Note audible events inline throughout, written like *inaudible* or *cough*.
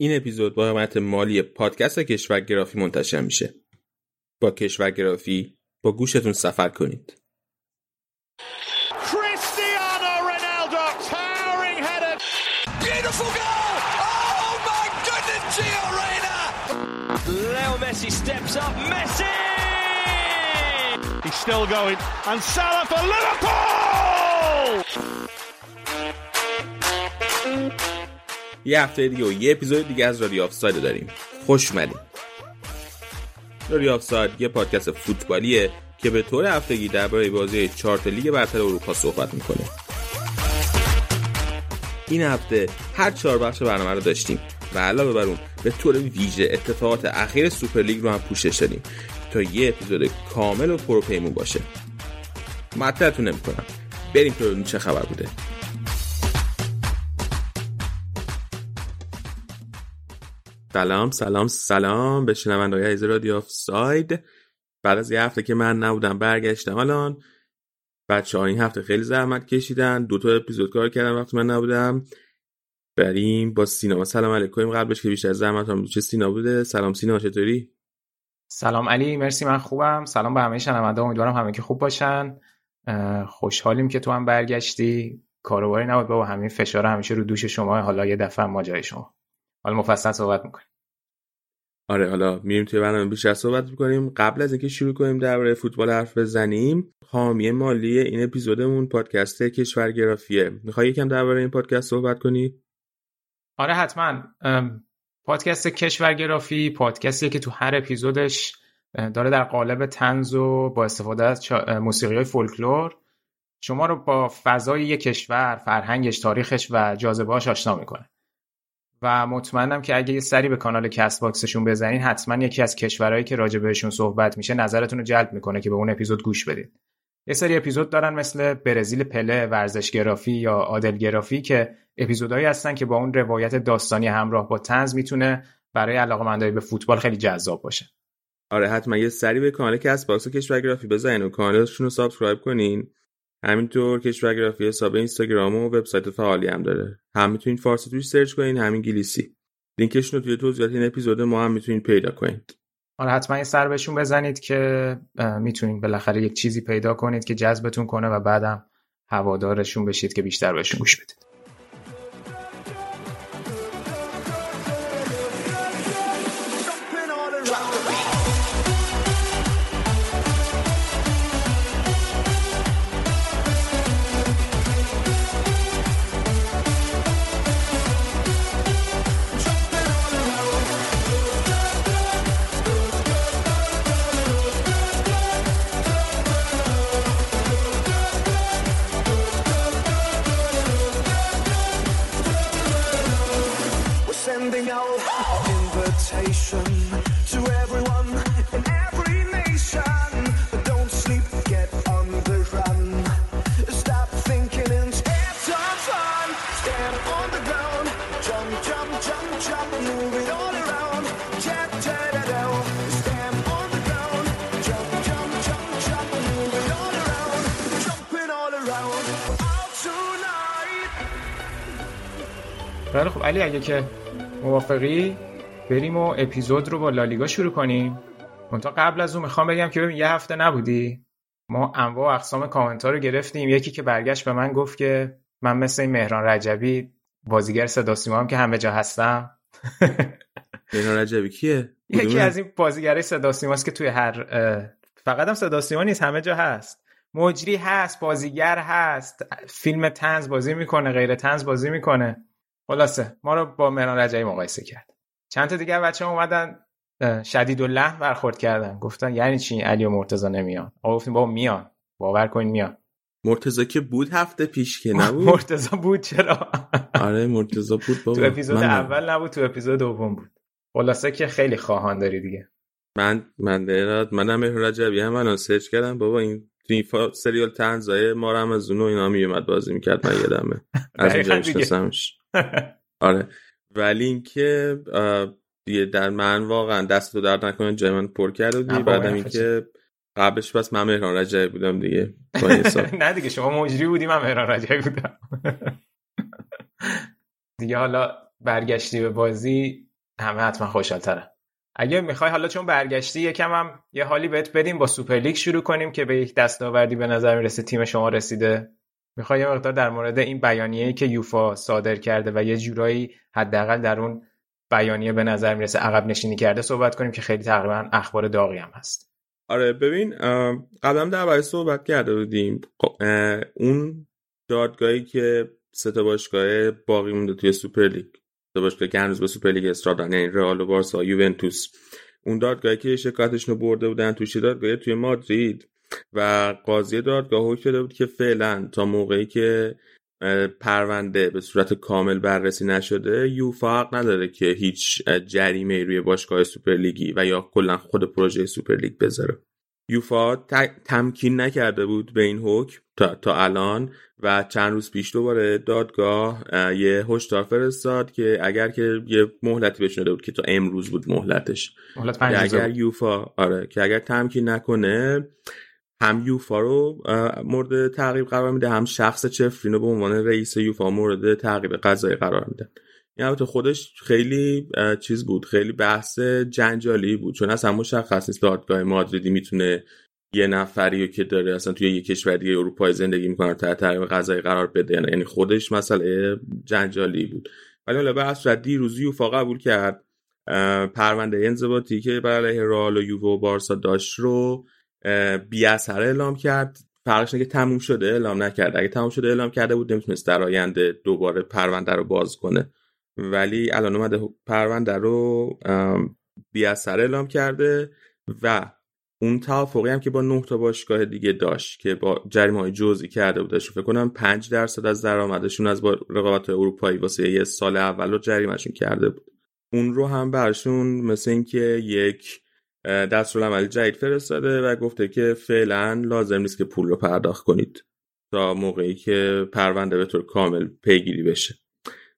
این اپیزود با حمایت مالی پادکست کشورگرافی منتشر میشه. با کشورگرافی با گوشتون سفر کنید. Still going. And Salah for Liverpool. یه هفته دیگه و یه اپیزود دیگه از رادیو آفساید داریم. خوش اومدید رادیو آفساید یه پادکست فوتبالیه که به طور هفتگی درباره بازی چارتا لیگ برتر اروپا صحبت می‌کنه. این هفته هر چهار بخش برنامه رو داشتیم و علاوه بر اون به طور ویژه اتفاقات اخیر سوپر لیگ رو هم پوشش دادیم تا یه اپیزود کامل و پروپیمون باشه. معطلتون نمی‌کنم. بریم تو چه خبر بوده. سلام سلام سلام به شنوندگان عزیز رادیو آفساید بعد از یه هفته که من نبودم برگشتم الان بچه ها این هفته خیلی زحمت کشیدن. دو تا اپیزود کار کردن وقتی من نبودم. بریم با سینا. سلام علیکم. قبلش که بیشتر زحمت هم چه سینا بوده؟ سلام سینا چطوری؟ سلام علی مرسی من خوبم. سلام به همه شنونده. امیدوارم همه که خوب باشن. خوشحالیم که تو هم برگشتی. کاروباری نبود بابا. همین فشار همیشه رو دوش شما. حالا یه دفعه ما جای شما. حالا مفصل صحبت می‌کنیم. آره حالا میریم توی برنامه بیشتر صحبت می‌کنیم. قبل از اینکه شروع کنیم درباره فوتبال حرف بزنیم حامی مالی این اپیزودمون پادکست کشورگرافیه. می‌خوای یکم درباره این پادکست صحبت کنی؟ آره حتما. پادکست کشورگرافی پادکستیه که تو هر اپیزودش داره در قالب طنز و با استفاده از موسیقی های فولکلور. شما رو با فضای یک کشور فرهنگش تاریخش و جاذبه‌هاش آشنا می‌کنه. و مطمئنم که اگه یه سری به کانال کست‌باکسشون بزنین حتما یکی از کشورهایی که راجع بهشون صحبت میشه نظرتون رو جلب می‌کنه که به اون اپیزود گوش بدید یه سری اپیزود دارن مثل برزیل پله ورزشگرافی یا عادلگرافی که اپیزودهایی هستن که با اون روایت داستانی همراه با طنز می‌تونه برای علاقه‌مندای به فوتبال خیلی جذاب باشه. آره حتما یه سری به کانال کست باکس و کشورگرافی بزنین و کانالشون رو سابسکرایب کنین. همینطور کشورگرافی حساب اینستاگرام و وبسایت فعالی هم داره. هم می‌تونید فارسی توش سرچ کنین هم انگلیسی. لینکشون رو توی توضیحات این اپیزود ما هم می‌تونید پیدا کنید آره حتما یه سر بهشون بزنید که می‌تونید بالاخره یک چیزی پیدا کنید که جذبتون کنه و بعدم هوادارشون بشید که بیشتر بهشون گوش بدید. خیلی خب علی اگه که موافقی بریم و اپیزود رو با لالیگا شروع کنیم. منتها قبل از اون می‌خوام بگم که ببین یه هفته نبودی. ما انواع و اقسام کامنت ها رو گرفتیم. یکی که برگشت به من گفت که من مثل این مهران رجبی بازیگر صدا سیما هم که همه جا هستم. *laughs* مهران رجبی کیه؟ یکی؟ از این بازیگرای صدا سیماست که توی هر فقط هم صدا سیما نیست همه جا هست. مجری هست بازیگر هست فیلم تنز بازی می‌کنه غیر تنز بازی می‌کنه. خلاصه ما رو با مهران رجبی مقایسه کرد. چند تا دیگه بچه اومدن اه، شدید و لحن برخورد کردن. گفتن یعنی چی؟ علی و مرتضی نمیان. آقا گفتیم بابا میان. باور کنین میان. مرتضی که بود هفته پیش که *laughs* نبود؟ مرتضی بود چرا؟ آره مرتضی بود بابا. تو اپیزود من اول نبود تو اپیزود دوم بود. خلاصه که خیلی خواهان داری دیگه. من من دهرات منم رجبی هم الان سرچ کردم. بابا این تو این سریال تنزای ما هم از اونو اینا میومد بازی می‌کرد من یادمه. *laughs* از اونجا. میشناسمش. آره. ولی اینکه دیگه در من واقعا دست تو درد نکنه جای من پر کرد و دیگه نه بابا، بعدم این اینکه قبلش بس من مهران رجبی بودم دیگه. *laughs* نه دیگه شما مجری بودی من مهران رجبی بودم. *laughs* دیگه حالا برگشتی به بازی همه حتما خوشحالترن اگه می‌خوای حالا چون برگشتی یکم هم یه حالی بهت بدیم با سوپر لیگ شروع کنیم که به یک دستاوردی به نظر می‌رسه تیم شما رسیده. می‌خوای یه مقدار در مورد این بیانیه‌ای که یوفا صادر کرده و یه جورایی حداقل در اون بیانیه به نظر می‌رسه عقب نشینی کرده صحبت کنیم که خیلی تقریبا اخبار داغی هم هست. آره ببین قبلا در صحبت کرده بودیم. خب، اون دادگاهی که سه تا باشگاه باقی مونده توی سوپر لیگ سه باشگاه که هنوز به سوپر لیگ اصرار یعنی رئال و بارسا یوونتوس. اون دادگاهی که شکایتشون رو برده بودن توی دادگاه توی مادرید. و قاضی دادگاه حکم داده بود که فعلا تا موقعی که پرونده به صورت کامل بررسی نشده یوفا حق نداره که هیچ جریمه روی باشگاه سوپرلیگی و یا کلا خود پروژه سوپرلیگ بذاره. یوفا تمکین نکرده بود به این حکم تا, تا الان و چند روز پیش دوباره دادگاه یه هشدار فرستاد که اگر که یه مهلتی بهش بود که تا امروز بود مهلتش. مهلت اگر یوفا آره که اگر تمکین نکنه هم یوفا رو مورد تعقیب قرار میده هم شخص چفرین رو به عنوان رئیس یوفا مورد تعقیب قضایی قرار میده. این البته خودش خیلی چیز بود خیلی بحث جنجالی بود. چون اصلا مشخص نیست دادگاه مادریدی می‌تونه یه نفری که داره اصلا توی یه کشوری اروپایی زندگی می‌کنه تحت تعقیب قضایی قرار بده. یعنی خودش مسئله جنجالی بود. ولی حالا به صورت دیروز یوفا قبول کرد. پرونده انضباطی که برای رئال و و بارسا داشت رو بی اثر اعلام کرد. فرقش که تموم شده اعلام نکرد. اگه تموم شده اعلام کرده بود نمی‌تونست در آینده دوباره پرونده رو باز کنه. ولی الان اومده پرونده رو بی اثر اعلام کرده و اون توافقی هم که با نه تا باشگاه دیگه داشت که با جریمه های جزئی کرده بودش فکر کنم 5 درصد از درآمدشون از با رقابت اروپایی واسه یه سال اول رو جریمهشون کرده بود. اون رو هم برشون مثل اینکه یک دستورالعمل جدید فرستاده و گفته که فعلا لازم نیست که پول رو پرداخت کنید تا موقعی که پرونده به طور کامل پیگیری بشه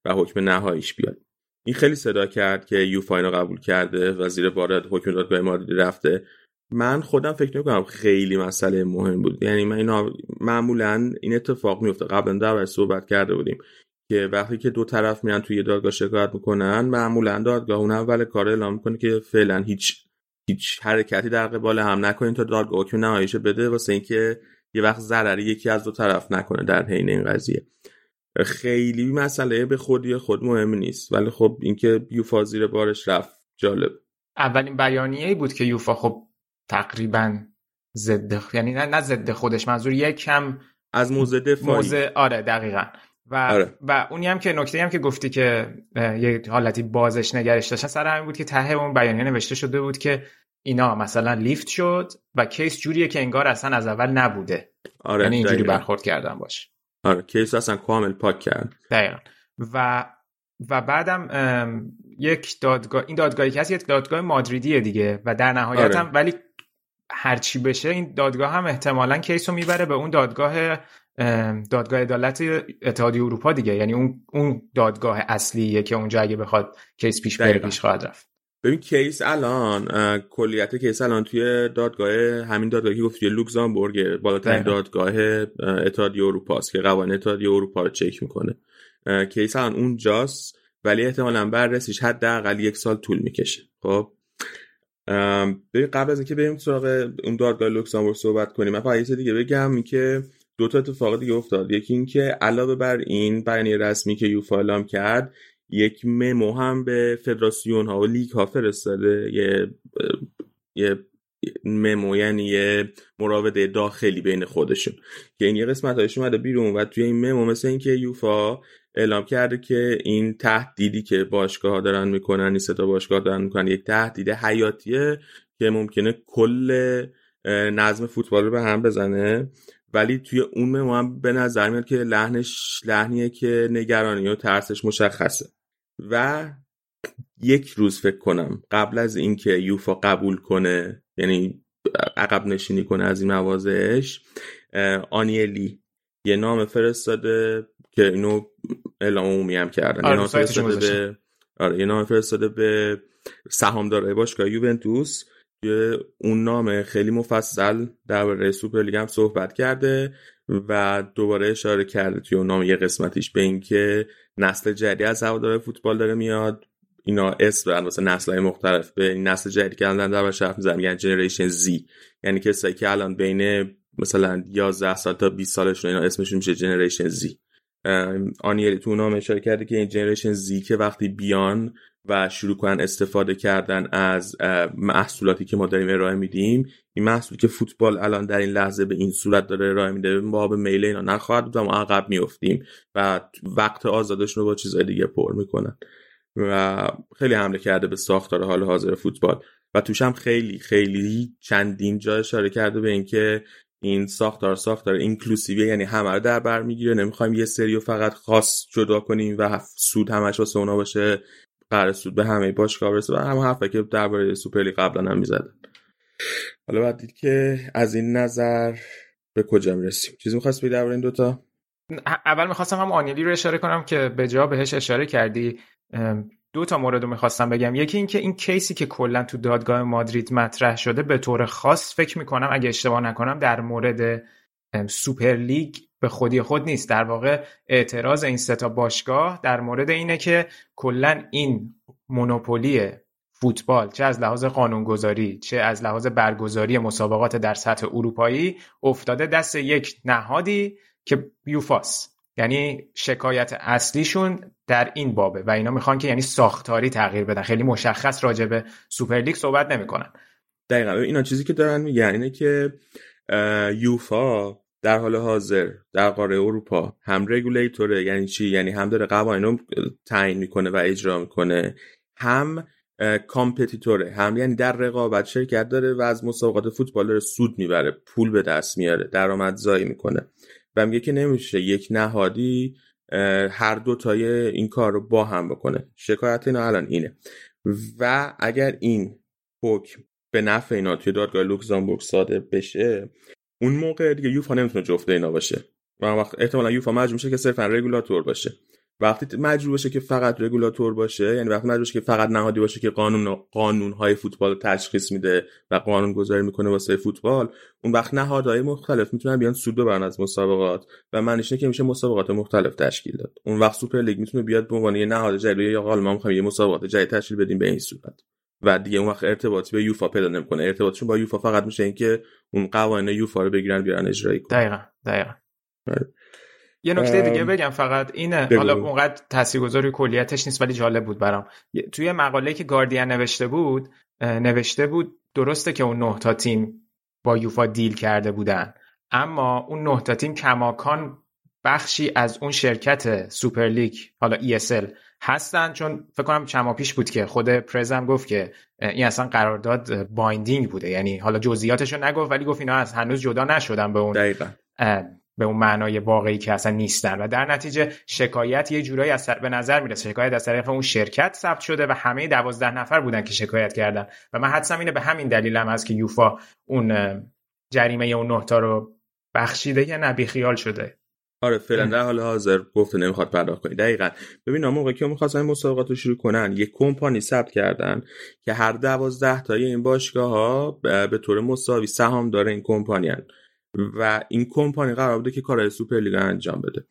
و حکم نهاییش بیاد. این خیلی صدا کرد که یوفا اینو قبول کرده و زیر بار حکم دادگاه مادری رفته. من خودم فکر نکنم خیلی مسئله مهم بود. یعنی من اینا معمولا این اتفاق میفته قبلا در صحبت کرده بودیم که وقتی که دو طرف میان توی دادگاه شکایت می‌کنن معمولا دادگاه اون اول کار اعلام می‌کنه که فعلا هیچ هیچ حرکتی در قبال هم نکنین. تا دادگاه حکم نهاییش بده واسه اینکه یه وقت ضرری یکی از دو طرف نکنه در حین این قضیه. خیلی مسئله به خودی خود مهم نیست. ولی خب اینکه یوفا زیر بارش رفت جالب. اولین بیانیه بود که یوفا خب تقریبا ضد یعنی نه نه ضد خودش منظور یک کم از موزه دفاعی. موزه آره دقیقا. و آره. و اونی هم که نکته هم که گفتی که یه حالتی بازش نگرش داشتن سر همین بود که ته اون بیانیه نوشته شده بود که اینا مثلا لیفت شد و کیس جوریه که انگار اصلا از اول نبوده. آره یعنی اینجوری برخورد کردن باش آره کیس اصلا کامل پاک کرد. دقیقا. و و بعدم یک دادگاه این دادگاهی که هست یک دادگاه مادریدیه دیگه و در نهایت آره. هم ولی هرچی بشه این دادگاه هم احتمالا case رو می‌بره به اون دادگاه دادگاه عدالت اتحادیه اروپا دیگه. یعنی اون اون دادگاه اصلیه که اونجا اگه بخواد case پیش بره پیش خواهد رفت. ببین case الان کلیت case الان توی دادگاه همین دادگاهی که گفت توی لوکزامبورگ بالاترین دادگاه اتحادیه اروپا است که قوانین اتحادیه اروپا رو چک می‌کنه. case الان اونجاست ولی احتمالا بررسیش حداقل یک سال طول می‌کشه. خب؟ ببین قبل از اینکه بریم سراغ اون دادگاه لوکزامبورگ صحبت کنیم من فقط دیگه بگم که دو تا اتفاق دیگه افتاد. یکی اینکه علاوه بر این بیانیه رسمی که یوفا اعلام کرد یک ممو هم به فدراسیون ها و لیگ ها فرستاده. یه یه ممو یعنی یه مراوده داخلی بین خودشون. که این یه قسمت هایش اومده بیرون و توی این ممو مثل اینکه یوفا اعلام کرده که این تهدیدی که باشگاه ها دارن می‌کنن این ستا باشگاه دارن می‌کنن یک تهدید حیاتیه که ممکنه کل نظم فوتبال رو به هم بزنه. ولی توی اون ممو هم به نظر میاد که لحنش لحنیه که نگرانی و ترسش مشخصه. و یک روز فکر کنم قبل از اینکه یوفا قبول کنه یعنی عقب نشینی کنه از این موازش آنیلی یه نام فرستاده که اینو اعلام عمومی هم کردن. آره یه نام فرستاده به آره یه نامه فرستاده به سهامدار باشگاه یوونتوس. که اون نامه خیلی مفصل درباره سوپرلیگ هم صحبت کرده و دوباره اشاره کرده توی اون نامه یه قسمتیش به اینکه نسل جدید از هوادار فوتبال داره میاد. اینا اسم برن واسه نسل های مختلف به نسل جدیدی که الان در حرف می‌زنن میگن generation Z. یعنی کسایی که الان بین مثلا 11 سال تا 20 سالشون اینا اسمشون میشه generation Z. آنیلی تو اونام اشاره کرده که این جنریشن زی که وقتی بیان و شروع کنن استفاده کردن از محصولاتی که ما داریم ارائه میدیم. این محصول که فوتبال الان در این لحظه به این صورت داره ارائه میده ما به میل اینا نخواهد بود ما عقب میفتیم و وقت آزادشون رو با چیزهای دیگه پر می‌کنن. و خیلی حمله کرده به ساختار حال حاضر فوتبال. و توش هم خیلی خیلی چندین جا اشاره کرده به اینکه این ساختار ساختار inclusive ی یعنی همه رو در بر می‌گیره. نمی‌خوایم یه سری فقط خاص جدا کنیم و سود همش واسه اونا باشه. قرار سود به همه باشگاه برسه و همه حرفی که درباره سوپرلیگ قبلا هم می‌زدن. حالا بعد دید که از این نظر به کجا می‌رسیم؟ چیزی می‌خواست بگی درباره این دوتا؟ اول می‌خواستم هم آنیلی رو اشاره کنم که به جا بهش اشاره کردی. دو تا مورد رو می‌خواستم بگم. یکی اینکه این case ی که کلا تو دادگاه مادرید مطرح شده به طور خاص فکر می‌کنم اگه اشتباه نکنم در مورد سوپر لیگ به خودی خود نیست. در واقع اعتراض این سه تا باشگاه در مورد اینه که کلا این monopoly فوتبال چه از لحاظ قانونگذاری چه از لحاظ برگزاری مسابقات در سطح اروپایی افتاده دست یک نهادی که یوفاست. یعنی شکایت اصلیشون در این بابه و اینا می‌خوان که یعنی ساختاری تغییر بدن. خیلی مشخص راجع به سوپرلیگ صحبت نمی‌کنن. دقیقا. اینا چیزی که دارن میگن اینه که یوفا در حال حاضر در قاره اروپا هم رگولیتوره یعنی چی؟ یعنی هم داره قوانین رو تعیین می‌کنه و اجرا می‌کنه. هم کامپتیتوره. هم یعنی در رقابت شرکت داره و از مسابقات فوتبال داره سود می‌بره پول به دست میاره درآمدزایی می‌کنه. و میگه که نمیشه یک نهادی هر دو تای این کار رو با هم بکنه. شکایت اینا الان اینه. و اگر این حکم به نفع اینا توی دادگاه لوکزامبورگ صادر بشه اون موقع دیگه یوفا نمی‌تونه جفت اینا باشه. و وقت احتمالا یوفا مجبور میشه که صرفا رگولاتور باشه. وقتی مجبور باشه که فقط رگولاتور باشه یعنی وقتی مجبور باشه که فقط نهادی باشه که قانون قانون های فوتبال تشخیص میده و قانون گذاری می‌کنه واسه فوتبال اون وقت نهادهای مختلف می‌تونن بیان سود ببرن از مسابقات. و معنیش که میشه مسابقات مختلف تشکیل داد. اون وقت سوپر لیگ می‌تونه بیاد به عنوان یه نهاد جدید یا ما می‌خوایم یه مسابقات جدید تشکیل بدیم به این صورت. و دیگه اون وقت ارتباطی به یوفا پیدا نمی‌کنه. ارتباطشون با یوفا فقط میشه اینکه اون قوانین یوفا رو بگیرن بیارن اجرایی کنن. دقیقاً دقیقاً. یه نکته دیگه بگم فقط اینه. بگو. حالا اونقدر تاثیرگذاری کلیتش نیست ولی جالب بود برام. توی مقاله‌ای که گاردین نوشته بود نوشته بود درسته که اون نه تا تیم با یوفا deal کرده بودن. اما اون نه تا تیم کماکان بخشی از اون شرکت سوپرلیگ حالا ESL هستن. چون فکر کنم چما پیش بود که خود پرزم گفت که این اصلا قرارداد بایندینگ بوده. یعنی حالا جزئیاتش رو نگفت ولی گفت اینا از هنوز جدا نشدن به اون دقیقا. به اون معنای واقعی که اصلا نیستن. و در نتیجه شکایت یه جورایی از به نظر می‌رسه شکایت از طریق اون شرکت ثبت شده و همه دوازده نفر بودن که شکایت کردن. و من حدسم اینه به همین دلیل هم هست که یوفا اون جریمه اون نه تا رو بخشیده یا نبی خیال شده. آره فعلا در حال حاضر گفته نمی‌خواد پرداخت کنی. دقیقا. ببین موقعی که می‌خواستن مسابقات رو شروع کنن. یک کمپانی ثبت کردن که هر دوازده تای این باشگاه ها به طور مساوی سهام‌دار این کمپانی‌ان. و این کمپانی قرار بوده که کارهای سوپرلیگ انجام بده.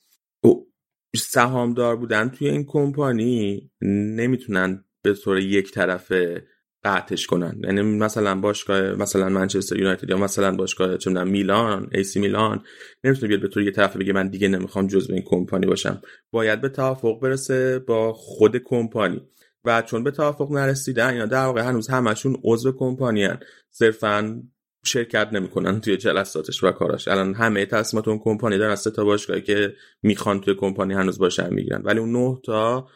سهامدار بودن توی این کمپانی نمی‌تونن به طور یک طرفه قطعش کنن. یعنی مثلا باشگاه مثلا منچستر یونایتد یا مثلا باشگاه چه میلان ای سی میلان. نمی‌تونه بیاد به طور یک طرفه بگه من دیگه نمی‌خوام جزو این کمپانی باشم. باید به توافق برسه با خود کمپانی. و چون به توافق نرسیدن یا در واقع هنوز همشون عضو کمپانی هن. صرفا شرکت نمی‌کنن توی جلساتش و کاراش. الان همه تصمیمات اون کمپانی دارن. سه تا باشگاهی که می‌خوان توی کمپانی هنوز باشن می‌گیرن. ولی اون نه تا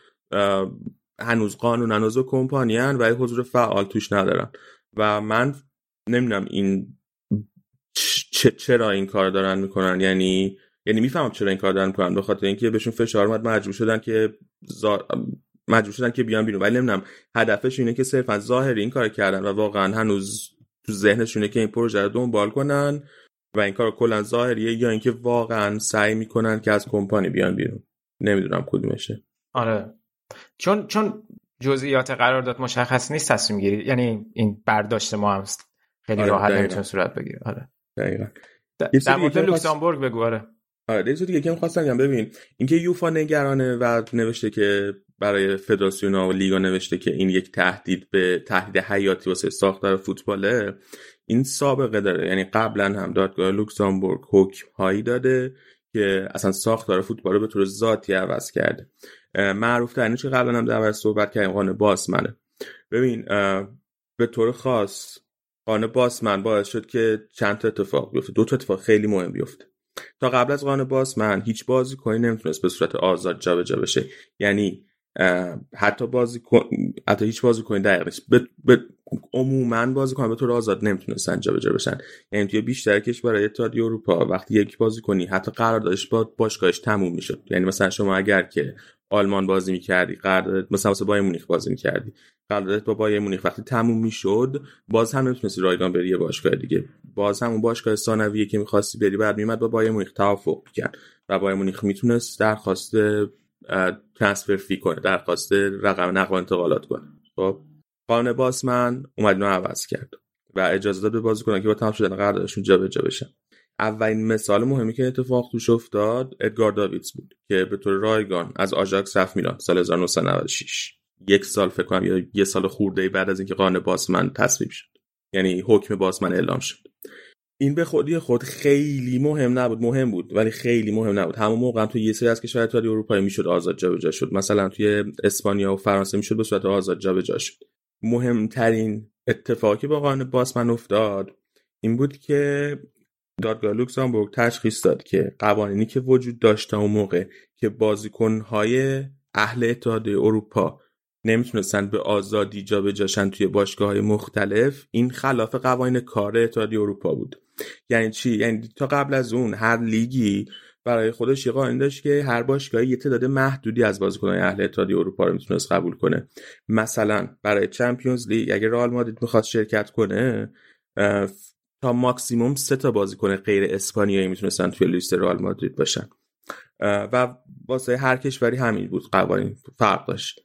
هنوز قانون هنوز کمپانی هن و حضور فعال توش ندارن. و من نمی‌دونم این چرا این کار دارن می‌کنن. یعنی یعنی می‌فهمم چرا این کار دارن می‌کنن. به خاطر اینکه بهشون فشار اومد مجبور شدن که زا... مجبور شدن که بیان بیرون. ولی نمی‌دونم هدفش اینه که صرفا ظاهری این کار کردن و واقعا هنوز تو ذهنشونه که این پروژه رو دنبال کنن و این کار کلا ظاهریه یا اینکه واقعا سعی می‌کنن که از کمپانی بیان بیرون. نمی‌دونم کدومشه. آره. چون چون جزئیات قرارداد مشخص نیست تصمیم گیری یعنی این برداشت ما هم خیلی آره، راحت. نمی‌تونه صورت بگیره. آره. دقیقا. در مورد لوکزامبورگ بگو آره. آره دیگه که می‌خواستم بگم ببین اینکه یوفا نگرانه و نوشته که برای فدراسیون و لیگا نوشته که این یک تهدید به تهدید حیاتی واسه ساختار فوتباله این سابقه داره. یعنی قبلا هم دادگاه لوکزامبورگ حکم هایی داده که اصلا ساختار فوتبال رو به طور ذاتی عوض کرده. معروف ترینی که قبلا هم در صحبت کردیم؟ قانون باسمنه. ببین به طور خاص قانون باسمن باعث شد که چند تا اتفاق بیفته. دو تا اتفاق خیلی مهم بیفته. تا قبل از قانون باسمن هیچ بازی کنی نمی‌تونست به صورت آزاد جابجا بشه. یعنی حتی بازی کن... حتی هیچ بازی کنی دقیق نیست. به, به... عموما بازی کنن به طور آزاد نمی‌تونستن جابجا بشن. یعنی توی بیشتر برای اتحادیه اروپا وقتی یک بازی کنی حتی قراردادش با باشگاهش تموم می‌شد. یعنی مثلا شما اگر که آلمان بازی می‌کردی قرارداد مثلا واسه مونیخ بازی می‌کردی. قراردادت با بایر مونیخ وقتی تموم می‌شد باز هم نمی‌تونستی رایگان بری یه باشگاه دیگه. باز هم اون باشگاه ثانویه که می‌خواستی بری بعد میمد با بایر مونیخ توافق می‌کرد و بایر مونیخ می‌تونست درخواست ترانسفر فی کنه درخواست رقم نقل و انتقالات کنه. خب قانون باسمن اومد اینو عوض کرد و اجازه داد به بازیکنان که با تمام شدن قراردادشون جابجا بشن. اولین مثال مهمی که اتفاق توش افتاد ادگار داویدز بود که به طور رایگان از آژاکس رفت میلان سال 1996 یک سال فکر کنم یا یه سال خورده بعد از اینکه قانون باسمن تصویب شد. یعنی حکم باسمن اعلام شد. این به خودی خود خیلی مهم نبود مهم بود ولی خیلی مهم نبود. همون موقع هم توی یه سری از کشورهای اتحادیه اروپایی می‌شد آزاد جابجا شد. مثلا توی اسپانیا و فرانسه می‌شد به صورت آزاد جابجا شد. مهمترین اتفاقی با قانون باسمن افتاد این بود که دادگاه لوکزامبورگ تشخیص داد که قوانینی که وجود داشته اون موقع که بازیکنهای اهل اتحادیه اروپا نمی‌تونستن به آزادی جابجاشن توی باشگاه های مختلف این خلاف قوانین کار اتحادیه اروپا بود. یعنی چی؟ یعنی تا قبل از اون هر لیگی برای خودش یه قانون داشت که هر باشگاهی یه تعداد محدودی از بازیکنان اهل اتحادیه اروپا رو می‌تونست قبول کنه. مثلا برای چمپیونز لیگ اگه رئال مادرید می‌خواست شرکت کنه تا ماکسیموم سه تا بازیکن غیر اسپانیایی می‌تونستن توی لیست رئال مادرید باشن. و واسه هر کشوری همین بود قوانین فرق داشت.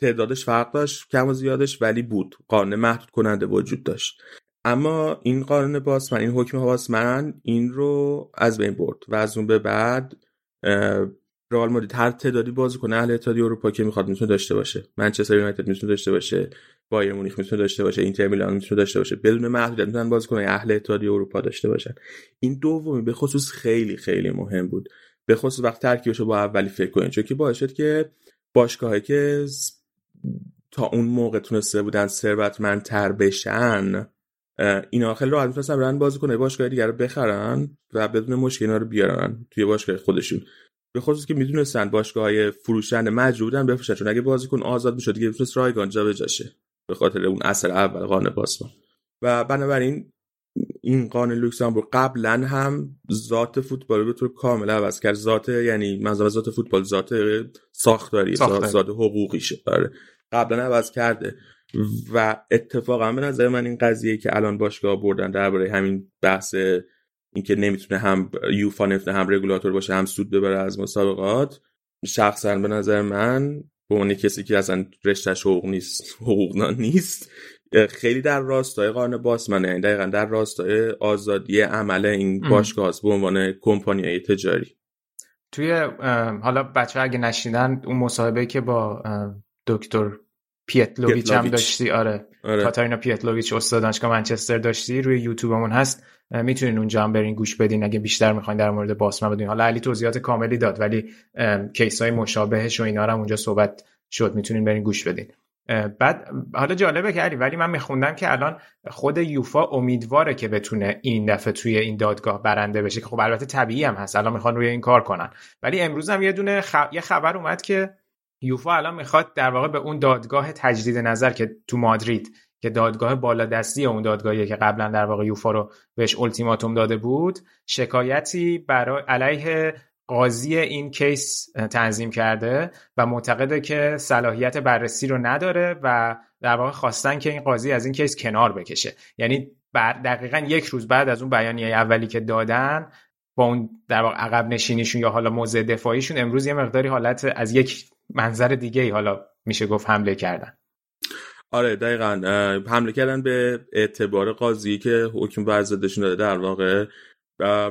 تعدادش فرق داشت کم و زیادش ولی بود. قانون محدود کننده وجود داشت. اما این قانون باسمن این حکم باسمن این رو از بین برد و از اون به بعد رئال مادرید هر تعدادی بازیکن اهل اتحادیه اروپا که می‌خواد می‌تونه داشته باشه. منچستر یونایتد می‌تونه داشته باشه. بایر مونیخ می‌تونه داشته باشه اینتر میلان می‌تونه داشته باشه بدون محدودیت می‌تونن بازیکن اهل اتحادیه اروپا داشته باشن. این دومی به خصوص خیلی خیلی مهم بود. به خصوص وقت ترکیبش رو با اولی فکر کنید چون که باعث شد که باشگاهی که تا اون موقع تونسته بودن ثروتمندتر بشن اینا خیلی راحت می‌تونستن برن بازی کنه باشگاه دیگر رو بخرن و بدون مشکل اینا رو بیارن توی باشگاه خودشون. به خصوص که می‌دونستن باشگاه های فروشنده بودن بفروشن چون اگه بازیکن آزاد می‌شد دیگه می‌تونست رایگان جابجاشه به خاطر اون اثر اول قانون باسمان و بنابراین این قانون لوکزامبورگ قبلا هم ذات فوتبال به طور کامل عوض کرد. ذات یعنی منظور ذات فوتبال ذات ساختاری ذات, ذات حقوقیشه آره. قبلا عوض کرده. و اتفاقا به نظر من این قضیه که الان باشگاه بردن درباره همین بحث اینکه نمی‌تونه هم یوفا نفته هم رگولاتور باشه هم سود ببره از مسابقات شخصا به نظر من به عنوان کسی که اصلا رشتهش حقوق نیست حقوق نیست. خیلی در راستای قانون باسمنه یعنی دقیقا در راستای آزادی عمل این باشگاه به عنوان کمپانی تجاری. توی حالا بچه‌ها اگه نشنیدن اون مصاحبه که با دکتر پیتلوویچ هم داشتی آره, آره. کاتارینا پیتلوویچ استاد دانشگاه منچستر داشتی روی یوتیوبمون هست. می‌تونین اونجا هم برین گوش بدین. اگه بیشتر می‌خواین در مورد باسمن بدونین. حالا علی توضیحات کاملی داد ولی case های مشابهش و اینا رو اونجا صحبت شد. می‌تونین برین گوش بدین. بعد حالا جالبه که علی ولی من میخوندم که الان خود یوفا امیدواره که بتونه این دفعه توی این دادگاه برنده بشه که خب البته طبیعی هم هست. الان می‌خوان روی این کار کنن. ولی امروز هم یه دونه یه خبر اومد که یوفا الان می‌خواد در واقع به اون دادگاه تجدید نظر که تو مادرید که دادگاه بالادستی اون دادگاهی که قبلا در واقع یوفا رو بهش التیماتوم داده بود شکایتی برای علیه قاضی این کیس تنظیم کرده و معتقده که صلاحیت بررسی رو نداره و در واقع خواستن که این قاضی از این کیس کنار بکشه. یعنی دقیقا یک روز بعد از اون بیانیه اولی که دادن با اون در واقع عقب نشینیشون یا حالا موضع دفاعیشون امروز یه مقداری حالت از یک منظر دیگه ای حالا میشه گفت حمله کردن. آره دقیقا. حمله کردن به اعتبار قاضی که حکم برزدشون داده در واقع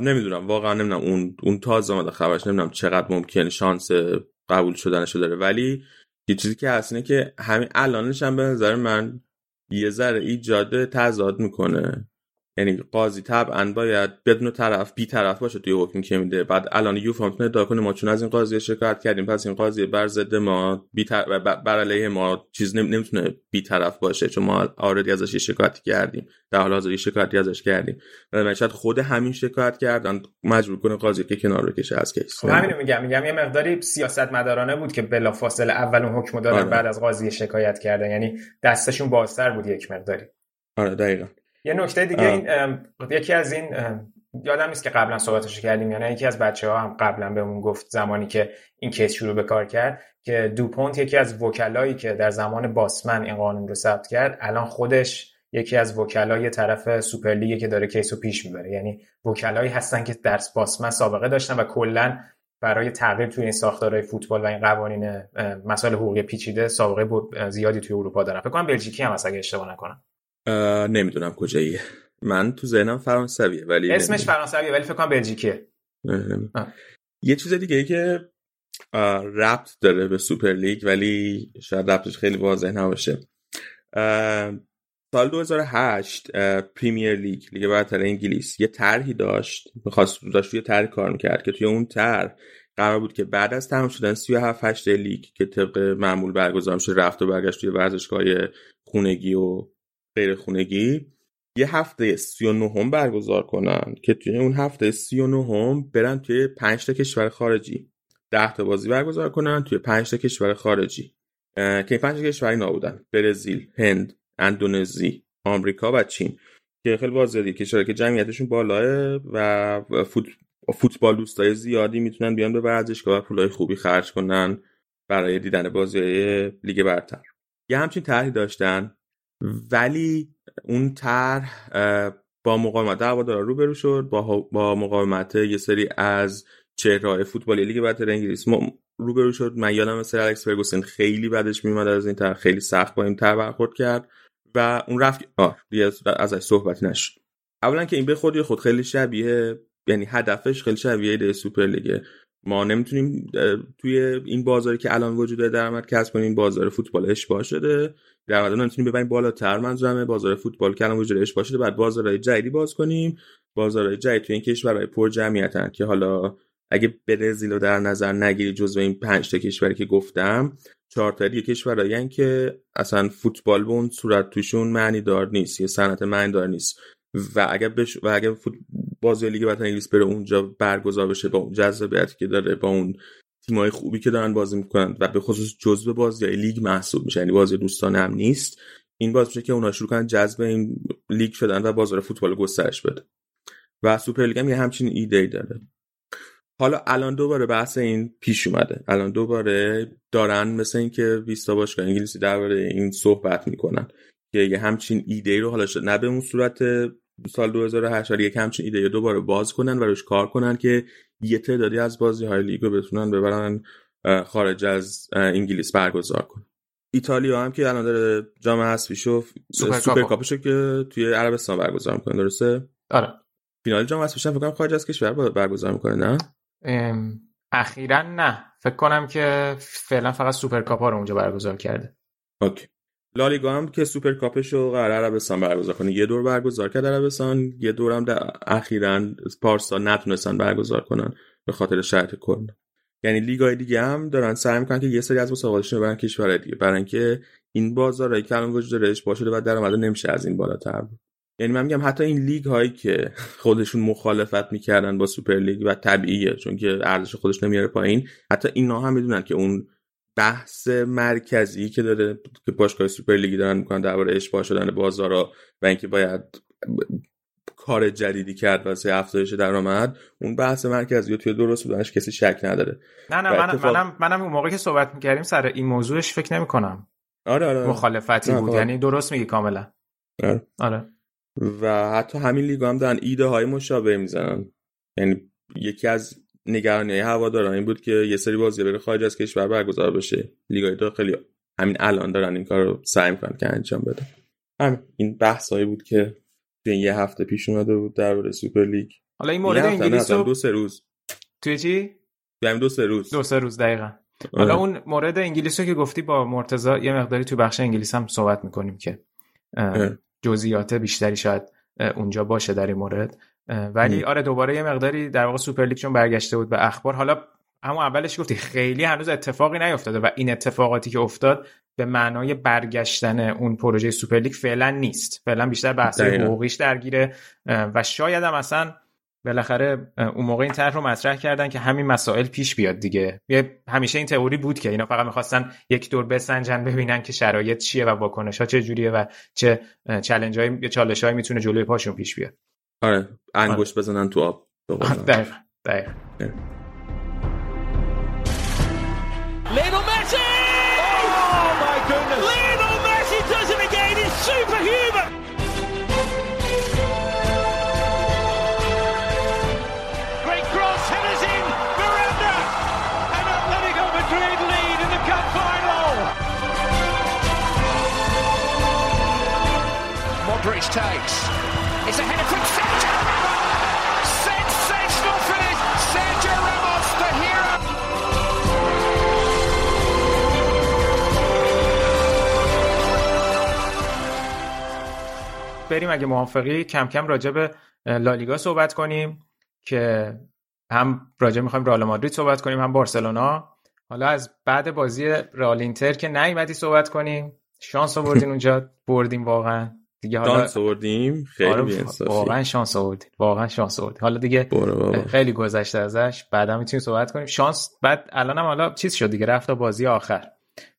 نمی‌دونم واقعا نمی‌دونم اون اون تازه آمده خبرش نمی‌دونم چقدر ممکن شانس قبول شدنشو داره. ولی یه چیزی که هست اینه که همین الانش هم به نظر من یه ذره ایجاد تضاد می‌کنه. یعنی قاضی طبعا باید بدون طرف بی طرف باشه توی حکمی که میده. بعد الان یوفا می‌تونه ادعا کنه ما چون از این قاضی شکایت کردیم پس این قاضی بر ضد ما بی. بر علیه ما چیز نم... نمی‌تونه بی طرف باشه چون ما آردی ازش شکایت کردیم. در حال حاضر شکایتی ازش کردیم. من شاید خود همین شکایت کردن مجبور کنه قاضی که کنار بکشه از case خب همینو میگم. میگم یه مقداری سیاست مدارانه بود که بلافاصله اول اون حکم دادن آره. بعد از قاضی شکایت کردن. یعنی دستشون بازتر بود یک مقداری. آره دقیقا. یه نکته دیگه آه. این یکی از این یادم نیست که قبلا صحبتش کردیم یا نه یکی از بچه ها هم قبلا بهمون گفت زمانی که این case شروع به کار کرد که دوپونت یکی از وکلایی که در زمان باسمن این قانون رو ثبت کرد الان خودش یکی از وکلای طرف سوپرلیگه که داره case رو پیش می‌بره. یعنی وکلایی هستن که در باسمن سابقه داشتن و کلا برای تغییر توی این ساختارهای فوتبال و این قوانین مسائل حقوقی پیچیده سابقه زیادی توی اروپا دارن. فکر کنم بلژیکی هم اگه اشتباه نکنم. نمی‌دونم کجاییه من تو ذهنم فرانسویه ولی اسمش. فرانسویه ولی فکر کنم بلژیکیه. یه چیز دیگه ای که ربط داره به سوپر لیگ ولی شاید ربطش خیلی واضح نباشه سال 2008 اه، پریمیر لیگ لیگ برتر انگلیس یه طرحی داشت می‌خواست داشت توی طرح کار می‌کرد که توی اون طرح قرار بود که بعد از تمام شدن 37 هشته لیگ که طبق معمول برگزار میشه رفت و برگشت توی ورزشگاه خونگی و غیر خونگی یه هفته 39 هم برگزار کنن که توی اون هفته 39 هم برن توی 5 تا کشور خارجی. 10 تا بازی برگزار کنن توی 5 تا کشور خارجی. که این 5 تا کشور اینا بودن برزیل، هند، اندونزی، آمریکا و چین. که خیلی دیگه کشورهایی که جمعیتشون بالاه و فوت... فوتبال دوستای زیادی می‌تونن بیان به ورزشگاه و پولای خوبی خرج کنن برای دیدن بازی لیگ برتر. یه همچین طرحی داشتن. ولی اون طرح با مقاومت هوادارا روبرو شد با با مقاومت یه سری از چهره‌های فوتبالی لیگ برتر انگلیس ما روبرو شد. من یادم مثل الکس فرگوسن خیلی بعدش میومد از این طرح خیلی سخت با این طرح برخورد کرد و اون رفت آه دیگه از- ازش صحبتی نشد. اولا که این به خودی خود خیلی شبیه یعنی هدفش خیلی شبیه ایده سوپر لیگه. ما نمی‌تونیم توی این بازاری که الان وجود داره درآمد کسب کنیم بازار فوتبال اشباع شده. درآمد رو نمی‌تونیم ببریم بالاتر منظورمه. بازار فوتبال که الان وجود داره اشباع شده. بعد بازارهای جدیدی باز کنیم. بازارهای جدید توی این کشورهای پر جمعیتن که حالا اگه برزیل رو در نظر نگیری جزو این پنج تا کشوری که گفتم چهار تا دیگه کشورهایی که اصلا فوتبال به اون صورت توشون معنی دار نیست. یه صنعت معنی دار نیست. و اگر بش... و اگر. بازی لیگ برتر انگلیس بره اونجا برگزار بشه با اون جذابیتی که داره با اون تیمای خوبی که دارن بازی می‌کنن و به خصوص جزو بازی لیگ محسوب میشه یعنی بازی دوستانه هم نیست این باعث میشه که اونا شروع کنن جذب این لیگ شدن و بازار فوتبال گسترش بده و سوپر لیگ هم یه همچین ایده ای داره حالا الان دوباره بحث این پیش اومده الان دوباره دارن مثل اینکه 20 تا باشگاه انگلیسی درباره این صحبت می‌کنن که یه همچین ایده رو حالا شد نه به اون صورت سال 2008 ولی یک همچین ایده دوباره باز کنن و روش کار کنن که یه تعدادی از بازی های لیگ رو بتونن ببرن خارج از انگلیس برگزار کنن. ایتالیا هم که الان داره جام حذفیشو سوپر سوپر. کاپشو که توی عربستان برگزار می‌کنه درسته؟ آره. فینال جام حذفیش هم فکر کنم خارج از کشور برگزار می‌کنه نه؟ اخیرا نه. فکر کنم که فعلا فقط سوپر کاپ رو اونجا برگزار کرده. Okay. لالیگا هم که سوپر کاپش رو قرار عربستان برگزار کنه. یه دور برگزار کرد عربستان یه دور هم در اخیرا پارسا نتونستن برگزار کنن به خاطر شرایط کرونا. یعنی لیگای دیگه هم دارن سعی می‌کنن که یه سری از مسابقاتشون برن کشورهای دیگه برای اینکه این بازارهایی که وجود داره اشباع شده و درآمد نمیشه از این بالاتر برد. یعنی من میگم حتی این لیگ هایی که خودشون مخالفت می‌کردن با سوپر لیگ و طبیعیه چون که ارزش خودش نمیاره پایین حتی اینا هم می‌دونن که اون بحث مرکزی که داره که باشگاه سوپر لیگی دارن می‌کنن درباره اشباع شدن بازارا و اینکه باید کار جدیدی کرد واسه افزایش درآمد اون بحث مرکزی توی درست بودنش کسی شک نداره. نه نه و منم اتفاق- منم منم اون موقعی که صحبت می‌کردیم سر این موضوعش فکر نمی کنم آره آره. مخالفتی بود. خب. یعنی درست میگی کاملا. آره. آره. و حتی همین لیگ هم دارن ایده های مشابه می‌زنن. یعنی یکی از نگرانی هواداران این بود که یه سری بازی بره خارج از کشور برگزار بشه. لیگای داخلی همین الان دارن این کار رو سعی می‌کنن که انجام بدن. همین. این بحث هایی بود که توی یه هفته پیش اومده بود درباره سوپر لیگ. حالا این مورد انگلیس رو دو سه روز. توی چی؟ یعنی دو سه روز. دو سه روز دقیقا. حالا آره. اون مورد انگلیس رو که گفتی با مرتضی یه مقداری تو بخش انگلیس هم صحبت می‌کنیم که. جزئیات بیشتری شاید اونجا باشه در این مورد. ولی. آره دوباره یه مقداری در واقع سوپر لیگ چون برگشته بود به اخبار حالا همون اولش گفتی خیلی هنوز اتفاقی نیفتاده و این اتفاقاتی که افتاد به معنای برگشتن اون پروژه سوپر لیگ فعلا نیست فعلا بیشتر بحث. حقوقیش درگیره و شاید هم اصلا بالاخره اون موقع این طرح رو مطرح کردن که همین مسائل پیش بیاد دیگه یه همیشه این تئوری بود که اینا فقط می‌خواستن یک دور بسنجن ببینن که شرایط چیه و واکنش ها چه جوریه و چه چالش های یا چالش های می‌تونه جلوی پاشون پیش بیاد آره انگشت بزنن تو آب به قول من. دقیقاً دقیقاً Lionel Messi! Oh my goodness! Lionel Messi does it again. He's superhuman. Great cross, headers in. Miranda, and Atletico Madrid lead in the cup final. Modric takes. بریم. اگه موافقی کم کم راجع به لالیگا صحبت کنیم که هم راجع می‌خوایم رئال مادرید صحبت کنیم هم بارسلونا. حالا از بعد بازی رئال اینتر که نیومدی صحبت کنیم. شانس آوردین *laughs* اونجا. بردیم واقعا. دیگه حالا دانس آوردیم. خیلی آره، واقعا شانس آوردین. واقعا شانس آوردین. حالا دیگه خیلی گذشته ازش. بعدا می‌تونیم صحبت کنیم. شانس بعد الانم حالا چیز شد دیگه. رفت تا بازی آخر.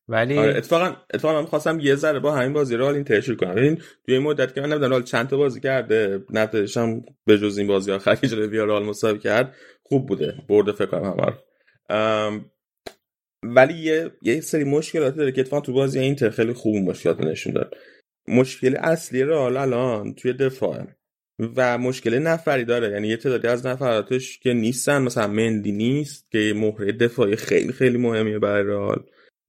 ولی آره اتفاقا اتفاقا من خواستم یه ذره با همین بازی رئال اینتر شروع کنم. ببین توی این مدت که من نمی‌دونم رئال چند تا بازی کرده نتیجهش هم به جز این بازی آخر که جلوی ویارال مساوی کرد خوب بوده. برده فکر کنم رو. ام، ولی یه یه سری مشکلاتی داره که اتفاقا تو بازی اینتر خیلی خوب مشکلات رو نشون داد. مشکل اصلی رئال الان توی دفاع و مشکل نفری داره. یعنی یه تعدادی از نفراتش که نیستن مثلا مندی نیست که مهره دفاعی خیلی خیلی مهمیه برای رئال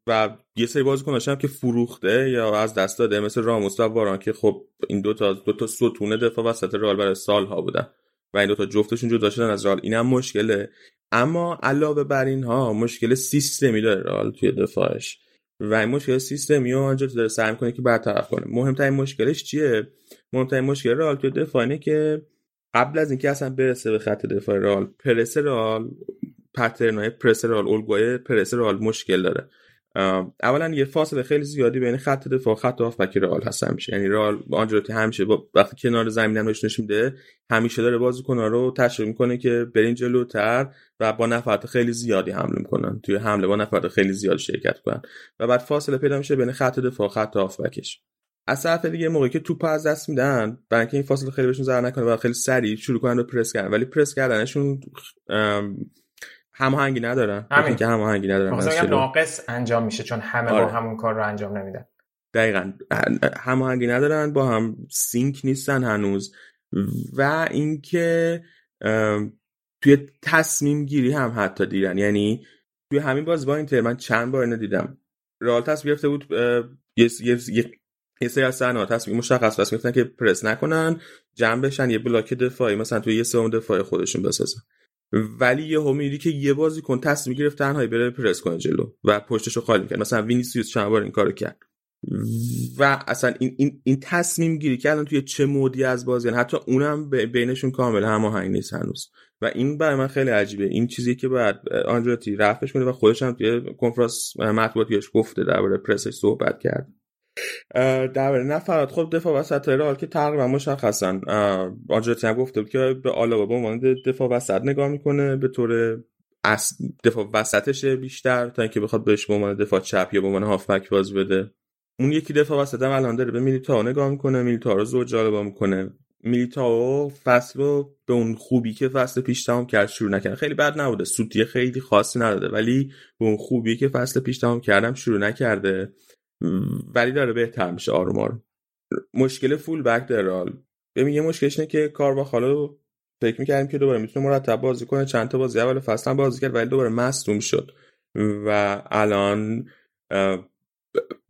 و یه سری بازیکناش هم که فروخته یا از دست داده مثل راموس و واران که خب این دو تا دو تا ستون دفاع وسط رئال برای سالها بودن و این دو تا جفتشون جدا شدن از رئال. اینم مشکله. اما علاوه بر اینها مشکل سیستمی داره رئال توی دفاعش. و این مشکل سیستمی رو آنجا داره سعی می‌کنه که برطرف کنه. مهمترین مشکلش چیه؟ مهمترین مشکل رئال توی دفاع اینه که قبل از اینکه اصلا برسه به خط دفاع رئال پرس رئال پترن های پرس رئال الگوی پرس رئال مشکل داره. اولا یه فاصله خیلی زیادی بین خط دفاع خط هافبک رئال هست همیشه یعنی رئال آنجلوتی همیشه با وقتی کنار زمین هم نشون میده همیشه داره بازیکن‌ها رو تشویق می‌کنه که برین جلوتر و با نفرات خیلی زیادی حمله می‌کنن. توی حمله با نفرات خیلی زیاد شرکت کنن و بعد فاصله پیدا میشه بین خط دفاع خط هافبکش از طرف دیگه موقعی که توپ از دست میدن برای اینکه این فاصله خیلی بهشون ضرر نکنه و خیلی سریع شروع کنن به پرس کردن. ولی پرس کردنشون هماهنگی ندارن؟ همین. اینکه هماهنگی ندارن بگم جلو. ناقص انجام میشه چون همه با آره. همون کار رو انجام نمیدن. دقیقا. هماهنگی ندارن با هم sync نیستن هنوز. و اینکه توی تصمیم گیری هم حتی دیدن. یعنی توی همین باز با اینتر من چند بار اینو دیدم. رئال تصمیم گرفته بود یه یه یه سری از صحنه‌ها تصمیم مشخص بس گرفتن که پرس نکنن جمع بشن یه block دفاعی مثلا توی یه سوم دفاعی خودشون بسازن. ولی یهو میدیدی که یه بازیکن تصمیم گرفت تنهایی بره پرس کنه جلو و پشتشو خالی کرد مثلا وینیسیوس چند بار این کارو کرد. و اصلا این این این تصمیم گیری که الان توی چه مودی از بازی یعنی حتی اونم بینشون کامل هماهنگ نیست هنوز. و این برای من خیلی عجیبه. این چیزی که بعد آنجلوتی رفعش کنه و خودش هم توی کنفرانس مطبوعاتیش گفته درباره پرسش صحبت کرد. اه، درباره نفرات خب دفاع وسط رئال که تقریبا مشخصن آنجلوتی هم گفته بود که به آلابا به عنوان دفاع وسط نگاه می‌کنه به طور. دفاع وسطشه بیشتر تا اینکه بخواد بهش به عنوان دفاع چپ یا به عنوان هافبک باز بده. اون یکی دفاع وسط هم الان داره به میلیتائو نگاه می‌کنه میلیتائو رو زوج جالبا می‌کنه. میلیتائو فصل رو به اون خوبی که فصل پیش تمام کرد شروع نکنه خیلی بد نبوده سوتی خیلی خاصی نداده ولی به اون خوبی که فصل پیش تمام کردم شروع نکرده. ولی داره بهتر میشه آروم آروم مشکل فول بک داره رئال ببین یه مشکلش اینه که کارواخالو فکر می‌کردیم که دوباره می‌تونه مرتب بازی کنه چند تا بازی اول فصل بازی کرد ولی دوباره مصدوم شد. و الان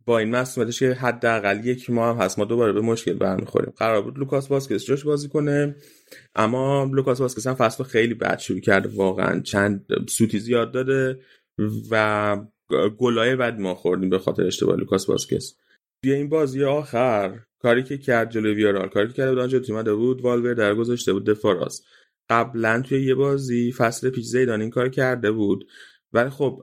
با این مصدومیتش که حداقل یک ماه هم هست ما دوباره به مشکل برمیخوریم. قرار بود لوکاس واسکس جاش بازی کنه اما لوکاس واسکس هم فصل خیلی بد شروع کرده. واقعا چند سوتی زیاد داده و گلای بد ما خوردیم به خاطر اشتباه لوکاس واسکس. توی این بازی آخر کاری که کرد جلوی ویارئال کاری که کرده بود آنچلوتی اومده بود والورده رو گذاشته بود دفاع راست. قبلا توی یه بازی فصل پیش زیدان این کار کرده بود. ولی خب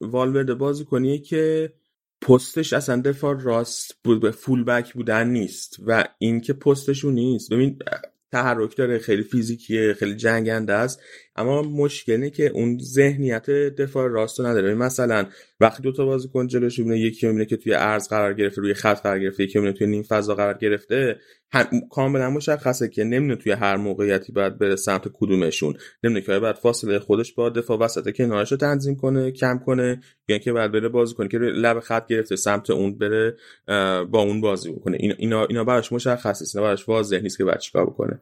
والورده بازی کنیه که پستش اصلا دفاع راست بود به فول بک بودن نیست و اینکه پستشون نیست. ببین تحرک داره خیلی فیزیکیه خیلی جنگنده است. اما مشکلی که اون ذهنیت دفاع راست رو نداره مثلا وقتی دو تا بازیکن جلوش می‌بینه یکی می‌بینه که توی عرض قرار گرفته روی خط قرار گرفته یکی می‌بینه توی نیم فضا قرار گرفته. کاملا مشخصه که نمی‌دونه توی هر موقعیتی باید بره سمت کدومشون. نمی‌دونه که باید فاصله خودش با دفاع وسط کنارش رو تنظیم کنه کم کنه یا اینکه باید بره بازی کنه که لب خط گرفته سمت اون بره با اون بازی بکنه. اینا اینا براش مشخصه اینا براش واضح نیست که بعد چیکار بکنه.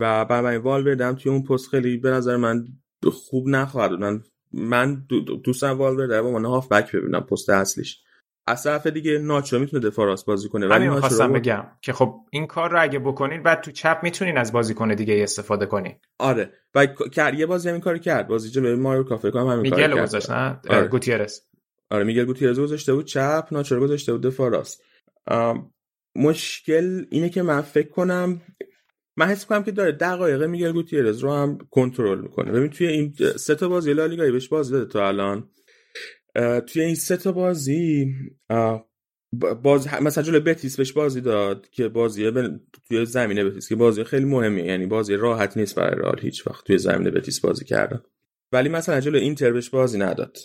و برای والوردم توی اون پست خیلی به نظر من خوب نخواهد من من دوستم والورد در عنوان هاف بک ببینم پست اصلیش. از طرف دیگه ناچو می‌تونه دفاع راست بازی کنه ولی خواستم بگم که خب این کار رو اگه بکنین بعد تو چپ می‌تونین از بازیکن دیگه استفاده کنین. آره. و کرد. یه بازی همین کار کرد. بازی جلوی مایو کافه کنم همین کار کرد. گذاشت نه؟ آره. گوتیرس. آره میگل گوتیرز گذاشته بود چپ ناچو گذاشته بود دفاع راست. مشکل اینه که من فکر کنم من حس کنم که داره دقایق میگل گوتیرز رو هم کنترل می‌کنه. ببین توی این سه تا بازی لالیگا بهش بازی داده تو الان. توی این سه تا بازی باز مثلا جلوی بتیس بهش بازی داد که بازی توی زمینه بتیس که بازی خیلی مهمیه. یعنی بازی راحت نیست برای رئال هیچ وقت توی زمینه بتیس بازی کردن. ولی مثلا جلوی اینتر بهش بازی نداد.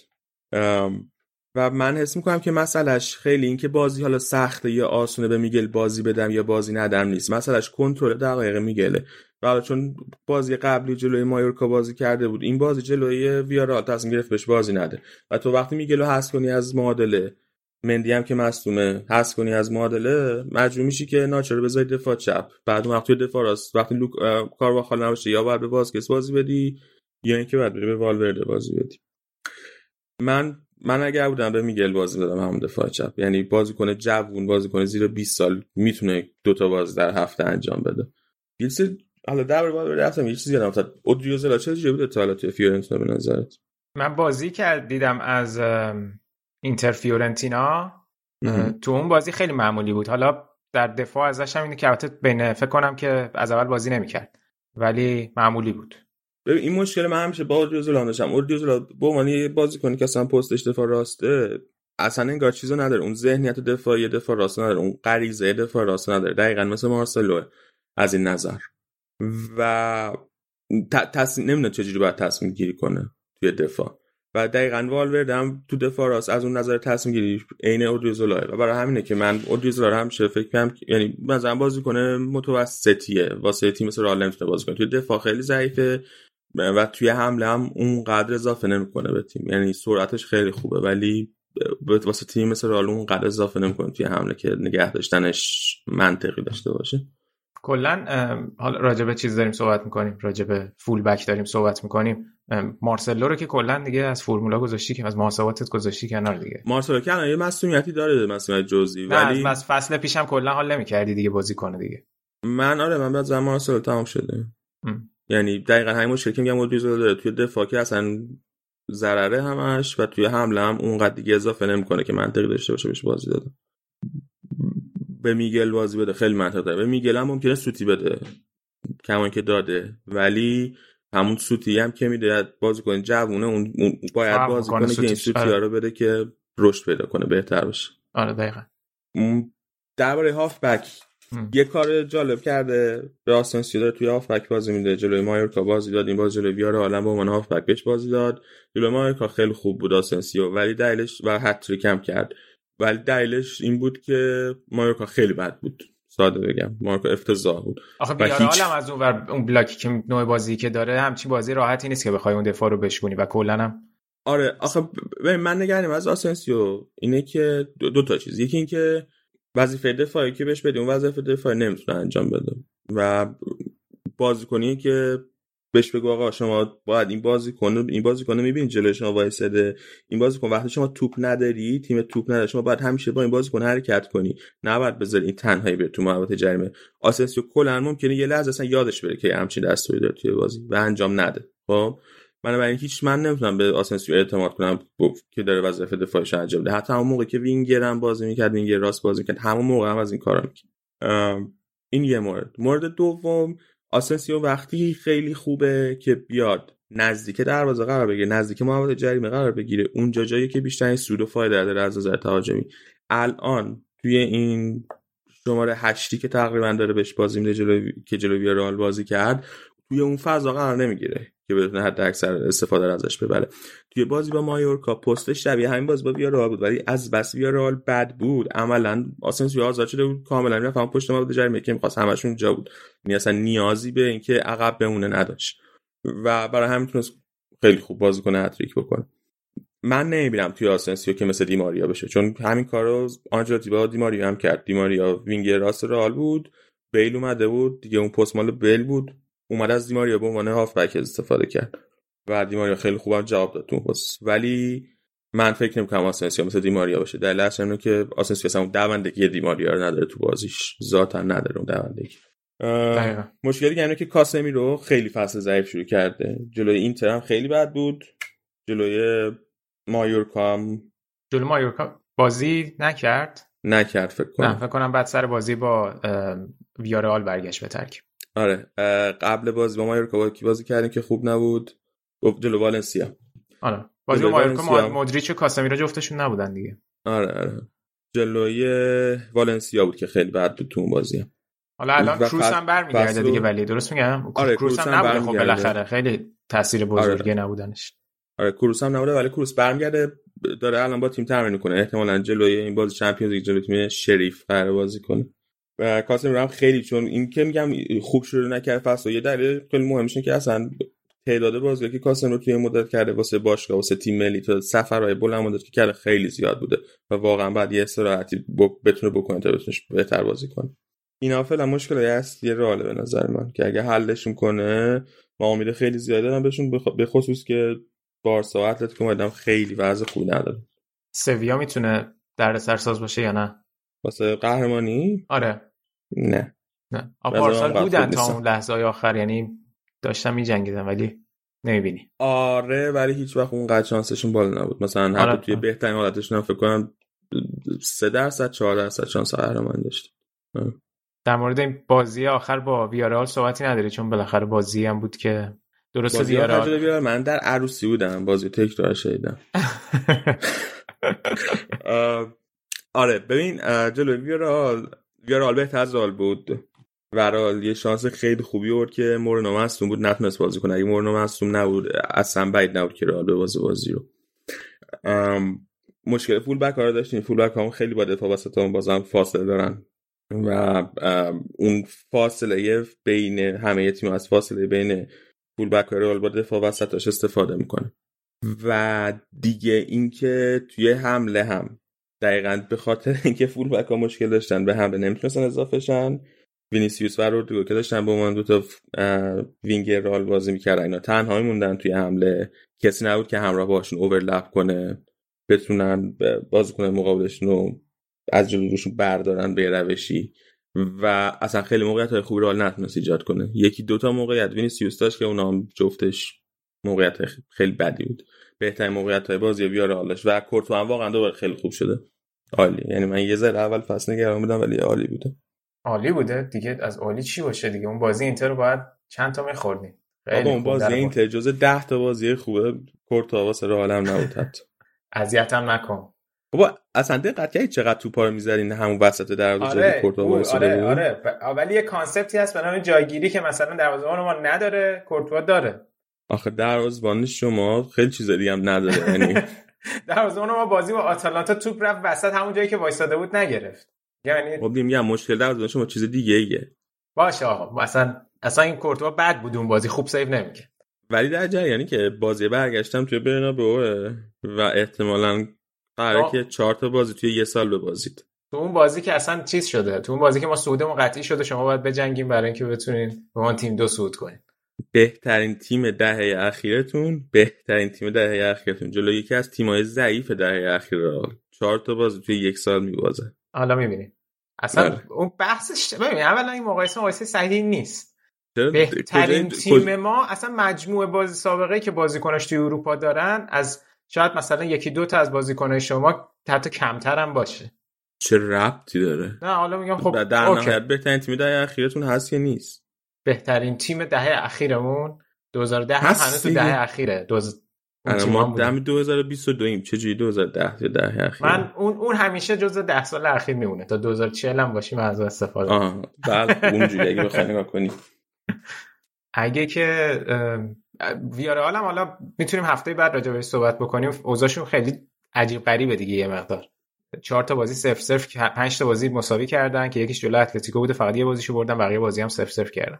و من حس می‌کنم که مسئلهش خیلی اینکه بازی حالا سخته یا آسونه به میگل بازی بدم یا بازی ندم نیست. مسئلهش کنترل دقایق میگله. و چون بازی قبلی جلوی مایورکا بازی کرده بود این بازی جلوی ویارال تصمیم گرفت بهش بازی نده. و تو وقتی میگلو هست کنی از معادله مندی هم که مصدومه هست کنی از معادله مجبور میشی که ناچار بذاری دفاع چپ. بعد اون وقتی دفاع راست وقتی لوک کار با خال نباشه یا باید به بازکس بازی بدی یا اینکه بری به والورده بازی بدی. من من اگر بودم به میگل بازی بدم هم دفاع چپ. یعنی بازی کنه جوون بازی کنه زیر 20 سال می‌تونه دوتا بازی در هفته انجام بده. گیلس حالا در باید رفتم یه چیزی یادم افتاد اودریوزلا چه جوری بوده تا حالا توی فیورنتینا به نظرت؟ من بازی کرد دیدم از اینتر فیورنتینا. تو اون بازی خیلی معمولی بود. حالا در دفاع ازش هم اینه که البته بین فکر کنم که از اول بازی نمی‌کرد. ولی معمولی بود. ببین این مشکل من همیشه با اودریوزولا داشتم. اودریوزولا به عنوان یه بازیکنی که اصلا پستش دفاع راسته اصلا انگار چیزو نداره. اون ذهنیت دفاعی دفاع راست نداره. اون غریزه دفاع راست نداره. دقیقا مثل مارسلو از این نظر. و تصمیم نمی‌دونه چجوری باید تصمیم گیری کنه توی دفاع. و دقیقا والورد هم تو دفاع راست از اون نظر تصمیم گیری عین اودریوزولا و برای همینه که من اودریوزولا رو همیشه فکر کنم یعنی مثلا بازی کنه متوسطیه واسه تیم مثل رئال نمی‌تونه بازی کنه. توی دفاع خیلی ضعیفه. و توی حمله هم اون قدر اضافه نمی‌کنه به تیم. یعنی سرعتش خیلی خوبه ولی واسه تیم مثل رئال اون قدر اضافه نمی‌کنه توی حمله که نگه داشتنش منطقی داشته باشه. کلا حالا راجع به چیز داریم صحبت می‌کنیم راجع به فول بک داریم صحبت می‌کنیم. مارسلو رو که کلا دیگه از فرمولا گذاشتی که از محاسباتت گذاشتی کنار دیگه. مارسلو که یه مسئولیتی داره مسئولیت جزئی ولی از فصل پیشم کلا حال نمی‌کردی دیگه بازی کنه دیگه. من آره من بعد زمان مارسلو تمام شده. ام. یعنی دقیقا همین مشکل که میگم اودریزو داره توی دفاع که اصلا ضرره همش و توی حمله هم اونقدر دیگه اضافه نمی‌کنه که منطقی داشته باشه بهش بازی داده. به میگل بازی بده خیلی داره. به میگل هم ممکنه سوتی بده کما اینکه داده. ولی همون سوتی هم که میده بازی کنه. جوونه اون باید بازی کنه که این سوتی ها آره. رو بده که رشد پیدا کنه بهتر بشه. آره دقیقا. درباره هاف یه کار جالب کرده. به آسنسیو داره توی هافبک بازی میده. جلوی مایورکا بازی داد این بازی جلوی ویارئال هم به عنوان هافبک بهش بازی داد. جلوی مایورکا خیلی خوب بود آسنسیو ولی دلیلش و هتریک هم کرد. ولی دلیلش این بود که مایورکا خیلی بد بود. ساده بگم. مارکو افتضاح بود. آخه بیارال هیچ... هم از اون ور اون بلاکی که نوع بازی که داره همچین بازی راحتی نیست که بخوای اون دفاع رو بشونی و کلا هم. آره. آخه من نگرانم از آسنسیو اینه که دو, دو تا چیز. یکی اینکه وظیفه دفاعی که بهش بدی اون وظیفه دفاعی نمی‌تونه انجام بده. و بازیکنی که بهش بگو آقا شما باید این بازی کنه این بازی کنه می‌بینی جلوی شما وایساده. این بازیکن وقتی شما توپ نداری تیم توپ نداره شما باید همیشه با این بازیکن حرکت کنی. نه باید بذاری این تنهایی بره تو محوطه جریمه. آسنسیو کلا ممکنه یه لحظه اصلا یادش بره که همچین دستوری داره توی بازی و انجام نده. خب؟ بنابراین هیچ من نمی‌تونم به آسنسیو اعتماد کنم که داره وظیفه دفاعش انجام بده حتی همون موقع که وینگر هم بازی می‌کرد وینگر راست بازی می‌کرد همون موقع هم از این کارا می‌کرد. این یه مورد. مورد دوم آسنسیو وقتی خیلی خوبه که بیاد نزدیک دروازه قرار بگیره نزدیک محوطه جریمه قرار بگیره اونجا جایی که بیشتر سود و فایده داره از نظر تهاجمی. الان توی این شماره هشتی که تقریبا داره بهش بازی میده جلو که جلو ویارال بازی کرد توی اون فضا قرار نمی‌گیره که بتونه حد اکثر استفاده ازش ببره. توی بازی با مایورکا پستش شبیه همین بازی با ویارال بود ولی از بس ویارال بد بود. عملا آسنسیو آزاد شده بود کاملا می‌رفت پشت ما بود جریمه که می‌خواست همشون جا بود. یعنی اصلا نیازی به اینکه عقب بمونه نداشت. و برای همین تونست خیلی خوب بازی کنه هتریک بکنه. من نمی‌بینم توی آسنسیو که مثل دیماریا بشه چون همین کارو آنچلوتی با دیماریا هم کرد. دیماریا وینگر راست رئال بود بیل اومده بود دیگه اون پست مال بیل بود. اومد از دیماریا به عنوان هافبک استفاده کرد و دیماریا خیلی خوبم جواب داد تو پست ولی من فکر نمی‌کنم آسنسیو مثل دیماریا باشه. دلیل اصلا اینه که آسنسیو اصلا دوندگی دیماریا رو نداره تو بازیش. ذاتا نداره اون دوندگی. مشکلی اینه که کاسمیرو خیلی فصل ضعیف شروع کرده. جلوی اینتر هم خیلی بد بود. جلوی مایورکا هم جلوی مایورکا بازی نکرد؟ نکرد فکر کنم. نه فکر کنم بعد سر بازی با ویارال برگشت به ترکیب. آره قبل بازی با مایورکا کی بازی کردیم که خوب نبود؟ جلو والنسیا. آره بازی با مایورکا مودریچ و کاسمیرو جفتشون نبودن دیگه. آره آره. جلوی والنسیا بود که خیلی بد بود تو اون بازی. حالا الان کروس هم برمیگرده دیگه ولی درست میگم؟ آره کروس هم نبوده خب بالاخره خیلی تاثیر بزرگی آره. نبودنش. آره کروس هم نبوده ولی کروس برمیگرده داره الان با تیم تمرین کنه احتمالاً جلوی این بازی چمپیونز لیگ جلوی تیم شریف قرار بازی کنه. و کاسم هم خیلی چون این که میگم خوب شروع نکرد فصل یه دلیل خیلی مهمشه که اصلا تعداد بازی که کاسم رو توی مدت کرده واسه باشگاه واسه تیم ملی تا سفرهای بلند مدت که کرده خیلی زیاد بوده و واقعا بعد یه استراحتی بتونه بکنه تا بتونه بهتر بازی کنه. اینا فعلا مشکل اصلی رئال به نظر من که اگه حلشون کنه ما امید خیلی زیاده دارم بهشون به خصوص که بارسا و اتلتیکو خیلی وضع خوبی نداره سویا می‌تونه در سرساز باشه یا نه؟ واسه قهرمانی؟ آره. نه. نه. پارسال بودن تا اون لحظه آخر یعنی داشتم میجنگیدن ولی نمی‌بینی. آره ولی هیچ وقت اون قد شانسشون بالا نبود. مثلا آره. حتی توی بهترین حالتشون فکر کنم 3 درصد 4 درصد شانس قهرمانی داشت. در مورد این بازی آخر با ویارال صحبتی نداری؟ چون بالاخره بازی هم بود که درست بازی ویارال بیار من در عروسی بودم. بازی تکرار شدیدم. *laughs* آره ببین جلوی ویارال ویارال بهتر از رال بود. ورال یه شانس خیلی خوبی بود که مورنو مصدوم بود نتونست بازی کنه. اگه مورنو مصدوم نبود اصلا بعید نبود که رال به بازی رو. مشکل فول بک ها رو داشتیم. فول بک هم خیلی با دفاع وسط بازم فاصله دارن. و اون فاصله بین همه تیم از فاصله بین فول بک ها با دفاع وسطش استفاده می‌کنه. و دیگه اینکه توی حمله هم دقیقا به خاطر اینکه فول بک ها مشکل داشتن به حمله نمی‌تونستن اضافه شن. وینیسیوس و رودریگو که داشتن به عنوان دو تا وینگر رئال بازی می‌کردن اینا تنها موندن توی حمله. کسی نبود که همراه باشون overlap کنه بتونن بازیکن مقابلشون رو از جلوی روشون بردارن به روشی. و اصلا خیلی موقعیت های خوبی رال نتونست ایجاد کنه. یکی دوتا موقعیت وینیسیوس داشت که اونا هم جفتش موقعیت خیلی بدی بود. بهترین موقعیت های بازی ویارال و کورتو هم واقعا دوباره خیلی خوب شده. عالی. یعنی من یه ذره اول فصل نگران بودم ولی عالی بوده. عالی بوده. دیگه از عالی چی باشه دیگه؟ اون بازی اینتر رو باید چند تا میخوردیم آقا اون بازی اینتر جزء 10 تا بازی خوبه. کورتو واسه رئال هم نبود حتی. اذیتم نکن. بابا اصلا دقت کردی چقدر توپا رو می‌ذارین همون وسط دروازه آره کورتوا آره بود آره. ولی یه کانسپتی هست به نام جایگیری که مثلا دروازه‌بان ما نداره کورتوا داره. آخه دروازه‌بان شما خیلی چیز دیگه هم نداره. یعنی *laughs* دروازه‌بان ما بازی با آتالانتا توپ رفت وسط همون جایی که وایساده بود نگرفت. یعنی خب میگم مشکل دروازه‌بان شما چیز دیگه ایه. باشه آقا مثلا اصلا این کورتوا بد بود اون بازی خوب سیو نمی‌کرد. ولی در جریانی که بازی برگشتم توی برنابئو و احتمالاً قراره آه. که چهار تا بازی توی یه سال ببازید. تو اون بازی که اصلا چیز شده تو اون بازی که ما صعودمون قطعی شده شما باید بجنگیم برای اینکه بتونین به اون تیم دو صعود کنین. بهترین تیم دهه اخیرتون بهترین تیم دهه اخیرتون. جلوی یکی از تیم‌های ضعیف دهه اخیر رو. چهار تا بازی توی یک سال میبازه. حالا می‌بینیم. اصلا بله. اون بحثش ببین اولا این مقایسه مقایسه صحیحی نیست. بهترین تیم ما اصلا مجموعه بازی سابقه که بازیکناش توی اروپا دارن از شاید مثلا یکی دو تا از بازیکنهای شما حتی کمتر هم باشه. چه ربطی داره؟ نه حالا میگم خب در. نهایت بهترین تیم دهه اخیرتون هست یا نیست؟ بهترین تیم دهه اخیرمون. 2010 هم هست هنوز تو. دهه اخیره. دوز... هم ما. دم 2022 ایم چجوری 2010 یا دهه اخیر من اون اون همیشه جزو ده سال اخیر میمونه. تا 2040 هم باشیم از اون استفاده آه بله *laughs* اونجوری. اگه بخوای نگاه کنی. اگه که ویارال هم حالا می‌تونیم هفته بعد راجع بهش صحبت بکنیم. اوضاعشون خیلی عجیب غریبه دیگه یه مقدار. چهار تا بازی صفر صفر پنج تا بازی مساوی کردن که یکیش جلو اتلتیکو بوده فقط یه بازیشو بردن بقیه بازی هم صفر صفر کردن.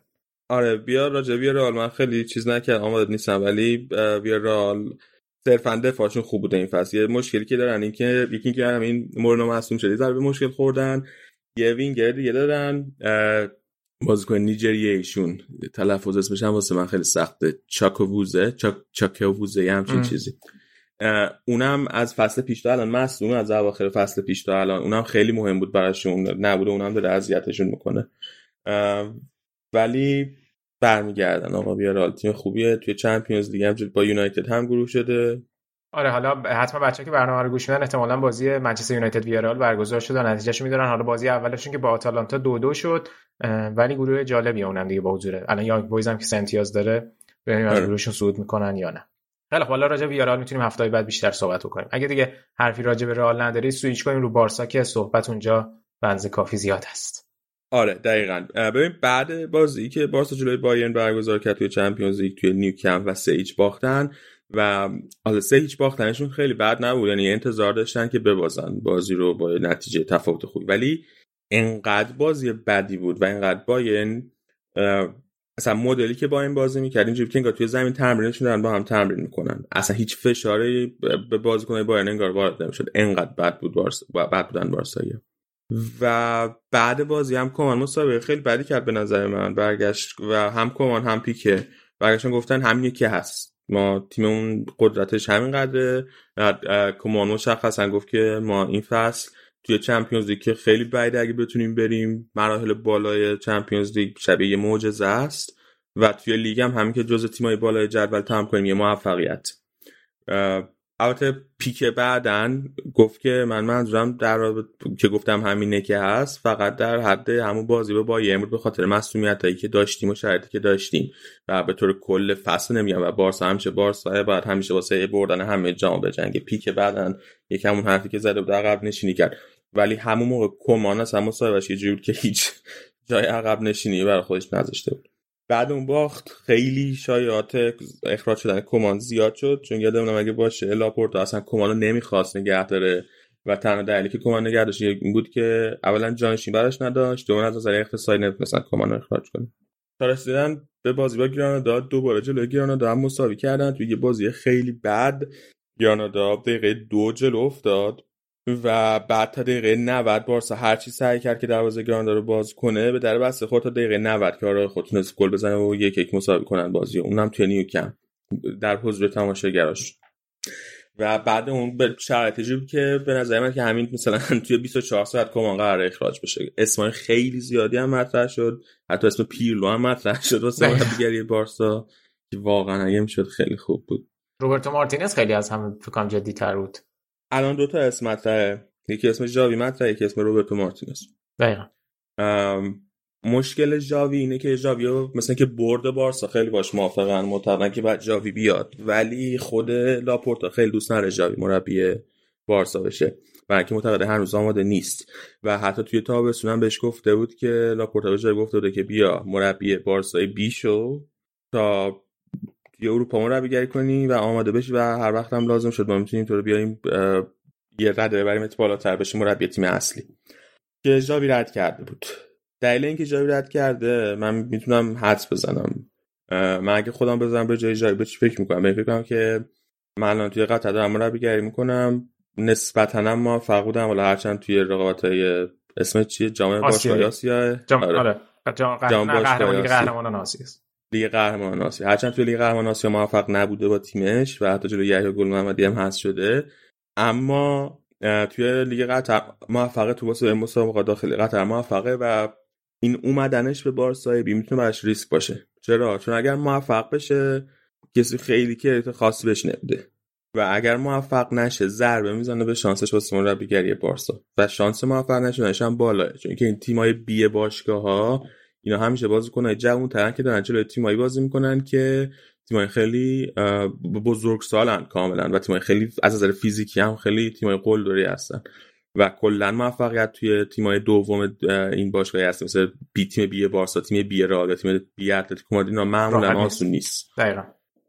آره بیا راجع بیا رئال من خیلی چیز نکردم آماده نیستم ولی بیا رئال. صرفا دفاعشون خوب بوده این فصل. یه مشکلی که دارن این که یکی اینکه همین مورنو مصدوم شده ضربه مشکل خوردن یه وینگر دیگه دارن بازیکن نیجریه‌ایشون تلفظ اسمش هم واسه من خیلی سخته. چاکوووزه چاک چاکوووزه یه همچین ام. چیزی. اونم از فصل پیش تا الان مصدوم از اواخر فصل پیش تا الان. اونم خیلی مهم بود براشون. نبوده اونم داره اذیتشون می‌کنه. ولی برمیگردن. آقا ویارئال تیم خوبیه. توی Champions League هم با یونایتد هم گروه شده. آره حالا حتما بچه‌ها که برنامه رو گوش میدن احتمالا بازی منچستر یونایتد ویارئال برگزار شد و نتیجهشو میدارن. حالا بازی اولشون که با آتالانتا دو دو شد ولی گروه جالبیه اونم دیگه با حضوره الان یانگ بویز هم که سه امتیاز داره ببینیم از آره. گروهشون صعود می‌کنن یا نه. خیلی حالا راجع به ویارئال می‌تونیم هفته بعد بیشتر صحبت بکنیم اگه دیگه حرفی راجع به رئال نداری سویچ کنیم رو بارسا که صحبت اونجا بنز کافی زیاد هست. آره دقیقا. ببین بعد بازی که بارسا جلوی بایرن برگزار کرد توی چمپیونز لیگ توی نیوکمپ و سه هیچ باختن و حالا سه هیچ باختنشون خیلی بد نبود. یعنی انتظار داشتن که ببازن بازی رو با نتیجه تفاوت خوبی. ولی انقدر بازی بدی بود و انقدر بایرن اصلا مدلی که با این بازی می‌کرد اینجوری که انگار توی زمین تمرینشون دارن با هم تمرین می‌کنن. اصلا هیچ فشاری به بازیکنهای بایرن انگار وارد نمی‌شد. انقدر بد بود بارسا بد بودن بارسایی. و بعد بازی هم کمان مسابقه خیلی بدی کرد به نظر من. برگشت و هم کمان هم پیکه. برگشتن گفتن همین یکی هست. ما تیممون قدرتش همین قدره کمان مشخصا گفت که ما این فصل توی چمپیونز لیگ که خیلی بعیده اگه بتونیم بریم مراحل بالای چمپیونز لیگ شبیه یه معجزه است. و توی لیگ هم همین که جزء تیمای بالای جدول تمام کنیم یه موفقیت. البته پیک بعدن گفت که من منظورم در رابط- که گفتم همینه که هست فقط در حد همون بازی با بایرن بود به خاطر مسئولیتایی که داشتیم و شرایطی که داشتیم. و به طور کل فصل نمیگم و بارسا همیشه بارسا باید همیشه واسه بردن همه جام به جنگ پیک بعدن یکم اون حرفی که زده بود عقب نشینی کرد. ولی همون موقع کمان اصلا مصاحبهش یه جوری بود که هیچ جای عقب نشینی برای خودش نذاشته بود. بعد اون باخت خیلی شایعات اخراج شدن کمان زیاد شد چون یادمونم اگه باشه لاپورتا اصلا کمان رو نمی‌خواست نگه داره و تنها دلیلی که کمان نگه داشت این بود که اولا جانشین براش نداشت دوم از نظر اقتصادی نمی‌تونستن کمان رو اخراج کنه تا رسیدن به بازی با گرانادا دوباره جلوی گرانادا هم مساوی کردن. توی یه بازی خیلی بد گرانادا دقیقه دو جلو افتاد. و بعد تا دقیقه 90 بارسا هر چی سعی کرد که دروازه گرانادا رو باز کنه به در بسته خورد تا دقیقه 90 که آره خود تونست گل بزنه و یک یک مساوی کنن بازی. اونم توی نیوکم در حضور تماشاگراش. و بعد اون به شرایط که به نظر من که همین مثلا *laughs* توی 24 ساعت کمان قرار اخراج بشه. اسمای خیلی زیادی هم مطرح شد. حتی اسم پیرلو هم مطرح شد واسه *laughs* مربیگری بارسا که واقعا اگه می‌شد خیلی خوب بود. روبرتو مارتینز خیلی از همه فکر کنم جدی تر بود. الان دو تا اسم مطرحه. یکی اسم جاوی مطرحه یکی اسم روبرتو مارتینز. دقیقا. مشکل جاوی اینه که جاوی مثلا که برد بارسا خیلی باش موافقن معتقدن که بعد جاوی بیاد. ولی خود لاپورتا خیلی دوست نداره جاوی مربی بارسا بشه برای معتقد هنوز آماده نیست. و حتی توی تابستون هم بهش گفته بود که لاپورتا به جای گفته بوده که بیا مربی بارسای بی شو تا توی اروپا مربیگری کنی و آماده بشی و هر وقت هم لازم شد ما می‌تونیم تو رو بیاریم یه رده ببریم بالاتر بشی مربی تیم اصلی. که جاوی رد کرده بود. دلیل اینکه جاوی رد کرده من می‌تونم حدس بزنم. من اگه خودم بزنم به جای جاوی به چی فکر می‌کنم؟ فکر کنم که من الان توی قطر دارم مربیگری می‌کنم. نسبتا هم موفق بودم ولی هرچند توی رقابت های اسم چیه؟ جام آسیایی. باشگاه آسیا جام آره. آره. جام قهرمانی. قهرمانان آسیا است. لیگ قهرمان آسیا. هرچند توی لیگ قهرمان آسیا موفق نبوده با تیمش و حتی جلوی یحیی گل محمدی هم هست شده. اما توی لیگ قطر موفقه تو واسه مسابقات داخلی قطر موفقه و این اومدنش به بارسای بی می‌تونه براش ریسک باشه. چرا؟ چون اگر موفق بشه کسی خیلی که خاصی بهش نمیده. و اگر موفق نشه ضربه می‌زنه به شانسش واسه مربیگری بارسا. و شانس موفق نشدنش هم بالاه چون که این تیمای بی باشگاه ها اینا همیشه بازیکنای جوون ترن که دارن جلوی تیمایی بازی می‌کنن که تیمای خیلی بزرگ سالن کاملا و تیمای خیلی از نظر فیزیکی هم خیلی تیمای قلدری هستن. و کلا موفقیت توی تیمای دوم این باشگاه هست مثل بی تیم بی بارسا تیم بی رئال تیم بی اتلتیکو مادرید معمولا آسون نیست. دقیقاً.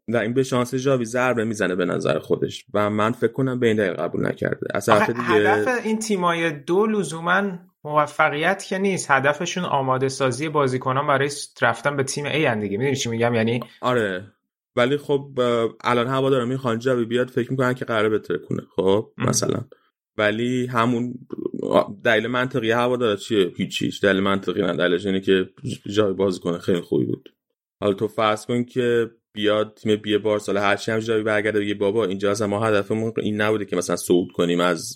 و این به شانس جاوی ضربه می‌زنه به نظر خودش و من فکر کنم به این دلیل قبول نکرده. از دیگه هدف این تیمای دو لزوما موفقیت که نیست. هدفشون آماده سازی بازیکنان برای رفتن به تیم ای هن دیگه. می‌دونی چی میگم؟ یعنی آره. ولی خب الان هوادارا می‌خوان جاوی بیاد فکر می‌کنن که قراره بتره کنه خب مثلا. ولی همون دلیل منطقی هوادارا چیه؟ هیچ دلیل منطقی نه. دلیلش اینه که جاوی بازیکن خیلی خوبی بود. حالا تو فرض کن که بیاد تیم بی بار سال هر چی هم جایی برگرده بگه بابا اینجا از ما هدفمون این نبوده که مثلا صعود کنیم از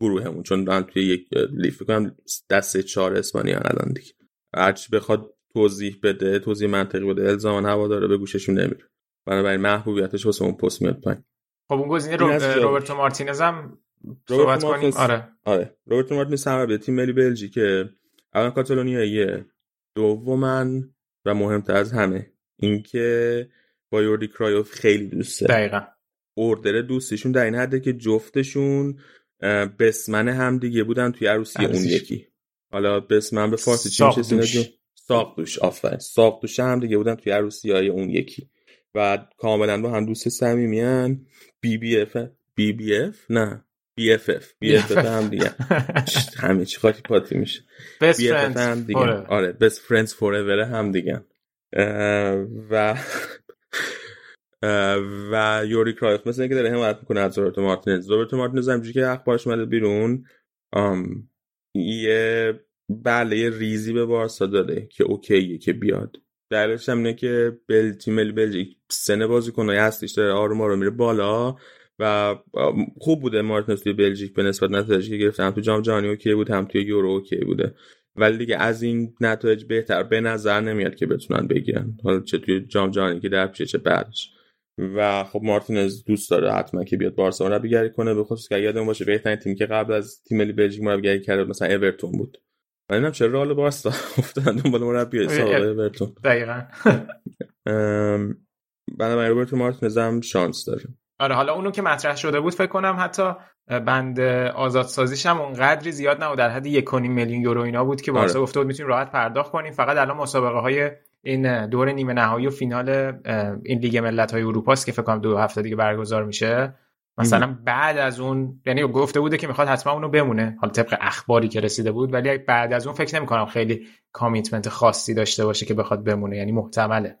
گروهمون چون من توی یک لیف کنم دست چهار اسپانیا الان دیگه. هرچی بخواد توضیح بده توضیح منطقی بده الزاما هوا داره به گوششون نمیره. بنابراین محبوبیتش واسه اون پست میاد پایین. خب اون گزینه رو... روبرتو مارتینز هم صحبت کنیم؟ آره. آره. روبرتو مارتینز هم تیم ملی بلژیکه الان کاتالونیاییه دومن و مهمتر از همه. اینکه با یوردی کرایوف خیلی دوسته دقیقا. اوردر دوستیشون در این حده که جفتشون بسمن هم دیگه بودن توی عروسی اون یکی. حالا بسمن به فارسی چی میشه ساق دوش آفرین. ساق دوش هم دیگه بودن توی عروسی های اون یکی. و کاملا با هم دوست صمیمیان بی بی اف بی بی اف نه. بی اف اف بی اف اف هم دیگه. *laughs* همه چی خاطی پاتی میشه. BF هم دیگه. آره best friends for هم دیگه. و *laughs* و یوردی کرایف مثل اینکه داره حمایت می‌کنه از روبرتو مارتینز. روبرتو مارتینز همجوری که اخبارش اومده بیرون یه بله ریزی به بارسا داده که OK ه که بیاد. دلیلش هم اینه که بل تیم ملی بلژیک سن بازیکنای هستش داره آروم آروم میره بالا و خوب بوده مارتینز توی بلژیک به نسبت نتایجی که گرفته. هم تو جام جهانی OK بود هم توی یورو OK بوده. ولی دیگه از این نتایج بهتر به نظر نمیاد که بتونن بگیرن. حالا چه توی جام جهانی که در پیشه چه بعدش. و خب مارتینز دوست داره حتما که بیاد بارسا مربیگری کنه به خصوص که یادمون باشه بهترین تیم که قبل از تیم ملی بلژیک مربیگری کرده مثلا اورتون بود. من نمی‌دونم چرا رئال بارسا *laughs* افتادن دنبال مربی سابق اورتون. دقیقاً. بنابراین روبرتو مارتینز هم شانس داره. آره حالا اونو که مطرح شده بود فکر کنم حتی بند آزادسازیش هم اونقدری زیاد نبود در حد یک میلیون یورو اینا بود که بارسا آره. گفته بود می‌تونیم راحت پرداخت کنیم. فقط الان مسابقه های این دور نیمه نهایی و فینال این لیگ ملت های اروپا است که فکر کنم دو هفته دیگه برگزار میشه. مثلا بعد از اون یعنی گفته بوده که می‌خواد حتما اونو بمونه. حالا طبق اخباری که رسیده بود ولی بعد از اون فکر نمی کنم خیلی commitment خاصی داشته باشه که بخواد بمونه یعنی محتمله.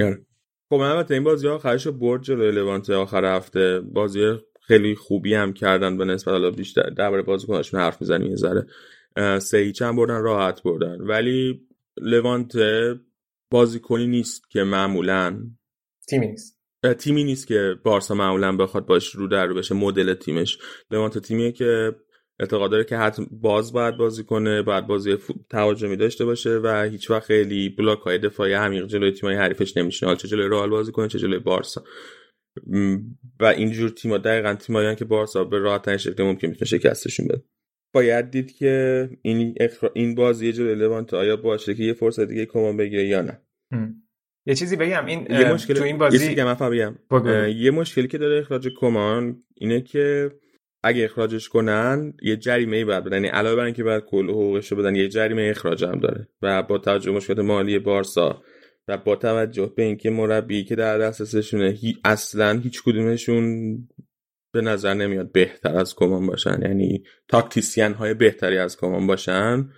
آره. خب البته این بازی آخرش برد جلوی لوانت آخر هفته. بازی خیلی خوبی هم کردن به نسبت حالا بیشتر درباره بازیکناشون حرف می‌زنیم یه ذره. سه هیچ هم بردن راحت بردن. ولی لوانت بازیکنی نیست که معمولا تیمی نیست. تیمی نیست که بارسا معمولا بخواد باش رو در رو بشه مدل تیمش. لوانت تیمیه که اعتقاد داره که حتما باز باید بازی کنه باید بازی تهاجمی داشته باشه و هیچ وقت خیلی بلاک های دفاعی عمیق جلوی تیمای حریفش نمیشه چه جلوی رئال بازی کنه چه جلوی بارسا. و اینجور تیما دقیقا تیمایی که بارسا به راحت ترین شکل ممکن می‌تونه شکستشون بده. باید دید که این اخرا... این بازی جلوی لوانت آیا باشه که یه فرصت دیگه کمان بگیره یا نه. یه چیزی بگم. این یه مشکل... تو این بازی یه, بگم. یه مشکلی که داره اخراج کمان اینه که اگه اخراجش کنن یه جریمه ای باید بدن. یعنی علاوه بر اینکه باید کل حقوقش رو بدن یه جریمه اخراج هم داره. و با توجه به مشکلات مالی بارسا و با توجه به اینکه مربی که در دسترسشونه هی اصلا هیچ کدومشون به نظر نمیاد بهتر از کمان باشن. یعنی تاکتیسیان های بهتری از کمان باشن.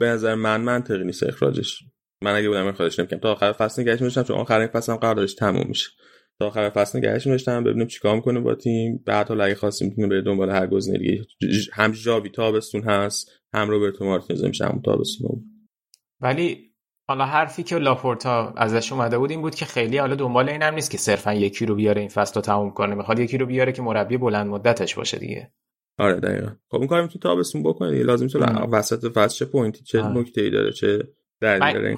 به نظر من منطقی نیست اخراجش. من اگه بودم اخراجش نمی‌کنم تا آخر فصل نگهش می‌داشتم. چون آخر فصل هم قراردادش تموم میشه. تا آخر فصل نگهش می‌داشتم. ببینیم چیکار می‌کنه با تیم. بعد حالا اگه خواستیم می‌تونه بره دنبال هر گزینه دیگه. هم جاوی تابستون هست هم روبرتو مارتینز میشه. هم تابستون ولی حالا حرفی که لاپورتا ازش اومده بود این بود که خیلی حالا دنبال این هم نیست که صرفا یکی رو بیاره این فصل رو تموم کنه. می‌خواد یکی رو بیاره که مربی بلند مدتش باشه دیگه. آره دقیقا. خب اون کار می‌تونی تابستون بکنی لازم تو وسط فصل چه point ی چه آره. نکته ای داره چه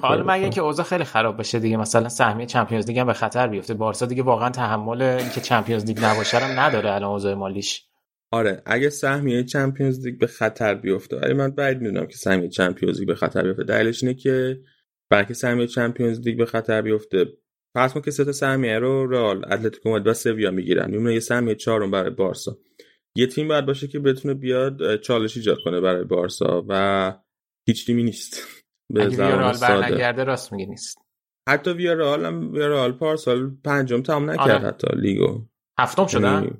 حالا مگه. که اوضاع خیلی خراب بشه دیگه؟ مثلا سهمیه Champions League هم به خطر بیفته. بارسا دیگه واقعا تحمل اینکه Champions League نباشه رو نداره الان اوضاع مالیش. آره اگه سهمیه Champions League به خطر بیفته. ولی من بعید می‌دونم که سهمیه Champions League به خطر بیفته. دلیلش اینه که برای اینکه سهمیه Champions League به خطر بیفته. فرض کن که سه تا سهمیه رو رئال اتلتیکو مادرید و سویا می‌گیرن. میمونه یه سهمیه چهارم برای بارسا. یه تیم باید باشه که بتونه بیاد چالش ایجاد کنه برای بارسا و هیچ تیمی نیست. *laughs* به ویارال ساده. راست میگه نیست. حتی ویارال هم ویارال پارسال پنجم تمام نکرد آره. حتی لیگو. هفتم شدن؟ یعنی-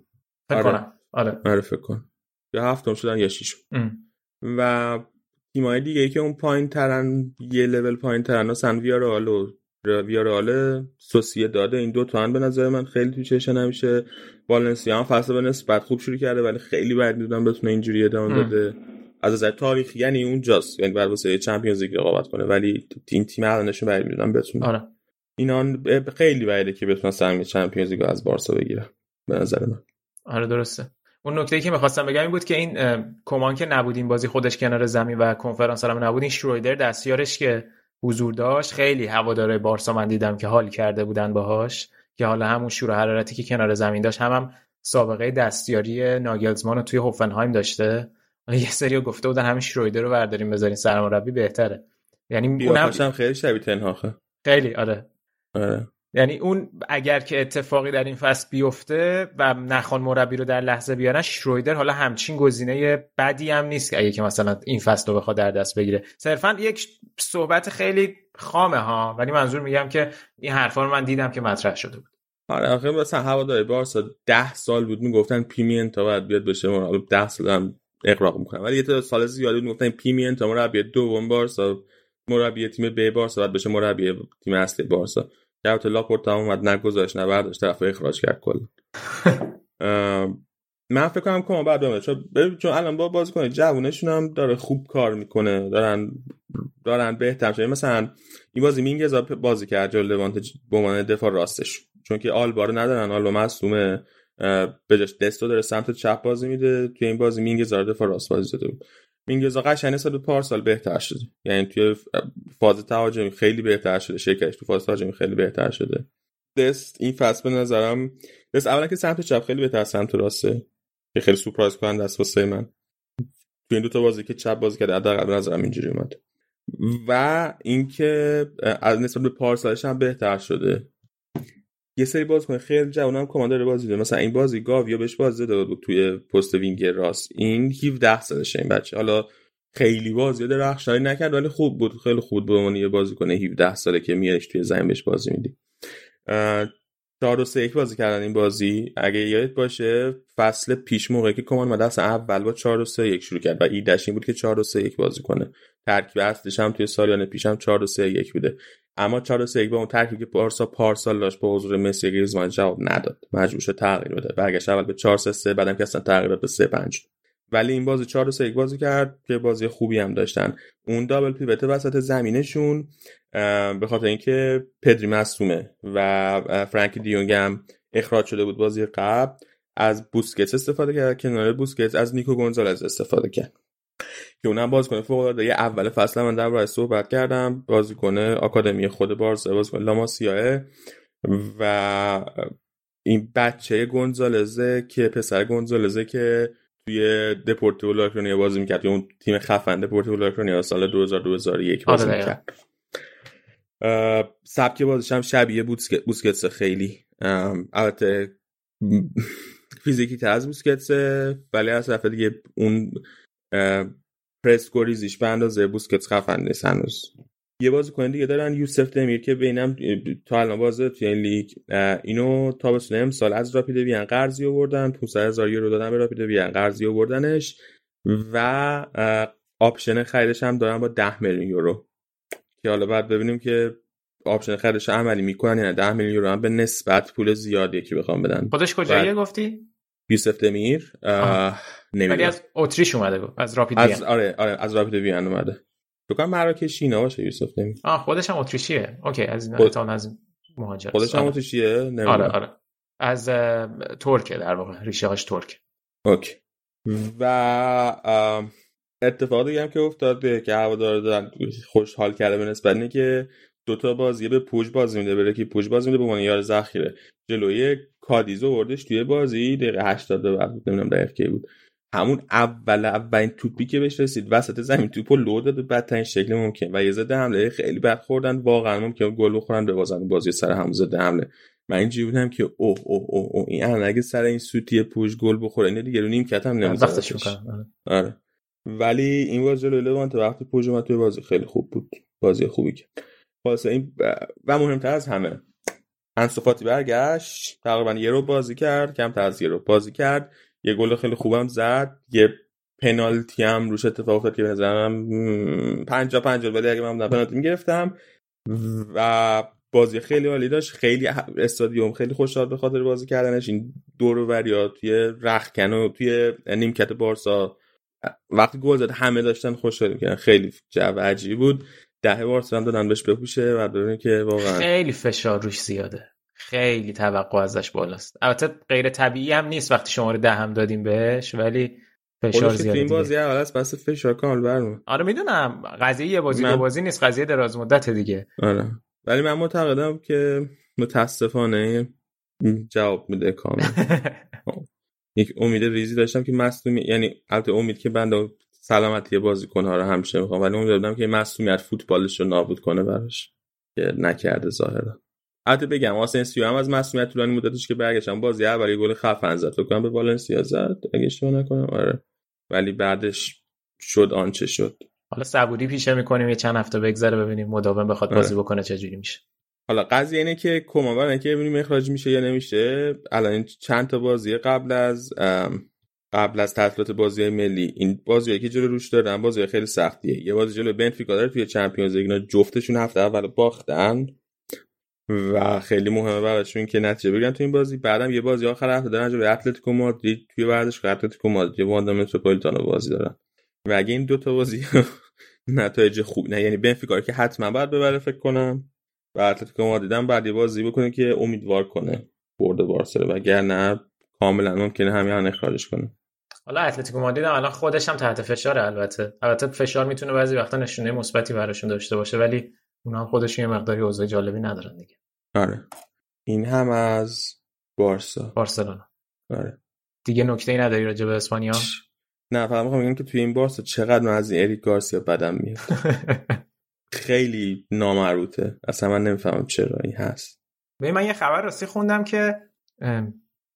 فکر آره. کنم. آره. آره فکر کن یا هفتم شدن یا ششم. و تیمای دیگه ای که اون پایین ترن یه لول پایین ترن مثلا ویارال و ویارال سوسیه داده این دو تا هم به نظر من خیلی تو چشه نمیشه. والنسیا هم فصل به نسبت خوب شروع کرده ولی خیلی بعد می‌دونم بتونه اینجوری ادامه ام. بده. از نظر تاریخی یعنی اونجاست یعنی بعد واسه چمپیونز لیگ رقابت کنه ولی این تیم الانشون بعد می‌دونم بتونه. آره. اینا خیلی بعیده که بتونن سهمیه چمپیونز لیگ از بارسا بگیرن به نظر من. آره درسته. اون نکته ای که می‌خواستم بگم این بود که این کمان که نبود این بازی خودش کنار زمین و کنفرانس هم نبود این شرویدر دستیارش که حضور داشت خیلی هواداره بارسا من دیدم که حال کرده بودن باهاش که حالا همون شور حرارتی که کنار زمین داشت هم, هم سابقه دستیاری ناگلزمان رو توی هوفنهایم داشته. یه سری گفته بودن همین شرویدر رو برداریم بذارین سرمربی بهتره. یعنی اونم هم خیلی شبیه تنهاخه. خیلی آره. آره. یعنی اون اگر که اتفاقی در این فصل بیفته و نخوان مربی رو در لحظه بیارن شرویدر حالا همچین گزینه بدی هم نیست اگه که مثلا این فصل رو بخواد در دست بگیره. صرفا یک صحبت خیلی خامه ها ولی منظور میگم که این حرفا رو من دیدم که مطرح شده بود. آره آخه مثلا هوادارای بارسا ده سال بود می‌گفتن پیمینتا باید بیاد بشه مربی ده سال هم اغراق می‌کنن ولی یه تا سال زیادی بود می‌گفتن پیمینتا مربی دوم بارسا مربی تیم ب بارسا باید بشه مربی تیم اصلی بارسا. که البته لاپورتا هم اومد نگذاشت نه برداشت طرف اخراج کرد کلا. *laughs* ام، من فکر کنم کومان بعد بمونه چون چون الان با بازیکن جوونشون هم داره خوب کار می‌کنه. دارن دارن بهتر شده مثلا این بازی مینگزا بازی کرد جلوی لوانت به عنوان دفاع راستش. چون که آلبا رو ندارن آلبا مصدومه به جاش دستو داره سمت چپ بازی میده. توی این بازی مینگزا دفاع راست بازی داده بود. مینگزا قشنگ نسبت پارسال بهتر شده. یعنی توی فاز تهاجمی خیلی بهتر شده شرکتش تو فاز تهاجمی خیلی بهتر شده. دست این فصل به نظرم دست اولا که سمت چپ خیلی بهتر سمت راسته که خیلی سورپرایز کننده است واسه من. تو این دو تا بازی که چپ بازی کرده حداقل نظرم اینجوری اومد. و اینکه از نسبت به پارسالش هم بهتر شده. یه سری بازیکن خیلی جوان هم کماندار بازی داره مثلا این بازی گاویا بهش بازی داده بود توی پست وینگر راست. این 17 سالشه این بچه. حالا خیلی بازی درخشانی نکرد ولی خوب بود. خیلی خوب به عنوان یه بازیکن 17 ساله که میارش توی زمین بهش بازی میدی. چهار و سه یک بازی کردن این بازی. اگه یادت باشه فصل پیش موقعی که کمان اصلا اول با چهار و سه یک شروع کرد و ایدش این بود که چهار و سه یک بازی کنه. ترکیب اصلش هم توی سالیان پیش هم چهار و سه یک بوده. اما 4 3 با اون ترکیبی که پارسا پارسال داشت با حضور مسی گریزمان جواب نداد. مجبور شد تغییر بده. برگشت اول به 4 3 3 بعدم که اصلا تغییر داد به 3 5 ولی این بازی 4 3 بازی کرد که بازی خوبی هم داشتن. اون دابل پیوت وسط زمینشون به خاطر اینکه پدری مصدومه و فرانکی دیونگ هم اخراج شده بود بازی قبل. از بوسکتس استفاده کرد. کنار بوسکتس از نیکو گونزالز استفاده کرد. که اونم بازیکن فوق العاده اول فصل من در صحبت کردم. بازیکن آکادمی خود بارسا بازیکن لاماسیاه و این بچه گونزالزه که پسر گونزالزه که توی دپورتیو لاکرونیا بازی می‌کرد. اون تیم خفن دپورتیو لاکرونیا سال 2000 2001 بازی آره می‌کرد. سبک بازیش هم شبیه بوسکتس خیلی. البته *laughs* فیزیکی تر از بوسکتسه ولی از طرف دیگه اون پرس گریزیش به اندازه بوسکتس خفن نیست هنوز. یه بازیکن دیگه دارن یوسف دمیر که بینم تا الان بازه توی این لیگ اینو تابستون امسال از راپید وین قرضی آوردن 500 هزار یورو دادن به راپید وین قرضی آوردنش و option خریدش هم دارن با 10 میلیون یورو. که حالا بعد ببینیم که option خریدش عملی می‌کنن یعنی 10 میلیون یورو هم به نسبت پول زیادی که بخوام بدن. خودش کجاییه گفتی؟ یوسف دمیر ولی از اتریش اومده بود از راپید از آره آره از راپید وین اومده. بکنم مراکشی اینا باشه یوسف دمیر آه خودش هم اتریشیه. OK از این خود... از مهاجر. خودش هم اتریشیه آره آره. از ترکه در واقع ریشه هاش ترک OK. و اتفاق دیگه هم که افتاده که هوادارا دارن خوشحال کرده به نسبت اینه که دوتا بازی به پوچ بازی میده بره که پوچ بازی میده به عنوان یار ذخیره. جلوی کادیزو وردش توی بازی دقیقه 80 به بعد نمی‌دونم دقیقه کی بود. همون اول اولین توپی که بهش رسید وسط زمین توپو لو داد به بدترین شکل ممکن. و یه ضد حمله خیلی بد خوردن واقعا ممکن گل بخورن ببازن بازی سر همون ضد حمله. من اینجوری بودم که اوه اوه اوه اوه. این الان اگه سر این سوتی پوش گل بخوره اینو دیگه رو نیمکت هم وقتش نمی‌ذاره می‌کنم آره. ولی این بازی جلوی لوانت وقتی پوج اومد توی بازی خیلی خوب بود. بازی خوبی کرد خلاصه این ب- و مهمتر از همه انسو فاتی برگشت. تقریبا یه رو بازی کرد کمتر از یه رو بازی کرد. یه گل خیلی خوبم زد. یه پنالتی هم روش اتفاق افتاد که به نظرم پنجا پنجا ولی اگه من پنالتی می‌گرفتم. و بازی خیلی عالی داشت. خیلی استادیوم خیلی خوشحال به خاطر بازی کردنش. این دور و بریا توی رخکن و توی نیمکت بارسا وقتی گل زد همه داشتن خوشحال می‌کردن. خیلی جو عجیبی بود. ده بارسا هم دادن بهش بپوشه و که واقعا خیلی فشار روش زیاده. خیلی توقع ازش بالاست. البته غیر طبیعی هم نیست وقتی شماره ده هم دادیم بهش ولی فشار تو زیاده این. بازی اول است بس فشار کامل برمون آره می‌دونم. قضیه یه بازی من- دو بازی نیست قضیه دراز مدت دیگه. آره. ولی من معتقدم که متاسفانه جواب میده کامل. *laughs* یک امید ریزی داشتم که مصدومی یعنی البته امید که بنده سلامتی بازیکن‌ها رو همیشه می‌خوام ولی امید داشتم که مصدومیت فوتبالش رو نابود کنه براش. که نکرده ظاهرا. البته بگم آسنسیو هم از مصدومیت طولانی مدتش که برگشتم بازی اول یه گل خفن زد. فکر کنم به والنسیا زد اگه اشتباه نکنم آره. ولی بعدش شد آنچه شد. حالا صبوری پیشه می‌کنیم یه چند هفته بگذره ببینیم مداوم بخواد آره. بازی بکنه چجوری میشه. حالا قضیه اینه که برای اینکه ببینیم اخراج میشه یا نمیشه. الان چند تا بازی قبل از قبل از تعطیلات بازی ملی این بازی که جلو روش دارن بازی خیلی سختیه. یه بازی جلو بنفیکا داره توی چمپیونز لیگ جفتشون هفته اول باختن. و خیلی مهمه براشون که نتیجه بگیرن تو این بازی. بعدم یه بازی آخر هفته دارن جلوی اتلتیکو مادرید توی ورزشگاه اتلتیکو مادرید واندا متروپولیتانو بازی دارن. و اگه این دوتا بازی *laughs* نتایج خوب نه یعنی بنفیکا که حتما باید ببره فکر کنم. و اتلتیکو مادرید هم بعد یه بازی بکنه که امیدوار کنه برد بارسا رو وگرنه کاملا ممکنه همین اخراجش کنه. حالا اتلتیکو مادرید الان خودش هم تحت فشاره البته. البته فشار می‌تونه بعضی وقتا نشونه مثبتی براشون داشته باشه ولی اونا هم خودشون یه مقداری اوضاع جالبی ندارن دیگه. آره. این هم از بارسا. بارسلونا. آره. دیگه نکته ای نداری راجع به اسپانیا؟ نه فقط می‌خوام بگم که توی این بارسا چقدر من از این اریک گارسیا بدم میاد. *laughs* خیلی نامربوطه. اصلا من نمی‌فهمم چرا این هست. ببین من یه خبر راستی خوندم که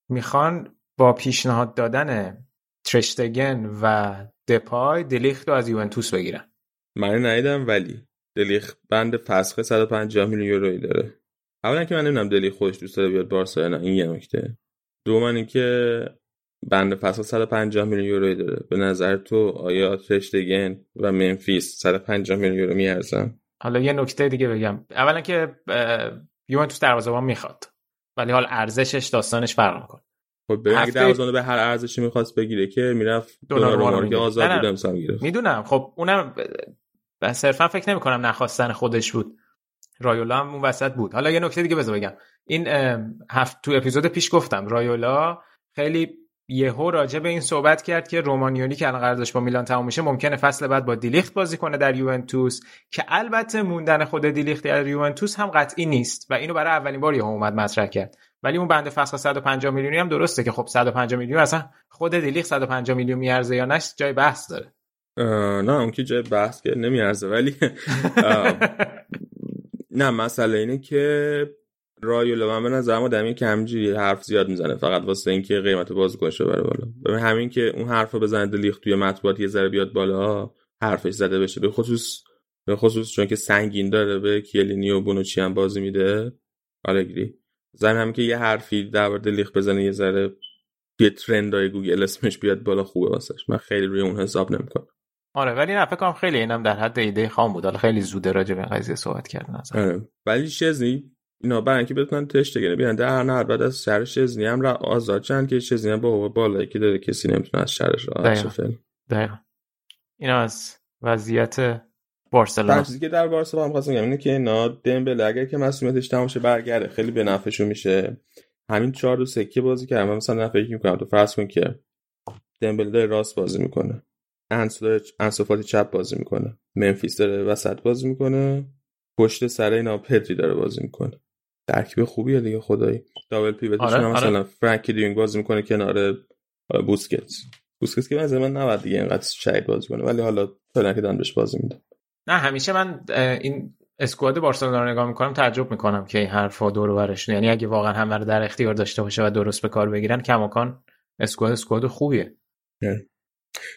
می‌خوان با پیشنهاد دادن ترشتگن و دپای دلیخت رو از یوونتوس بگیرن. من ندیدم ولی. دلیخ بند فسخ 150 میلیون یورویی داره. اولا که من نمی‌دونم دلیخ خودش دوست داره بیاد بارسا نه این یه نکته. دوم اینکه بند فسخ 150 میلیون یورویی داره. به نظر تو آیا ترشتگن و منفیس 150 میلیون یورو میارزن؟ حالا یه نکته دیگه بگم. اولا که یوونتوس دروازه‌بان می‌خواد. ولی حال ارزشش داستانش فرق می‌کنه. خب ببین اگه هفته- به هر ارزشی می‌خواست بگیره که می‌رفت دوناروما رو که. آزاد نه، نه. بود امسال می‌گرفت می‌دونم. خب اونم ب- صرفا فکر نمی کنم نخواستن خودش بود. رایولا هم اون وسط بود. حالا یه نکته دیگه بذار بگم. این هفت تو اپیزود پیش گفتم رایولا خیلی یهو راجع به این صحبت کرد که رومانیولی که الان قراردادش با میلان تموم میشه ممکنه فصل بعد با دیلیخت بازی کنه در یوونتوس که البته موندن خود دیلیخت در یوونتوس هم قطعی نیست و اینو برای اولین بار یهو اومد مطرح کرد. ولی اون بند فسخ 150 میلیونی هم درسته که خب 150 میلیون اصلا خود دیلیخت 150 میلیون میارزه یا نه جای بحث داره. نه اون که جای بحث که نمیارزه ولی *laughs* نه مسئله اینه که رایولا من به نظرم آدمی که همینجوری حرف زیاد می‌زنه فقط واسه اینکه قیمت بازیکنش رو بره بالا. ببین همین که اون حرف رو بزنه دلیخت توی مطبوعات یه ذره بیاد بالا حرفش زده بشه. به خصوص به خصوص چون که سنگین داره به کیلینی و بونوچی هم بازی میده. آلگری زن هم که یه حرفی در مورد دلیخت بزنه یه ذره یه ترندای گوگل اسمش بیاد بالا خوبه واسش من خیلی روی اون حساب نمی‌کنم. آره ولی نه فکر کنم خیلی اینم در حد ایده خام بود. حالا خیلی زوده راجع به این قضیه صحبت کردن آره. ولی شزنی اینا برای اینکه بتونن تشتگنه بیان در نه بعد از شهر شزنی هم را آزاد چند که شزنی هم با حقوق بالایی که داره کسی نمی‌تونه از شهرش راحت شه دقیقا. فعلا. دقیقا. این از وضعیت بارسلونا. چیزی که در بارسا هم خواستم بگم اینه که اینا دمبله اگر که مسئولیتش تمام شه برگرده. خیلی به نفعشون میشه. همین چهار دو سکه بازی کردم. مثلا فکر می‌کنم تو فرض کن که دمبله راست بازی می‌کنه. انسو داره انسو چپ بازی می‌کنه. منفیس داره وسط بازی می‌کنه. پشت سر اینا پدری داره بازی می‌کنه. ترکیب خوبیه دیگه خدایی. دابل پیوتش آره، هم مثلا آره. فرانکی دیونگ بازی می‌کنه کنار آره، بوسکتس. بوسکتس که من من نباید دیگه اینقدر شهید بازی کنه ولی حالا فعلا که دارن بهش بازی میده نه همیشه من این اسکواد بارسلونا رو نگاه می‌کنم تعجب می‌کنم که این حرفا دور و برش یعنی اگه واقعا همه رو در اختیار داشته باشه و درست به کار بگیرن کماکان اسکواد اسکواد خوبیه.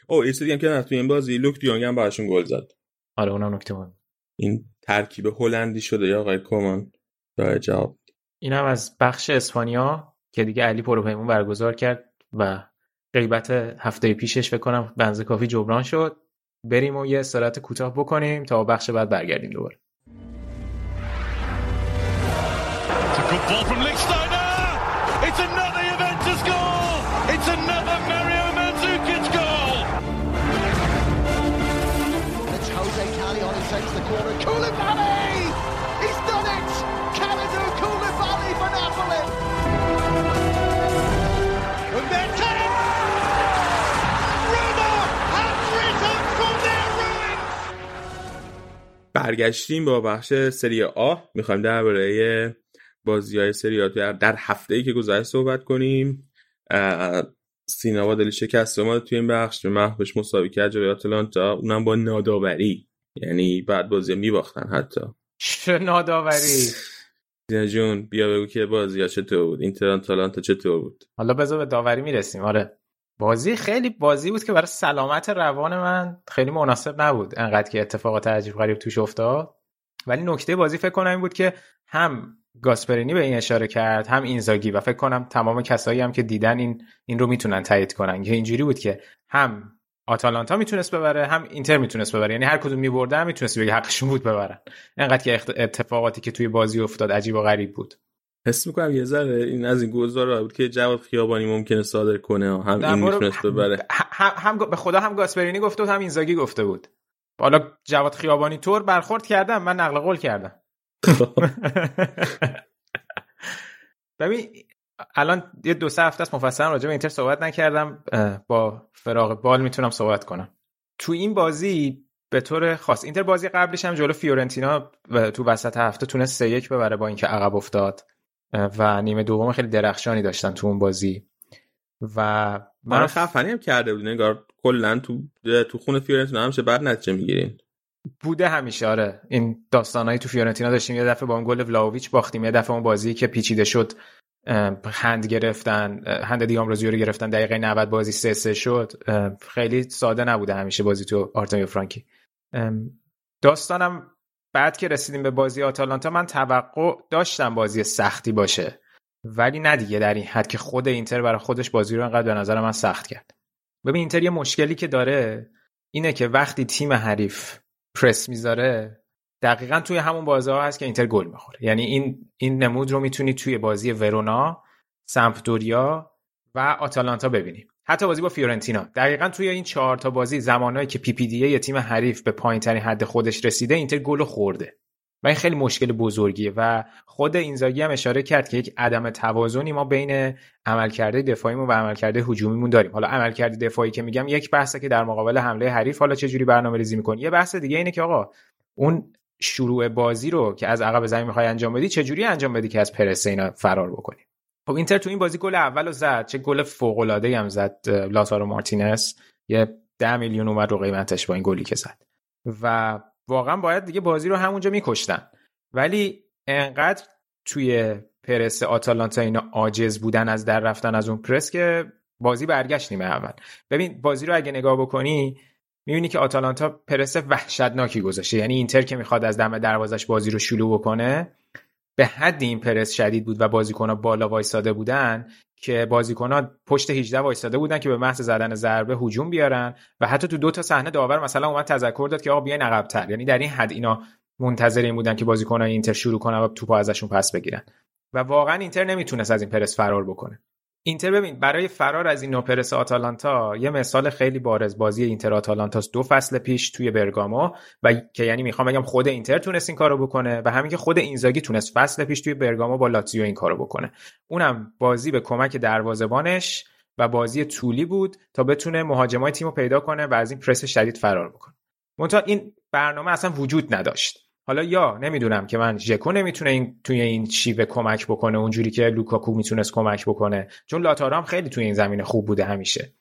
او یه چیزی دیگه هم که نه، توی این بازی لوک دیونگ هم براشون گل زد. آره اونم نکته مهم. این ترکیب هلندی شده یا آقای کومان؟ جای جواب؟ اینم از بخش اسپانیا که دیگه علی پروپیمون برگزار کرد و غیبت هفته پیشش فکر کنم بنز کافی جبران شد. بریم و یه استراحت کوتاه بکنیم تا بخش بعد برگردیم دوباره. برگشتیم با بخش سری آ. می‌خوایم درباره بازی های سری آ در, در هفته ای که گذشت صحبت کنیم. سینما دلی شکست ما توی این بخش به محوش مساوی کرد جلوی آتلانتا. اونم با ناداوری. یعنی بعد بازی میباختن حتی. چه ناداوری؟ جون بیا بگو که بازی ها چطور بود؟ اینتر آتالانتا چطور بود؟ حالا بذار به داوری می‌رسیم. آره. بازی خیلی بازی بود که برای سلامت روان من خیلی مناسب نبود. انقدر که اتفاقات عجیب غریب توش افتاد. ولی نکته بازی فکر کنم این بود که هم گاسپرینی به این اشاره کرد هم اینزاگی و فکر کنم تمام کسایی هم که دیدن این این رو می‌تونن تایید کنن. که اینجوری بود که هم آتالانتا می‌تونست ببره هم اینتر می‌تونست ببره. یعنی هر کدوم میبرده هم می‌تونست بگه حقشون بود ببرن. انقدر که اتفاقاتی که توی بازی افتاد عجیب و غریب بود. حس می‌کنم یه ذره این از این گزارا بود که جواد خیابانی ممکنه صادر کنه هم نه، این می‌تونست ببره. هم, هم, هم به خدا هم گاسپرینی گفته بود هم اینزاگی گفته بود. حالا جواد خیابانی طور برخورد کردم من نقل قول کردم. *laughs* ببین الان یه دو سه هفته است مفصلا راجع به اینتر صحبت نکردم با فراغ بال می‌تونم صحبت کنم. تو این بازی به طور خاص اینتر بازی قبلش هم جلو فیورنتینا و تو وسط هفته تونست سه یک ببره با اینکه عقب افتاد. و نیمه دوم خیلی درخشانی داشتن تو اون بازی. و من من خفنی هم کرده بود. انگار کلا تو تو خونه فیورنتینا همیشه بعد نتیجه می‌گیرین. بوده همیشه آره. این داستانهایی تو فیورنتینا داشتیم. یه دفعه با اون گل ولاهوویچ باختیم. یه دفعه اون بازی که پیچیده شد هند گرفتن هند دیام رو گرفتن. دقیقه 90 بازی 3 3 شد. خیلی ساده نبوده همیشه بازی تو آرتمیو فرانکی. داستانم بعد که رسیدیم به بازی آتالانتا من توقع داشتم بازی سختی باشه. ولی نه دیگه در این حد که خود اینتر برای خودش بازی رو انقدر به نظر من سخت کرد. ببین اینتر یه مشکلی که داره اینه که وقتی تیم حریف پرس می‌ذاره دقیقا توی همون بازی ها هست که اینتر گل می‌خوره. یعنی این این نمود رو می‌تونی توی بازی ورونا سمپدوریا و آتالانتا ببینیم حتی بازی با فیورنتینا. دقیقا توی این چهار تا بازی زمانهایی که PPDA تیم حریف به پایین ترین حد خودش رسیده اینتر گل خورده. و این خیلی مشکل بزرگیه و خود اینزاگی هم اشاره کرد که یک عدم توازنی ما بین عملکرده دفاعیمون و عملکرده هجومیمون داریم. حالا عملکرده دفاعی که میگم یک بحثه که در مقابل حمله حریف حالا چه جوری برنامه ریزی می‌کنی؟ یه بحث دیگه اینه که آقا اون شروع بازی رو که از عقب زمین می‌خوای انجام بدی چه جوری انجام بدی که از پرس اینا فرار بکنی؟ خب اینتر تو این بازی گل اول رو زد چه گل فوق العاده هم زد لاتارو مارتینز. یه ده میلیون اومد رو قیمتش با این گلی که زد. و واقعا باید دیگه بازی رو همونجا میکشتن. ولی انقدر توی پرس آتالانتا اینا عاجز بودن از در رفتن از اون پرس که بازی برگشت نیمه اول. ببین بازی رو اگه نگاه بکنی می‌بینی که آتالانتا پرس وحشتناکی گذاشته. یعنی اینتر که می‌خواد از دم دروازش بازی رو شروع بکنه به حد این پرس شدید بود و بازیکنها بالا وایساده بودن که بازیکنها پشت 18 وایساده بودن که به محض زدن ضربه هجوم بیارن و حتی تو دو تا صحنه داور مثلا اومد تذکر داد که آقا بیاین عقب‌تر. یعنی در این حد اینا منتظر این بودن که بازیکنان اینتر شروع کنن و توپو ازشون پس بگیرن. و واقعا اینتر نمی‌تونست از این پرس فرار بکنه. اینتر ببین برای فرار از این نوع پرس آتالانتا یه مثال خیلی بارز بازی اینتر آتالانتاس دو فصل پیش توی برگامو و که یعنی می‌خوام بگم خود اینتر تونست این کارو بکنه و همین که خود اینزاگی تونست فصل پیش توی برگامو با لاتزیو این کارو بکنه. اونم بازی به کمک دروازه‌بانش و بازی طولی بود تا بتونه مهاجمای تیم رو پیدا کنه و از این پرس شدید فرار بکنه. منتها این برنامه اصلا وجود نداشت. حالا یا نمی‌دونم که من ژکو نمی‌تونه این توی این شیوه کمک بکنه اونجوری که لوکاکو می‌تونست کمک بکنه. چون لاتارو هم خیلی توی این زمینه خوب بوده همیشه.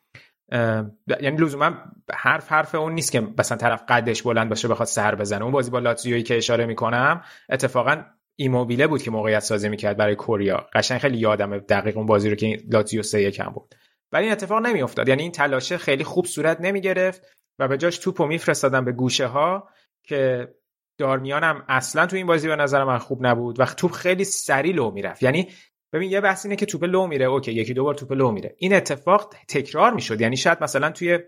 یعنی لزوما حرف حرف اون نیست که مثلا طرف قدش بلند باشه بخواد سر بزنه. اون بازی با لاتزیویی که اشاره می‌کنم اتفاقا ایموبیله بود که موقعیت سازی می‌کرد برای کوریا. قشنگ خیلی یادم دقیق اون بازی رو که لاتزیو سه یکم بود. ولی این اتفاق نمیافتاد. یعنی این تلاشه خیلی خوب صورت نمی‌گرفت و به جاش توپو میفرستادن به گوشه ها که دارمیانم اصلا تو این بازی به نظر من خوب نبود و توپ خیلی سریع لو می‌رفت. یعنی ببین یه بحث اینه که توپ لو میره. okay یکی دو بار توپ لو میره. این اتفاق تکرار می‌شد. یعنی شاید مثلا توی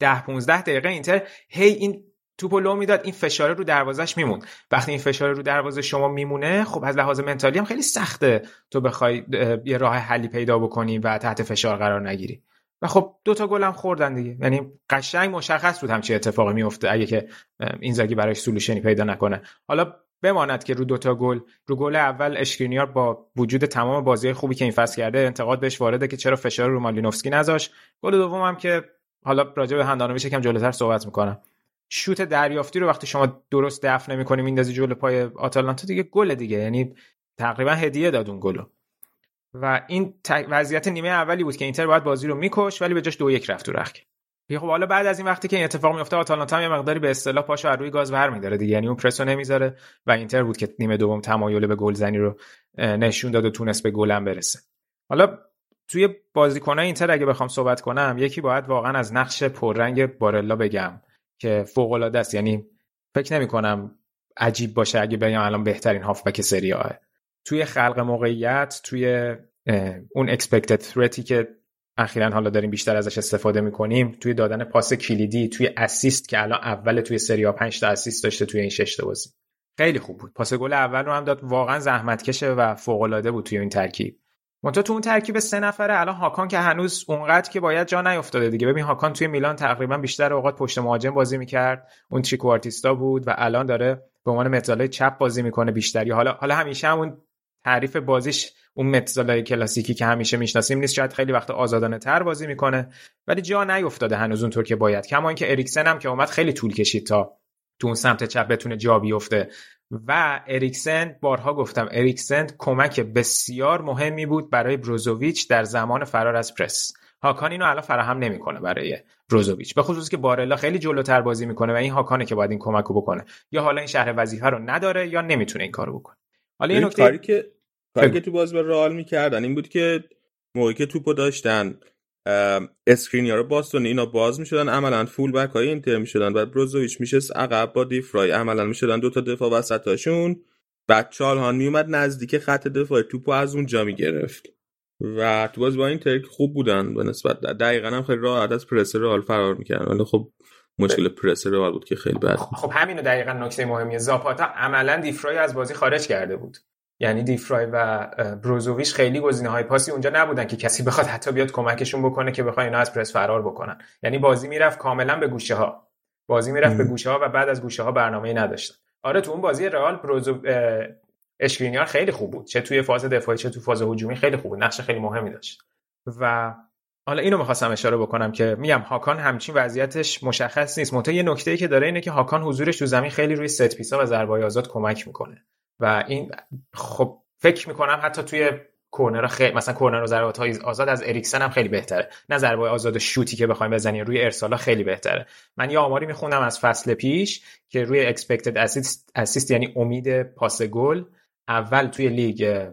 10 15 دقیقه اینتر هی این توپ لو می‌داد این فشار رو دروازش میمونه وقتی این فشار رو دروازه شما میمونه خب از لحاظ mentally هم خیلی سخته تو بخوای یه راه حلی پیدا بکنی و تحت فشار قرار نگیری. و خب دو تا گل هم خوردن دیگه. یعنی قشنگ مشخص بود همچی اتفاقی میفته اگه که اینزاگی براش سولوشنی پیدا نکنه. حالا بماند که رو دوتا گل رو گل اول اشکرینیار با وجود تمام بازی خوبی که این فصل کرده انتقاد بهش وارده که چرا فشار رو مالینوفسکی نذاش گل دوم هم که حالا راجع به هندانویچ یکم جلوتر صحبت می‌کنم. شوت دریافتی رو وقتی شما درست دفع نمی‌کنی میندازی جلو پای آتالانتا دیگه گل دیگه. یعنی تقریبا هدیه داد اون گلو. و این وضعیت نیمه اولی بود که اینتر باید بازی رو میکش ولی به جاش دو یک رفت تو رخ خب حالا بعد از این وقتی که این اتفاق میفته آتالانتا یه مقداری به اصطلاح پاشو از روی گاز ور میداره دیگه. یعنی اون پرسو نمی‌ذاره و اینتر بود که نیمه دوم تمایل به گلزنی رو نشون داد و تونست به گلم برسه. حالا توی بازیکنای اینتر اگه بخوام صحبت کنم یکی باید واقعا از نقش پررنگ بارلا بگم که فوق العاده است. یعنی فکر نمی کنم عجیب باشه اگه بگم الان بهترین هافبک سری آه. توی خلق موقعیت توی اون expected threatی که اخیرا حالا داریم بیشتر ازش استفاده می‌کنیم توی دادن پاس کلیدی توی اسیست که الان اول توی سری ها 5 تا اسیست داشته توی این شش تا بازی. خیلی خوب بود. پاس گل اول رو هم داد. واقعا زحمت کشه و فوق العاده بود توی این ترکیب. منتها تو اون ترکیب سه نفره الان هاکان که هنوز اونقدر که باید جا نیافتاده دیگه. ببین هاکان توی میلان تقریبا بیشتر اوقات پشت مهاجم بازی می‌کرد. اون تریکوارتیستا بود و الان داره به عنوان متزالای چپ بازی می‌کنه بیشتری. حالا حالا همیشه همون تعریف بازیش اون متزالای کلاسیکی که همیشه می‌شناسیم نیست. شاید خیلی وقت آزادانه تر بازی می‌کنه. ولی جا نیافتاده هنوز اونطور که باید. کما اینکه اریکسن هم که اومد خیلی طول کشید تا تو اون سمت چپ بتونه جا بیفته. و اریکسن بارها گفتم اریکسن کمک بسیار مهمی بود برای بروزوویچ در زمان فرار از پرس. هاکان اینو الان فراهم نمی‌کنه برای بروزوویچ. به خصوص که بارلا خیلی جلوتر بازی می‌کنه و این هاکانه که باید این کمک رو بکنه. یا حالا این شرح وظیفه رو نداره یا نمی‌تونه این کارو بکنه. حالا این نکته کاری که کاری که تو بازی رئال می‌کردن این بود که موقعی که توپو داشتن اسکرینیا رو باستون اینا باز می‌شدن عملا full back های اینتر می‌شدن و بروزوویچ میشست عقب با دیفرای. عملا می‌شدن دو تا دفاع وسطاشون بعد چالهان میومد نزدیک خط دفاع. توپو از اونجا می‌گرفت. و تو باز با این ترک خوب بودن. به نسبت دقیقا هم خیلی راحت از پرس رئال فرار می‌کردن. ولی خب مشکل پرس رئال بود که خیلی بد خب همینو دقیقا نکته مهمیه زاپاتا عملا دیفرای از بازی خارج کرده بود. یعنی دیفرای و بروزوویچ خیلی گزینه های پاسی اونجا نبودن که کسی بخواد حتی بیاد کمکشون بکنه که بخواد اینا از پرس فرار بکنن. یعنی بازی می‌رفت کاملا به گوشه ها. بازی می‌رفت به گوشه ها و بعد از گوشه ها برنامه‌ای نداشتن. آره تو اون بازی رئال بروزو اشکرینیار خیلی خوب بود. چه توی فاز دفاعی چه تو فاز هجومی خیلی خوب بود. نقش خیلی مهمی داشت. و حالا اینو می‌خواستم اشاره بکنم که میگم هاکان همچین وضعیتش مشخص نیست. منتها یه نکته که داره اینه که هاکان حضورش تو زمین خیلی روی set piece ا و ضربه‌های آزاد کمک می‌کنه. و این خب فکر می‌کنم حتی توی کورنر خیلی مثلا کورنر و ضربات های آزاد از اریکسن هم خیلی بهتره. نه ضربه آزاد شوتی که بخوایم بزنیم روی ارسالا خیلی بهتره. من یه آماری می‌خونم از فصل پیش که روی expected assist, assist یعنی امید پاس گل اول توی لیگ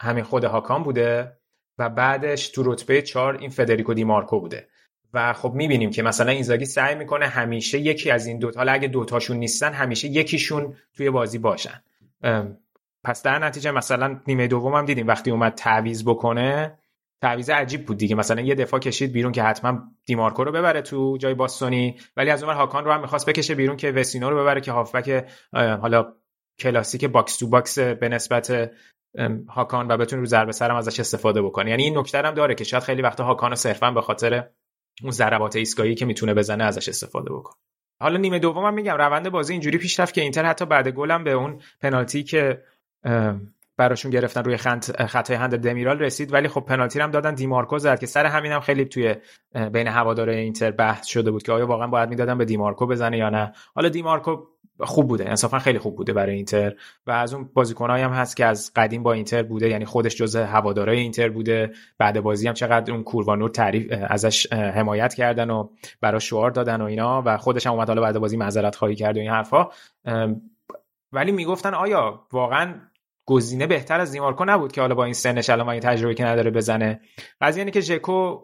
همین خود هاکان بوده و بعدش تو رتبه 4 این فدریکو دی مارکو بوده. و خب می‌بینیم که مثلا اینزاگی سعی می‌کنه همیشه یکی از این دو حالا اگه دوتاشون نیستن همیشه یکیشون توی بازی باشن. پس در نتیجه مثلا نیمه دوم هم دیدیم وقتی اومد تعویض بکنه تعویض عجیب بود دیگه. مثلا یه دفاع کشید بیرون که حتما دیمارکو رو ببره تو جای باستونی ولی از اونور هاکان رو هم می‌خواست بکشه بیرون که وسینو رو ببره که هافبک حالا کلاسیک box to box به نسبت هاکان و بتونه رو ضربه سرم ازش استفاده بکنه. یعنی این نکته هم داره که شاید خیلی وقتا هاکان صرفا به خاطر اون ضربات ایستگاهی که می‌تونه بزنه ازش استفاده بکنه. حالا نیمه دوم میگم روند بازی اینجوری پیش رفت که اینتر حتی بعد گلم به اون پنالتی که براشون گرفتن روی خط خطای هند دمیرال رسید. ولی خب پنالتی هم دادن دیمارکو زد که سر همین هم خیلی توی بین هواداره اینتر بحث شده بود که آیا واقعا باید می‌دادن به دیمارکو بزنه یا نه. حالا دیمارکو خوب بوده انصافا خیلی خوب بوده برای اینتر و از اون بازیکنایی هم هست که از قدیم با اینتر بوده یعنی خودش جزء هوادارهای اینتر بوده. بعد بازی هم چقدر اون کوروانور تعریف ازش حمایت کردن و برای شعار دادن و اینا و خودش هم اومد حالا بعد بازی معذرت خواهی کرد و این حرفا. ولی می‌گفتن آیا واقعا گزینه بهتر از دیمارکو نبود که حالا با این سنش الان این تجربه که نداره بزنه؟ قضیه اینه که ژکو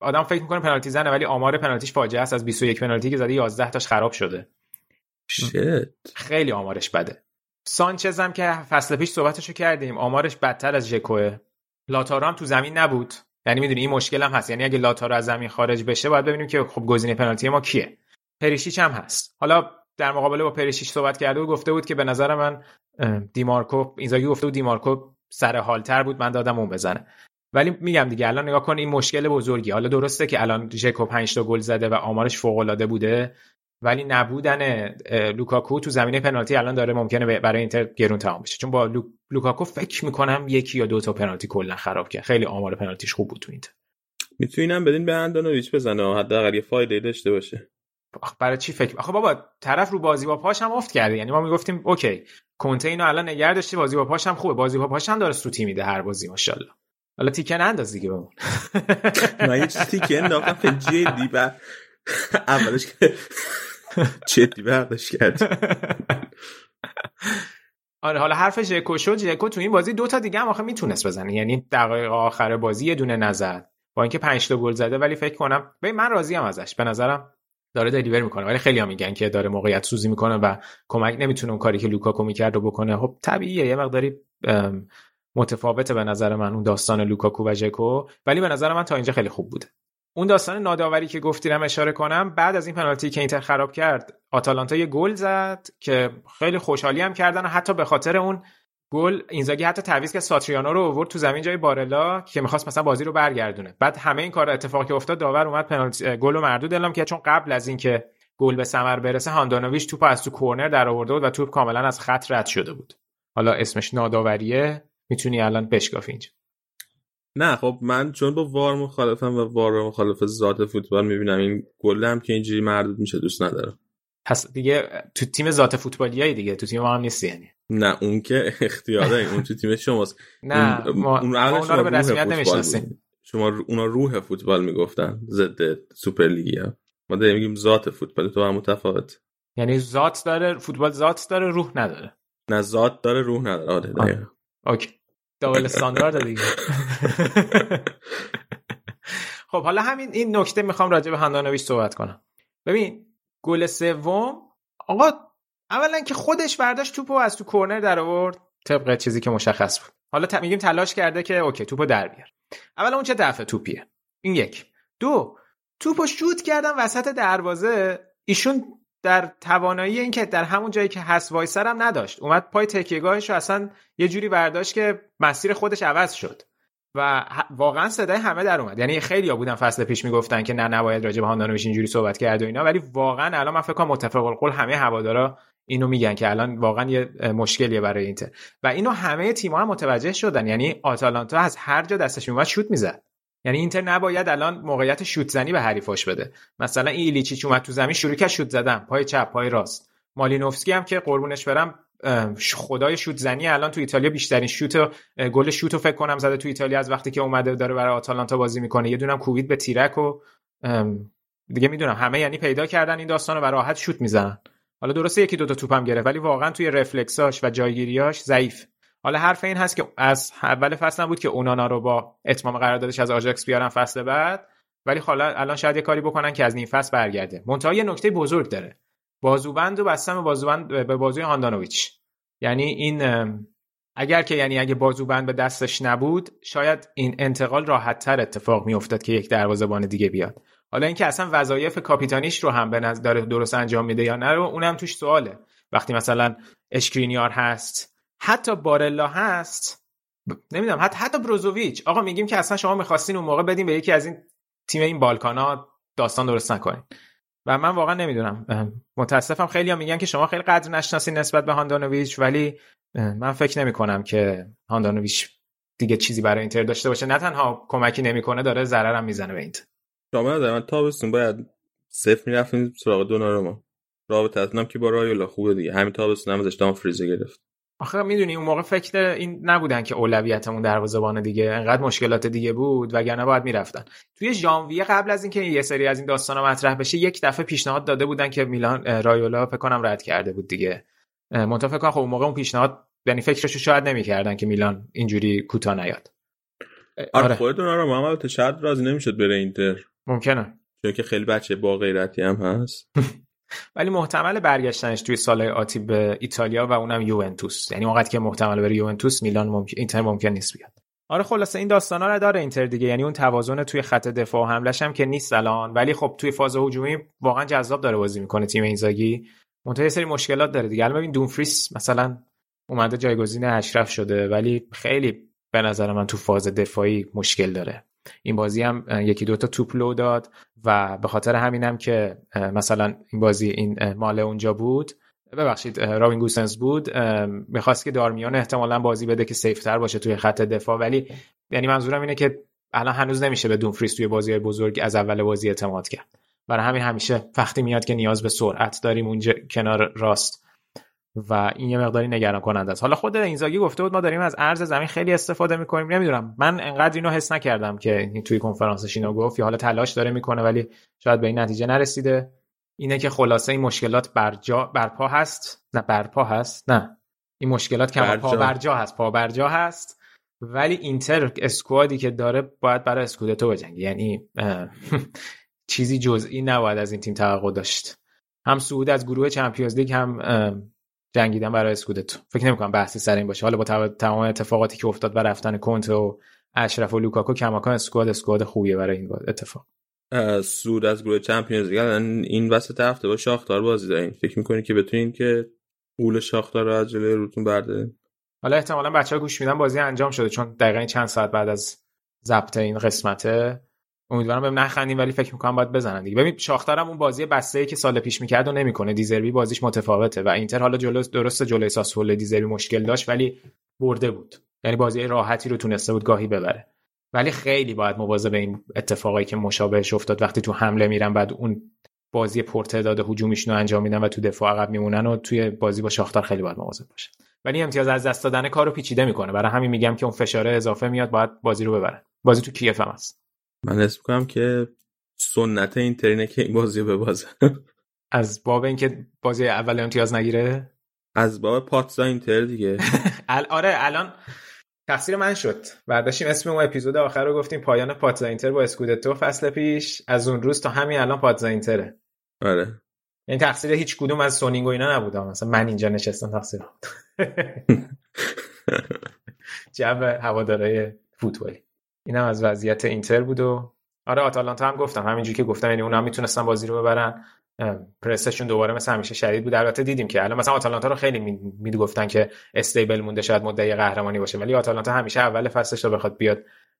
آدم فکر می‌کنه پنالتی زنه ولی آمار پنالتیش فاجعه است. از 21 پنالتی که زده 11 تاش خراب شده. شت. خیلی آمارش بده. سانچز هم که فصل پیش صحبتشو کردیم آمارش بدتر از ژکوه لاتارو هم تو زمین نبود. یعنی می‌دونی این مشکل هم هست. یعنی اگه لاتارو از زمین خارج بشه باید ببینیم که خب گزینه پنالتی ما کیه. پریشیچ هم هست. حالا در مقابله با پریشیچ صحبت کرده و گفته بود که به نظر من دیمارکو اینزاگی گفته بود دیمارکو سر حالتر بود من دادم اون بزنه. ولی میگم دیگه الان نگاه کن این مشکل بزرگی. حالا درسته که الان ژکو 5 تا گل زده و آمارش فوق العاده بوده. ولی نبودن لوکاکو تو زمینه پنالتی الان داره ممکنه برای اینتر گرون تمام بشه. چون با لو... لوکاکو فکر می‌کنم یکی یا دو تا پنالتی کلا خراب کرد. خیلی آمار پنالتیش خوب بود تو اینتر. میتونینم بدین به هاندانویچ بزنه حداقل یه فایده داشته باشه. برای چی فکر آخه بابا طرف رو بازی با پاش هم افت کرده. یعنی ما می‌گفتیم okay کنته اینو الان نگه داشتی بازی با پاش هم خوبه. بازی با پاش هم داره سوتی میده هر بازی ماشاءالله. حالا تیکن انداز دیگه بمون من یه چیز تیکن انداختم جدی بعد *laughs* اولش که *laughs* جدی برداشت کرد *laughs* آره حالا حرف ژکو شد ژکو تو این بازی دو تا دیگه هم آخه می‌تونست بزنه. یعنی دقایق آخر بازی یه دونه نزد. با اینکه 5 تا گل زده ولی فکر کنم ببین من راضی ام ازش. به نظرم داره دلیور می‌کنه. ولی خیلی هم میگن که داره موقعیت سوزی می‌کنه و کمک نمی‌تونه اون کاری که لوکاکو می‌کرد رو بکنه. خب طبیعیه. یه مقداری متفاوته به نظر من اون داستان لوکاکو و ژکو. ولی به نظر من تا اینجا خیلی خوب بوده. اون داستان ناداوری که گفتی رم اشاره کنم بعد از این پنالتی که اینتر خراب کرد آتالانتا یه گل زد که خیلی خوشحالی هم کردن و حتی به خاطر اون گل اینزاگی حتی تعویض که ساتریانو رو آورد تو زمین جای بارلا که می‌خواست مثلا بازی رو برگردونه. بعد همه این کار اتفاقی که افتاد داور اومد پنالتی گل رو مردود اعلام کرد چون قبل از اینکه گل به ثمر برسه هاندانویچ توپ از تو کورنر در آورده بود و توپ کاملا از خط رد شده بود. حالا اسمش ناداوریه می‌تونی الان بشکافی اینجا. نه خب من چون با وار مخالفم و وار مخالف ذات فوتبال می‌بینم این گل هم که اینجوری مردود میشه دوست ندارم. پس دیگه تو تیم ذات فوتبالیایی دیگه تو تیم ما هم نیستی یعنی. نه اون که اختیاره اون تو تیم شماست. *laughs* نه اون ما, اون ما اونا رو به رسمیت نمی‌شناسیم. شما اونا روح فوتبال می‌گفتن ضد سوپر لیگی ها ما داریم میگیم ذات فوتبال تو هم متفاوت. یعنی ذات داره فوتبال ذات داره روح نداره. نه ذات داره روح نداره. آره. okay. double standard دیگه. *laughs* خب حالا همین این نکته می‌خوام راجع به هاندانویچ صحبت کنم. ببین گل سوم آقا اولا که خودش برداشت توپو از تو کورنر در آورد. طبق چیزی که مشخص بود. حالا ت... میگیم تلاش کرده که okay توپو در بیار. اولا اون چه دفعه توپیه. این یک. دو توپو شوت کردن وسط دروازه. ایشون در توانایی اینکه در همون جایی که هست وایسر هم نداشت. اومد پای تکیهگاهش رو اصلا یه جوری برداشت که مسیر خودش عوض شد. و واقعا صدای همه در اومد. یعنی خیلی ها بودن فصل پیش می‌گفتن که نه نباید راجع به هاندانویچ اینجوری صحبت کرد و اینا. ولی واقعا الان من فکر کنم متفق القول همه هوادارا اینو میگن که الان واقعا یه مشکلیه برای اینتر. و اینو همه تیم‌ها هم متوجه شدن. یعنی آتالانتا از هر جا دستش میومد شوت می‌زد. یعنی اینتر نباید الان موقعیت شوت زنی به حریفاش بده. مثلا این ایلیچیچ اومد تو زمین شروع کرد شوت زدن. پای چپ پای راست. مالینوفسکی هم که قربونش برم خدای شوت زنی الان تو ایتالیا بیشترین شوت گل شوت فکر کنم زده تو ایتالیا از وقتی که اومده داره برای آتالانتا بازی می‌کنه. یه دونم کوبید به تیرک و دیگه می‌دونم همه یعنی پیدا کردن این داستان رو و راحت شوت می‌زنن. حالا درسته یکی دوتا توپم گرفت ولی واقعا توی رفلکساش و جایگیریاش ضعیف. حالا حرف این هست که از اول فصل بود که اونانا رو با اتمام قراردادش از آژاکس بیارن فصل بعد ولی حالا الان شاید یه کاری بکنن که از نیم فصل برگرده. منتها یه نکته بزرگ داره. بازوبند و بستن به بازوبند به بازوی هاندانویچ. یعنی این اگر که یعنی اگه بازوبند به دستش نبود شاید این انتقال راحت تر اتفاق میافتاد که یک دروازه‌بان دیگه بیاد. حالا اینکه اصلا وظایف کاپیتانیش رو هم به نظر درست انجام میده یا نه رو اونم توش سواله. وقتی مثلا اشکرینیار هست حتی بارلا هست. نمی‌دونم حتی حتی بروزوویچ. آقا میگیم که اصلا شما می‌خواستین اون موقع بدین به یکی از این تیم این بالکانا داستان درست نکنین. و من واقعا نمی‌دونم. متاسفم خیلی هم میگن که شما خیلی قدر نشناسین نسبت به هاندانویچ ولی من فکر نمی کنم که هاندانویچ دیگه چیزی برای اینتر داشته باشه. نه تنها کمکی نمی‌کنه داره ضررم می‌زنه به اینتر. شما من تابستون باید صفر می‌رفتیم سراغ دوناروما. رابطه که با رایولا خوبه دیگه. همین تابستون هم ازش دام فریزه گرفت. آخه می‌دونی اون موقع فکر این نبودن که اولویتمون دروازه‌بان دیگه انقدر مشکلات دیگه بود وگرنه باید می‌رفتن. توی ژانویه قبل از اینکه یه سری از این داستانا مطرح بشه یک دفعه پیشنهاد داده بودن که میلان رایولا فکر کنم رد کرده بود دیگه. منتها فکر کنم خب اون موقع اون پیشنهاد یعنی فکرشو شاید نمی‌کردن که میلان اینجوری کوتاه نیاد. آره, آره. خودتون آره محمد شاید راضی نمی‌شد بره اینتر. ممکنه. چون که خیلی بچه با غیرتی هم هست. *laughs* ولی محتمل برگشتنش توی سال آتی به ایتالیا و اونم یوونتوس. یعنی وقتی که محتمل بره یوونتوس میلان ممکن اینتر ممکن نیست بیاد. آره خلاصه این داستانا رو داره اینتر دیگه. یعنی اون توازن توی خط دفاع و حملش هم که نیست الان. ولی خب توی فاز هجومی واقعا جذاب داره بازی می‌کنه تیم اینزاگی. منتها سری مشکلات داره دیگه. الان ببین دونفریس مثلا اومده جایگزین اشرف شده ولی خیلی به نظر من تو فاز دفاعی مشکل داره. این بازی هم یکی دوتا توپ لو داد. و به خاطر همینم که مثلا این بازی این مال اونجا بود. ببخشید رابین گوسنز بود. می‌خواست که دارمیان احتمالا بازی بده که سیفتر باشه توی خط دفاع. ولی یعنی منظورم اینه که الان هنوز نمیشه به دونفریس توی بازی بزرگ از اول بازی اعتماد کرد. برای همین همیشه وقتی میاد که نیاز به سرعت داریم اونجا کنار راست. و این یه مقداری نگران کننده است. حالا خود اینزاگی گفته بود ما داریم از ارز زمین خیلی استفاده می‌کنیم. نمی‌دونم. من انقدر اینو حس نکردم که توی کنفرانسش اینو گفت یا حالا تلاش داره می‌کنه ولی شاید به این نتیجه نرسیده. اینه که خلاصه این مشکلات برجا برپا هست. نه برپا هست. نه. این مشکلات که. پا برجا هست. پا برجا هست. ولی اینتر اسکوادی که داره باید برای اسکودتو بجنگه. یعنی *laughs* چیزی جزئی نباید از این تیم توقع داشت. هم صعود از گروه Champions League هم جنگیدن برای اسکودتو فکر نمی‌کنم بحثی سر این باشه. حالا با تمام اتفاقاتی که افتاد و رفتن کنته و اشرف و لوکاکو کماکان squad squad خوبیه برای این اتفاق. صعود از گروه Champions League. این وسط هفته با شاختار بازی دارین. فکر می‌کنین که بتونین که اول شاختار رو از جلوی روتون بردارین حالا احتمالا بچه ها گوش میدن بازی انجام شده. چون دقیقا چند ساعت بعد از ضبط این قسمته امیدوارم بهم نخندیم ولی فکر می‌کنم باید بزنن دیگه. ببین شاخترم اون بازی بسته که سال پیش می‌کرد و نمی‌کنه. دیزربی بازیش متفاوته و اینتر حالا جلو درست جلوی ساسول دیزربی مشکل داشت ولی برده بود. یعنی بازی راحتی رو تونسته بود گاهی ببره. ولی خیلی باید مواظب این اتفاقایی که مشابهش افتاد وقتی تو حمله میرن بعد اون بازی پرتعداد هجومیشون رو انجام میدن و تو دفاع عقب میمونن و توی بازی با شاختار خیلی باید مواظب باشه. ولی امتیاز از دست دادن کارو پیچیده می‌کنه. برای همین میگم که اون فشار اضافه میاد باید بازی رو ببرن. بازی تو کیف هم هست. من حس می‌کنم که سنت اینترینه که این بازی رو ببازه. از باب اینکه بازی اول امتیاز نگیره؟ از باب پاتزا اینتر دیگه. *laughs* آره الان تقصیر من شد. برداشتیم اسم اون اپیزود آخر رو گفتیم پایان پاتزا اینتر با اسکودتو فصل پیش. از اون روز تا همین الان پاتزا اینتره آره. این تقصیر هیچ کدوم از سونینگ و اینا نبود مثلا من اینجا نشستم تقصیر. *laughs* *laughs* جو هوادارهای فوتبالی اینم از وضعیت اینتر بود و آره آتالانتا هم گفتم همینجوری که گفتم یعنی اونا هم می‌تونستن بازی رو ببرن. پرسشون دوباره مثل همیشه شدید بود. البته دیدیم که الان مثلا آتالانتا رو خیلی می‌گفتن که استیبل مونده شاید مدعی قهرمانی باشه. ولی آتالانتا همیشه اول فصلش رو بخواد بیاد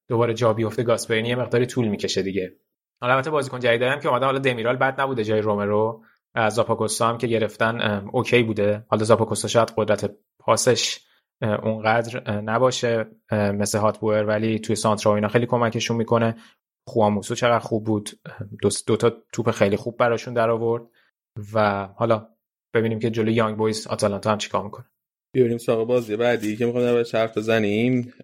دوباره جا بیفته. گاسپرینی یه مقداری طول می‌کشه دیگه. حالا البته بازیکن جدید هم که اومدن حالا دمیرال بد نبوده جای رومرو. زاپاکوستا هم که گرفتن اوکی بوده. حالا زاپاکوستا شاید قدرت پاسش اونقدر نباشه مثل هاتبوئر ولی توی سانترا اینا خیلی کمکشون می‌کنه. خواموسو چقدر خوب بود. دو, دو تا توپ خیلی خوب براشون در آورد. و حالا ببینیم که جلوی یانگ بویز آتالانتا هم چیکار می‌کنه. بیاریم سراغ بازی. بعدی که می‌خوایم در حرف بزنیم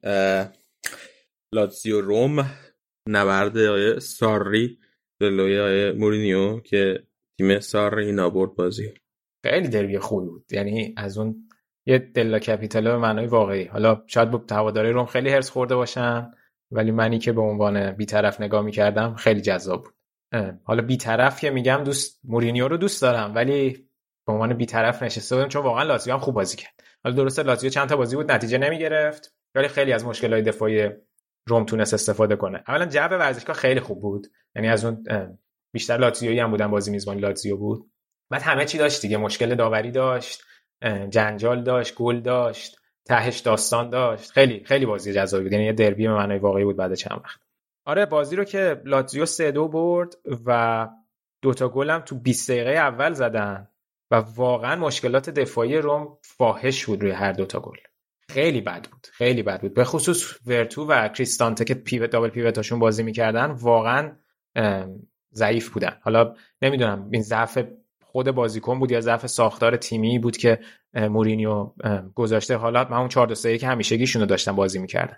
لاتزیو روم نبرد آیه ساری جلوی آیه مورینیو که تیم ساری نابرد بازی. خیلی دربی خوبی بود. یعنی از اون یه دلا کپیتال به معنای واقعی. حالا شاید با هواداری روم خیلی هرس خورده باشن ولی منی که به عنوان بیطرف نگاه می‌کردم خیلی جذاب بود. حالا بیطرف که میگم دوست مورینیو رو دوست دارم ولی به عنوان بیطرف نشسته بودم چون واقعا لاتزیو هم خوب بازی کرد. حالا درسته لاتزیو چند تا بازی بود نتیجه نمی‌گرفت ولی خیلی از مشکلات دفاعی روم تونست استفاده کنه. اولا جو ورزشگاه خیلی خوب بود یعنی از اون بیشتر لاتزیویی هم بودن بازی میزبانی لاتزیو بود. بعد همه چی داشت دیگه مشکل داوری داشت. جنجال داشت گل داشت تهش داستان داشت. خیلی خیلی بازی جذابی بود. یعنی یه دربی به معنای واقعی بود بعد چند وقت. آره بازی رو که لاتزیو 3 دو برد و دوتا گل هم تو 20 دقیقه اول زدن و واقعا مشکلات دفاعی روم فاحش بود روی هر دوتا گل. خیلی بد بود خیلی بد بود. به خصوص ورتو و کریستانته که پیوت دابل پیوتاشون بازی می‌کردن واقعا ضعیف بودن. حالا نمی‌دونم این ضعف خود بازیکن بود یا ضعف ساختار تیمی بود که مورینیو گذاشته. حالا من اون 4 2 که همیشگیشون رو داشتن بازی می‌کردن.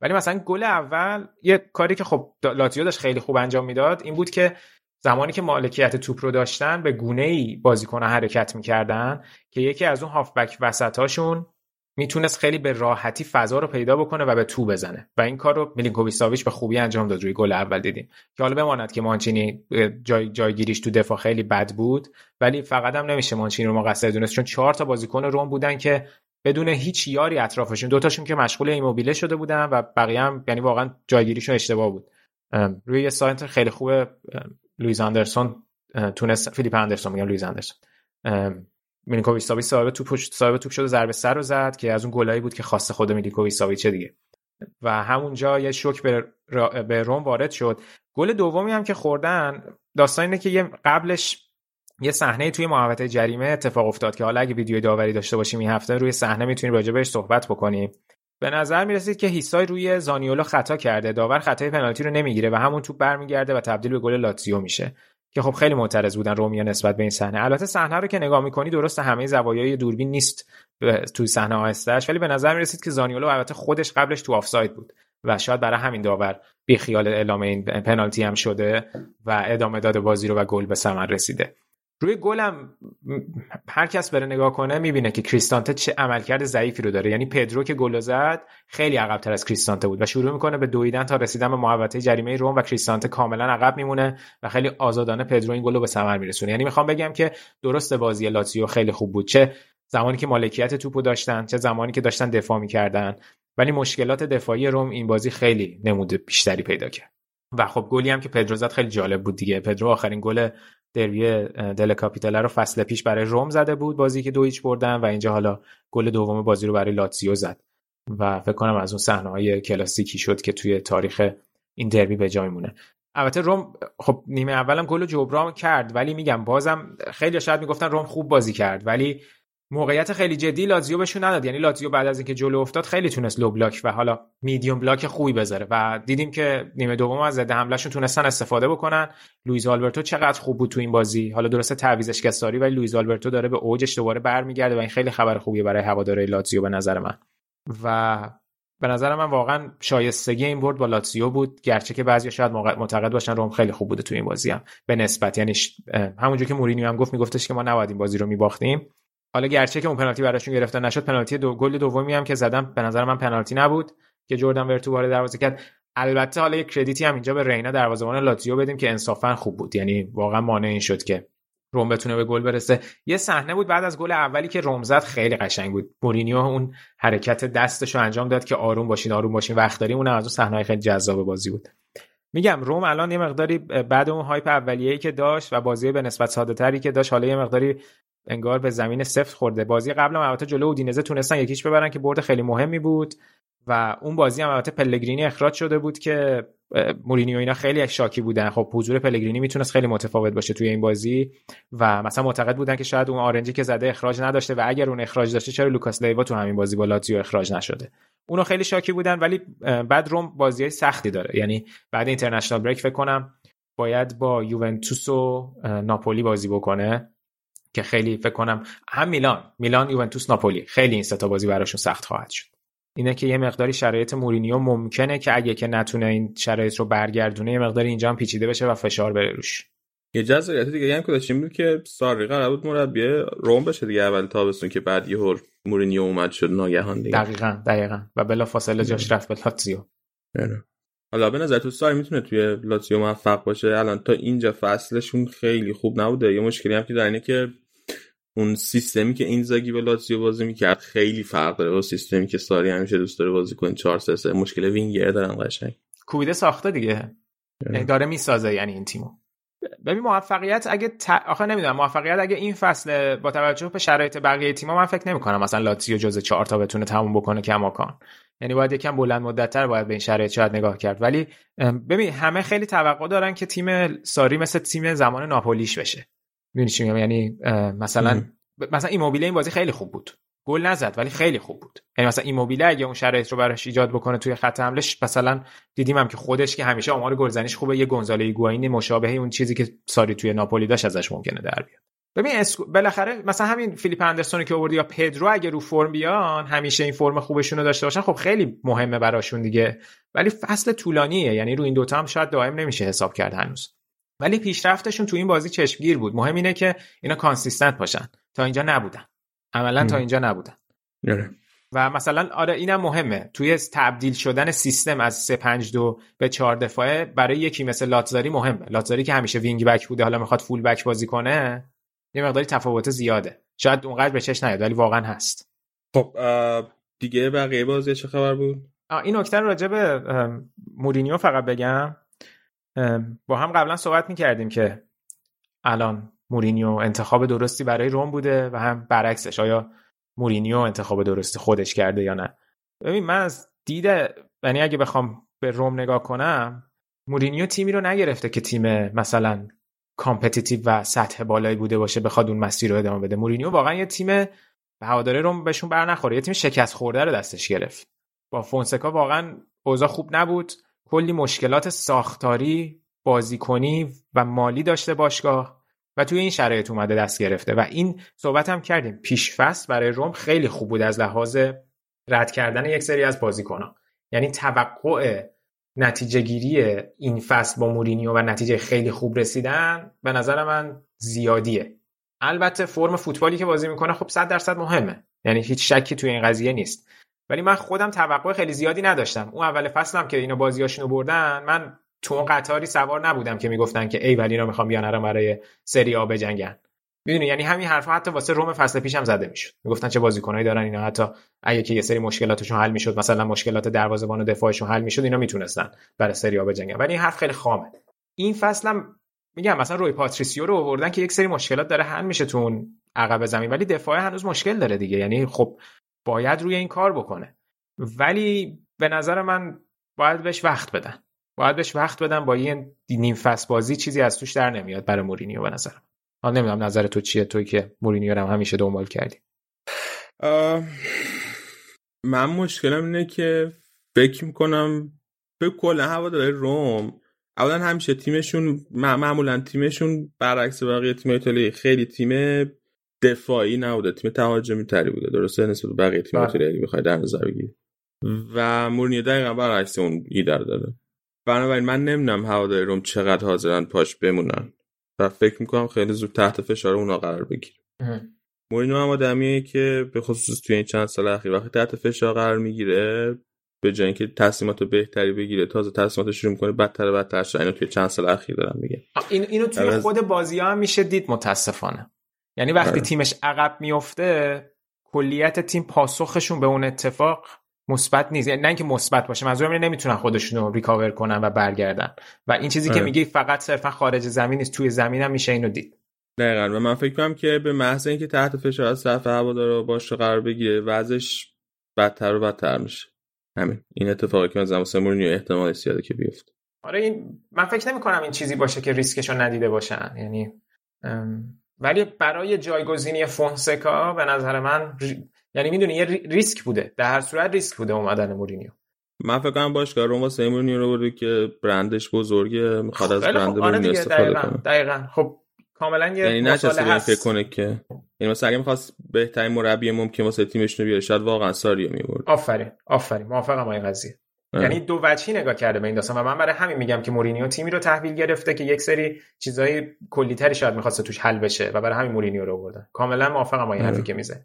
ولی مثلا گل اول یه کاری که خب لاتیو داشت خیلی خوب انجام می‌داد این بود که زمانی که مالکیت توپ رو داشتن به گونه ای بازیکن حرکت می‌کردن که یکی از اون هافبک وسطاشون می‌تونست خیلی به راحتی فضا رو پیدا بکنه و به تو بزنه. و این کار رو میلینکوویچ به خوبی انجام داد روی گل اول دیدیم. که حالا بماند که مانچینی جای جایگیریش تو دفاع خیلی بد بود ولی فقط هم نمیشه مانچینی رو مقصر دونست. چون چهار تا بازیکن روم بودن که بدون هیچ یاری اطرافشون دوتاشون که مشغول ایموبیله شده بودن و بقیه هم یعنی واقعا جایگیریشون اشتباه بود. روی سانتر خیلی خوب لویز اندرسون تونست فیلیپ اندرسون میگم لویز اندرسون میلینکوویچ ساویچ صاحب توپ صاحب توپ شده ضربه سر رو زد که از اون گلایی بود که خاص خود میلینکوویچ ساویچ دیگه. و همونجا یه شوک به, به روم وارد شد. گل دومی هم که خوردن داستان اینه که یه قبلش یه صحنه توی محوطه جریمه اتفاق افتاد که حالا اگه ویدیو داوری داشته باشیم این هفته روی صحنه می‌تونیم راجع بهش صحبت بکنیم. به نظر می‌رسید که هیسای روی زانیولو خطا کرده. داور خطای پنالتی رو نمی‌گیره و همون توپ برمیگرده و تبدیل به گل لاتزیو میشه. که خب خیلی معترض بودن رومیا نسبت به این صحنه. البته صحنه رو که نگاه می‌کنی درست همه زوایای دوربین نیست توی صحنه آهستهش ولی به نظر می‌رسید که زانیولو البته خودش قبلش تو آفساید بود و شاید برای همین داور بی خیال اعلام این پنالتی هم شده و ادامه داده بازی رو و گل به ثمر رسیده. روی گلم هر کس بره نگاه کنه می‌بینه که کریستانته چه عملکرد ضعیفی رو داره. یعنی پدرو که گل زد خیلی عقبتر از کریستانته بود و شروع می‌کنه به دویدن تا رسیدن به محوطه جریمه روم و کریستانته کاملا عقب میمونه و خیلی آزادانه پدرو این گل رو به ثمر میرسونه. یعنی می‌خوام بگم که درست بازی لاتزیو خیلی خوب بود. چه زمانی که مالکیت توپو داشتن چه زمانی که داشتن دفاع می‌کردن. ولی مشکلات دفاعی روم این بازی خیلی نمود بیشتری پیدا کرد. و خب گلی هم که پدرو زد خیلی جالب بود دیگه. پدرو آخرین گل دربی دل کاپیتالا رو فصل پیش برای روم زده بود بازی که دو هیچ بردن و اینجا حالا گل دوم بازی رو برای لاتزیو زد. و فکر کنم از اون صحنه های کلاسیکی شد که توی تاریخ این دربی به جای مونه. البته روم خب نیمه اولم گل جبران کرد ولی میگم بازم خیلی شاید می‌گفتن روم خوب بازی کرد ولی موقعیت خیلی جدی لاتزیو بهشون نداد. یعنی لاتزیو بعد از اینکه جلو افتاد خیلی تونست low block و حالا medium block خوبی بذاره. و دیدیم که نیمه دوم از ضد حملهشون تونستن استفاده بکنن. لوئیز آلبرتو چقدر خوب بود تو این بازی. حالا درسته تعویضش کساری ولی لوئیز آلبرتو داره به اوجش دوباره برمیگرده و این خیلی خبر خوبیه برای هواداره لاتزیو به نظر من. و به نظر من واقعا شایستگی این برد با لاتزیو بود. گرچه که بعضی شاید معتقد باشن روم خیلی خوب بوده تو این بازی هم. به نسبت یعنی همونجوری که مورینیو هم گفت میگفتش که ما نباید این بازی رو میباختیم. حالا گرچه که اون پنالتی براشون گرفته نشد پنالتی دو گل دومی هم که زدم به نظر من پنالتی نبود که جردن ورتو وارد دروازه کرد. البته حالا یک credit ی هم اینجا به رینا دروازه‌بان لاتزیو بدیم که انصافا خوب بود. یعنی واقعا مانع این شد که روم بتونه به گل برسه. یه صحنه بود بعد از گل اولی که روم زد خیلی قشنگ بود. مورینیو اون حرکت دستش رو انجام داد که آروم باشین آروم باشین وقت داریم. اون از اون صحنه خیلی جذاب بازی بود. میگم روم الان یه مقداری بعد اون hype اولیه‌ای که داشت و بازی به نسبت ساده تری که داشت حالا یه مقداری انگار به زمین سفت خورده. بازی قبل هم البته جلو اودینزه تونستن یک هیچ ببرن که برد خیلی مهمی بود و اون بازی هم البته پلگرینی اخراج شده بود که مورینیو اینا خیلی شاکی بودن. خب حضور پلگرینی می‌تونست خیلی متفاوت باشه توی این بازی و مثلا معتقد بودن که شاید اون آرنجی که زده اخراج نداشته و اگر اون اخراج داشته چرا لوکاس لیوا تو همین بازی با لاتزیو اخراج نشده؟ اونو خیلی شاکی بودن ولی بعد روم بازی سختی داره. یعنی بعد اینترنشنال بریک فکر کنم باید با یوونتوس و ناپولی بازی بکنه. که خیلی فکر کنم هم میلان میلان یوونتوس ناپولی. خیلی این ستا بازی براشون سخت خواهد شد. اینه که یه مقداری شرایط مورینیو ممکنه که اگه که نتونه این شرایط رو برگردونه یه مقداری اینجا هم پیچیده بشه و فشار بره روش. یه جزئیات دیگه هم که داشتیم بود که ساری قرار بود مربی روم بشه دیگه اول تابستون که بعد یه هور مورینیو اومد شد ناگهان دیگه. دقیقاً دقیقاً. و بلا فاصله جاش رفت به لاتزیو. حالا به نظر تو ساری می‌تونه توی لاتزیو موفق باشه؟ الان تا اینجا فصلشون خیلی خوب نبوده. یه مشکلی هم که داره که اون سیستمی که این زاگی به لاتزیو بازی می‌کرد خیلی فرق داره با سیستمی که ساری همیشه دوست داره بازی کنه. 4 3 3 مشکل وینگر دارن قشنگ. کوبیده ساخته دیگه. یعنی داره می‌سازه یعنی این تیمو. ببین موفقیت اگه ت... آخه نمی‌دونم موفقیت اگه این فصل با توجه به شرایط بقیه تیم‌ها من فکر نمی‌کنم مثلا لاتزیو جزء 4 تا بتونه تموم بکنه کماکان. یعنی باید یکم بلند مدتتر باید به این شرایط شاید نگاه کرد. ولی ببین همه خیلی توقع دارن که تیم ساری مثل تیم زمان ناپولیش بشه. می‌دونی چی میگم؟ یعنی مثلا مثلا ایموبیله این بازی خیلی خوب بود. گل نزد ولی خیلی خوب بود. یعنی مثلا ایموبیله اگه اون شرایط رو براش ایجاد بکنه توی خط حملش مثلا دیدیم هم که خودش که همیشه آمار گلزنیش خوبه یه گونزالو ایگواین مشابه اون چیزی که ساری توی ناپولی داشت ازش ممکنه در بیاد. ببین اسکو... بالاخره مثلا همین فیلیپ اندرسون که آوردی یا پدرو اگه رو فرم بیان همیشه این فرم خوبشون رو داشته باشن خب خیلی مهمه براشون دیگه. ولی فصل طولانیه یعنی رو این دوتا هم شاید دائم نمیشه حساب کرد هنوز. ولی پیشرفتشون تو این بازی چشمگیر بود. مهم اینه که اینا consistent باشن. تا اینجا نبودن. عملا تا اینجا نبودن. آره. و مثلا آره اینم مهمه. توی تبدیل شدن سیستم از 3 5 2 به 4 دفاعه برای یکی مثل لاتزاری مهمه. لاتزاری که همیشه wing back بوده حالا می‌خواد full back بازی کنه یه مقداری تفاوت زیاده. شاید اونقدر به چش نیاد ولی واقعا هست. خب دیگه بقیه بازی چه خبر بود؟ این نکته راجع به مورینیو فقط بگم. با هم قبلا صحبت می‌کردیم که الان مورینیو انتخاب درستی برای روم بوده و هم برعکسش. آیا مورینیو انتخاب درستی خودش کرده یا نه؟ ببین من از دید یعنی اگه بخوام به روم نگاه کنم مورینیو تیمی رو نگرفته که تیم مثلا competitive و سطح بالایی بوده باشه بخواد اون مسیر رو ادامه بده. مورینیو واقعا یه تیم به هوادارای روم بهشون بر نخوره یه تیم شکست خورده رو دستش گرفت. با فونسکا واقعا اوضاع خوب نبود. کلی مشکلات ساختاری بازیکنی و مالی داشته باشگاه و توی این شرایط اومده دست گرفته. و این صحبت هم کردیم. پیش فصل برای روم خیلی خوب بود از لحاظ رد کردن یک سری از بازیکنان یعنی توقع نتیجه گیری این فصل با مورینیو و نتیجه خیلی خوب رسیدن به نظر من زیادیه. البته فرم فوتبالی که بازی می‌کنه خب 100 درصد مهمه. یعنی هیچ شکی توی این قضیه نیست. ولی من خودم توقع خیلی زیادی نداشتم. اون اول فصلم که اینا بازیاشونو بردن من تو اون قطاری سوار نبودم که می‌گفتن که ای ولی اینا می‌خوام بیان برای سری آ بجنگن. می‌دونی یعنی همین حرفا حتی واسه روم فصل پیشم زده می‌شد. می‌گفتن چه بازیکنایی دارن اینا حتی اگه که یه سری مشکلاتشون حل می‌شد مثلا مشکلات دروازه‌بان و دفاعشون حل می‌شد اینا می‌تونستن برای سری آ بجنگن. ولی این حرف خیلی خامه. این فصلم میگم مثلا روی پاتریسیو رو آوردن که یک سری مشکلات داره حل میشه تو اون عقب زمین ولی دفاع هنوز مشکل داره دیگه. یعنی خب باید روی این کار بکنه. ولی به نظر من باید بهش وقت بدن. باید بهش وقت بدن با این نیم فصل بازی چیزی از توش در نمیاد برای مورینیو به نظرم. حالا نمی‌دونم نظر تو چیه توی که مورینیو رو همیشه دنبال کردی. من مشکلم اینه که فکر می‌کنم به کل هوا داره روم اولا همیشه تیمشون معمولا تیمشون برعکس بقیه تیم ایتالیایی. خیلی تیم دفاعی نبوده تیم تهاجمی تری بوده. درسته؟ نسبت به بقیه تیم ایتالیایی بخوای در نظر بگیری. و مورینیو دقیقا برعکس اون ایده داره بنابراین من نمی‌دونم هواداری روم چقدر حاضرن پاش بمونن. و فکر می‌کنم خیلی زود تحت فشار اونا قرار بگیره. مورینو هم آدمیه که به خصوص توی این چند سال اخیر وقتی تحت فشار قرار می‌گیره به جای اینکه تصمیمات بهتری بگیره تازه تصمیمات شروع می‌کنه بدتر و بدتر شد اینو توی چند سال اخیر دارم میگه این اینو توی عوض... خود بازی ها هم میشه دید متاسفانه. یعنی وقتی آره. تیمش عقب میفته کلیت تیم پاسخشون به اون اتفاق مثبت نیست. یعنی نه اینکه مثبت باشه منظورم اینه نمی‌تونن خودشون رو recover کنن و برگردن. و این چیزی که آره. میگی فقط صرفا خارج زمین نیست توی زمین هم میشه اینو دید. دقیقا. و من فکر کنم که به محض اینکه تحت فشار از طرف هوادارا باشه قرار بگیره وضعش بدتر و بدتر میشه. همین. این اتفاقی که از واسه مورینیو احتمال زیاده که بیفته. آره این من فکر نمی کنم این چیزی باشه که ریسکشو ندیده باشن. یعنی ام، ولی برای جایگزینی فونسکا به نظر من یعنی می‌دونی یه ری- ریسک بوده. در هر صورت ریسک بوده اومدن مورینیو. من فکر کنم باشگاه روم واسه مورینیو رو برده که برندش بزرگه می‌خواد از خیلی برند خب، آره مورینیو استفاده دقیقاً کنه. دقیقاً خب کاملا یه یعنی نشسته فکر کنه که. یعنی مثلا اگه می‌خواست بهترین مربی ممکن واسه تیمش رو بیاره شاید واقعا ساریو می‌آورد. آفرین آفرین. موافقم با این قضیه یعنی دو وجهی نگاه کرده به این داستان و من برای همین میگم که مورینیو تیمی رو تحویل گرفته که یک سری چیزای کلیتری شاید می‌خواسته توش حل بشه و برای همین مورینیو رو آوردن. کاملا موافقم با این آره. حرفی که می‌زنی.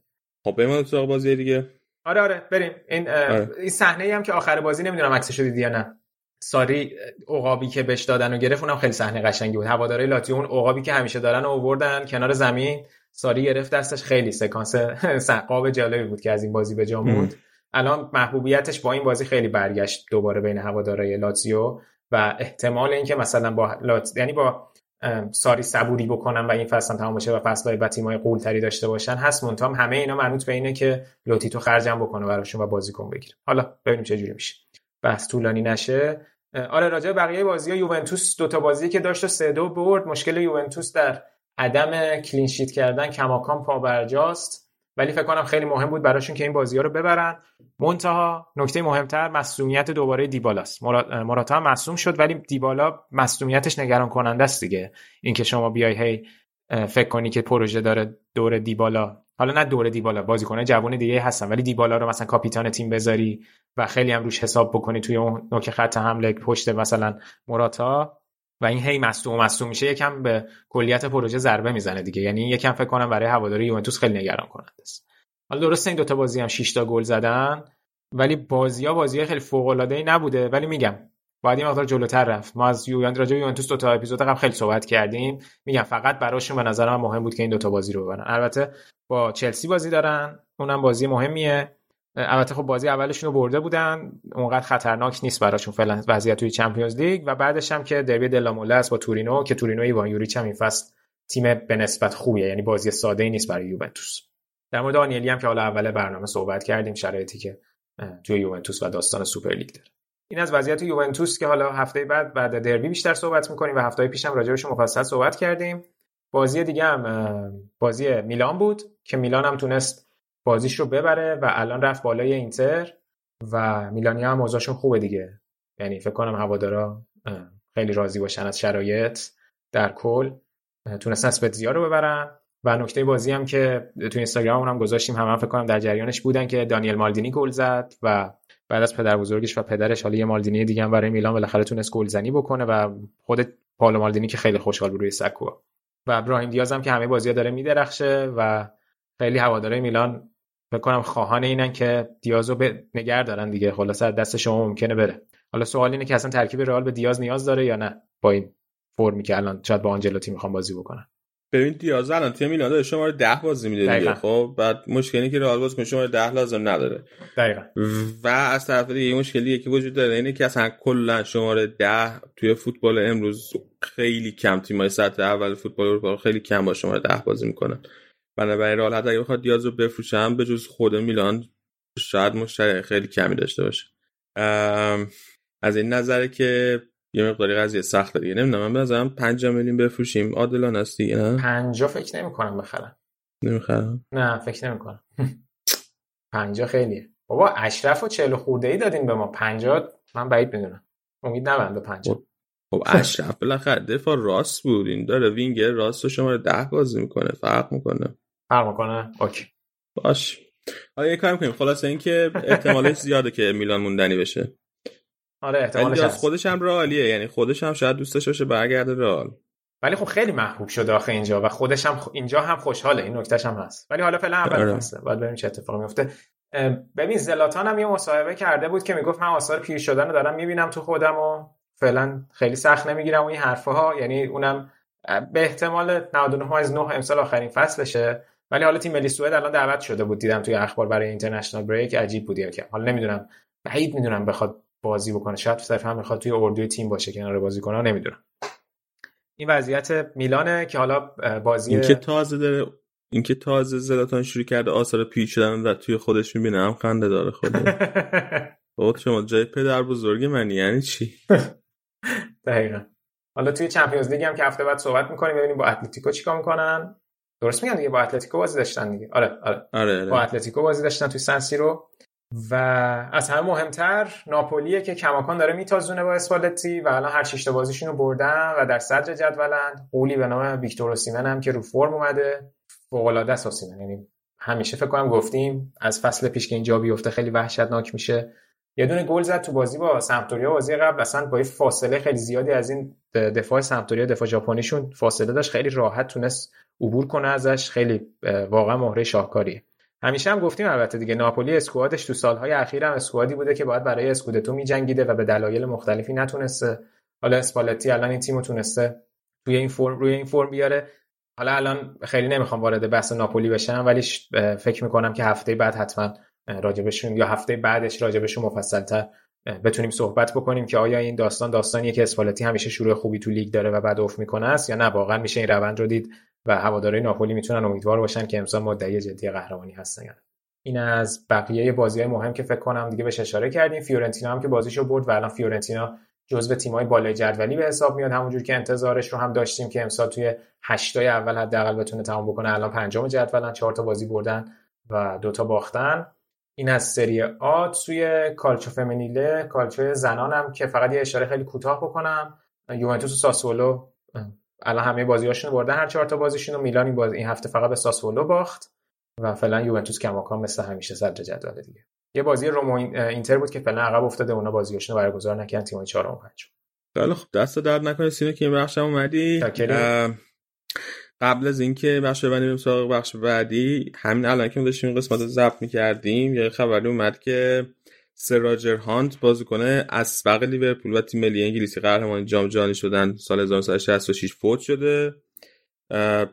خب بریم تو بازی دیگه. آره آره بریم. این آره. این صحنه ای هم که آخر بازی نمی‌دونم عکسشو دیدی یا نه. ساری عقابی که بهش دادن و گرفت اونم خیلی صحنه قشنگی بود. هوادارهای لاتزیو اون عقابی که همیشه دارن آوردن کنار زمین. ساری گرفت دستش. خیلی سکانس *laughs* عقاب جالبی بود که از این بازی به جا موند. الان محبوبیتش با این بازی خیلی برگشت دوباره بین هوادارهای لاتزیو و احتمال اینکه مثلا با لات... یعنی با ساری صبوری بکنن و این فصل هم تمام بشه و فصلهای بعد تیمای قوی‌تری داشته باشن هست منتها همه اینا مربوط به اینه که لوتیتو خرجم بکنه براشون و بازیکن بگیره. حالا ببینیم چه جوری میشه. بحث طولانی نشه. آره راجع بقیه بازی ها یوونتوس دو تا بازی که داشت و سه دو برد. مشکل یوونتوس در عدم کلین شیت کردن کماکان پابرجاست ولی فکر کنم خیلی مهم بود براشون که این بازی ها رو ببرن. منتها نکته مهمتر مسئولیت دوباره دیبالاست. مراتا هم مصوم شد ولی دیبالا مسئولیتش نگران کننده است دیگه. اینکه شما بیای هی فکر کنی که پروژه داره دور دیبالا. حالا نه دور دیبالا بازیکن جوان دیگه هستن ولی دیبالا رو مثلا کاپیتان تیم بذاری و خیلی هم روش حساب بکنی توی اون نوک خط حمله پشت مثلا موراتا و این هی مصدوم مصدوم میشه یکم به کلیت پروژه ضربه می‌زنه دیگه. یعنی یکم فکر کنم برای هواداری یوونتوس خیلی نگران کننده است حالا درسته این دوتا بازی هم 6 تا گل زدن ولی بازی ها بازی خیلی فوق العاده ای نبوده. ولی میگم باید این مقدار جلوتر رفت. ما از یوونتوس راجع یوونتوس دو تا اپیزود قبل خیلی صحبت کردیم. میگم فقط براشون به نظر من مهم بود که این دوتا بازی رو ببرن. البته با چلسی بازی دارن اونم بازی مهمیه. البته خب بازی اولشون رو برده بودن. اونقدر خطرناک نیست براشون فعلا وضعیت توی Champions League. و بعدش هم که دربی della Mole است با تورینو که تورینو ایوان یوریچ هم این فصل تیم به نسبت خوبیه. یعنی بازی ساده ای نیست برای یوونتوس. در مورد آنیلی هم که حالا اول برنامه صحبت کردیم شرایطی که توی یوونتوس و داستان سوپر لیگ داره. این از وضعیت یوونتوس که حالا هفته بعد بعد دربی بیشتر صحبت می‌کنیم و هفته پیشم راجعش مفصل صحبت کردیم. بازی دیگه هم بازی میلان بود که میلان هم تونست بازیش رو ببره و الان رفت بالای اینتر و میلانی هم موضوعشون خوبه دیگه. یعنی فکر کنم هوادارا خیلی راضی باشن از شرایط در کل. تونستن اسپتزیا رو ببرن. و نکته بازی هم که تو اینستاگرام هم گذاشتیم هم, هم فکر کنم در جریانش بودن که دانیل مالدینی گل زد و بعد از پدر بزرگش و پدرش حالا یه مالدینی دیگه هم برای میلان بالاخره تونست گلزنی بکنه و خود پالو مالدینی که خیلی خوشحال بود روی سکو و ابراهیم دیاز هم که همه بازی‌ها داره میدرخشه و خیلی هوادارهای میلان فکر کنم خواهان اینن که دیازو به نگر دارن دیگه. خلاصه دست شما ممکنه بره. حالا سوال اینه که اصلا ترکیب رئال به دیاز نیاز داره یا نه؟ با این فرمی که الان شاید با آنجلوتی می‌خوام بازی بکنن. ببین دیاز الان تیم میلان داره شماره 10 بازی میده دیگه. خب بعد مشکلی که رئال بازیکن شماره 10 لازم نداره. دقیقاً. و از طرف دیگه یه مشکلی که وجود داره اینه که اصلا کلا شماره 10 توی فوتبال امروز خیلی کم تیمای سطح اول فوتبال اروپا خیلی کم با شماره 10 بازی می‌کنن. بنابراین رئال حتی اگه بخواد دیاز رو بفروشم به جز خود میلان شاید مشتری خیلی کمی داشته باشه. از این نظره که یه مقداری قضیه سخته دیگه. نمی‌دونم من بنظرم 5 میلیون بفروشیم. عادلانه است دیگه نه؟ 50 فکر نمی‌کنم بخرم. نمی‌خرم؟ نه فکر نمی‌کنم. *laughs* 50 خیلیه. بابا اشرف و 40 خورده ای دادین به ما. 50 من بعید می‌دونم. امید به 50 خب اشرف بالاخره دفاع راست بود. این داره وینگر راست رو شماره 10 بازی می‌کنه. فرق می‌کنه. فرق می‌کنه؟ اوکی. باش. حالا یه کاری کنیم خلاصه اینکه احتمالش زیاده که میلان موندنی بشه. آره احتمالش از خودش هم رئالیه یعنی خودش هم شاید دوستش باشه برگرده رئال. ولی خب خیلی محبوب شده آخه اینجا و خودش هم اینجا هم خوشحاله. این نکتهش هم هست. ولی حالا فعلا اول آره. فصله. باید ببینیم چه اتفاقی میفته ببین زلاتان هم یه مصاحبه کرده بود که می‌گفت من آثار پیر شدن رو دارم می‌بینم تو خودم و فعلا خیلی سخت نمی‌گیرم. و این حرفها یعنی اونم به احتمال 99 از 9 امسال آخرین فصلشه. ولی حالا تیم ملی سوئد الان دعوت شده بود. دیدم توی اخبار برای اینترنشنال بریک عجیب بود که حالا نمی‌دونم بعید می‌دونم بخواد بازی بکنه. شاید صرفا هم می‌خواد توی اردوی تیم باشه کنار بازیکن‌ها نمی‌دونم. این وضعیت میلانه که حالا بازی این که تازه داره این که تازه زلاتان شروع کرده آثار پیچ شدن و توی خودش می‌بینه هم خنده داره خود خود *laughs* شما جای پدر بزرگ منی یعنی چی؟ دقیقا. حالا توی چمپیونز لیگ هم که هفته بعد صحبت می‌کنیم ببینیم با اتلتیکو چیکار می‌کنن. درست میگن دیگه؟ با اتلتیکو بازی داشتن دیگه. آره آره, آره, آره. با اتلتیکو بازی داشتن توی سن رو و از همه مهمتر ناپولیه که کماکان داره میتازونه با اسپالتی و الان هر شش بازیشون رو بردن و در صدر جدولن قولی به نام ویکتور اوسیمن هم که رو فرم اومده. فوق العاده است یعنی همیشه فکر کنم گفتیم از فصل پیش که اینجا بیفته خیلی وحشتناک میشه. یه دونه گل زد تو بازی با سمپدوریا بازی قبل. اصلا با فاصله خیلی زیادی از این دفاع سمپدوریا دفاع ژاپنیشون فاصله داشت. خیلی راحت تونست عبور کنه ازش خیلی واقعا مهره شاهکاریه. همیشه هم گفتیم البته دیگه ناپولی اسکوادش تو سالهای اخیر هم اسکوادی بوده که باید برای اسکودتو میجنگیده و به دلایل مختلفی نتونسته. حالا اسپالتی الان این تیمو تونسته توی این فرم روی این فرم بیاره. حالا الان خیلی نمی‌خوام وارد بحث ناپولی بشم ولی فکر می‌کنم که هفته بعد حتما راجبشون یا هفته بعدش راجبشون مفصلتر بتونیم صحبت بکنیم که آیا این داستان داستانیه که اسپالتی همیشه شروع خوبی تو لیگ داره و بعد افت می‌کنه است یا نه. واقعا میشه این روند رو دید. و هوادارهای ناپولی می‌تونن امیدوار باشن که امسال مدعی جدی قهرمانی هستن. این از بقیه بازی های مهم که فکر کنم دیگه بهش اشاره کردیم. فیورنتینا هم که بازیشو برد و الان فیورنتینا جزو تیمای بالای جدولی به حساب میاد. همونجور که انتظارش رو هم داشتیم که امسال توی هشتای اول حداقل بتونه تمام بکنه. الان پنجم جدولن چهار تا بازی بردن و دوتا باختن. این از سری آ توی کالچو فمینیله. کالچو زنان هم که فقط یه اشاره خیلی کوتاه بکنم. یوونتوس و ساسولو. الان همه بازیاشون بردن هر چهار تا بازیشون و میلان این, بازی این هفته فقط به ساسولو باخت و فعلا یوونتوس کماکان مثل همیشه صدر جدول دیگه. یه بازی رومو اینتر بود که فعلا عقب افتاده اونا بازیاشون رو برگزار نکردن تیمای چهارم و پنجم. خیلی خب دست درد نکنه سینه که این بخشم اومدی. قبل از اینکه بخش بعدی بریم سراغ بخش بعدی. همین الان که داشتیم این قسمت رو ضبط می‌کردیم یه خبری اومد که سراجر هانت بازیکن اسبق لیورپول و تیم ملی انگلیسی قهرمان جام جهانی شدن سال 1966 فوت شده.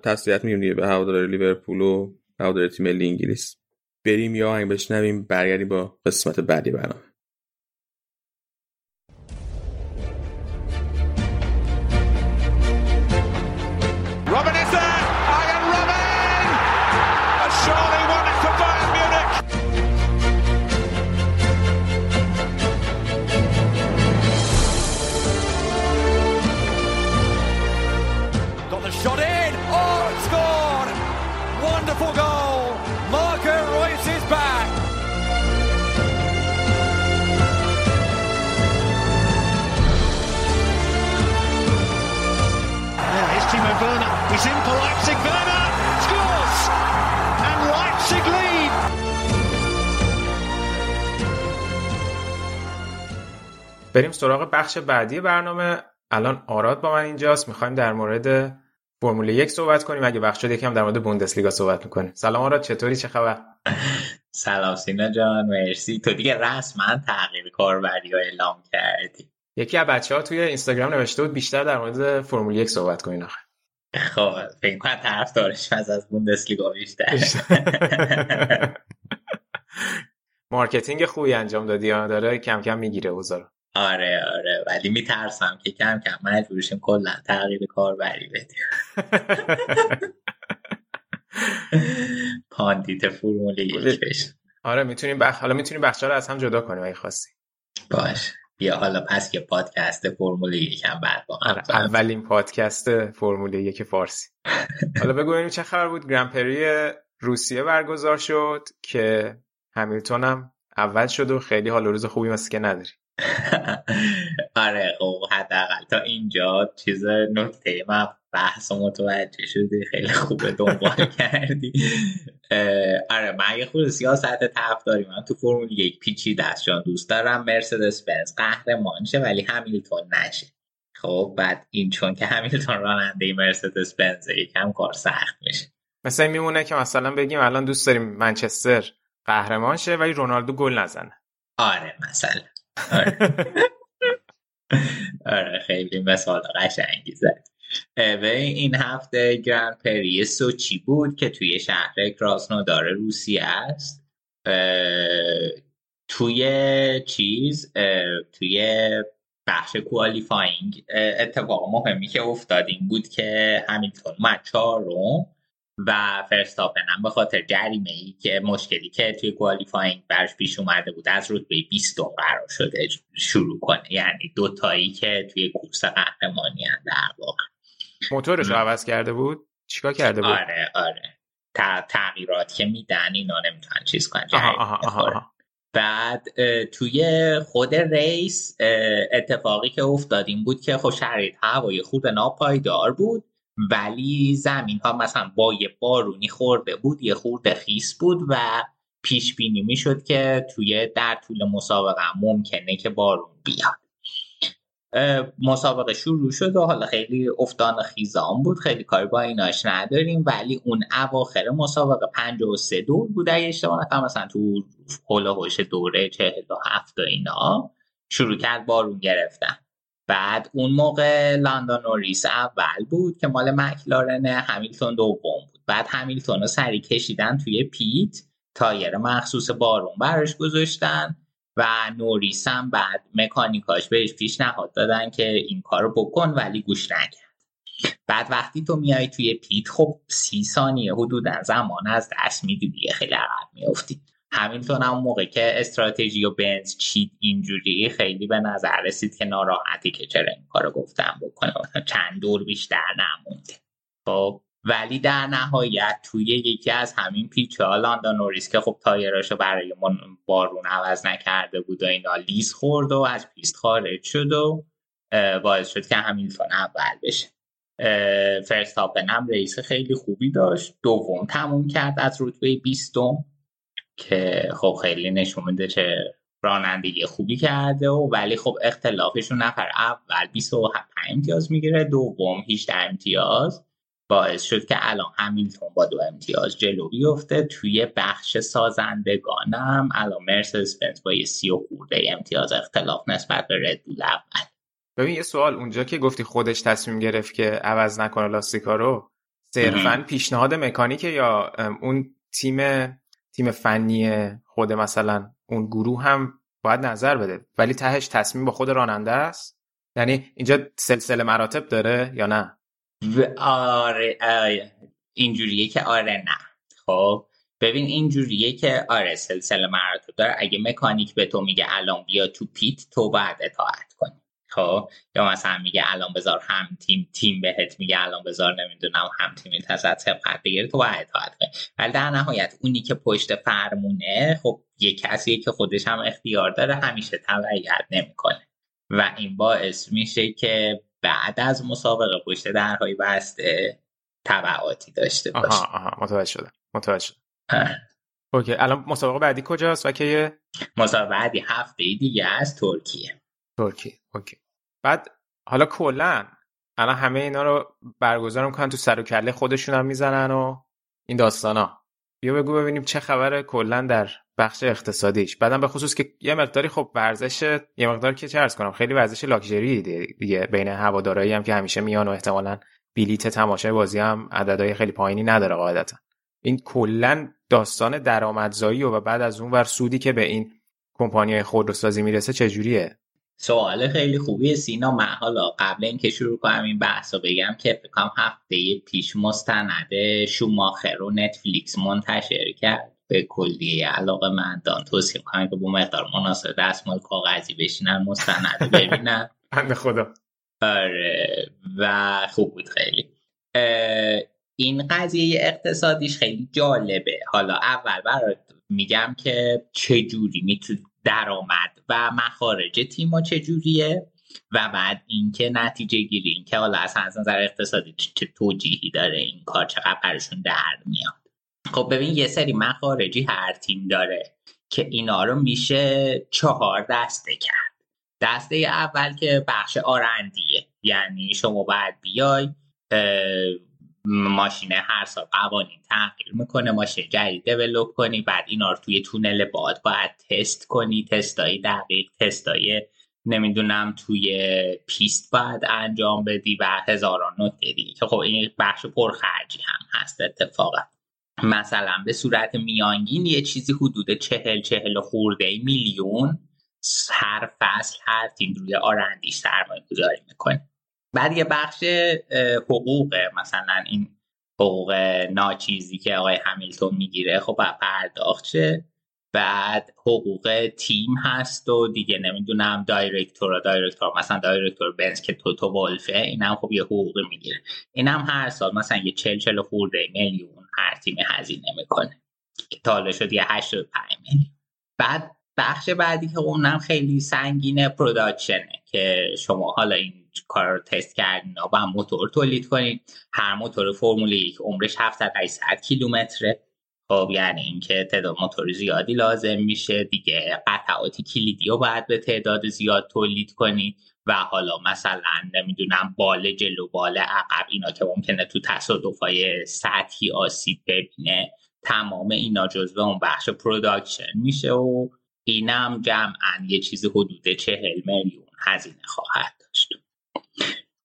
تسلیت میگیم به هوادار لیورپول و هوادار تیم ملی انگلیس. بریم یا آهنگ بشنویم برگردیم با قسمت بعدی برنامه. بریم سراغ بخش بعدی برنامه. الان آراد با من اینجاست. می‌خوایم در مورد فرمول یک صحبت کنیم. اگه وقت شد یکم در مورد بوندسلیگا صحبت می‌کنیم. سلام آراد چطوری؟ چه خبر؟ سلام سینا جان مرسی. تو دیگه رسما تغییر کاربری اعلام کردی. یکی از بچه ها توی اینستاگرام نوشته بود بیشتر در مورد فرمول یک صحبت کنین آخه. خب فکر کنم طرف دارش از از بوندسلیگا بیشتر. *laughs* marketing خوبی انجام دادی داره کم کم می‌گیره بازارو آره آره. ولی میترسم که کم کم مجبورشیم کلا تغییر کاربری بدیم. *laughs* پاندیت فرمول یک بشه. آره می‌تونیم بخ... حالا می‌تونیم بخشا رو از هم جدا کنیم اگه خواستی باش. بیا حالا پس یه پادکست فرمول یک هم بعد با هم آره اولین پادکست فرمول یک فارسی. *laughs* حالا بگو ببینیم چه خبر بود. گرندپری روسیه برگزار شد که همیلتون هم اول شد و خیلی حال روز خوبی مثل که نداری. *laughs* آره خب حداقل تا اینجا چیز نکته من بحث و متوجه شدی خیلی خوبه دنبال *laughs* کردی. آره من یه خود سیاست طرف داریم من تو فرمول یک پیچی دست جان دوست دارم مرسدس بنز قهرمان شه ولی همیلتون نشه. خب بعد این چون که همیلتون راننده مرسدس بنز یکم کار سخت میشه. مثلا میمونه که مثلا بگیم الان دوست داریم منچستر قهرمان شه ولی رونالدو گل نزنه. آره مثلا. آره, *laughs* آره خیلی مثال قشنگی زد. و این هفته گرند پری سوچی بود که توی شهر کراسنودار روسیه است؟ اه، توی چیز توی بخش کوالیفاینگ اتفاق مهمی که افتاد این بود که همیلتون اومد و فرستاپن هم به خاطر جریمه ای که مشکلی که توی qualifying برش پیش اومده بود از رتبه 20 قرار شده شروع کنه. یعنی دوتایی که توی کورس قهرمانی هم در واقع. موتورش رو عوض کرده بود؟ چیکار کرده بود؟ آره آره. تغییرات که میدن اینا نمی‌تونن چیز کنن آها آها آها. بعد توی خود race اتفاقی که افتاد این بود که خب شرایط هوای خود ناپایدار بود. ولی زمین ها مثلا با یه بارونی خورده بود یه خورده خیس بود و پیش بینی می‌شد که توی در طول مسابقه ممکنه که بارون بیاد. مسابقه شروع شد و حالا خیلی افتان خیزان بود. خیلی کاری با ایناش نداریم ولی اون اواخر مسابقه 53 دور بود. اگه اشتباه نکنم مثلا تو هول دوره 47 و اینا شروع کرد بارون گرفتن. بعد اون موقع لندو نوریس اول بود که مال مکلارن همیلتون دوم بود. بعد همیلتون رو سری کشیدن توی pit تایر مخصوص بارون براش گذاشتن و نوریس هم بعد مکانیکاش بهش پیشنهاد دادن که این کارو بکن ولی گوش نکرد. بعد وقتی تو میای توی pit خب سی ثانیه حدودا زمان از دست میدی دیگه خیلی عقب میافتی. همیلتون هم موقع که استراتژی رو بنز چید اینجوری خیلی به نظر رسید که ناراحته که چرا این کارو گفتم بکنه. چند دور بیشتر نمونده. خب ولی در نهایت توی یکی از همین پیچ ها لاندو نوریس که خب تایراشو برای من بارون عوض نکرده بود و اینا لیز خورد و از پیست خارج شد و باعث شد که همیلتون اول بشه. فرستاپن هم race خیلی خوبی داشت. دوم تموم کرد از رتبه بیستم. که خب خیلی نشون میده چه رانندگی خوبی کرده و ولی خب اختلافشون نفر اول 25 امتیاز می‌گیره دوم 18 امتیاز. باعث شد که الان همیلتون با دو امتیاز جلو بیفته. توی بخش سازندگانم الان مرسدس بنز با یه سی و خورده امتیاز اختلاف نسبت به ردبول اول. ببین یه سوال اونجا که گفتی خودش تصمیم گرفت که عوض نکنه لاستیکا رو صرفا پیشنهاد مکانیکه یا اون تیم تیم فنی خود مثلا اون گروه هم باید نظر بده. ولی تهش تصمیم با خود راننده است. یعنی اینجا سلسله مراتب داره یا نه؟ آره, آره. اینجوریه که آره نه. خب ببین اینجوریه که آره سلسله مراتب داره. اگه مکانیک به تو میگه الان بیا تو پیت تو باید اطاعت کنی. خب یا مثلا میگه الان بذار هم تیم تیم بهت میگه الان بذار نمی‌دونم هم تیمی ازت سبقت بگیره تو باید اطاعت کنی ولی در نهایت اونی که پشت فرمونه خب یه کسیه که خودش هم اختیار داره همیشه تبعیت نمی‌کنه. و این باعث میشه که بعد از مسابقه پشت درهای بسته تبعاتی داشته باشه. آها آها متوجه شدم متوجه شدم. اوکی الان مسابقه بعدی کجاست و که مسابقه بعدی هفته دیگه از ترکیه. ترکیه اوکی. بعد حالا کلا الان همه اینا رو برگزار می‌کنن تو سر و کله خودشون هم می‌زنن و این داستانا. بیا بگو ببینیم چه خبره کلا در بخش اقتصادیش. بعدم به خصوص که یه مقداری خب ورزش یه مقدار که چه کنم خیلی ورزش لاکچری دیگه بین هوادارایی هم که همیشه میان و احتمالا بلیت تماشای بازی هم عددهای خیلی پایینی نداره قاعدتا. این کلا داستان درآمدزایی و بعد از اون ور سودی که به این کمپانی خودروسازی می‌رسه چجوریه؟ سوال خیلی خوبی سینا. من حالا قبل اینکه شروع کنم این بحث رو بگم که فکرم هفته پیش مستند شوماخر و نتفلیکس منتشر کرد. به کلیه علاقه مندان توصیه کنم که با مقدار مناسب دستمال کاغذی بشینن مستند ببینن. *laughs* بند خدا. آره و خوب بود خیلی. این قضیه اقتصادیش خیلی جالبه. حالا اول برات میگم که چجوری می‌تونی درآمد و مخارج تیما چجوریه و بعد اینکه نتیجه گیری اینکه حالا اصلا از نظر اقتصادی چه توجیهی داره این کار چقدر برشون در میاد؟ خب ببین یه سری مخارجی هر تیم داره که اینا رو میشه چهار دسته کرد. دسته اول که بخش آرندیه یعنی شما باید بیای ماشین هر سال قوانین تغییر می‌کنه ماشین جدید دیولوب کنی بعد اینا رو توی تونل باد باید تست کنی تستایی دقیق تستایی نمی‌دونم توی پیست باید انجام بدی و هزاران نکته دیگه. که خب این بخش پرخرجی هم هست اتفاقا. مثلا به صورت میانگین یه چیزی حدود چهل چهل خورده میلیون هر فصل هر تیم روی آرندیش سرمایه گذاری می‌کنه. بعد یه بخش حقوق مثلا این حقوق ناچیزی که آقای همیلتون می‌گیره خب پرداخت شه. بعد حقوق تیم هست و دیگه نمی‌دونم دایرکتور دایرکتور. مثلا دایرکتور بنز که توتو ولفه این هم خب یه حقوق می‌گیره. این هم هر سال مثلا یه چل چل خورده میلیون هر تیم هزینه می‌کنه. که تاله شد یه 85 میلیون. بعد بخش بعدی که اونم خیلی سنگینه پروداکشنه که شما حالا این کار رو تست کردین و با موتور تولید کنید هر موتور فرمول یک عمرش 700 800 کیلومتره. خب یعنی اینکه تعداد موتور زیادی لازم میشه. دیگه قطعات کلیدی رو باید به تعداد زیاد تولید کنید و حالا مثلا نمی‌دونم بال جلو بال عقب اینا که ممکنه تو تصادفای سطحی آسیب ببینه. تمام اینا جزو اون بخش production میشه و اینم جمعا یه چیز حدود چهل میلیون هزینه خواهد داشت.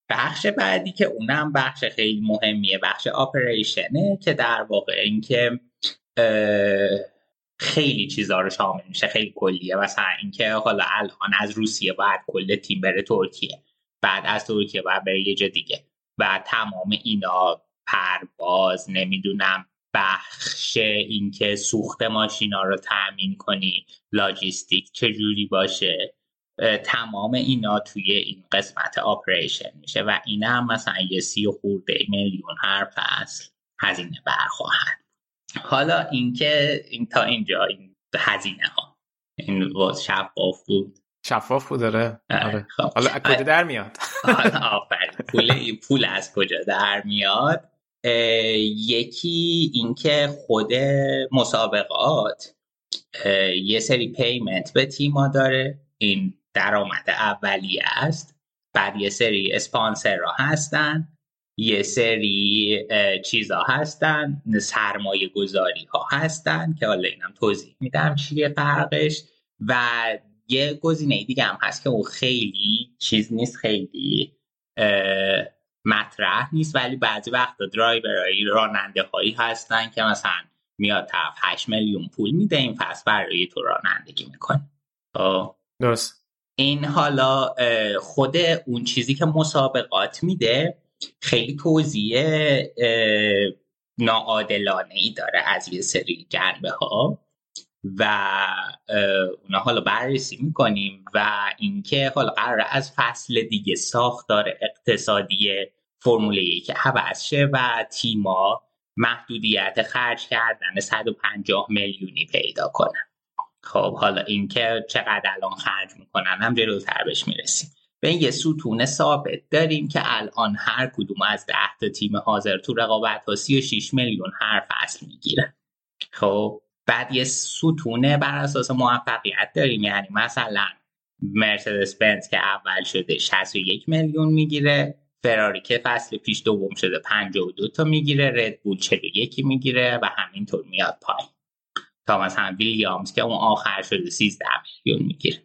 بخش بعدی که اونم بخش خیلی مهمیه بخش operation ه که در واقع اینکه خیلی چیزا رو شامل میشه خیلی کلیه. مثلا اینکه حالا الان از روسیه باید کل تیم بره ترکیه بعد از ترکیه باید بره یه جا دیگه. و تمام اینا پرواز نمی‌دونم بخش اینکه سوخت ماشینا رو تأمین کنی لاجیستیک چجوری باشه. تمام اینا توی این قسمت آپریشن میشه و این هم مثلا یه سی و خورده میلیون هر فصل هزینه برخواهد. حالا اینکه این تا اینجا این هزینه ها این شفاف بود. شفاف بود داره آره. خب. حالا از کجا در میاد؟ *laughs* آفرین. پول پول از کجا در میاد؟ یکی اینکه خود مسابقات یه سری پیمنت به تیما داره. این درآمد اولیه است. بعد یه سری اسپانسر ها هستن. یه سری چیزا هستن. سرمایه گذاری ها هستن که حالا اینم توضیح میدم چیه فرقش. و یه گزینه دیگه هم هست که اون خیلی چیز نیست خیلی مطرح نیست. ولی بعضی وقتا درایورایی راننده هایی هستن که مثلا میاد طرف 8 میلیون پول میده. این پس برای تو رانندگی می‌کنه. درست. این حالا خود اون چیزی که مسابقات میده خیلی توضیح ناعادلانه ای داره از یه سری جنبه ها و اونا حالا بررسی می‌کنیم و اینکه حالا قرار از فصل دیگه ساختار اقتصادی فرمول یک عوض شه و تیما محدودیت خرج کردن 150 میلیونی پیدا کنن. خب حالا اینکه چقدر الان خرج می‌کنن هم جلوتر بهش می‌رسیم. به یه ستون ثابت داریم که الان هر کدوم از ده تا تیم حاضر تو رقابت ها 36 میلیون هر فصل می‌گیرن خب بعد یه ستونه بر اساس موفقیت داریم. یعنی مثلا مرسدس بنز که اول شده 61 میلیون می‌گیره فراری که فصل پیش دوم شده 52 تا می‌گیره ردبول 41 می‌گیره و همینطور میاد پایین. تا مثلا ویلیامز که اون آخر شده 13 میلیون می‌گیره.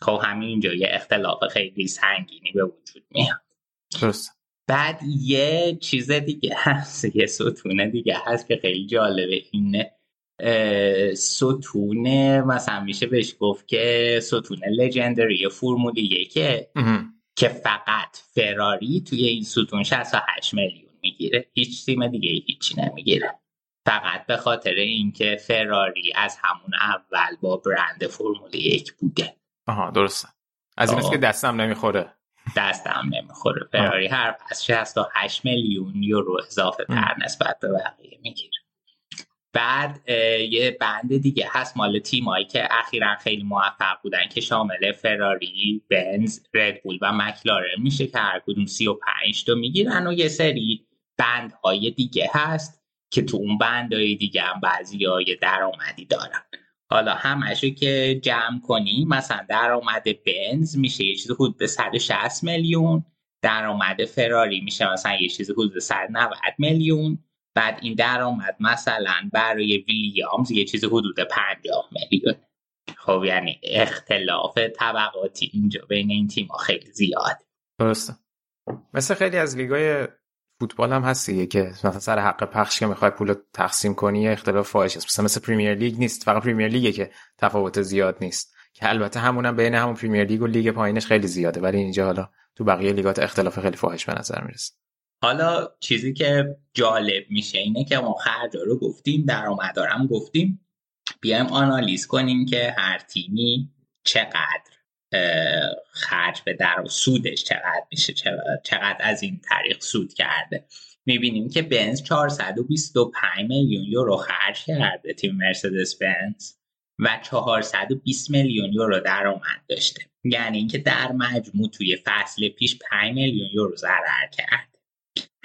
خب همین اینجا یه اختلاف خیلی سنگینی به وجود میاد. درست بعد یه چیز دیگه هست یه ستونه دیگه هست که خیلی جالبه. اینه ستونه مثلا میشه بهش گفت که ستونه لژندری فرمول یکه که فقط فراری توی این ستون 68 میلیون می‌گیره. هیچ تیم دیگه هیچی نمی‌گیره. فقط به خاطر اینکه فراری از همون اول با برند فرمول یک بوده. آها درسته. از این که دستم نمی‌خوره. دستم نمی‌خوره. فراری هر پس 68 میلیون یورو اضافه تر نسبت به بقیه می‌گیره. بعد یه بند دیگه هست مال تیمایی که اخیرا خیلی موفق بودن که شامل فراری، بنز، ردبول و مکلارن میشه که هر کدوم 35 تا می‌گیرن و یه سری بندهای دیگه هست. که تو اون بندهای دیگه هم بعضی های درآمدی دارن. حالا همشو که جمع کنی مثلا درآمد بنز میشه یه چیز حدود 160 میلیون درآمد فراری میشه مثلا یه چیز حدود 190 میلیون بعد این درآمد مثلا برای ویلیامز یه چیز حدود 50 میلیون. خب یعنی اختلاف طبقاتی اینجا بین این تیم خیلی زیاد درسته. مثل خیلی از لیگای فوتبال هم هست دیگه که مثلا سر حق پخش که می‌خوای پول تقسیم کنی اختلاف فاحش است مثلا مثل پریمیر لیگ نیست فقط پریمیر لیگه که تفاوت زیاد نیست. که البته همونم بین همون پریمیر لیگ و لیگ پایینش خیلی زیاده ولی اینجا حالا تو بقیه لیگات اختلاف خیلی فاحش به نظر می‌رسه. حالا چیزی که جالب میشه اینه که ما خرجا رو گفتیم درآمدارم گفتیم. بیایم آنالیز کنیم که هر تیمی چقدر خرج به در سودش چقدر میشه چقدر از این طریق سود کرده. می‌بینیم که بنز 425 میلیون یورو خرج کرده تیم مرسدس بنز و 420 میلیون یورو درآمد داشته. یعنی اینکه در مجموع توی فصل پیش 5 میلیون یورو ضرر کرد.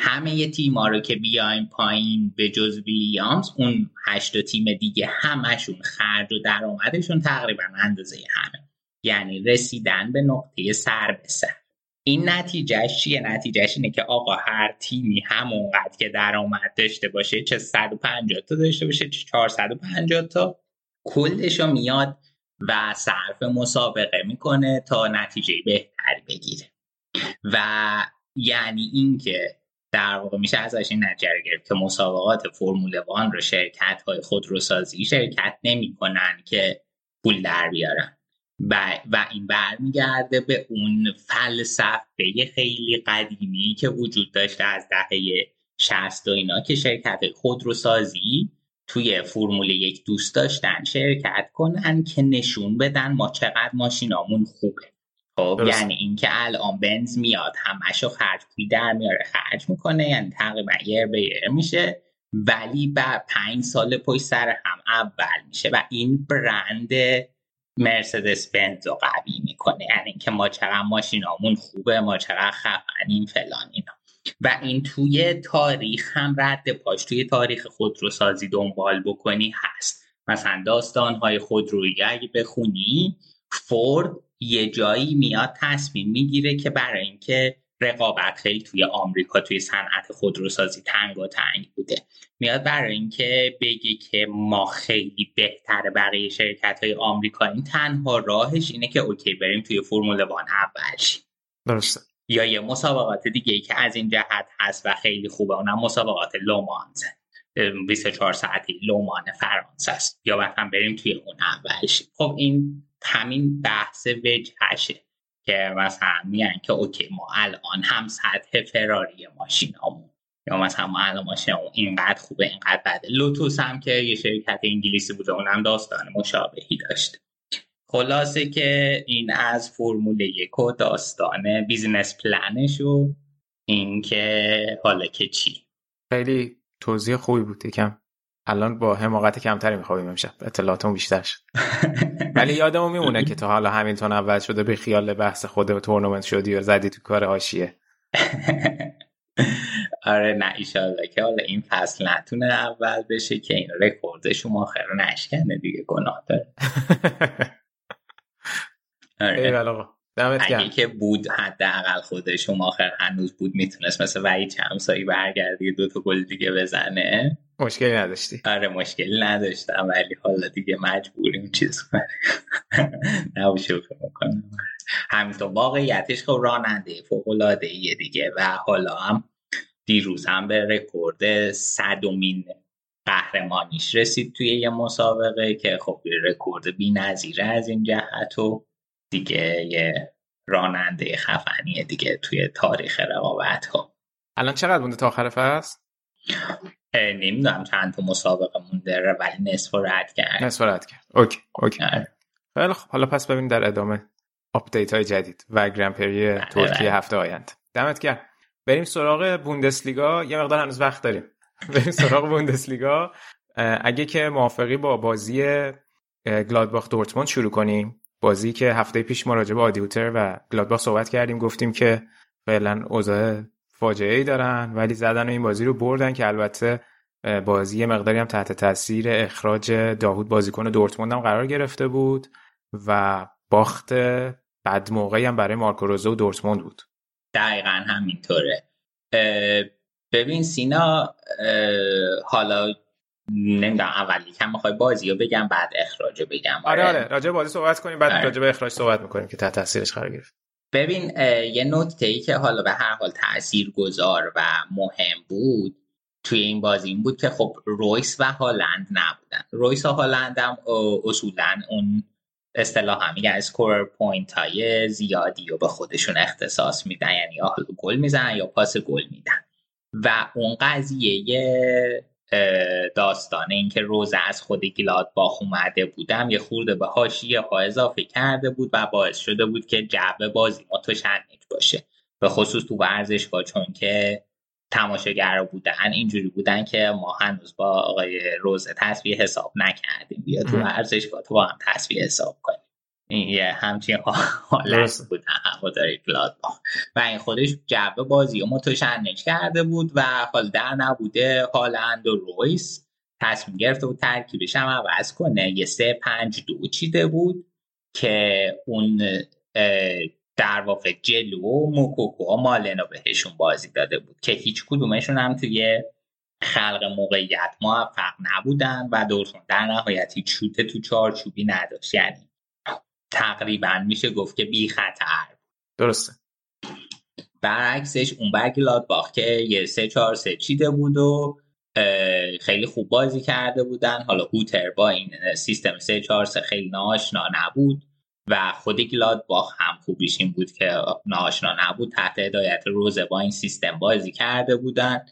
همه تیما رو که بیایم پایین به جز ویلیامز اون هشت تیم دیگه همشون خرج و درآمدشون تقریبا اندازه همه. یعنی رسیدن به نقطه سر به سر. این نتیجهش چیه؟ نتیجهش اینه که آقا هر تیمی همونقدر که درآمد داشته باشه چه 150 تا داشته باشه چه 450 تا کلش میاد و صرف مسابقه می‌کنه تا نتیجه بهتری بگیره. و یعنی اینکه در واقع میشه ازش این نتیجه گرفت که مسابقات فرمول وان رو شرکت های خودروسازی شرکت نمی‌کنن که پول در بیارن. و, و این برمیگرده به اون فلسفه خیلی قدیمی که وجود داشته از دهه 60 و اینا که شرکت خودروسازی توی فرمول یک دوست داشتن شرکت کنن که نشون بدن ما چقدر ماشینامون خوبه خب. یعنی اینکه الان بنز میاد همشو خرج پول در میاره خرج می‌کنه یعنی تقریبا یر به یر میشه ولی بعد پنج سال پشت سر هم اول میشه و این برند مرسدس بنز رو قوی می‌کنه. یعنی اینکه ما چقدر ماشینامون خوبه ما چقدر خفنیم فلان اینا. و این توی تاریخ هم رد پاش. توی تاریخ خودروسازی دنبال بکنی هست. مثلا داستانهای خودرویی اگه بخونی فورد یه جایی میاد تصمیم می‌گیره که برای اینکه رقابت خیلی توی آمریکا توی صنعت خودروسازی تنگ و تنگ بوده. میاد برای اینکه بگه که ما خیلی بهتر بقیه شرکت های آمریکایی تنها راهش اینه که اوکی بریم توی فرمول وان اول. درسته. یا یه مسابقات دیگه ای که از این جهت هست و خیلی خوبه. اونم مسابقات لومانز. 24 ساعتی لومان فرانسه است. یا مثلا بریم توی اون اول. شیم خب این همین بحث وجهشه. که مثلا میگن که okay ما الان هم سطح فراری ماشینامون یا مثلا ما الان ماشینمون اینقدر خوبه اینقدر بده. لوتوس هم که یه شرکت انگلیسی بوده اونم داستان مشابهی داشته. خلاصه که این از فرمول یک و داستان business plan ش و اینکه حالا که چی. خیلی توضیح خوبی بود یکم. الان با حماقت کمتری میخوابیم امشب. اطلاعاتمون بیشتر شد. ولی یادمون میمونه که تا حالا همینطور اول شده به خیال بحث خود تورنمنت شدی و زدی تو کار حاشیه *laughs* آره نه ایشالله که حالا این فصل نتونه اول بشه که این رکورد شما خیر نشکنه دیگه گناه داره. *laughs* آره. اگه که بود حداقل خود شما آخر هنوز بود می‌تونست مثل وحید چمسایی برگردی دو تا گل دیگه بزنه. مشکلی نداشتی. آره مشکلی نداشتم ولی حالا دیگه مجبوریم چیز کنیم. *laughs* نه شوخی می‌کنم. همینطور واقعیتش خب راننده فوق العاده دیگه و حالا هم دیروز هم به رکورد صدومین قهرمانیش رسید توی یه مسابقه که خب رکورد بی‌نظیره از این جهت و دیگه یه راننده خفنیه دیگه توی تاریخ رقابت ها الان چقدر مونده تا آخر فصل؟ نمی‌دونم چند تا مسابقه مونده ولی نصف رد کرد. نصف رد کرد. okay okay. آره. خیلی خب حالا پس ببینیم در ادامه update های جدید و گرندپری ترکیه هفته آینده. دمت گرم. بریم سراغ بوندسلیگا. یه مقدار هنوز وقت داریم. *laughs* بریم سراغ بوندسلیگا. اگه که موافقی با بازی گلادباخ دورتموند شروع کنیم. بازی که هفته پیش ما راجع به آدی هوتر و گلادباخ صحبت کردیم گفتیم که فعلا اوضاع فاجعه ای دارن ولی زدن و این بازی رو بردن که البته بازی یه مقداری هم تحت تاثیر اخراج داوود بازیکن دورتموند هم قرار گرفته بود و باخت بد موقعی هم برای مارکو روزه و دورتموند بود. دقیقا همینطوره. ببین سینا حالا نمی‌دونم اول یکم می‌خوای بازی رو بگم بعد اخراج رو بگم. آره. آره راجع به بازی صحبت کنیم بعد آره. راجع به اخراج صحبت می‌کنیم که تحت تاثیرش قرار گرفت. ببین یه نکته ای که حالا به هر حال تأثیر گذار و مهم بود توی این بازی این بود که خب رویس و هالند نبودن. رویس و هالند هم اصولا اون اصطلاح هم میگن scorer point های زیادی رو به خودشون اختصاص میدن یعنی یا گل می‌زنن یا پاس گل میدن. و اون قضیه داستانه اینکه روزه از خود گلادباخ اومده بود یه خورده به حاشیه ها اضافه کرده بود و باعث شده بود که جو بازی متشنج باشه. به خصوص تو ورزشگاه چون که تماشاگر بودن اینجوری بودن که ما هنوز با آقای روزه تصویه حساب نکردیم. بیا تو. ورزشگاه تو با هم تصویه حساب کنیم. این یه همچین حالت. بود. هواداری گلادباخ و این خودش جو بازی متشنج کرده بود و حال در نبوده. هالند و رویس تصمیم گرفته بود ترکیبش هم عوض کنه. یه سه پنج دو چیده بود که اون در واقع جلو و موکوکو و مالنو بهشون بازی داده بود که هیچ کدومشون هم توی خلق موقعیت موفق نبودن و دورتموند در نهایت هیچ شوت تو چارچوبی نداشت. یعنی تقریبا میشه گفت که بی خطر. درسته. برعکسش اون بر گلادباخ که یه سه چهار سه چیده بود و خیلی خوب بازی کرده بودن. حالا هوتر با این سیستم سه چهار سه خیلی ناآشنا نبود و خود گلادباخ هم خوبیش این بود که ناآشنا نبود. تحت هدایت روزه با این سیستم بازی کرده بودن.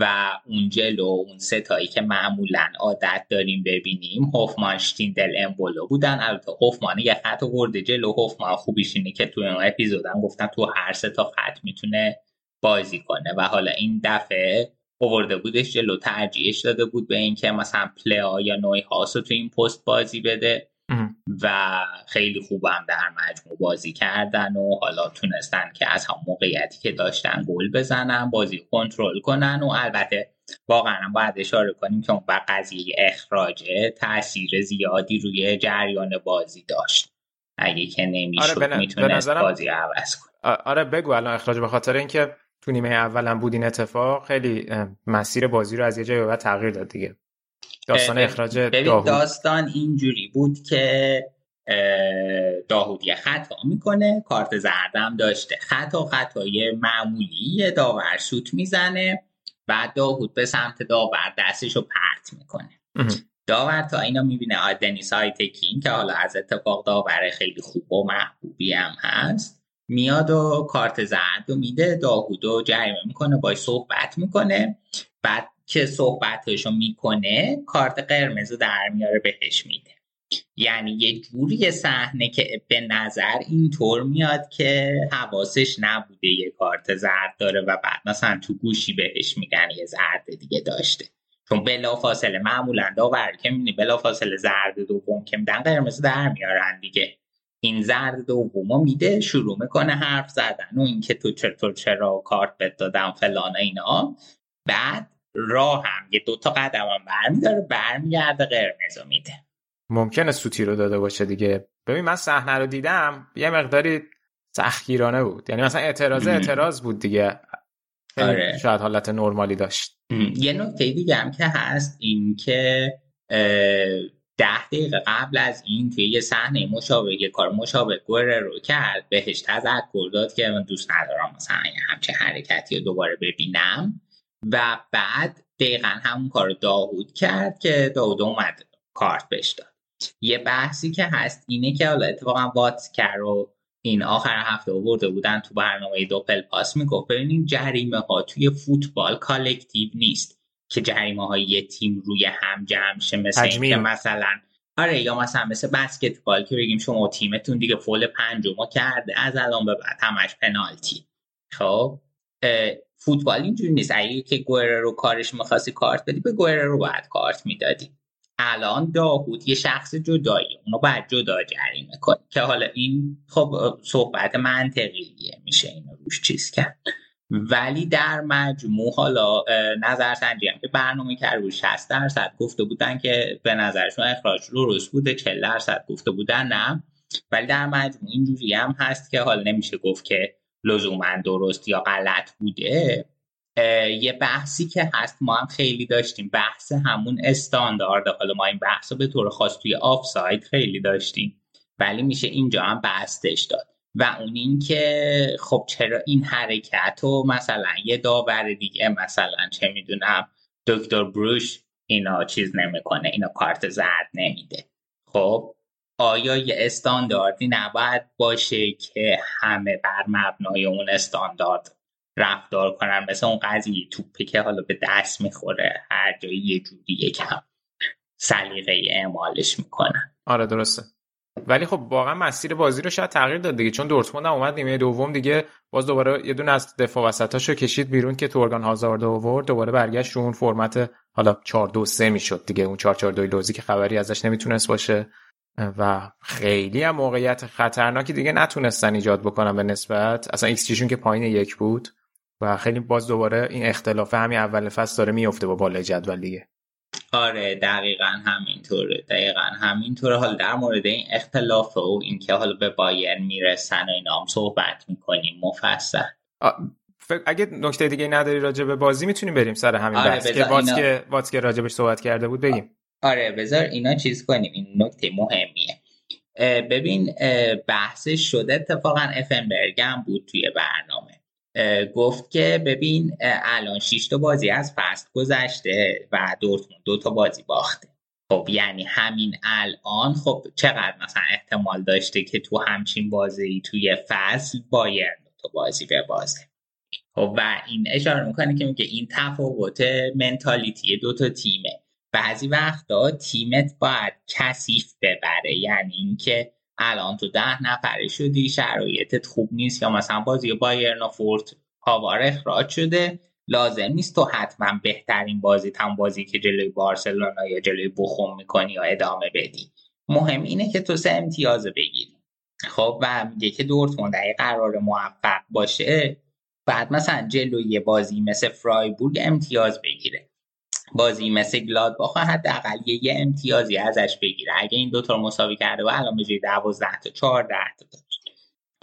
و اون جلو اون ستایی که معمولا عادت داریم ببینیم هوفمان شتیندل امبولو بودن. البته هوفمان یه خط ورده جلو. هوفمان خوبیش اینه که توی اون اپیزودم گفتن تو هر سه تا خط می‌تونه بازی کنه و حالا این دفعه اوورده بودش جلو ترجیحش داده بود به اینکه مثلا پلیا یا نوعی هاست رو تو این پست بازی بده. و خیلی خوبم در مجموع بازی کردن و حالا تونستن که از هم موقعیتی که داشتن گل بزنن بازی کنترل کنن و البته واقعا باید اشاره کنیم که اون قضیه اخراج تاثیر زیادی روی جریان بازی داشت. اگه که نمی‌شد آره می‌تونست بازی عوض کنه. آره بگو الان اخراج به خاطر اینکه تو نیمه اولم بود این اتفاق خیلی مسیر بازی رو از یه جایی به تغییر داد دیگه. داستان اخراج داهود داستان اینجوری بود که داهود یه خطا می‌کنه کارت زردم داشته. خطا خطای معمولی داور سوت می‌زنه بعد داهود به سمت داور دستش رو پرت می‌کنه. داور تا اینا می‌بینه آدنیس هایتکین که حالا از اتفاق داور خیلی خوب و محبوبی هم هست میاد و کارت زرد و میده داهود رو جریمه می‌کنه باش صحبت می‌کنه. بعد که صحبتشو می‌کنه کارت قرمز رو در میاره بهش میده. یعنی یه جوری صحنه که به نظر اینطور میاد که حواسش نبوده یه کارت زرد داره و بعد مثلا تو گوشی بهش میگن یه زرد دیگه داشته. چون بلا فاصله معمولا داور که می‌بینی بلا فاصله زرد دوم که میدن قرمز در میارن دیگه. این زرد دوم میده شروع می‌کنه حرف زدن و اینکه تو چطور چرا کارت بد دادم فلان اینا. بعد راه هم. یه دوتا قدم هم برمیداره برمیگرده قرمز میده. ممکنه سوتی رو داده باشه دیگه. ببین من صحنه رو دیدم یه مقداری سختگیرانه بود. یعنی مثلا اعتراض اعتراض بود دیگه. آره. شاید حالت نرمالی داشت. یه نکته دیگه هم که هست این که ده دقیقه قبل از این توی یه صحنه مشابه یه کار مشابه گوره رو کرد بهش تذکر داد که من دوست ندارم مثلا همچه حرکتی رو دوباره ببینم. و بعد دقیقا همون کار داوود کرد که داور اومد کارت بهش داد. یه بحثی که هست اینه که حالا اتفاقا واتسکه رو این آخر هفته آورده بودن تو برنامه Doppelpass می‌گفت ببینید جریمه ها توی فوتبال collective نیست که جریمه های یه تیم روی هم جمع شه مثل که مثلا آره یا مثلا مثل بسکتبال که بگیم شما تیمتون دیگه فول پنجم کرده از الان به بعد همش پنالتی. خب فوتبال اینجوری نیست. اگه که گوره رو کارش می‌خواستی کارت بدی به گوره رو باید کارت می‌دادی. الان داوود یه شخص جدایی اونو باید جدا جریمه کنی که حالا این خب صحبت منطقیه. میشه اینو روش چیز کرد. ولی در مجموع حالا نظر سنجی هم که برنامه کرد روش 60 درصد گفته بودن که به نظرشون اخراج درست بوده 40 درصد گفته بودن نه. ولی در مجموع اینجوری هم هست که حالا نمیشه گفت که لزوما درست یا غلط بوده یه بحثی که هست ما هم خیلی داشتیم. بحث همون استاندارد. حالا ما این بحث رو به طور خاص توی آفساید خیلی داشتیم. ولی میشه اینجا هم بحثش داد. و اون این که خب چرا این حرکت رو مثلا یه داور دیگه مثلا چه می‌دونم دکتر بروش اینا چیز نمی‌کنه اینا کارت زرد نمیده. خب آیا یه استانداردی نباید باشه که همه بر مبنای اون استاندارد رفتار کنن مثل اون قضیه توپی که حالا به دست می‌خوره هر جایی یه جوری یکم سلیقه اعمالش می‌کنن آره درسته ولی خب واقعا مسیر بازی رو شاید تغییر داد دیگه چون دورتموند هم اومد نیمه دوم دیگه باز دوباره یه دونه از دفاع وسطاشو کشید بیرون که تورگان هازارد آورد دوباره برگشت رو اون فرمت حالا 4 2 3 می‌شد دیگه اون 4 4 2 لوزی که خبری ازش نمی‌تونست باشه و خیلی هم موقعیت خطرناکی دیگه نتونستن ایجاد بکنن به نسبت. اصلا ایکس جیشون که پایین یک بود و خیلی باز دوباره این اختلاف همین اول فصل داره میفته با بالای جدول دیگه. آره دقیقا همینطوره دقیقا همینطوره. حالا در مورد این اختلاف و اینکه حالا به بایر می‌رسن و اینا هم صحبت می‌کنیم مفصل. اگه نکته دیگه نداری راجع به بازی می‌تونیم بریم سر همین آره بحث که واتسکه واتسکه راجبش صحبت کرده بود بگیم. آره بذار اینا چیز کنیم. این نکته مهمیه. ببین بحثش شده اتفاقا افنبرگ هم بود توی برنامه. گفت که ببین الان 6 تا بازی از فصل گذشته و دورتموند دو تا بازی باخته. خب یعنی همین الان خب چقدر مثلا احتمال داشته که تو همچین بازی توی فصل بایر دو تا بازی به بازه خب و این اشاره می‌کنه که میگه این تفاوت منتالیتی دو تا تیمه. بعضی وقتا تیمت باید کثیف ببره. یعنی اینکه الان تو ده نفره شدی شرایطت خوب نیست یا مثلا بازی بایرن و فورت هاوار اخراج شده لازم نیست تو حتما بهترین بازی تم بازی که جلوی بارسلونا یا جلوی بخوم می‌کنی یا ادامه بدی. مهم اینه که تو سه امتیاز بگیری. خب و میگه که دورتموند اگه قرار موفق باشه بعد مثلا جلوی بازی مثل فرایبورگ امتیاز بگیره. بازی مثل گلادباخ حداقل یه امتیازی ازش بگیره. اگه این دوتا رو مساوی کرده و الان جای 12 تا 14 تا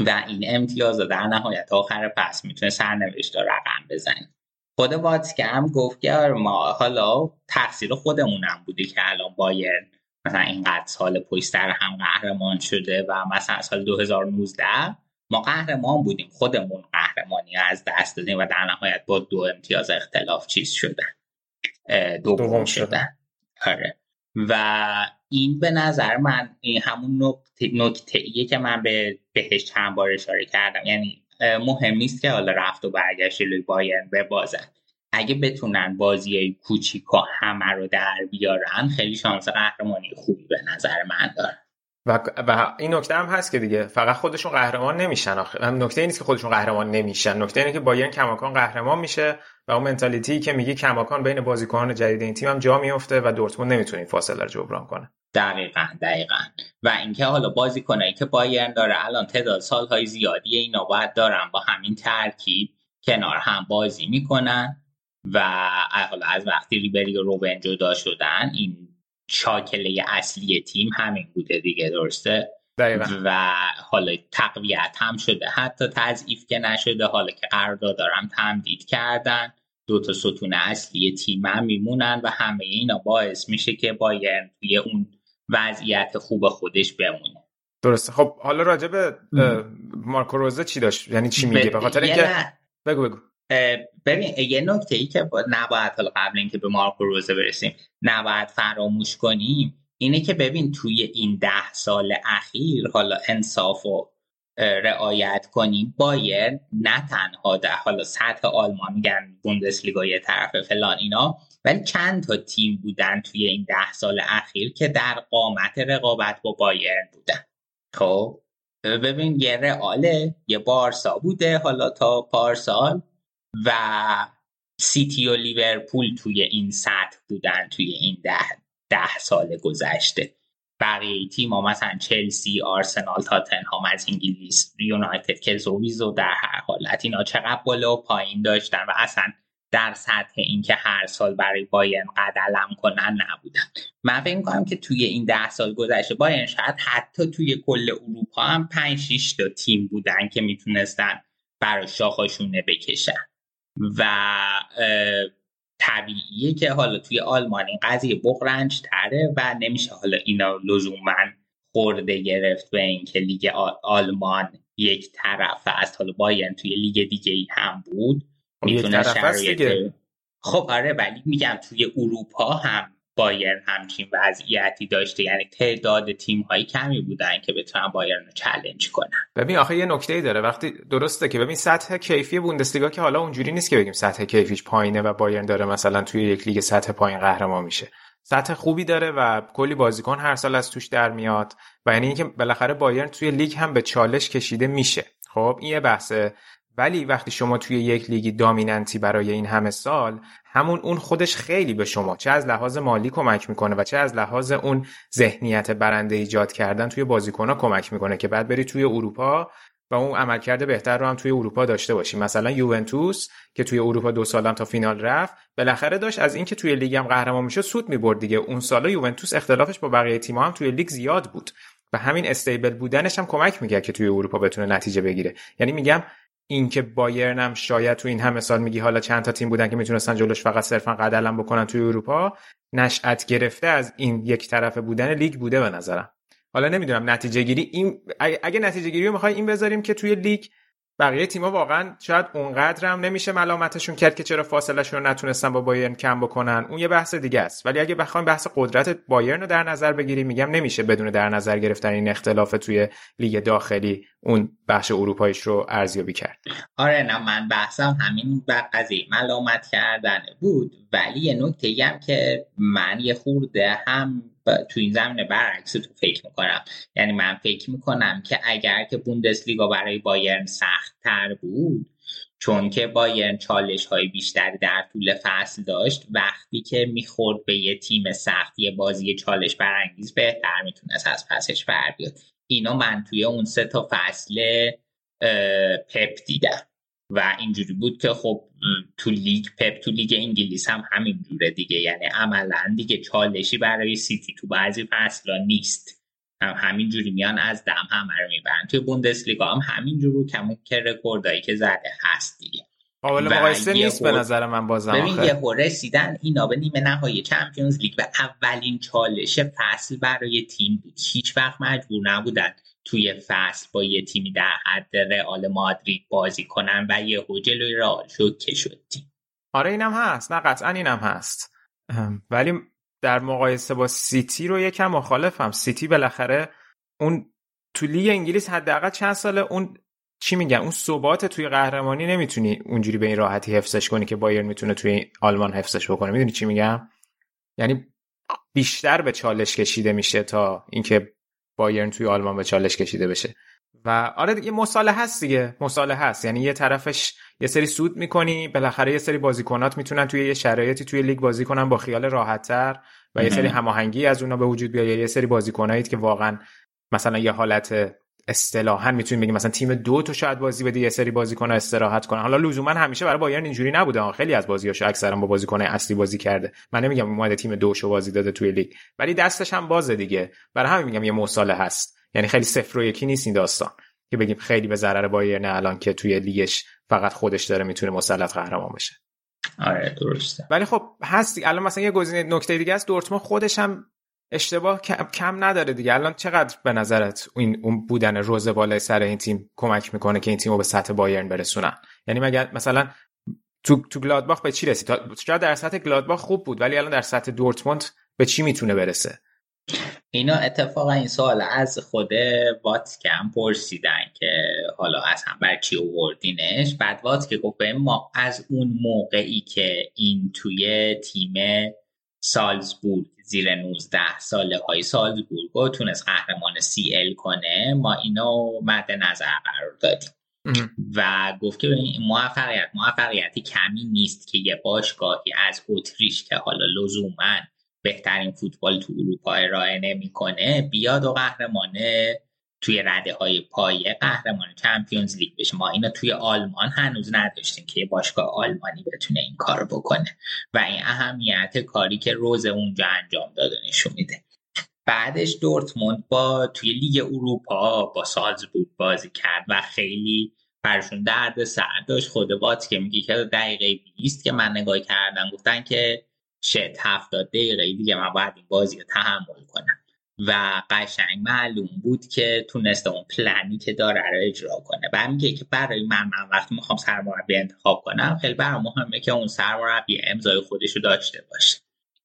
و این امتیاز رو در نهایت آخر پس می‌تونه سرنوشت رقم بزنه. خود واتسکه هم گفت که ما حالا تقصیر خودمونم بوده که الان بایرن مثلا اینقدر سال پشت سر هم قهرمان شده و مثلا سال 2019 ما قهرمان بودیم. خودمون قهرمانی از دست دادیم و در نهایت با دو امتیاز اختلاف چیز شدن. دوم شدن. آره. و این به نظر من این همون نکته, ایه که من به بهش چند بار اشاره کردم. یعنی مهم نیست که حالا رفت و برگشت جلوی بایرن ببازن اگه بتونن بازی کوچیکا همه رو در بیارن خیلی شانس قهرمانی خوبی به نظر من دارن و, و این نکته هم هست که دیگه فقط خودشون قهرمان نمیشن آخه. نکته نیست که خودشون قهرمان نمیشن. نکته اینه که بایرن کماکان قهرمان میشه. و اون منتالیتی که میگی کماکان بین بازیکنان جدید این تیم هم جا میفته و دورتموند نمی‌تونه این فاصله رو جبران کنه. دقیقا دقیقا. و اینکه حالا بازیکنایی که بایرن داره الان تعداد سالهای زیادی اینا باید دارن با همین ترکیب کنار هم بازی می‌کنن و حالا از وقتی ریبری و روبن جدا شدن این شاکله اصلی تیم همین بوده دیگه درسته؟ دقیقا. و حالا تقویت هم شده. حتی تضعیف که نشده حالا که قرارداد دارم تمدید کردن دو تا ستون اصلی تیم هم میمونن و همه اینا باعث میشه که بایرن توی اون وضعیت خوب خودش بمونه. درسته. خب حالا راجع به مارکو روزه چی داشت؟ یعنی چی میگه؟ به خاطر اینکه بگو بگو. ببین یه نکته ای که نباید حالا قبل اینکه به مارکو روزه برسیم نباید فراموش کنیم اینه که ببین توی این ده سال اخیر حالا انصاف و رعایت کنیم بایر نه تنها در حالا سطح آلمان میگن بوندسلیگا یه طرف فلان اینا ولی چند تا تیم بودن توی این ده سال اخیر که در قامت رقابت با بایرن بودن. خب ببین یه رئاله یه بارسا بوده حالا تا پارسال و سیتی و لیورپول توی این سطح بودن توی این ده, ده سال گذشته. بقیه تیم ها مثلا چلسی، آرسنال، تاتنهام از انگلیس، یونایتد که زویزو در هر حالت اینا چقدر بالا و پایین داشتن و اصلا در سطح اینکه هر سال برای باین قدلم کنن نبودن. من فکر کنم که توی این ده سال گذشته باین شاید حتی توی کل اروپا هم 5 6 تا تیم بودن که می‌تونستن برای شاخ و شونه بکشن. و طبیعیه که حالا توی آلمان این قضیه بغرنج تره و نمیشه حالا اینا لزوما خورده گرفت به اینکه لیگ آلمان یک طرف است. حالا بایرن توی لیگ دیگه ای هم بود. می‌تونه شرایط خب آره ولی میگم توی اروپا هم بایرن همچین وضعیتی داشته. یعنی تعداد تیم هایی کمی بودن که بتونن بایرن رو challenge کنن. ببین آخه یه نکته ای داره. وقتی درسته که ببین سطح کیفی بوندسلیگا که حالا اونجوری نیست که بگیم سطح کیفیش پایینه و بایرن داره مثلا توی یک لیگ سطح پایین قهرمان میشه. سطح خوبی داره و کلی بازیکن هر سال از توش در میاد و یعنی اینکه بالاخره بایرن توی لیگ هم به چالش کشیده میشه. خب این یه بحثه. ولی وقتی شما توی یک لیگی دامیننتی برای این همه سال همون اون خودش خیلی به شما چه از لحاظ مالی کمک می‌کنه و چه از لحاظ اون ذهنیت برنده ایجاد کردن توی بازیکنها کمک می‌کنه که بعد بری توی اروپا و اون عملکرد بهتر رو هم توی اروپا داشته باشی. مثلا یوونتوس که توی اروپا دو سالم تا فینال رفت بالاخره داشت از اینکه توی لیگ هم قهرمان میشه سود می‌برد دیگه. اون سالا یوونتوس اختلافش با بقیه تیم‌ها هم توی لیگ زیاد بود و همین استیبل بودنش هم کمک می‌کرد که توی اروپا بتونه نتیجه بگیره. یعنی میگم اینکه بایرن هم شاید تو این همه سال میگی حالا چند تا تیم بودن که می‌تونستن جلوش فقط صرفا قدلم بکنن توی اروپا نشأت گرفته از این یک طرفه بودن لیگ بوده به نظرم. حالا نمی‌دونم نتیجه گیری این اگه نتیجه گیری رو می‌خوای این بذاریم که توی لیگ بقیه تیم‌ها واقعا شاید اونقدر هم نمیشه ملامتشون کرد که چرا فاصلهشون رو نتونستن با بایرن کم بکنن. اون یه بحث دیگه است. ولی اگه بخوایم بحث قدرت بایرن رو در نظر بگیریم میگم نمیشه بدون در نظر گرفتن این اختلاف توی لیگ داخلی اون بخش اروپاییش رو ارزیابی کرد. آره نه من بحثم همین بر قضیه ملامت کردن بود. ولی یه نکته هم که من یه خورده هم تو این زمینه برعکس تو فکر می‌کنم. یعنی من فکر می‌کنم که اگر که بوندسلیگا برای بایرن سخت تر بود چون که بایرن چالش های بیشتری در طول فصل داشت وقتی که می‌خورد به یه تیم سخت یه بازی چالش برانگیز بهتر می‌تونست از پسش بر بیاد. اینو من توی اون سه تا فصل پپ دیدم. و اینجوری بود که خب تو لیگ پپ تو لیگ انگلیس هم همین جوره دیگه. یعنی عملا دیگه چالشی برای سیتی تو بعضی فصلا نیست. هم همین جوری میان از دم همه رو می‌برن. توی بوندسلیگا هم همین جور کمون که رکوردایی که زده هست دیگه. قابل مقایسه نیست به نظر من بازم ببین یه رسیدن اینا به نیمه نهایی چمپیونز لیگ و اولین چالش فصل برای تیم بود. هیچ وقت مجبور نبودن توی فصل با یه تیمی در حد رئال مادرید بازی کنن و یه جلوی رئال شوکه شد تیم. آره اینم هست. نه قطعا اینم هست. ولی در مقایسه با سیتی رو یکم مخالفم. سیتی بالاخره اون تو لیگ انگلیس حداقل چند ساله اون چی میگن؟ اون ثبات توی قهرمانی نمی‌تونی اونجوری به این راحتی حفظش کنی که بایر می‌تونه توی آلمان حفظش بکنه. می‌دونی چی میگم؟ یعنی بیشتر به چالش کشیده میشه تا اینکه بایرن توی آلمان به چالش کشیده بشه. و آره دیگه مساله هست دیگه. مساله هست. یعنی یه طرفش یه سری سود می‌کنی بالاخره یه سری بازیکنات می‌تونن توی یه شرایطی توی لیگ بازی کنن با خیال راحتتر و یه سری هماهنگی از اونا به وجود بیاد. یه سری بازیکنایی که واقعا مثلا یه حالت اصطلاحا می‌تونیم بگیم مثلا تیم دو تو شاید بازی بده یه سری بازیکن استراحت کنن حالا لزوما همیشه برای بایرن اینجوری نبوده. خیلی از بازیاشو اکثرا با بازیکن اصلی بازی کرده. من نمیگم اومده تیم دوشو بازی داده توی لیگ. ولی دستش هم بازه دیگه. برای همین میگم یه مساله هست. یعنی خیلی صفر و یکی نیست این داستان. که بگیم خیلی به ضرر بایرن الان که توی لیگش فقط خودش داره می‌تونه مسلط قهرمان بشه آره درسته. ولی خب هستی الان مثلا یه گزینه نکته دیگه است. دورتموند خودش هم اشتباه کم نداره دیگه. الان چقدر به نظرت این اون بودن روز بالای سر این تیم کمک می‌کنه که این تیم رو به سطح بایرن برسونن؟ یعنی مگر مثلا تو تو گلادباخ به چی رسید؟ شاید در سطح گلادباخ خوب بود ولی الان در سطح دورتموند به چی می‌تونه برسه؟ اینا اتفاقا این سوال از خود واتکم پرسیدن که حالا از هم بر چی اووردینش بعد واتکه گفت ما از اون موقعی که این توی تیم سالزبورگ زیر 19 ساله های سالزبورگ و تونست قهرمان سی ال کنه. ما اینو مد نظر قرار دادیم. و گفت که این موفقیت موفقیتی کمی نیست که یه باشگاهی از اتریش که حالا لزوما بهترین فوتبال تو اروپا ارائه نمی‌کنه بیاد و قهرمانه توی رده های پایه قهرمان چمپیونز لیگ بشه. ما اینو توی آلمان هنوز نداشتیم که یه باشگاه آلمانی بتونه این کار بکنه. و این اهمیت کاری که روز اونجا انجام داده نشون میده. بعدش دورتموند با توی لیگ اروپا با سالزبورگ بازی کرد و خیلی برشون درد سر داشت. خود بات که میگه که دقیقه 20 که من نگاه کردم گفتن که شت 70 دقیقه دیگه من باید این بازی رو تحمل کنم. و قشنگ معلوم بود که تونسته اون پلنی که داره رو اجرا کنه. و میگه که برای من من وقتی می‌خوام سرمربی انتخاب کنم خیلی برای مهمه که اون سرمربی امضای خودش رو داشته باشه.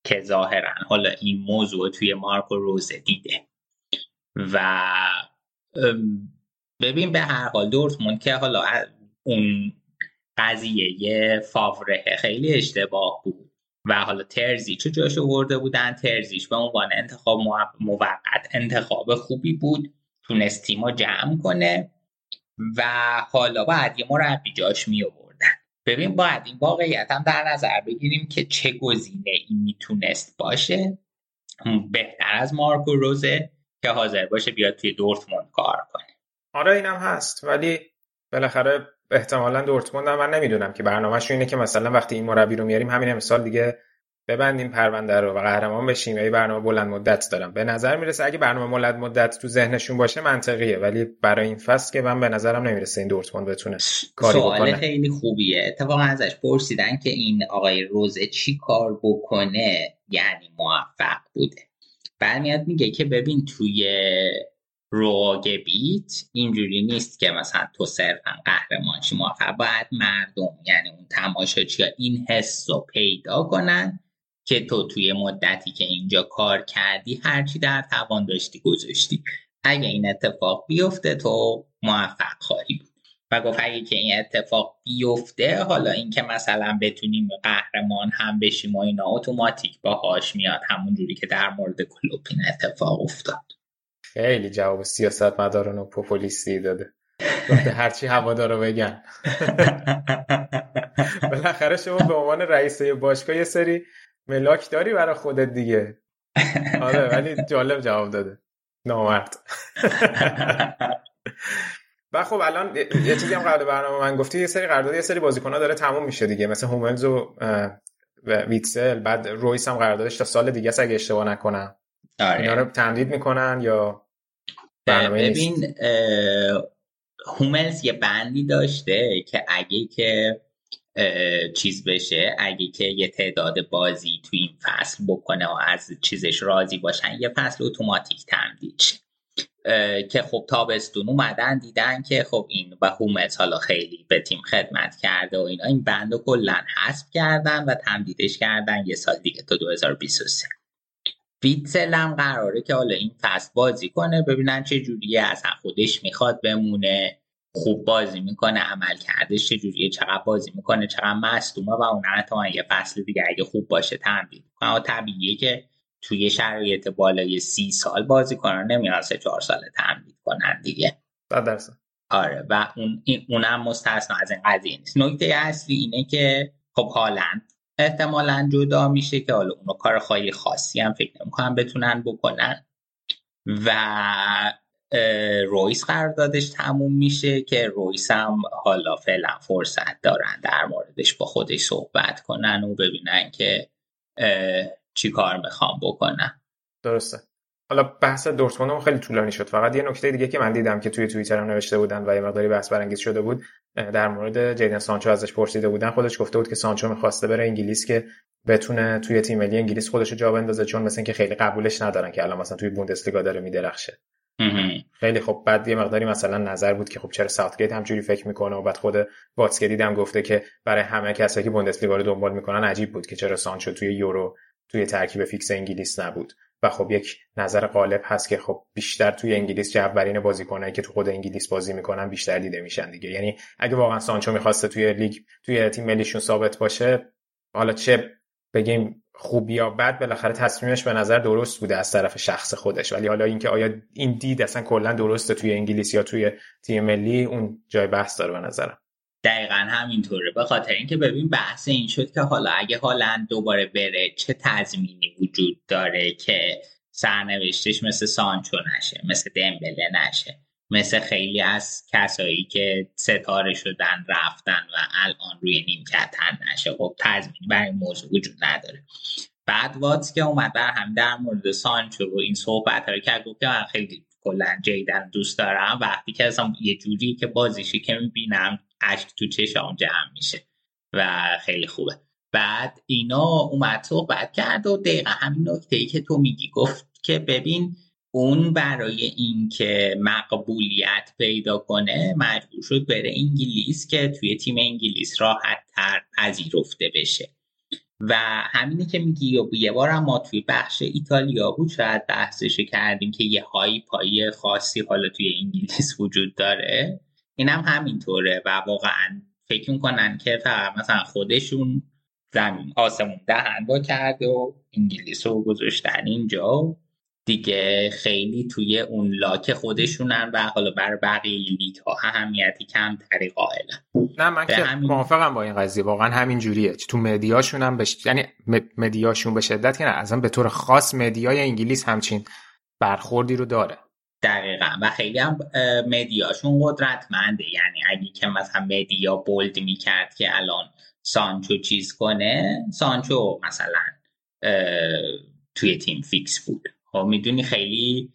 که ظاهرا حالا این موضوع توی مارکو روزه دیده. و ببین به هر حال دورتموند که حالا اون قضیه فاوره خیلی اشتباه بود. و حالا ترزی چه جاش ورده بودن. ترزیش به عنوان انتخاب موقت انتخاب خوبی بود. تونست تیما جمع کنه و حالا باید یه مربی جاش می آوردن. ببین باید این واقعیت هم در نظر بگیریم که چه گزینه این می‌تونست باشه. بهتر از مارکو روزه که حاضر باشه بیاد توی دورتموند کار کنه. آره اینم هست. ولی بالاخره احتمالا دورتموند من نمی‌دونم که برنامهش اینه که مثلا وقتی این مربی رو میاریم همین امسال دیگه ببندیم پرونده رو و قهرمان بشیم. یا برنامه بلند مدت دارم. به نظر می‌رسه اگه برنامه بلند مدت تو ذهنشون باشه منطقیه ولی برای این فصل که من به نظرم نمی‌رسه این دورتموند بتونه کاری سوال بکنه. خیلی خوبیه. اتفاقا ازش پرسیدن که این آقای روزه چی کار بکنه یعنی موفق بوده. برمیاد میگه که ببین توی روگبیت اینجوری نیست که مثلا تو صرفا قهرمان موفق باید مردم یعنی اون تماشاچی این حس رو پیدا کنن که تو توی مدتی که اینجا کار کردی هرچی در توان داشتی گذاشتی. اگه این اتفاق بیفته تو موفق خواهی بود. و گفت اگه که این اتفاق بیفته حالا اینکه مثلا بتونیم قهرمان هم بشیم و اینا اتوماتیک باهاش میاد همون جوری که در مورد کلوب این اتفاق افتاد. خیلی جواب سیاست مداران و پوپولیستی داده. گفته هرچی هوادارا بگن. *laughs* بالاخره شما به عنوان رئیس باشگاه یه سری ملاک داری برای خودت دیگه. آره ولی جالب جواب داده. نامرد. *laughs* و خب الان یه چیزی هم قبل برنامه من گفتی یه سری قرارداد یه سری بازیکن‌ها داره تموم میشه دیگه مثل هوملز و ویتسل. بعد رویس هم قراردادش تا سال دیگه است اگه اشتباه نکنم. آره. اینا رو تمدید می‌کنن یا ببین هوملز یه بندی داشته که اگه که چیز بشه اگه که یه تعداد بازی تو این فصل بکنه و از چیزش راضی باشن یه فصل اتوماتیک تمدید شه که خب تابستون اومدن دیدن که خب این و هوملز حالا خیلی به تیم خدمت کرده و اینا این بند رو کلا حذف کردن و تمدیدش کردن یه سال دیگه تا 2023 ویتسل هم قراره که حالا این فصل بازی کنه ببینن چه جوریه اصلا خودش می‌خواد بمونه خوب بازی می‌کنه عمل کردش چه جوریه چقدر بازی می‌کنه چقدر مصدومه و اون حتی یه فصل دیگه اگه خوب باشه تمدید کنه اما طبیعیه که توی شرایط بالای سی سال بازی کنن نمیاد سه چهار سال تمدید کنن دیگه. آره و اون اونم مستثنا از این قضیه نیست. نکته اصلی اینه که خب هالند احتمالا جدا میشه که حالا اونو کار خیلی خاصی هم فکر نمی‌کنم بتونن بکنن. و رویس قراردادش تموم میشه که رویس هم حالا فعلا فرصت دارن در موردش با خودش صحبت کنن و ببینن که چی کار می‌خوام بکنن. درسته. حالا بحث دورتموند خیلی طولانی شد. فقط یه نکته دیگه که من دیدم که توی توییتر هم نوشته بودن و یه مقداری بحث برانگیز شده بود در مورد جیدن سانچو ازش پرسیده بودن. خودش گفته بود که سانچو می‌خواسته بره انگلیس که بتونه توی تیم ملی انگلیس خودش رو جا بندازه چون مثل اینکه خیلی قبولش ندارن که الان مثلا توی بوندسلیگا داره میدرخشه. خیلی خب بعد یه مقداری مثلا نظر بود که خب چرا ساوتگیت همجوری فکر می‌کنه و بعد خود واتسکه هم گفته که برای همه کسایی که بوندسلیگا رو دنبال می‌کنن عجیب بود که چرا سانچو توی یورو توی ترکیب فیکس انگلیس نبود. و خب یک نظر غالب هست که خب بیشتر توی انگلیس جوورین بازیکنایی که تو خود انگلیس بازی می‌کنن بیشتر دیده میشن دیگه. یعنی اگه واقعا سانچو می‌خواسته توی لیگ توی تیم ملیشون ثابت باشه حالا چه بگیم خوب یا بد بالاخره تصمیمش به نظر درست بوده از طرف شخص خودش. ولی حالا اینکه آیا این دید اصلا کلا درسته توی انگلیس یا توی تیم ملی اون جای بحث داره به نظرم. دقیقا همینطوره. به خاطر اینکه ببین بحث این شد که حالا اگه هالند دوباره بره چه تضمینی وجود داره که سرنوشتش مثل سانچو نشه مثل دمبله نشه مثل خیلی از کسایی که ستاره شدن رفتن و الان روی نیمکتن نشه. خب تضمینی برای موضوع وجود نداره. بعد واتس که اومد در هم در مورد سانچو و این صحبت رو کرد گفت که من خیلی کلا جیدن دوست دارم وقتی که اصلا یه جوری که بازیشی که می‌بینم اشک تو چشام جمع میشه و خیلی خوبه. بعد اینا اومد صحبت کرد و دقیقا همین نکته ای که تو میگی گفت که ببین اون برای اینکه مقبولیت پیدا کنه مجبور شد بره انگلیس که توی تیم انگلیس راحت تر پذیرفته بشه. و همینه که میگی یه بار هم ما توی بخش ایتالیا بود شاید بحثش کردیم که یه هایی پایی خاصی حالا توی انگلیس وجود داره. این هم همینطوره و واقعا فکر می‌کنن که فقط مثلا خودشون زمین آسمون دهن با کرده و انگلیس رو گذاشتن اینجا. دیگه خیلی توی اون لاک خودشونن و حالا بر بقیه لیگ ها اهمیتی کمتری قائلن. نه من که همین- موافقم با این قضیه. واقعا همین جوریه. تو media شون هم بش... یعنی media شون به شدت که نه اصلا به طور خاص media ی انگلیس همچین برخوردی رو داره. دقیقا. و خیلی هم media شون قدرتمنده. یعنی اگه که مثلا media bold می‌کرد که الان سانچو چیز کنه سانچو مثلا توی تیم فیکس بود. خب می‌دونی خیلی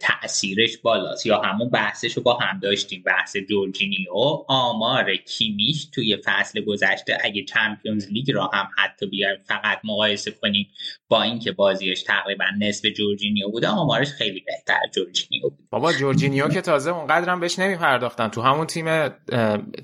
تاثیرش بالاست. یا همون بحثش رو با هم داشتیم بحث جورجینیو. آمار کیمیش توی فصل گذشته اگه Champions League را هم حتی بیایم فقط مقایسه کنیم با اینکه بازیش تقریبا نصف جورجینیو بوده آمارش خیلی بهتر جورجینیو بود بابا جورجینیو که تازه اونقدر هم بهش نمیپرداختن تو همون تیم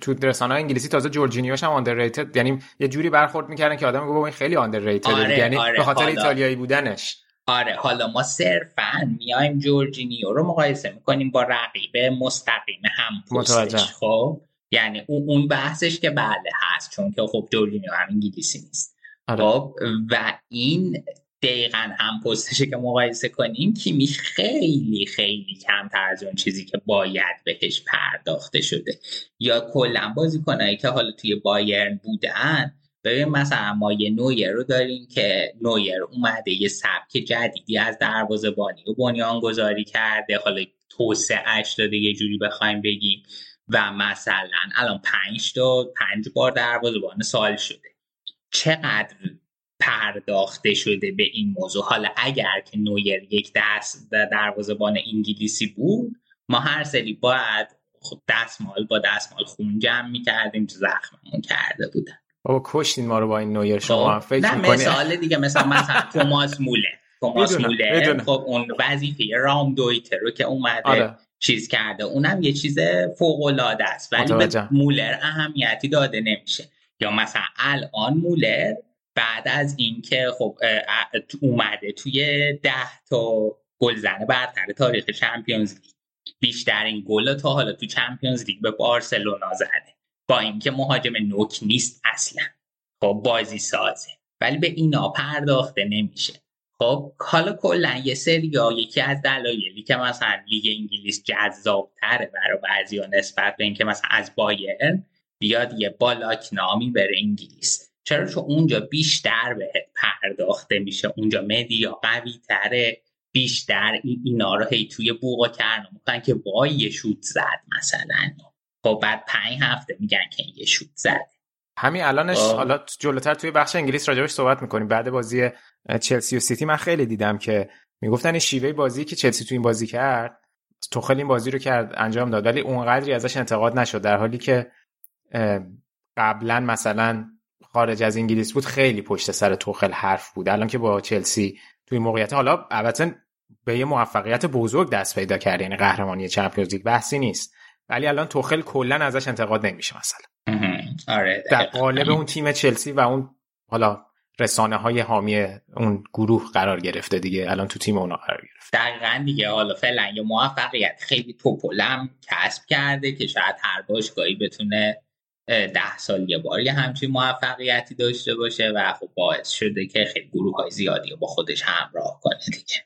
تو رسانه انگلیسی تازه جورجینیوش هم underrated یعنی یه جوری برخورد می‌کردن که آدم گفت این خیلی underrated آره، یعنی آره، به خاطر. ایتالیایی بودنش. آره حالا ما صرفا میایم جورجینیو رو مقایسه می‌کنیم با رقیب مستقیم هم. پستش خب یعنی اون بحثش که بله هست چون که خب جورجینیو هم انگلیسی نیست آره. خب و این دقیقا هم پستشه که مقایسه کنیم کیمیش خیلی خیلی کمتر از اون چیزی که باید بهش پرداخته شده یا کلا بازیکنایی که حالا توی بایرن بودن ببین مثلا ما یه نویر رو داریم که نویر اومده یه سبک جدیدی از دروازه‌بانی و بنیان گذاری کرده. حالا توسعهش داده یه جوری بخوایم بگیم. و مثلا الان پنج تا پنج بار دروازه‌بان سال شده. چقدر پرداخته شده به این موضوع؟ حالا اگر که نویر یک دست دروازه‌بان انگلیسی بود ما هر سری باید خب دستمال با دستمال خون جمع می‌کردیم زخممون کرده بودن. بابا کشتین ما رو با این نویر شما. خب، فکر نه می‌کنی؟ مثال دیگه مثلا مثلا *laughs* توماس موله توماس موله. خب اون وظیفه رام دویتر رو که اومده آره. چیز کرده. اونم یه چیز فوق العاده است ولی به. مولر اهمیتی داده نمیشه. یا مثلا الان مولر بعد از اینکه خب اومده توی ده تا گلزن برتر تاریخ چمپیونز لیگ. بیشترین گل تا حالا تو چمپیونز لیگ به بارسلونا زده. با اینکه مهاجم نوک نیست اصلا. خب بازی سازه. ولی به اینا پرداخته نمیشه. خب حالا کلا یه سریا یکی از دلایلی که مثلا لیگ انگلیس جذابتره برای بعضیا نسبت به اینکه مثلا از بایرن بیاد یه بالاک نامی بره انگلیس. چرا؟ چون اونجا بیشتر بهت پرداخته میشه. اونجا مدیا قوی تره بیشتر این اینا رو هی توی بوق و کرنا می‌کنن که وای یه شوت زد مثلا. خب بعد پنج هفته میگن که یه شوت زد همین الانش آه. حالا جلوتر توی بخش انگلیس راجبش صحبت می‌کنیم. بعد بازی چلسی و سیتی من خیلی دیدم که می‌گفتن این شیوه بازی که چلسی تو این بازی کرد توخل این بازی رو کرد انجام داد. ولی اونقدری ازش انتقاد نشد. در حالی که قبلا مثلا خارج از انگلیس بود خیلی پشت سر توخل حرف بود. الان که با چلسی توی موقعیت حالا البته به یه موفقیت بزرگ دست پیدا کرده یعنی قهرمانی چمپیونز لیگ بحثی نیست. ولی الان توخل کلا ازش انتقاد نمیشه مثلا. آره در. قالب اون تیم چلسی و اون حالا رسانه های حامی اون گروه قرار گرفته دیگه. الان تو تیم اونا قرار گرفته. دقیقا دیگه. حالا فعلا یه موفقیت. خیلی توپلم کسب کرده که شاید هر باشگاهی بتونه ده سال یه بار یه همچین موفقیتی داشته باشه و خب باعث شده که خیلی گروه های زیادی با خودش همراه کنه دیگه.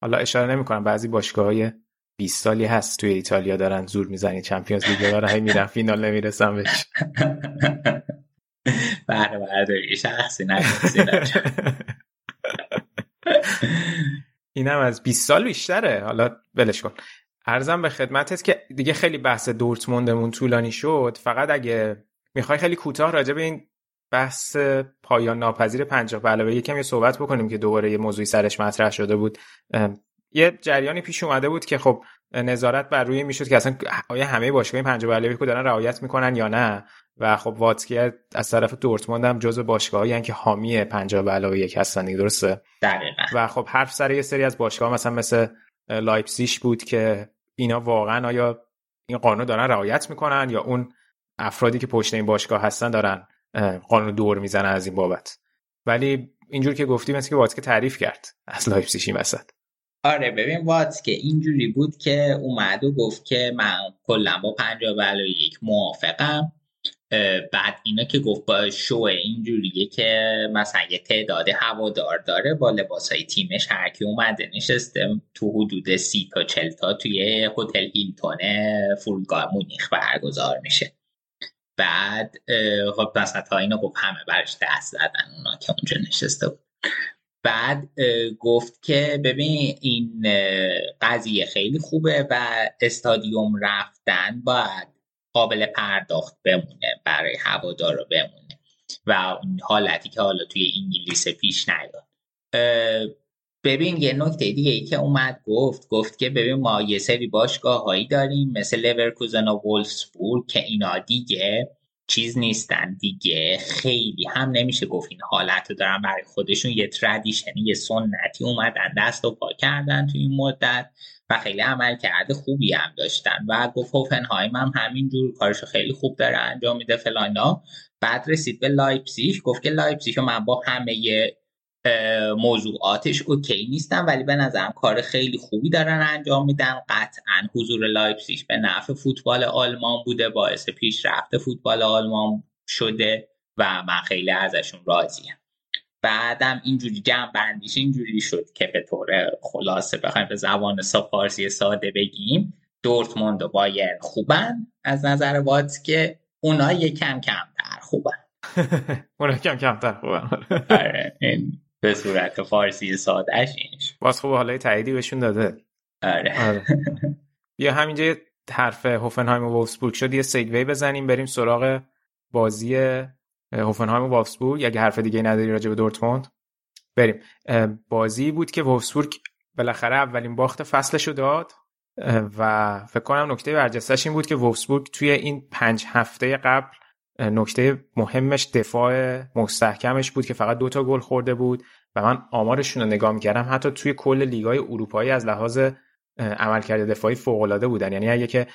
حالا اشاره نمی‌کنم. بعضی باشگاه های 20 سالی هست توی ایتالیا دارن زور می‌زنی. چمپیونز لیگ داره هی میرن فینال نمی‌رسن بهش. *laughs* بهره برداری شخصی نکنید *laughs* اینم از 20 سال بیشتره. حالا ولش کن. ارزم به خدمتت که دیگه خیلی بحث دورتموندمون طولانی شد. فقط اگه می‌خوای خیلی کوتاه راجع به این بحث پایان ناپذیر پنجاه به علاوه یکم یه صحبت بکنیم که دوباره یه موضوعی سرش مطرح شده بود. یه جریانی پیش اومده بود که خب نظارت بر روی می‌شد که اصلا آیا همه باشگاه این پنجاه به علاوه یک رو دارن رعایت می‌کنن یا نه؟ و خب واتکی از طرف دورتموند هم جزو باشگاهایی که حامی پنجاه به علاوه یک هستن دیگه درسته؟ دقیقا. و خب حرف سر یه سری از باشگاه مثلا مثل لایپسیش بود که اینا واقعا آیا این قانون دارن رعایت می‌کنن یا اون افرادی که پشت این باشگاه هستن دارن قانون دور می‌زنن از این بابت؟ ولی اینجور که گفتی مثل که واتسکه تعریف کرد از لایپزیگش این وسط. آره ببین واتسکه اینجوری بود که اومد و گفت که من کلا با پنجاه به علاوه یک موافقم. بعد اینا که گفت با شو اینجوریه که مثلا یه تعداد هوادار داره با لباس های تیمش هر کی اومده نشسته تو حدود سی تا چل تا توی هتل هیلتون فرودگاه مونیخ برگزار میشه. بعد خب مثلا تا اینو گفت همه برش دست زدن اونا که اونجا نشسته بود. بعد گفت که ببین این قضیه خیلی خوبه و استادیوم رفتن باید قابل پرداخت بمونه برای هوادارا بمونه و اون حالتی که حالا توی انگلیس پیش نیاد. ببین یه نکته دیگه ای که اومد گفت گفت که ببین ما یه سری باشگاه هایی داریم مثل لورکوزن و وولفسبورگ که اینا دیگه چیز نیستن دیگه. خیلی هم نمیشه گفت این حالت رو دارن برای خودشون. یه tradition ی یه سنتی اومدن دست و پا کردن تو این مدت و خیلی عملکرد خوبی هم داشتن. و گفت هوفنهایم هم همینجور کارشو خیلی خوب داره انجام میده فلانا بعد رسید به لایپزیگ گفت که لایپزیگ من با همه موضوعاتش OK نیستم ولی به نظرم کار خیلی خوبی دارن انجام میدن. قطعا حضور لایپزیگ به نفع فوتبال آلمان بوده باعث پیشرفت فوتبال آلمان شده و من خیلی ازشون راضیم. بعدم اینجوری جمع بندیش اینجوری شد که به طور خلاصه بخوایم به زبان فارسی ساده بگیم دورتموند و بایر خوبن از نظر وات که اونا یکم کمتر خوبن. *laughs* اونا کم کمتر خوبن. آره به صورت فارسی سادهش اینش. باز خوب حالا تاییدی بهشون داده. آره, آره. یا همینجا حرف هوفنهایم و وولفسبورگ شد یه سیگوی بزنیم بریم سراغ بازی هوفنهایم و وولفسبورگ. اگه حرف دیگه نداری راجع به دورتموند بریم. بازی بود که وولفسبورگ بالاخره اولین باخت فصلشو داد. و فکر کنم نکته برجستش این بود که وولفسبورگ توی این پنج هفته قبل نکته مهمش دفاع مستحکمش بود که فقط دوتا گل خورده بود و من آمارشون رو نگاه می‌کردم حتی توی کل لیگای اروپایی از لحاظ عملکرد دفاعی فوق العاده بودن. یعنی اگه که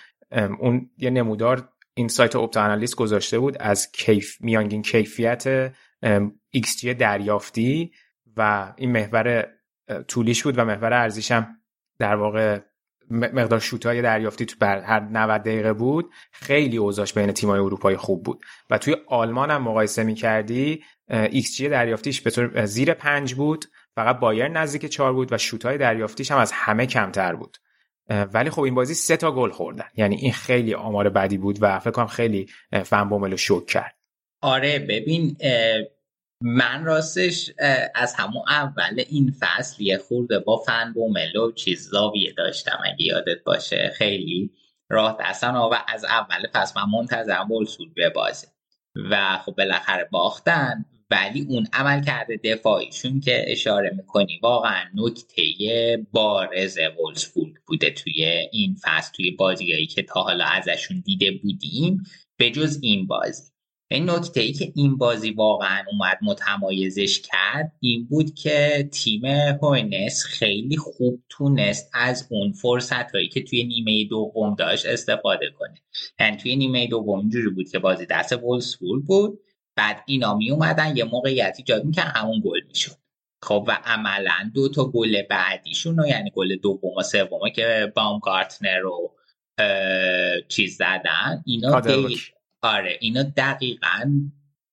اون یه نمودار این سایت Opta Analyst گذاشته بود از کیف میانگین کیفیت ایکس دریافتی و این محور طولیش بود و محور عرضیش هم در واقع مقدار شوتای دریافتی تو بر هر 90 دقیقه بود خیلی اوضاعش بین تیم‌های اروپایی خوب بود. و توی آلمان هم مقایسه می‌کردی ایکس جی دریافتیش به طور زیر پنج بود فقط بایر نزدیک چهار بود و شوتای دریافتیش هم از همه کمتر بود. ولی خب این بازی سه تا گل خوردن. یعنی این خیلی آمار بدی بود و فکر کنم خیلی فن بومل شوک کرد. آره ببین من راستش از همون اول این فصل یه خورده با فن و چیز زاویه داشتم اگه یادت باشه. خیلی راه دستن و از اول فصل من منتظرم بولسول به بازی و خب بالاخره باختن ولی اون عمل کرده دفاعیشون که اشاره می‌کنی واقعا نکته بارز وولسبورگ بوده توی این فصل توی بازیایی که تا حالا ازشون دیده بودیم به جز این بازی. این نکته ای که این بازی واقعا اومد متمایزش کرد این بود که تیم هوینس خیلی خوب تونست از اون فرصت هایی که توی نیمه دوم داشت استفاده کنه. یعنی توی نیمه دوم اینجوری بود که بازی دست وولسبورگ بود بعد اینا می اومدن یه موقعیت ایجاد میکن همون گل می‌شد. خب و عملا دو تا گل بعدیشون یعنی گل دوم و سوم که بامگارتنر رو چیز زدن اینا آره اینا دقیقا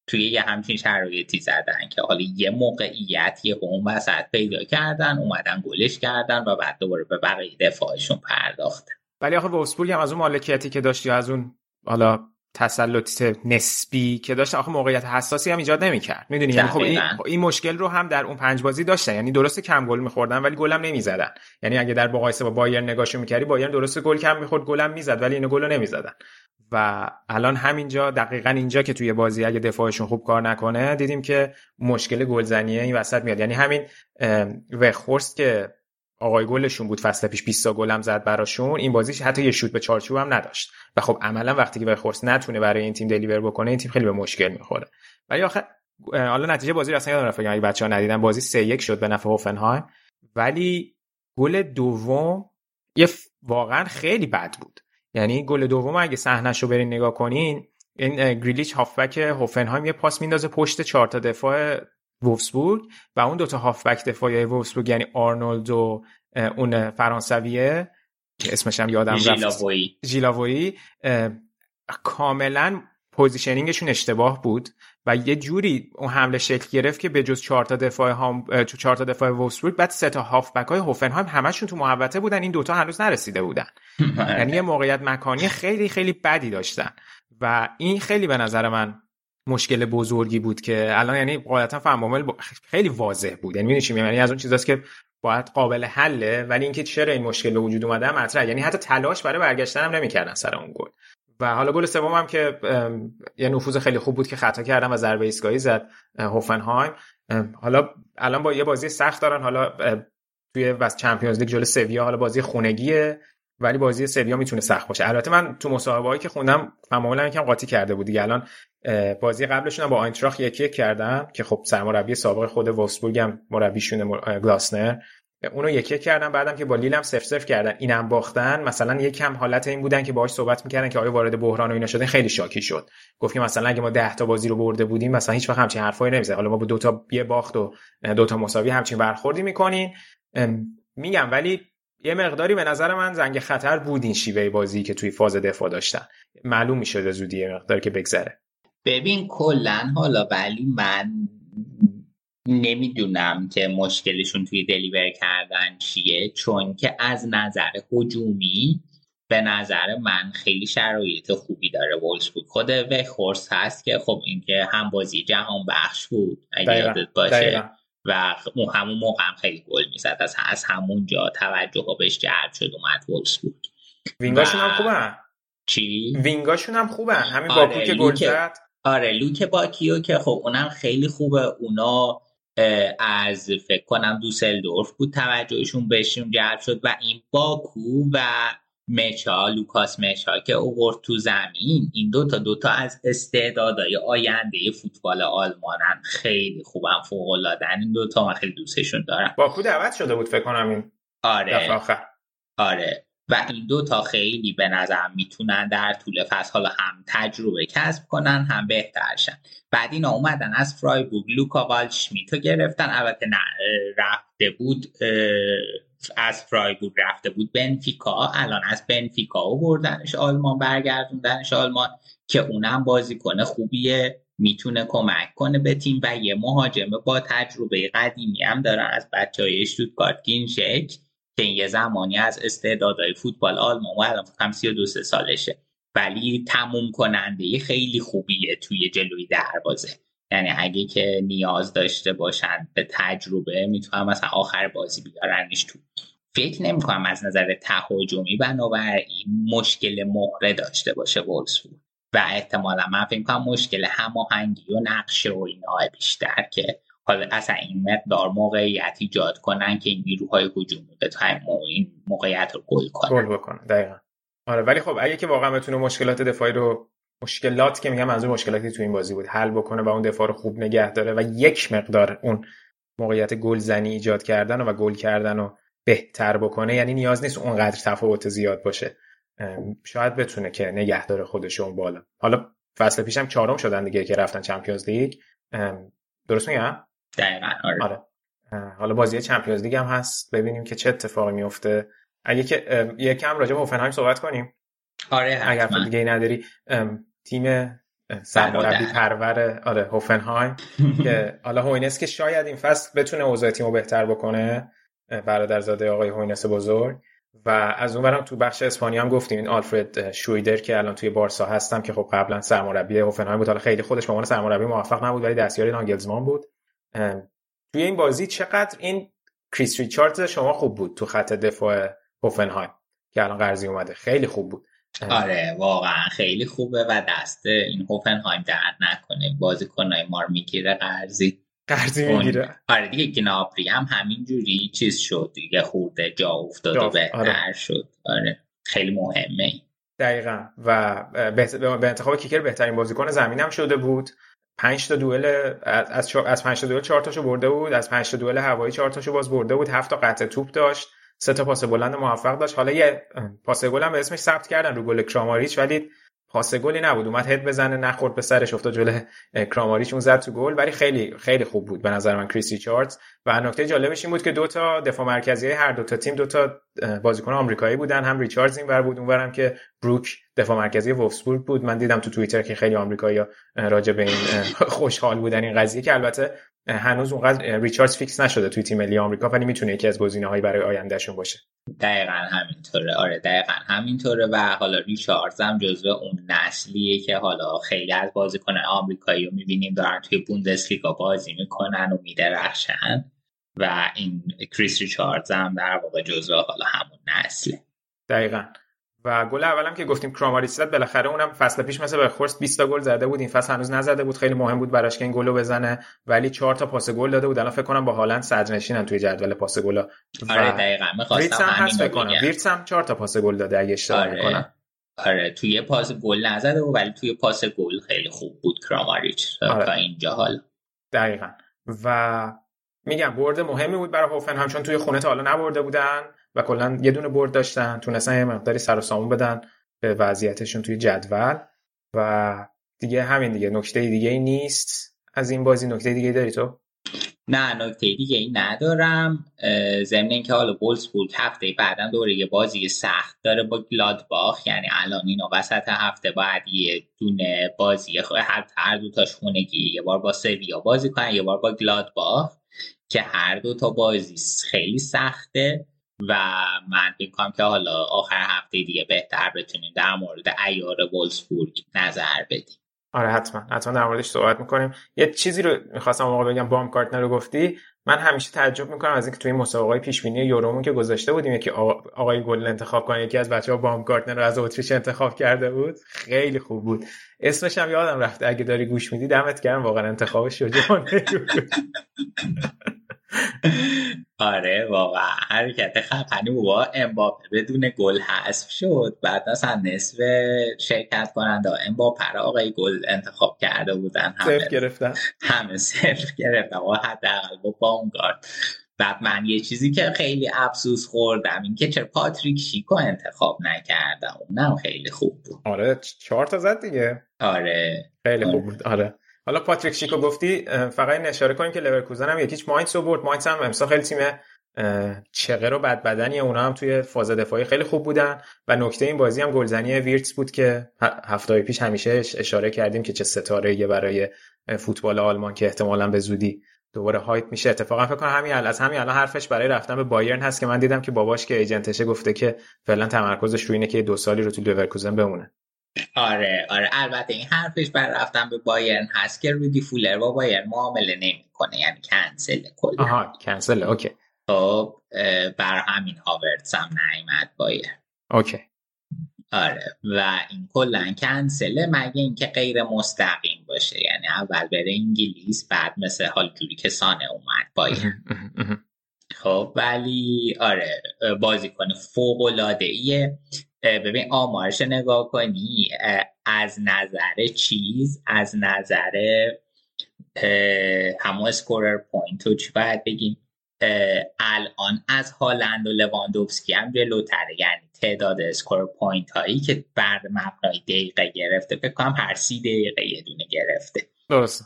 توی یه همچین شرایطی زدن که حالا یه موقعیتی اون وسط پیدا کردن اومدن گلش کردن و بعد دوباره به بقیه دفاعشون پرداختن ولی آخه وولفسبورگ هم از اون مالکیتی که داشت یا از اون حالا تسلط نسبی که داشت آخه موقعیت حساسی هم ایجاد نمی‌کرد. می‌دونی؟ یعنی خب این, این مشکل رو هم در اون پنج بازی داشتن. یعنی درست کم گل میخوردن ولی گلم نمی‌زدن. یعنی اگه در مقایسه با بایر نگاهشو می‌کردی بایر درست گل کم می‌خورد گلم می‌زد ولی اینو گل نمی‌زدن. و الان همینجا دقیقا اینجا که توی بازی اگه دفاعشون خوب کار نکنه دیدیم که مشکل گلزنیه این وسط میاد. یعنی همین وخورست که آقای گلشون بود فصل پیش 20 تا گل هم زد براشون این بازیش حتی یه شوت به چارچوب هم نداشت. و خب عملا وقتی که وخورست نتونه برای این تیم دلیور بکنه این تیم خیلی به مشکل می‌خوره. ولی آخه حالا نتیجه بازی اصلا یادم رفت اگه بچه‌ها ندیدن بازی 3 1 شد به نفع هوفنهایم. ولی گل دوم یه واقعا خیلی بد بود. یعنی گل دوم اگه صحنهش رو برین نگاه کنین این گریلیچ هافبک هوفنهایم یه پاس میندازه پشت چهار تا دفاع وولفسبورگ و اون دوتا هافبک دفاعی وولفسبورگ یعنی آرنولد و اون فرانسویه که اسمش هم یادم رفت. گیلاووگی کاملا positioning شون اشتباه بود و یه جوری اون حمله شکل گرفت که به جز چهار تا دفاع هم چهار تا دفاع وولفسبورگ بعد سه تا هافبک های هوفنهایم همشون تو محوطه بودن. این دوتا هنوز نرسیده بودن. *laughs* یعنی یه موقعیت مکانی خیلی خیلی بدی داشتن. و این خیلی به نظر من مشکل بزرگی بود که الان یعنی قاعدتا فهم خیلی واضح بود. یعنی می‌دونی یعنی از اون چیزاست که باید قابل حله ولی اینکه چرا این مشکل به وجود اومده مطرح یعنی حتی تلاش برای برگشتن هم نمی‌کردن سر اون گل. و حالا گل سوم هم که یه نفوذ خیلی خوب بود که خطا کردن و ضربه ایستگاهی زد هوفنهایم. حالا الان با یه بازی سخت دارن حالا توی وست چمپیونز لیگ جلو سویا حالا بازی خونگیه ولی بازی سویا می‌تونه سخت باشه. البته من تو مصاحبه هایی که خوندم معمولا یکم قاطی کرده بود دیگه الان بازی قبلشون با آینتراخت یکی یک کردن که خب سرمربی سابق خود وولفسبورگ هم مربیشون گلاسنر. اونو یکی یک کردن بعدم که با لیل هم سف سف کردن اینم باختن. مثلا یکم حالت این بودن که باهاش صحبت می‌کردن که آیا وارد بحران و اینا شدن خیلی شاکی شد. گفت که مثلا اگه ما 10 تا بازی رو برده بودیم مثلا هیچ وقت همچین حرفایی نمیزه حالا ما با دو تا یه باخت و دو تا مساوی همچین برخوردی می‌کنین. میگم ولی یه مقداری به نظر من زنگ خطر بود این شیوه بازی که توی فاز دفاع داشتن. معلوم می‌شده زودی یه مقدار که بگذره. ببین کلا حالا ولی من نمی‌دونم که مشکلشون توی دلیور کردن چیه چون که از نظر هجومی به نظر من خیلی شرایط خوبی داره وولسبورگ. خود وخورس هست که خب اینکه هم بازی جهان بخش بود اگه یادت باشه و اون همون موقع هم خیلی گل می‌زد. از, از همونجا توجه ها بهش جلب شد اومد وولفسبورگ. وینگاشون هم خوبه چی؟ وینگاشون هم خوبه همین آره باکو که گل زد. آره لوک باکیو که خب اونم خیلی خوبه. اونا از فکر کنم دوسلدورف بود توجهشون بهشون جلب شد و این باکو و نمچا لوکاس نمچا که اوورد تو زمین این دوتا دوتا از استعدادهای آینده فوتبال آلمانن. خیلی خوبم فوق العاده این دوتا من خیلی دوستشون دارم. باکو دعوت شده بود فکر کنم این آره. آره. و این دو تا خیلی به نظر می‌تونن در طول فصل حالا هم تجربه کسب کنن هم بهترشن بعد اینا اومدن از فرایبورگ لوکا والشمیتو گرفتن. البته نه رفته بود از فرایبورگ رفته بود بنفیکا. الان از بنفیکا بردنش آلمان برگردوندنش آلمان که اونم بازیکن خوبیه می‌تونه کمک کنه به تیم و یه مهاجم با تجربه قدیمی هم دارن از بچه های اشتوتگارت گینشک. که این یه زمانی از استعدادهای فوتبال آلمان و الان هم 32 سالشه. ولی تموم کننده خیلی خوبیه توی جلوی دروازه. یعنی اگه که نیاز داشته باشن به تجربه می‌تونن مثلا آخر بازی بیارنش تو. فکر نمی کنم از نظر تهاجمی بنابراین مشکل مهره داشته باشه وولسبورگ و احتمالا من فکر کنم مشکل هماهنگی و نقشه و اینا بیشتر که حالا اصلا این مقدار موقعیت ایجاد کنن که این نیروهای هجومی به این موقعیت رو گل کنن. گل بکنن دقیقا. آره ولی خب اگه که واقعا بتونه مشکلات دفاعی رو مشکلات که میگم منظور مشکلاتی تو این بازی بود. حل بکنه و اون دفاع رو خوب نگه داره و یک مقدار اون موقعیت گلزنی ایجاد کردن و گل کردن رو بهتر بکنه یعنی نیاز نیست اونقدر تفاوت زیاد باشه. شاید بتونه که نگه داره خودش اون بالا. حالا فصل پیشم چهارم شدن دیگه که رفتن Champions League درست میگم؟ دقیقاً آره. آره. حالا بازی Champions League هم هست. ببینیم که چه اتفاقی میفته. اگه که یکم راجع به هوفنهایم صحبت کنیم. آره اگر دیگه نداری تیم سرمربی پرور آره هوفنهایم *laughs* که حالا هوینس که شاید این فصل بتونه اوضاع تیمو بهتر بکنه برادرزاده آقای هوینس بزرگ. و از اونورم تو بخش اسپانیا هم گفتیم این آلفرد شرودر که الان توی بارسا هستم که خب قبلا سرمربی هوفنهایم بود. حالا خیلی خودش به عنوان سرمربی موفق نبود ولی دستیار ناگلزمان بود. توی این بازی چقدر این کریس ریچاردز شما خوب بود تو خط دفاع هوفنهایم که الان قرضی اومده. خیلی خوب بود. آره واقعا خیلی خوبه و دست این هوفنهایم درد نکنه. بازیکنای مار می‌گیره قرضی قرضی می‌گیره. آره دیگه گنابری هم همینجوری چیز شد. دیگه خورده جا افتاد و بهتر آره. شد. آره خیلی مهمه. دقیقا. و به انتخاب کیکر بهترین بازیکن زمینم شده بود. پنج تا دوئل از از پنج تا دوئل چهار تاشو برده بود از پنج تا دوئل هوایی چهار تاشو باز برده بود هفت تا قطع توپ داشت سه تا پاس بلند موفق داشت. حالا یه پاس گل هم به اسمش ثبت کردن رو گل کراماریچ ولی پاس گلی نبود. اومد هد بزنه نخورد به سرش افتاد جلوی کراماریچ. اون زد تو گل. ولی خیلی خیلی خوب بود به نظر من کریس ریچاردز. و نکته جالبش این بود که دو تا دفاع مرکزی هر دو تا تیم دو تا بازیکن آمریکایی بودن. هم ریچاردز اینور بود اونورم که بروک دفاع مرکزی وولفسبورگ بود. من دیدم تو توییتر که خیلی آمریکایی‌ها راجع به این *laughs* خوشحال بودن این قضیه که البته هنوز اونقدر ریچاردز فیکس نشده توی تیم ملی آمریکا ولی می‌تونه یکی از گزینه‌های برای آیندهشون باشه. دقیقا همینطوره. آره دقیقا همینطوره و حالا ریچاردز هم جزو اون نسلیه که حالا خیلی از بازیکن آمریکایی رو می‌بینیم دارن توی بوندسلیگا بازی می‌کنن و میدرخشن و این کریس ریچاردز هم در واقع جزو حالا همون نسله. دقیقا. و گل اولم که گفتیم کراماریچ زد بالاخره اونم فصل پیش مثل به خورست 20 تا گل زده بود این فصل هنوز نزده بود. خیلی مهم بود براش که این گلو بزنه ولی 4 تا پاس گل داده بود. الان فکر کنم با هالند صدرنشینن توی جدول پاس گلا آره دقیقاً. فکر همین کنم. ویرتس هم 4 تا پاس گل داده اگه اشتباه آره. نکنم آره توی پاس گل نزده بود ولی توی پاس گل خیلی خوب بود کراماریچ آره. تا اینجا حالا دقیقا. و میگم برد مهمی بود برای هوفنهایم چون توی خونه تا حالا نبرده بودن. و کلا یه دونه برد داشتن تونستن یه مقداری سر و سامون بدن به وضعیتشون توی جدول. و دیگه همین دیگه نکته دیگه ای نیست. از این بازی نکته دیگه داری تو؟ نه نکته دیگه ای ندارم. ضمن اینکه حالا بولسبورگ هفته بعدا دوره یه بازی سخت داره با گلادباخ. یعنی الان اینا وسط هفته باید یه دونه بازی هر هر دو تاش خونگی. یه بار با سویا بازی کنن یه بار با گلادباخ. که هر دو تا بازی خیلی سخته. و من فکر کنم که حالا آخر هفته دیگه بهتر بتونیم در مورد ایار وولسبورگ نظر بدیم. آره حتما. حتما در موردش صحبت می‌کنیم. یه چیزی رو می‌خواستم موقع بگم. بام کارتنر رو گفتی. من همیشه تعجب می‌کنم از اینکه توی مسابقه پیش بینی یورومون که گذاشته بودیم یکی آقا- آقای گل انتخاب کنه یکی از بچه ها بام کارتنر رو از اتریش انتخاب کرده بود. خیلی خوب بود. اسمش هم یادم رفته. اگه داری گوش میدی دمت گرم. واقعا انتخاب شجاعانه *laughs* *laughs* آره واقعا. حرکت خفنی بود با امباپه بدون گل حذف شد. بعد اصلا نصف شرکت کننده امباپه رو آقای گل انتخاب کرده بودن. همه صرف گرفتن. همه صرف گرفتن. و حداقل با بامگارد. بعد من یه چیزی که خیلی افسوس خوردم این که چرا پاتریک شیکو انتخاب نکردم. اونم خیلی خوب بود. آره چهار تا زد دیگه. آره. خیلی آره. خوب بود. آره. حالا پاتریک شیکو گفتی فقط این اشاره کنیم که لورکوزن هم یک هیچ ماینتس رو برد. ماینتس هم امسال خیلی تیم اه، چغر و بد بدنیه اونا هم توی فاز دفاعی خیلی خوب بودن. و نکته این بازی هم گلزنی ویرتس بود که هفته پیش همیشه اش- اشاره کردیم که چه ستاره برای اه، فوتبال آلمان که احتمالا به زودی دوباره hype میشه. اتفاقا فکر کنم همین الان از همین الان حرفش برای رفتن به بایرن هست که من دیدم که باباش که agent شه گفته که فعلا تمرکزش روی اینه که دو سالی رو تو لورکوزن بمونه. آره آره. البته این حرفش بر رفتن به بایرن هست که رودی فولر با بایرن معامله نمی‌کنه یعنی کنسل کلا. آها cancel okay. خب بر همین هاورتس هم نیومد بایرن okay. آره. و این کلا کنسله مگه اینکه غیر مستقیم باشه یعنی اول بره انگلیس بعد مثل حال جوری که سانه اومد بایرن خب ولی آره بازیکن فوق العاده ایه ببین آمارش نگاه کنی از نظر چیز از نظر همون scorer point و چی باید بگیم؟ الان از هالند و لواندوفسکی هم جلوتره. یعنی تعداد scorer point هایی که بر مبنای دقیقه گرفته فکر کنم هر سی دقیقه یه دونه گرفته. درست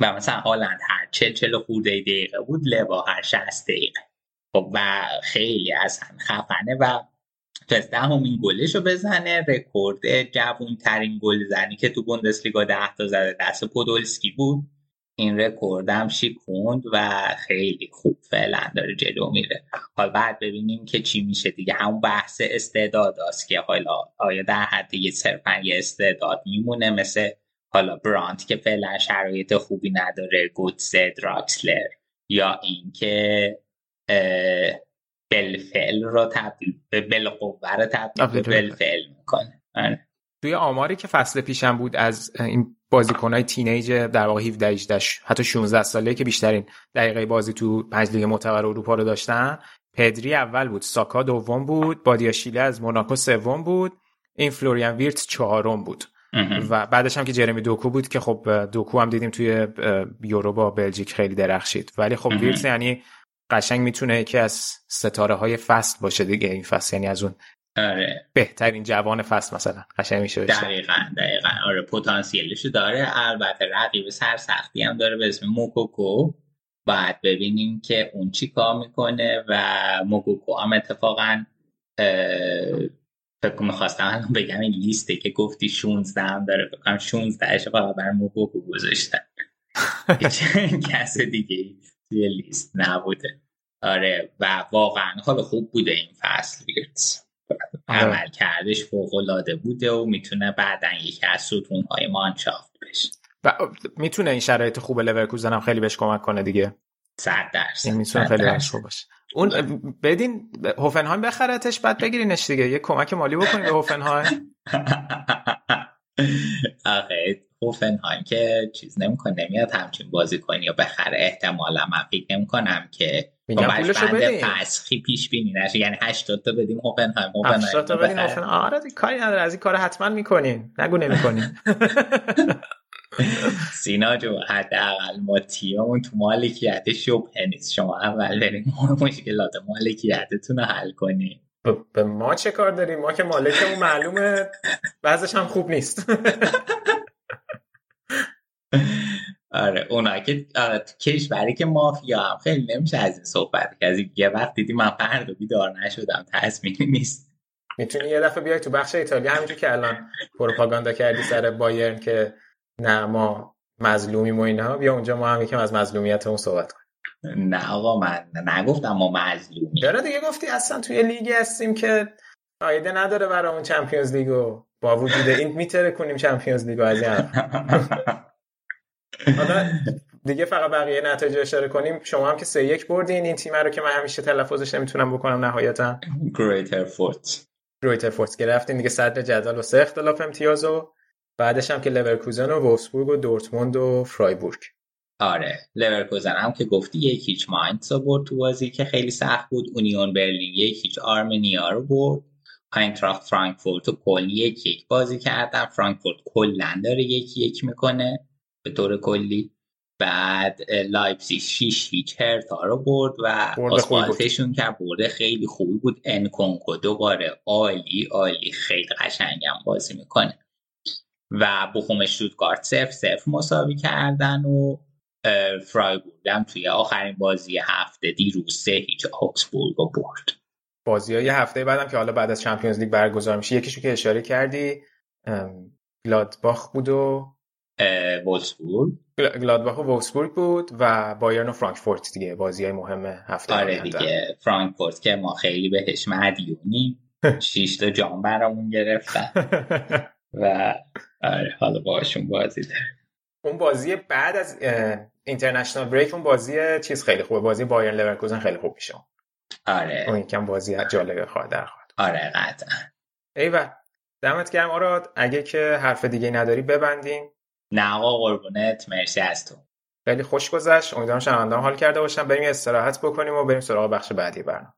و مثلا هالند هر چل چل و خورده دقیقه بود لوا هر 60 دقیقه. خب و خیلی اصلا خفنه و تونسته همین گلش رو بزنه رکورد جوون ترین گل زنی که تو بوندسلیگا ده تا زده. دست پودولسکی بود. این رکوردم شیکوند و خیلی خوب فعلا داره جلو میره. حالا بعد ببینیم که چی میشه دیگه. همون بحث استعداد است که حالا آیا در حد یه صرفا یه استعداد میمونه مثل حالا برانت که فعلا شرایط خوبی نداره گوتسه دراکسلر یا اینکه اه، بلفل رو تبدیل به بلقوه رو تبدیل به تبدیل می‌کنه. بلفل می‌کنه آره. توی آماری که فصل پیشم بود از این بازیکنهای تینیج در واقع 17 18 حتی 16 ساله که بیشترین دقیقه بازی تو پنج لیگ معتبر اروپا رو داشتن پدری اول بود ساکا دوم بود بادیاشیله از موناکو سوم بود این فلوریان ویرت چهارم بود. و بعدش هم که جرمی دوکو بود که خب دوکو هم دیدیم توی یورو با بلژیک خیلی درخشید ولی خب. ویرت یعنی قشنگ می‌تونه یکی از ستاره های فصل باشه دیگه این فصل. یعنی از اون آره. بهترین جوان فصل مثلا. قشنگ میشه بشه. دقیقا دقیقا. آره پتانسیلشو داره. البته رقیب سرسختی هم داره به اسم موکوکو. باید ببینیم که اون چی کار می‌کنه و موکوکو هم اتفاقا فکر می‌خواستم الان بگم این لیسته که گفتی 16 هم داره. فکر کنم 16 اش فقط بر موکوکو گذاشتن. *laughs* *laughs* کس دیگه توی لیست نبوده. آره و واقعا حال خوب بوده این فصل ویرتس آره. عمل کردش فوق العاده بوده و می‌تونه بعدا یکی از ستون های مانشافت بشه. و می‌تونه این شرایط خوب لورکوزن هم خیلی بهش کمک کنه دیگه. صد درصد. این می‌تونه خیلی خوب باشه. اون بدین هوفنهایم بخرتش بعد بگیرینش دیگه. یه کمک مالی بکنید به هوفنهایم. *laughs* آخه هوفنهایم که چیز نمی‌کنه. نمیاد همچین بازی کنی یا بخره. احتمالا من فکر نمی‌کنم که میگم با پولشو بدین. فسخی پیش بینی نشه. یعنی 80 تا بدیم هوفنهایم. هوفنهایم 80 تا. هوفنهایم. آره کاری نداره. از این کار حتما می‌کنین. نگو نمی‌کنین. *laughs* سینا جو حداقل ما تیممون تو مالکیت شبه نیست. شما اول بریم مشکلات مالکیتتون رو حل کنیم به ما چه کار داریم؟ ما که مالکمون معلومه. بعضش هم خوب نیست. آره اونا که تو کشوری که مافیا هم. خیلی نمیشه از این صحبت که از یه وقت دیدی من فردا بیدار نشدم. تصمیمی نیست. می‌تونی یه دفعه بیای تو بخش ایتالیا؟ همینجور که الان پروپاگاندا کردی سر بایرن که نه ما مظلومیم و اینها. بیا اونجا ما هم یکم از مظلومیت اون صحبت کنیم. نه آقا من نگفتم ما مظلومی چرا دیگه گفتی اصلا توی لیگی هستیم که فایده نداره برای اون چمپیونز لیگو با وجود این میتره کنیم چمپیونز لیگو از این. *laughs* حالا دیگه فقط بقیه نتایج اشاره کنیم. شما هم که سه یک بردین این تیم رو که من همیشه تلفظش نمی‌تونم بکنم نهایتا. گریتر فورت رویتر فورس گرفتین دیگه صدر جدول و سه اختلاف امتیاز و بعدش هم که لورکوزن و وولفسبورگ و دورتموند و فرایبورگ آره لورکوزن. هم که گفتی یک هیچ ماینتس رو برد تو بازی که خیلی سخت بود. اونیون برلین یک هیچ آرمینیا رو برد. آینتراخت فرانکفورت و کلن یک یک بازی کردن. فرانکفورت کلا داره یک یک می‌کنه به طور کلی. بعد لایپزیگ 6 هیچ هرتا رو برد و. آره اسفالتشون که برده خیلی خوبی بود. انکونکو دوباره عالی عالی خیلی قشنگم بازی می‌کنه. و بخوم شوتگارت صفر صفر مساوی کردن و فرایبورگ توی آخرین بازی هفته دیروز سه هیچ آکسبورگ رو برد. بازی های هفته بعدم که حالا بعد از چمپیونز لیگ برگزار میشه یکیشو که اشاره کردی گلادباخ بود و وولسبورگ گل- گلادباخ و وولفسبورگ بود و بایرن و فرانکفورت دیگه بازی های مهم هفته آره. دیگه. فرانکفورت که ما خیلی بهش مدیونیم. *laughs* شیش تا جام برامون گرفتن. *laughs* و آره حالا باشون بازی داره اون بازی بعد از اینترنشنال بریک اون بازی چیز خیلی خوبه. بازی بایرن لورکوزن خیلی خوب میشه. آره. اون یکم بازی جالبه خواهد در خواهد آره قطعا. ایول دمت گرم آراد. اگه که حرف دیگه نداری ببندیم. نه آقا قربونت. مرسی از تو. خیلی خوش گذشت. امیدوارم شنوندهام حال کرده باشن. بریم استراحت بکنیم و بریم سراغ بخش بعدی برنامه.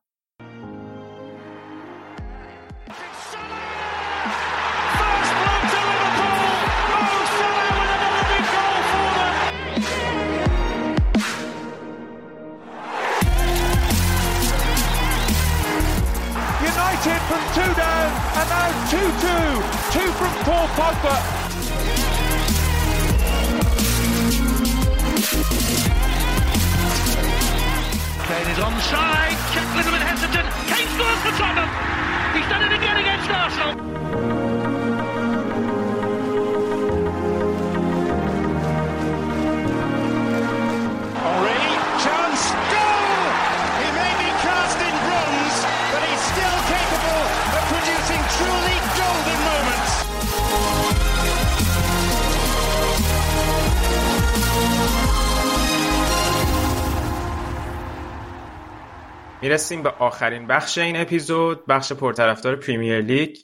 Paul Pogba. Kane is onside. Check little bit hesitant. Kane scores for Tottenham. He's done it again می‌رسیم به آخرین بخش این اپیزود بخش پرطرفدار پریمیر لیگ.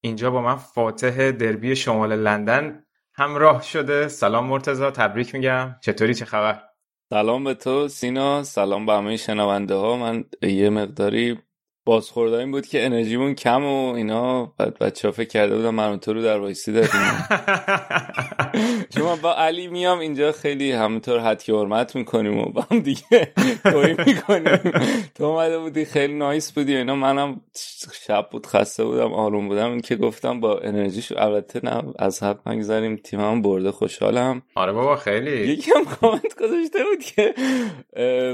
اینجا با من فاتح دربی شمال لندن همراه شده. سلام مرتضی تبریک میگم. چطوری؟ چه خبر؟ سلام به تو سینا. سلام به همه شنونده ها. من یه مقداری بازخورده این بود که انرژیمون کم و اینا. بعد بچه ها فکر کرده بودم من تو رو رودروایسی داریم. *laughs* چون من با علی میام اینجا خیلی همینطور حدی حرمت می‌کنیم و با هم دیگه توی می‌کنیم. تو اومده بودی خیلی نایس بودی اینا. منم شب بود خسته بودم آروم بودم. این که گفتم با انرژیش البته نه از حد نگذاریم تیمم برده خوشحالم. آره بابا خیلی. یکی هم کامنت گذاشته بود که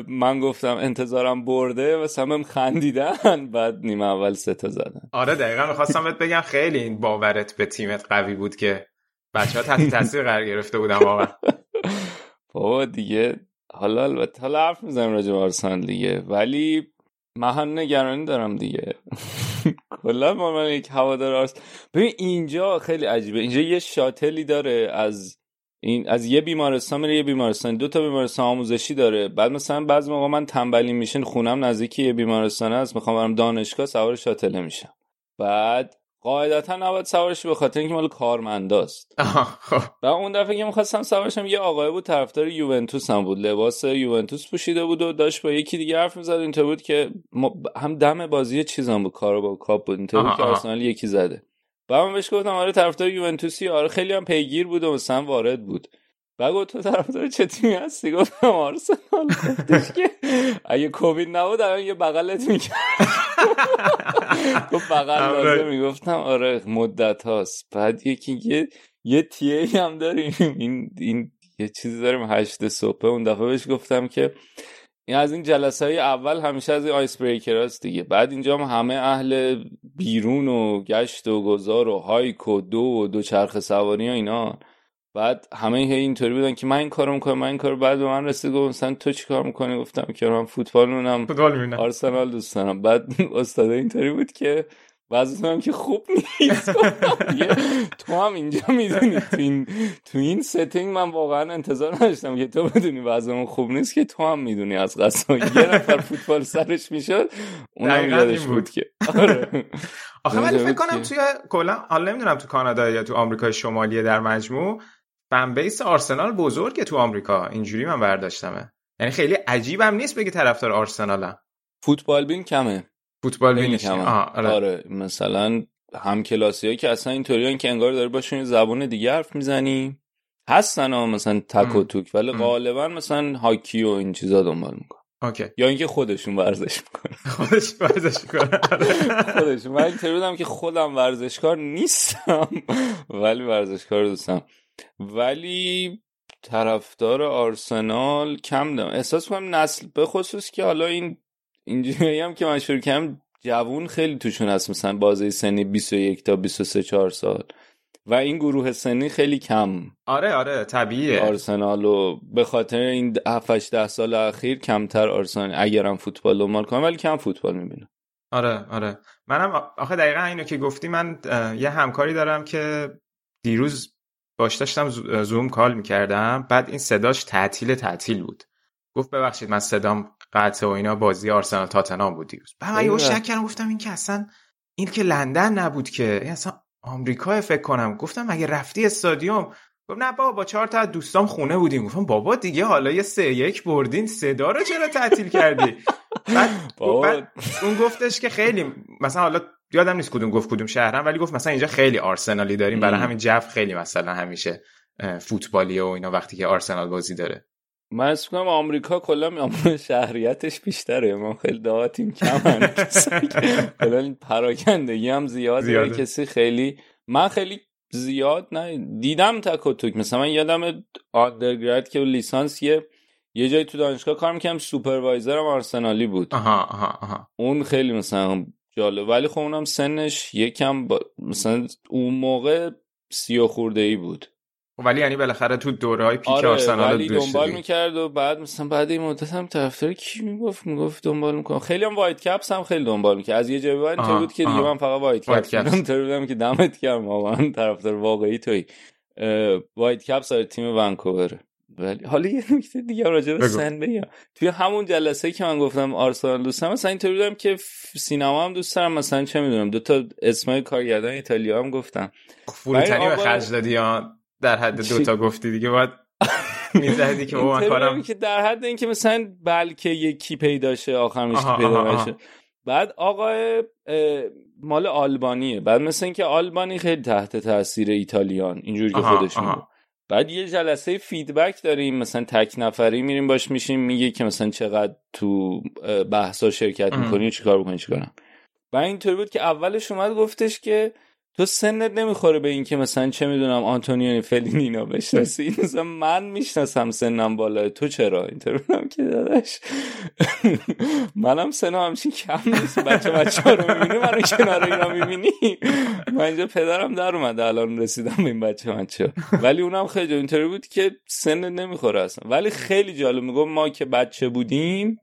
من گفتم انتظارم برده و همم خندیدن بعد نیمه اول سه تا زدن. آره دقیقا می‌خواستم بهت بگم خیلی این باورت به تیمت قوی بود که بچه ها تحت تاثیر قرار گرفته بودن واقعا. *laughs* بابا دیگه حالا البته حالا حرف می‌زنیم راجع به آرسنال دیگه ولی من نگرانی دارم دیگه. *laughs* کلا ما من یک هوادار آرس ببین اینجا خیلی عجیبه. اینجا یه شاتلی داره از این از یه بیمارستان میره یه بیمارستان. دو تا بیمارستان آموزشی داره. بعد مثلا بعضی موقع من تنبلی میشین خونم نزدیکی یه بیمارستان هست می‌خوام برم دانشگاه سوار شاتله میشم. بعد قاعدتا نباید سوارش به خاطر اینکه مال کارمنداست. خب. و اون دفعه که می‌خواستم سوارشم یه آقای بود طرفدار یوونتوس هم بود. لباس یوونتوس پوشیده بود و داشت با یکی دیگه حرف می‌زد. اینطور بود که هم دم بازی چیزام بود کارو با کاپ بود. اینطور بود که. آرسنال یکی زده. و من بهش گفتم آره طرفدار یوونتوسی آره خیلی هم پیگیر بود و مثلا وارد بود. گفت تو طرفدار چه تیمی هستی؟ گفتم آرسنال. گفتش که اگه کووید نبود الان یه بغلت می‌کرد. گفت بغل آره. لازم می‌گفتم آره مدت هاست. بعد یکی یه یه تیه هم داریم. این این یه چیزی داریم. هشت صبح اون دفعه بهش گفتم که این از این جلسه های اول همیشه از این آیس بریکر هست دیگه. بعد اینجا هم همه اهل بیرون و گشت و گذار و هایک و دو و دو چرخ سواری و اینا. بعد همه هی اینطوری بودن که من این کارو می‌کنم من این کارو بعد به من رسید گفت مثلا تو چی کار می‌کنی؟ گفتم که من فوتبال مونم فوتبال می‌بینم. آرسنال دوست دارم. بعد *laughs* استاد اینطوری بود که بعضی هم که خوب نیست. تو هم اینجا می‌دونی. تو این تو این setting من واقعا انتظار نداشتم که تو بدونی وضعمون خوب نیست که تو هم می‌دونی از قضا یه نفر فوتبال سرش می‌شد اونم یادش بود. که. آره. آخه ولی فکر کنم توی کلا حالا نمی‌دونم تو کانادا یا تو آمریکای شمالی در مجموع fan base آرسنال بزرگه تو آمریکا. اینجوری من برداشتمه. یعنی خیلی عجیبم نیست بگی طرفدار آرسنالم. فوتبال بین کمه. فوتبال بینش. کمه. آره. آره مثلا هم کلاسی که اصلا اینطوریان که انگار داری باشون زبان دیگه حرف می‌زنی. هستن ها مثلا تک و. توک. ولی. غالبا مثلا هاکی و این چیزا دنبال میکن اوکی. یا اینکه خودشون ورزش می‌کنن. *laughs* خودش ورزش کنه *laughs* خودشون من اینطوری بودم که خودم ورزشکار نیستم *laughs* ولی ورزشکار دوستم. ولی طرفدار آرسنال کم دارم. احساس کنم نسل به خصوص که حالا این اینجوری هم که من شروع کردم جوون خیلی توشون هست مثلا بازه سنی 21 تا 23 4 سال. و این گروه سنی خیلی کم آره آره طبیعیه. آرسنال و به خاطر این 7 10 سال اخیر کمتر آرسنال اگرم فوتبال دنبال کنم ولی کم فوتبال می‌بینم. آره آره. منم آخه دقیقا اینو که گفتی من یه همکاری دارم که دیروز باش داشتم زو- زوم کال می‌کردم. بعد این صداش تعطیل تعطیل بود. گفت ببخشید من صدام قطع و اینا بازی آرسنال تاتنهام بود دیروز. بعد من یهو. شک کردم گفتم این که اصلا این که لندن نبود که. این اصلا آمریکا فکر کنم. گفتم مگه رفتی استادیوم؟ گفت نه بابا با چهار تا از دوستام خونه بودیم. گفتم بابا دیگه حالا یه سه یک بردین. صدا رو چرا تعطیل کردی؟ بعد. *laughs* بعد اون گفتش که خیلی مثلا حالا یادم نیست کدوم گفت کدوم شهرم ولی گفت مثلا اینجا خیلی آرسنالی داریم. برای. همین جو خیلی مثلا همیشه اه، فوتبالیه و اینا وقتی که آرسنال بازی داره. من اسم کنم آمریکا کلا *laughs* شهریتش بیشتره. ما خیلی دعاتیم کمن. *laughs* کلا پراکندگی هم زیاده. کسی خیلی من خیلی زیاد نه دیدم تک و توک مثلا من یادم آندرگراد که لیسانس یه یه جایی تو دانشگاه کار می‌کنم سوپروایزرم آرسنالی بود. آها آها آها. اون خیلی مثلا جالب. ولی خب اونم سنش یکم با... مثلا اون موقع سی و خورده ای بود. ولی یعنی بالاخره تو دوره های peak آره آرسنال ولی دنبال. می‌کرد و بعد مثلا بعد این مدت هم طرفدار کی می‌گفت؟ می‌گفت دنبال می‌کنم. خیلی هم وایت‌کپس هم خیلی دنبال می‌کرد. از یه جایی بعد آها، بود که دیگه. من فقط وایت وایت کپس. بودم. بودم که دمت گرم واقعا طرفدار واقعی توی وایت کپس آره تیم ونکوور. ولی حالا یه نکته دیگه راجع به. سن بگم توی همون جلسه که من گفتم آرسنال دوستم مثلا اینطوری بودم که سینما هم دوست دارم مثلا چه می‌دونم دو تا اسمای کارگردان ایتالیا هم گفتم فروتنی ولی به خرج دادی در حد چی؟ دوتا *laughs* گفتی دیگه باید می‌زدی که من کارم که در حد اینکه مثلا بلکه یکی پیدا شه آخر میشه پیدا. نشه بعد آقای مال آلبانیه بعد مثل اینکه آلبانی خیلی تحت تاثیر ایتالیان اینجوری که خودش. میگه بعد یه جلسه فیدبک داریم مثلا تک نفری میریم باش میشیم میگه که مثلا چقدر تو بحثا شرکت. می‌کنی چیکار بکنی چیکار. و اینطوری بود که اولش اومد گفتش که تو سنت نمی‌خوره به این که مثلا چه می‌دونم آنتونیو فلینینا بشناسی. این *laughs* مثلا من می‌شناسم سنم بالاه تو چرا؟ اینطور که داداش. منم سنم همچین کم نیست. بچه بچه ها رو می‌بینی منو کنار اینا می‌بینی. من اینجا پدرم در اومده الان رسیدم به این بچه بچه ولی اونم خیلی جالب. اینطوری بود که سن نمی‌خوره اصلا. ولی خیلی جالب میگم ما که بچه بودیم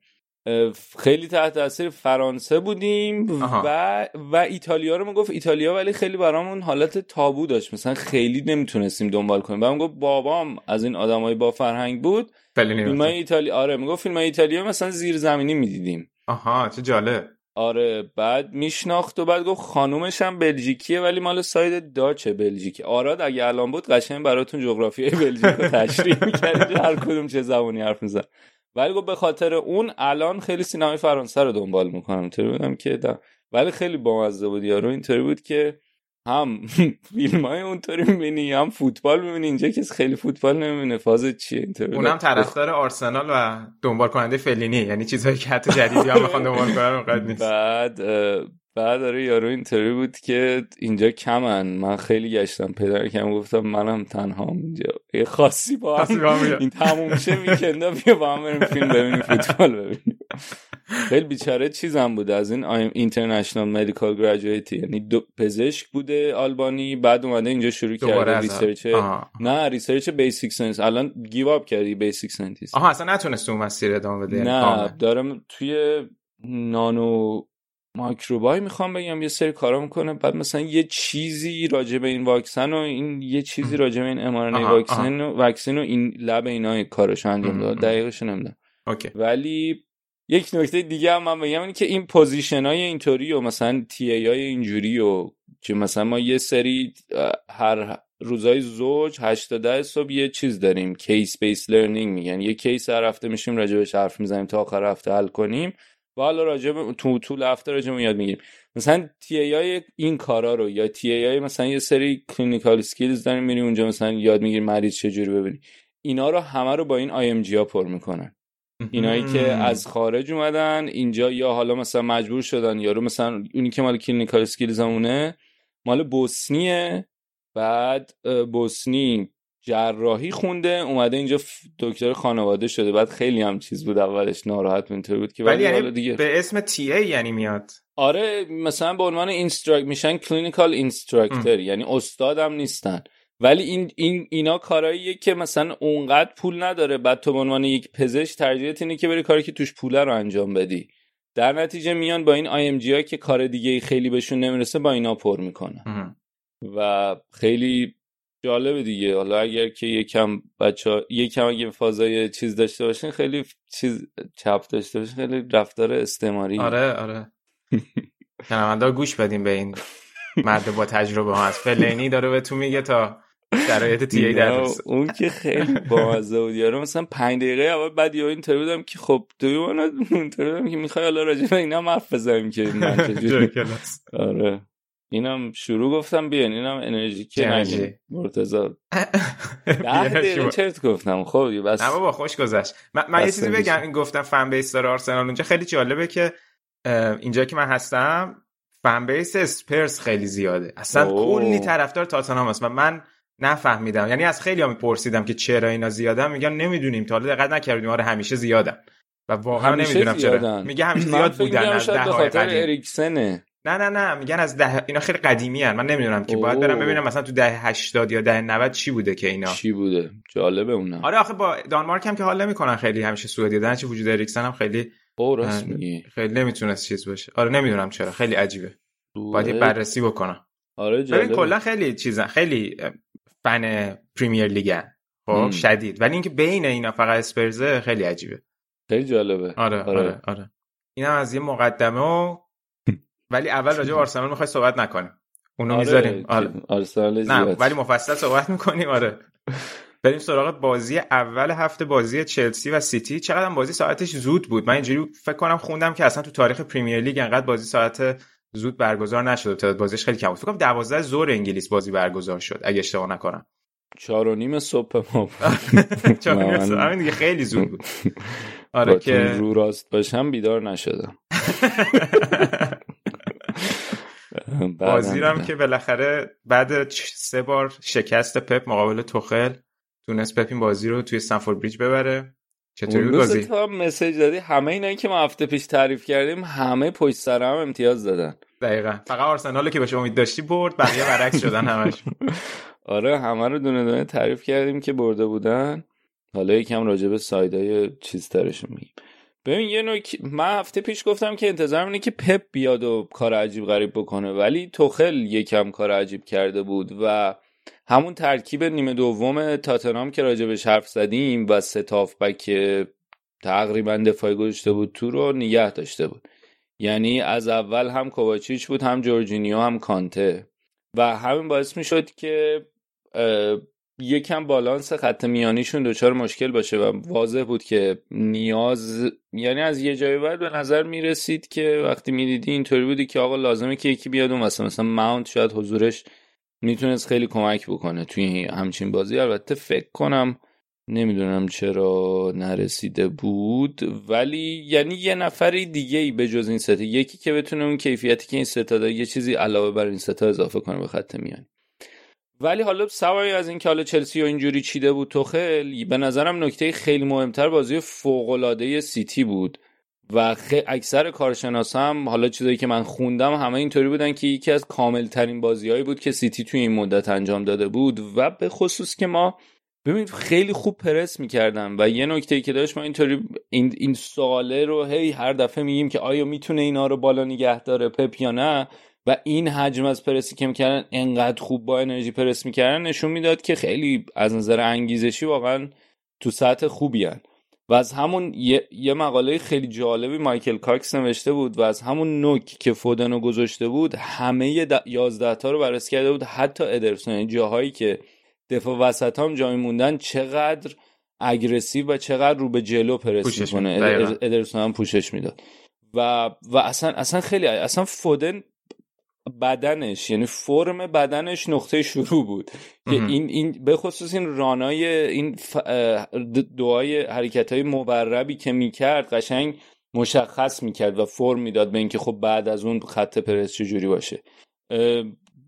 خیلی تحت تاثیر فرانسه بودیم آها. و و ایتالیا رو می‌گفت. ایتالیا ولی خیلی برامون حالت تابو داشت. مثلا خیلی نمی‌تونستیم دنبال کنیم. و می‌گفت بابام از این آدمای با فرهنگ بود. فیلم گفت. ایتالیا آره می‌گفت فیلم ایتالیا مثلا زیرزمینی می‌دیدیم. آها چه جالب. آره بعد میشناخت و بعد گفت خانومش هم بلژیکیه ولی مال ساید داچه بلژیکی آراد اگه الان بود قشنگ براتون جغرافیای بلژیک رو تشریح می‌کرد. هر کدوم چه زبانی حرف میزن ولی گفت به خاطر اون الان خیلی سینمای فرانسه رو دنبال می‌کنم. اینطوری بودم که دا. ولی خیلی بامزه بود یارو. اینطوری بود که هم *laughs* فیلم های اونطوری می‌بینی هم فوتبال می‌بینی. اینجا کسی خیلی فوتبال نمی‌بینه. فاز چیه؟ اینطوری اونم. طرفدار آرسنال و دنبال کننده فلینی یعنی چیزهایی که حتی جدیدی هم بخوان دنبال کنن اونقدر نیست. بعد بعد آره یارو اینطوری بود که اینجا کمن. من خیلی گشتم. پدر کم گفتم منم تنها اینجا. یه خاصی با هم. این تموم شه ویکندا بیا با هم بریم فیلم ببینیم فوتبال ببینیم. خیلی بیچاره چیزم بوده از این international medical graduate ی یعنی دو پزشک بوده آلبانی بعد اومده اینجا شروع کرده research. نه research basic science الان give up کردی basic scientist آها اصلا نتونست اون مسیر ادامه بده یعنی نه. دارم توی nano microbe ای می‌خوام بگم یه سری کارا می‌کنه بعد مثلا یه چیزی راجع به این واکسن و این یه چیزی راجع به این ام آها، واکسن و واکسن و این lab اینا کارش انجام ام، داد. دقیقش نمی‌دونم. Okay. ولی یک نکته دیگه هم من بگم اینه که این position های اینطوری و مثلا TA های اینجوری و که مثلا ما یه سری هر روزای زوج 8 تا 10 صبح یه چیز داریم. case-based learning میگن. یه case هر هفته میشیم راجبش حرف می‌زنیم تا آخر هفته حل کنیم. و حالا راجب تو طول هفته راجب یاد می‌گیریم. مثلا TA های این کارا رو یا TA های مثلا یه سری clinical skills داریم میریم اونجا مثلا یاد می‌گیریم مریض چجوری ببینی. اینا رو همه رو با این IMG ها پر می‌کنن. اینایی که از خارج اومدن اینجا یا حالا مثلا مجبور شدن یارو مثلا اونی که مال clinical skills همونه مال بوسنیه. بعد بوسنی جراحی خونده اومده اینجا دکتر خانواده شده. بعد خیلی هم چیز بود اولش ناراحت اینطور بود که ولی یعنی دیگه به اسم TA یعنی میاد؟ آره مثلا به عنوان instruct میشن clinical instructor یعنی استادم نیستن. ولی این این اینا کاراییه که مثلا اونقدر پول نداره. بعد تو به عنوان یک پزشک ترجیحت اینه که بری کاری که توش پوله رو انجام بدی. در نتیجه میان با این آی ام جی ها که کار دیگه خیلی بهشون نمی‌رسه با اینا پر می‌کنن. و خیلی جالبه دیگه. حالا اگر که یکم بچه یکم اگه فازای چیز داشته باشین خیلی چیز چپ داشته باشین خیلی رفتار استعماری. آره آره. *laughs* شنونده گوش بدیم به این مرد با تجربه ها. از فلینی داره به تو میگه تا شرایط تی ای در. اون که خیلی بامزه بود. یارو مثلا پنج دقیقه اول بعد یهو اینطوری بودم که خب تو اینطوری بودم که می‌خوای حالا راجع به اینا حرف بزنیم که *laughs* من. آره. اینم شروع گفتم بیان اینم انرژی که انرژی. نگیم مرتضی. *laughs* ده دقیقه چرت گفتم. خب بس. نه بابا خوش گذشت. من, من یه چیزی. بگم این گفتم فن بیس داره آرسنال اونجا. خیلی جالبه که اینجا که من هستم فن بیس اسپرس خیلی زیاده. اصلا اوه. کلی طرفدار تاتنهام هست و من نفهمیدم. یعنی از خیلی هم پرسیدم که چرا اینا زیادن. میگن نمی‌دونیم. تا حالا دقت نکردیم. آره همیشه زیادن. و واقعا نمی‌دونم چرا. میگه همیشه زیاد بودن از ده خاطر اریکسنه. نه نه نه میگن از ده اینا خیلی قدیمی هن. من نمی‌دونم که باید. برم ببینم. مثلا تو ده 80 یا ده 90 چی بوده که اینا؟ چی بوده؟ جالبه اونم آره آخه با دانمارک هم که حال نمی‌کنن خیلی همیشه سعودی دادن چه وجود اریکسن هم خیلی او راست اه، میگی خیلی نمی‌تونست چیز باشه. آره نمی‌دونم چرا. خیلی عجیبه. باید یه بررسی بکنم آره جالبه. کلا خیلی چیزن خیلی فن پریمیر لیگن. خب. شدید. ولی اینکه بین اینا فقط اسپرزه خیلی عجیبه. خیلی جالبه. آره. آره آره. اینم از یه مقدمه و ولی اول راجع به آرسنال می‌خوای صحبت نکنیم اونو می‌ذاریم. آره. آرسنال نه ولی مفصل صحبت می‌کنیم آره. بریم سراغ بازی اول هفته بازی چلسی و سیتی. چقدر بازی ساعتش زود بود؟ من اینجوری فکر کنم خوندم که اصلا تو تاریخ پریمیر لیگ انقدر بازی ساعت زود برگزار نشده تعداد بازیش خیلی کم بود. فکر کنم 12 ظهر انگلیس بازی برگزار شد اگه اشتباه نکنم. چهار و نیم صبح ما *laughs* همین دیگه خیلی زود بود. آره آره که رو راست باشم بیدار نشدم. *laughs* بعدم بازی رو هم دیدم. که بالاخره بعد سه بار شکست پپ مقابل توخل تونست پپ این بازی رو توی استنفورد بریج ببره. چطوری بود اون روز بازی تا مسیج دادی؟ همه اینایی که ما هفته پیش تعریف کردیم همه پشت سر هم امتیاز دادن. دقیقا. فقط آرسنال که بهش امید داشتی برد بقیه برعکس شدن همش. *laughs* آره همه رو دونه دونه تعریف کردیم که برده بودن. حالا یکم راجع به سایدای چیز ترشون میگیم. ببین یه نوک من هفته پیش گفتم که انتظارم اینه که پپ بیاد و کار عجیب غریب بکنه ولی توخل یکم کار عجیب کرده بود و همون ترکیب نیمه دوم تاتنام که راجبش حرف زدیم و ستاف بک تقریبا دفاعی گذاشته بود تو رو نگه داشته بود. یعنی از اول هم کوواچیچ بود هم جورجینیو هم کانته. و همین باعث می شد که یکم بالانس خط میانیشون دچار مشکل باشه و واضح بود که نیاز یعنی از یه جایی بعد به نظر می رسید که وقتی می‌دیدی اینطوری بودی که آقا لازمه که یکی بیاد اون مثلا مثلا ماونت شاید حضورش می‌تونست خیلی کمک بکنه توی همچین بازی. البته فکر کنم نمی‌دونم چرا نرسیده بود ولی یعنی یه نفری دیگه ای به جز این ستا یکی که بتونه اون کیفیتی که این ستا یه چیزی علاوه بر این ستا اضافه کنه به خط میانی. ولی حالا سوای از اینکه حالا چلسی و اینجوری چیده بود خیلی به نظرم نکته خیلی مهمتر بازی فوق سیتی بود. و اکثر کارشناس هم حالا چیزایی که من خوندم همه اینطوری بودن که یکی از کامل ترین بازیهایی بود که سیتی توی این مدت انجام داده بود. و به خصوص که ما ببینید خیلی خوب پرس می‌کردن. و یه نکته که داشت ما اینطوری این این سواله رو هی هر دفعه میگیم که آیا می‌تونه اینا رو بالا نگه داره پپ یا نه؟ و این حجم از پرسی که می‌کردن انقدر خوب با انرژی پرس می‌کردن نشون می‌داد که خیلی از نظر انگیزشی واقعا تو سطح خوبی هن. و از همون یه, یه مقاله خیلی جالبی مایکل کاکس نوشته بود و از همون نوک که فودنو گذاشته بود همه یازده تا رو بررسی کرده بود. حتی ادرسون یعنی جاهایی که دفاع وسط هم جای موندن چقدر اگرسیو و چقدر رو به جلو پرس می‌کنه. ادرسون هم پوشش می‌داد. و و اصلا اصلا خیلی اصلا فودن بدنش یعنی فرم بدنش نقطه شروع بود. که این این به خصوص این رانای این دعای حرکت های مبربی که می‌کرد قشنگ مشخص می‌کرد و فرم می‌داد به اینکه خب بعد از اون خط پرس چجوری باشه.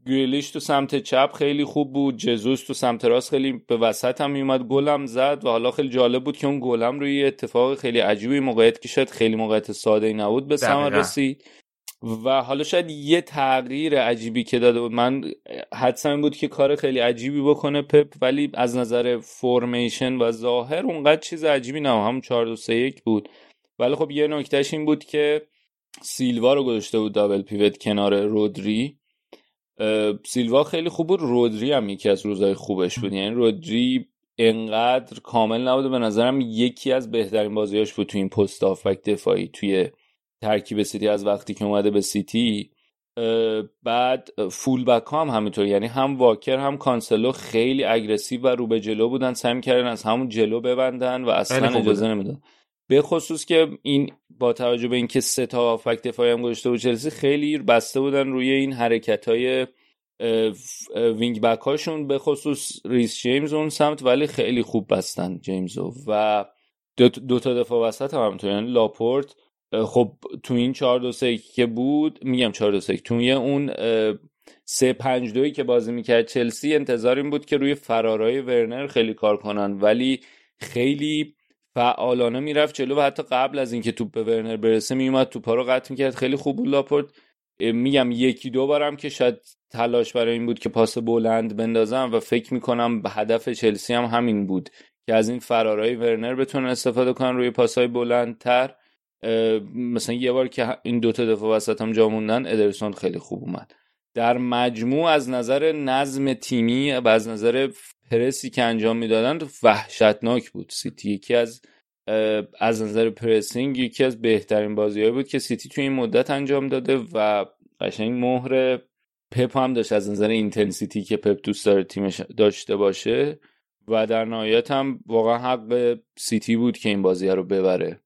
گویلیش تو سمت چپ خیلی خوب بود جزوس تو سمت راست خیلی به وسط هم میومد گلم زد و حالا خیلی جالب بود که اون گلم روی اتفاق خیلی عجیبی موقعیت که شد خیلی موقعیت ساده ای نبود به ثمر رسید. و حالا شاید یه تغییر عجیبی که داده بود. من حدسم بود که کار خیلی عجیبی بکنه پپ ولی از نظر فرمیشن و ظاهر اونقدر چیز عجیبی نه هم 4 2 3 1 بود. ولی خب یه نکتهش این بود که سیلوا رو گذاشته بود دابل پیوت کنار رودری. سیلوا خیلی خوب بود. رودری هم یکی از روزهای خوبش بود. یعنی رودری انقدر کامل نبوده به نظرم یکی از بهترین بازیاش بود تو این پست آفک دفاعی توی ترکیب سیتی از وقتی که اومده به سیتی بعد full back هم همینطور. یعنی هم واکر هم کانسلو خیلی aggressive و رو به جلو بودن سعی کردن از همون جلو ببندن و اصلا اجازه نمیدن به خصوص که این با توجه به اینکه سه تا هافبک دفاعی هم گذاشته بود چلسی خیلی بسته بودن روی این حرکت های wing back هاشون. به خصوص ریس جیمز اون سمت ولی خیلی خوب بستن جیمزو. و دو, دو تا دفاع وسط هم همینطور. یعنی لاپورت خب تو این 4 2 3 که بود میگم 4 2 3 تو اون 3 5 2 که بازی می‌کرد چلسی انتظار این بود که روی فرارای ورنر خیلی کار کنن. ولی خیلی فعالانه می‌رفت جلو و حتی قبل از اینکه توپ به ورنر برسه میومد توپا رو قطع می‌کرد. خیلی خوب بود لاپورت. میگم یکی دو بارم که شاید تلاش برای این بود که پاس بلند بندازم و فکر می‌کنم به هدف چلسی هم همین بود که از این فرارای ورنر بتونن استفاده کنن روی پاسهای بلندتر. مثلا یه بار که این دوتا دفاع وسط هم جا موندن ادرسون خیلی خوب اومد. در مجموع از نظر نظم تیمی و از نظر پرسی که انجام می‌دادن وحشتناک بود. سیتی یکی از از نظر pressing یکی از بهترین بازیهایی بود که سیتی توی این مدت انجام داده و قشنگ مهر پپ هم داشت. از نظر intensity که پپ دوست داره تیمش داشته باشه و در نهایت هم واقعا حق سیتی بود که این بازی رو ببره.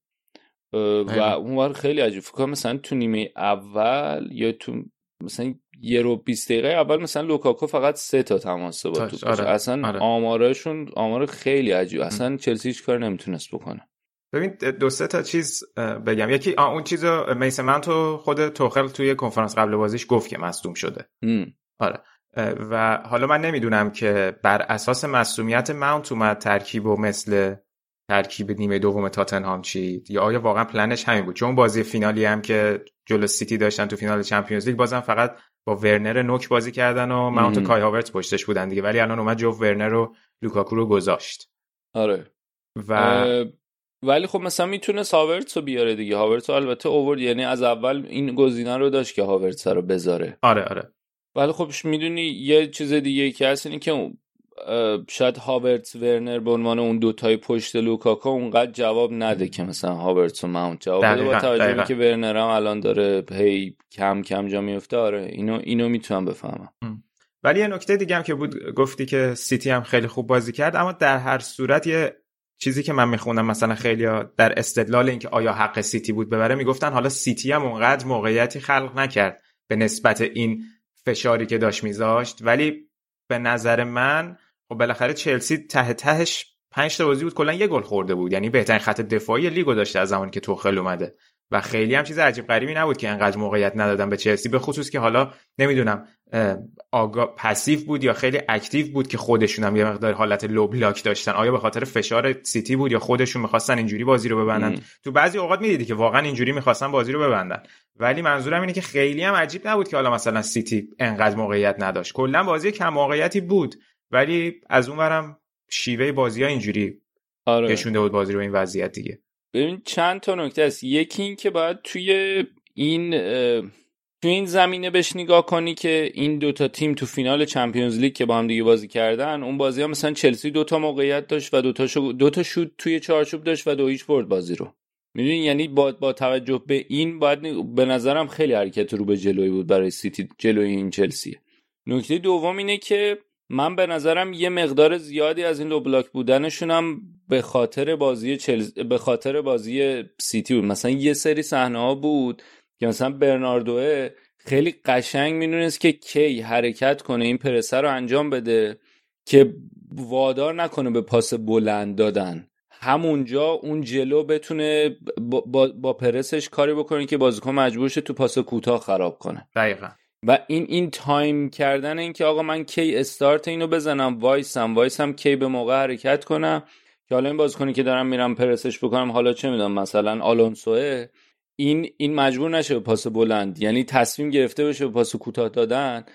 و اون خیلی عجیب. فکر مثلا تو نیمه اول یا تو مثلا یه رو 20 دقیقه اول مثلا لوکاکو فقط سه تا تماس با تو آره. اصلا آره. آمارشون آمار خیلی عجیب. اصلا چلسی هیچ کار نمی‌تونست بکنه. ببین دو سه تا چیز بگم. یکی اون چیز میسه من تو خود توخل توی کنفرانس قبل بازیش گفت که مصدوم شده. آره. و حالا من نمی‌دونم که بر اساس مصدومیت ماونت اومد ترکیب و مثل ترکیب نیمه دوم تاتنهام چید؟ یا آیا واقعا پلنش همین بود؟ چون بازی فینالی هم که جلو سیتی داشتن تو فینال Champions League بازم فقط با ورنر نوک بازی کردن و ماونت کای هاورتس پشتش بودن دیگه. ولی الان اومد جفت ورنر و لوکاکو رو گذاشت. آره. و ولی خب مثلا می‌تونه هاورتس رو بیاره دیگه. هاورتس البته اوورد. یعنی از اول این گزینه رو داشت که هاورتس رو بذاره. آره آره. ولی خب می‌دونی یه چیز دیگه که هست اینه که شاید هاورتس ورنر به عنوان اون دوتای پشت لوکاکو اونقدر جواب نده که مثلا هاورتس و ماونت. جواب بده با توجه که ورنر هم الان داره هی کم کم جا میفته آره اینو اینو می‌تونم بفهمم. ولی یه نکته دیگه هم که بود گفتی که سیتی هم خیلی خوب بازی کرد اما در هر صورت یه چیزی که من میخوندم مثلا خیلی در استدلال اینکه آیا حق سیتی بود ببره می‌گفتن حالا سیتی هم اونقدر موقعیتی خلق نکرد به نسبت این فشاری که داشت میذاشت. ولی به نظر من خب بالاخره چلسی ته تهش پنج تا بازی بود کلا یه گل خورده بود. یعنی بهترین خط دفاعی لیگو داشته از زمانی که توخل اومده. و خیلی هم چیز عجیب غریبی نبود که انقدر موقعیت ندادن به چلسی به خصوص که حالا نمی‌دونم آگا پسیو بود یا خیلی active بود که خودشون هم یه مقدار حالت low block داشتن. آیا به خاطر فشار سیتی بود یا خودشون می‌خواستن اینجوری بازی رو ببندن؟ ام. تو بعضی اوقات می‌دیدی که واقعا اینجوری می‌خواستن بازی رو ببندن. ولی منظورم اینه که خیلی هم عجیب نبود که حالا مثلا سیتی انقدر موقعیت نداشت. کلا بازی کم موقعیتی بود. ولی از اونورم شیوه بازی ها اینجوری آره. کشونده بود بازی رو این وضعیت دیگه. ببین چند تا نکته است. یکی این که باید توی این توی این زمینه بهش نگاه کنی که این دوتا تیم تو فینال چمپیونز لیگ که با هم دیگه بازی کردن اون بازی ها مثلا چلسی دوتا موقعیت داشت و دوتا شو دوتا شوت توی چارچوب داشت و دو هیچ برد بازی رو. می‌دونی؟ یعنی با, با توجه به این باید به نظرم خیلی حرکت رو به جلوی بود برای سیتی جلوی این چلسی نکته دوم اینه که من به نظرم یه مقدار زیادی از این low block بودنشون هم به خاطر بازی چلز... به خاطر بازی سیتی بود. مثلا یه سری صحنه ها بود که مثلا برناردوه خیلی قشنگ می‌دونست که کی حرکت کنه این پرسه رو انجام بده که وادار نکنه به پاس بلند دادن. همونجا اون جلو بتونه با, با, با پرسش کاری بکنه که بازیکن مجبور شه تو پاس کوتاه خراب کنه. دقیقا. و این این time کردن این که آقا من کی استارت اینو بزنم وایسم وایسم کی به موقع حرکت کنم که حالا این بازیکنی که دارم میرم پرسش بکنم حالا چه می‌دونم مثلا آلونسوه این این مجبور نشه به پاس بلند. یعنی تصمیم گرفته بشه به پاس کوتاه دادن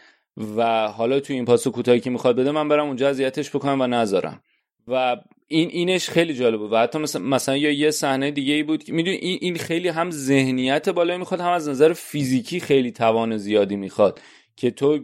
و حالا تو این پاس کوتاهی که می‌خواد بده من برم اونجا اذیتش بکنم و نذارم. و این اینش خیلی جالب بود و حتی مثلا, مثلا یا یه صحنه دیگه ای بود که می‌دونی این, این خیلی هم ذهنیت بالایی می‌خواد هم از نظر فیزیکی خیلی توان زیادی می‌خواد که تو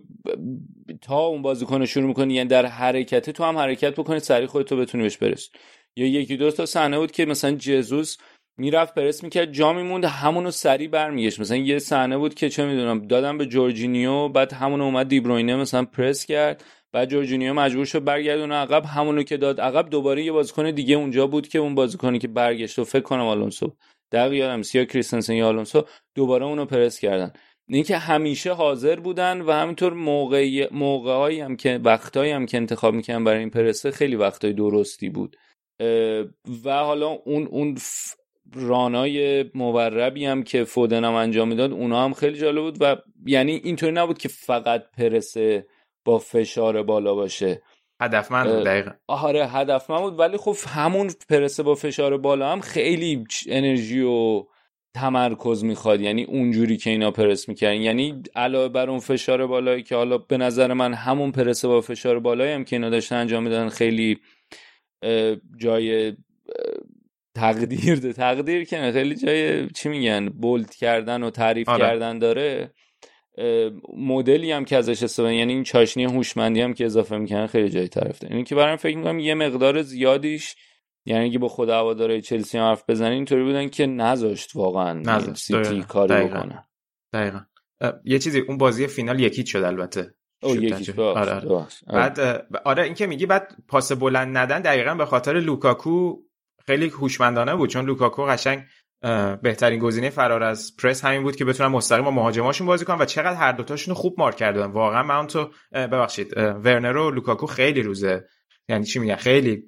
تا اون بازیکن شروع می‌کنی یعنی در حرکت تو هم حرکت بکنی سریع خودت تو بتونی بهش برس یا یکی دو تا صحنه بود که مثلا جزوس می‌رفت پرس می‌کرد جا میموند همونو سریع برمیگشت. مثلا یه صحنه بود که چه می‌دونم دادم به جورجینیو بعد همونو اومد دیبروینه مثلا پرس کرد. بعد جورجینیو مجبور شد برگردونه عقب. همونو که داد عقب دوباره یه بازیکن دیگه اونجا بود که اون بازیکنی که برگشت و فکر کنم آلونسو دقیقا یادم سیا کریستنسن یا آلونسو دوباره اونو پرس کردن. اینکه همیشه حاضر بودن و همینطور موقعی موقعهایی هم که وقتایی هم که انتخاب می‌کنن برای این پرسه خیلی وقتای درستی بود. و حالا اون اون رانای موربی هم که فودن هم انجام می‌داد اونا هم خیلی جالب بود و یعنی اینطوری نبود که فقط پرسه با فشار بالا باشه. هدفمند بود دقیقا. آره هدفمند بود. ولی خب همون پرسه با فشار بالا هم خیلی انرژی و تمرکز می‌خواد. یعنی اونجوری که اینا پرس می‌کردن. یعنی علاوه بر اون فشار بالایی که حالا به نظر من همون پرسه با فشار بالایی هم که اینا داشتن انجام می‌دادن خیلی جای تقدیر ده تقدیر که خیلی جای چی میگن بولد کردن و تعریف آره. کردن داره. مدلی هم که ازش استفاده یعنی این چاشنی هوشمندی هم که اضافه می‌کنن خیلی جای طرف داره اینی که برام فکر می‌کنم یه مقدار زیادیش یعنی اگه با خود هواداره چلسی هم حرف بزنین اینطوری بودن که نذاشت واقعا نذاشت. سیتی کاری دقیقا. بکنه دقیقا یه چیزی اون بازی فینال یکیت شد البته او تنجه. آره, آره. ببخش. بعد آره این که میگی بعد پاس بلند ندن دقیقا به خاطر لوکاکو خیلی هوشمندانه بود چون لوکاکو قشنگ بهترین گزینه فرار از پرس همین بود که بتونن مستقیم با مهاجماشون بازی کنن و چقدر هر دوتاشون خوب مارک کردن. واقعا ماونت و اه، ببخشید ورنر و لوکاکو خیلی روزه. یعنی چی میگن؟ خیلی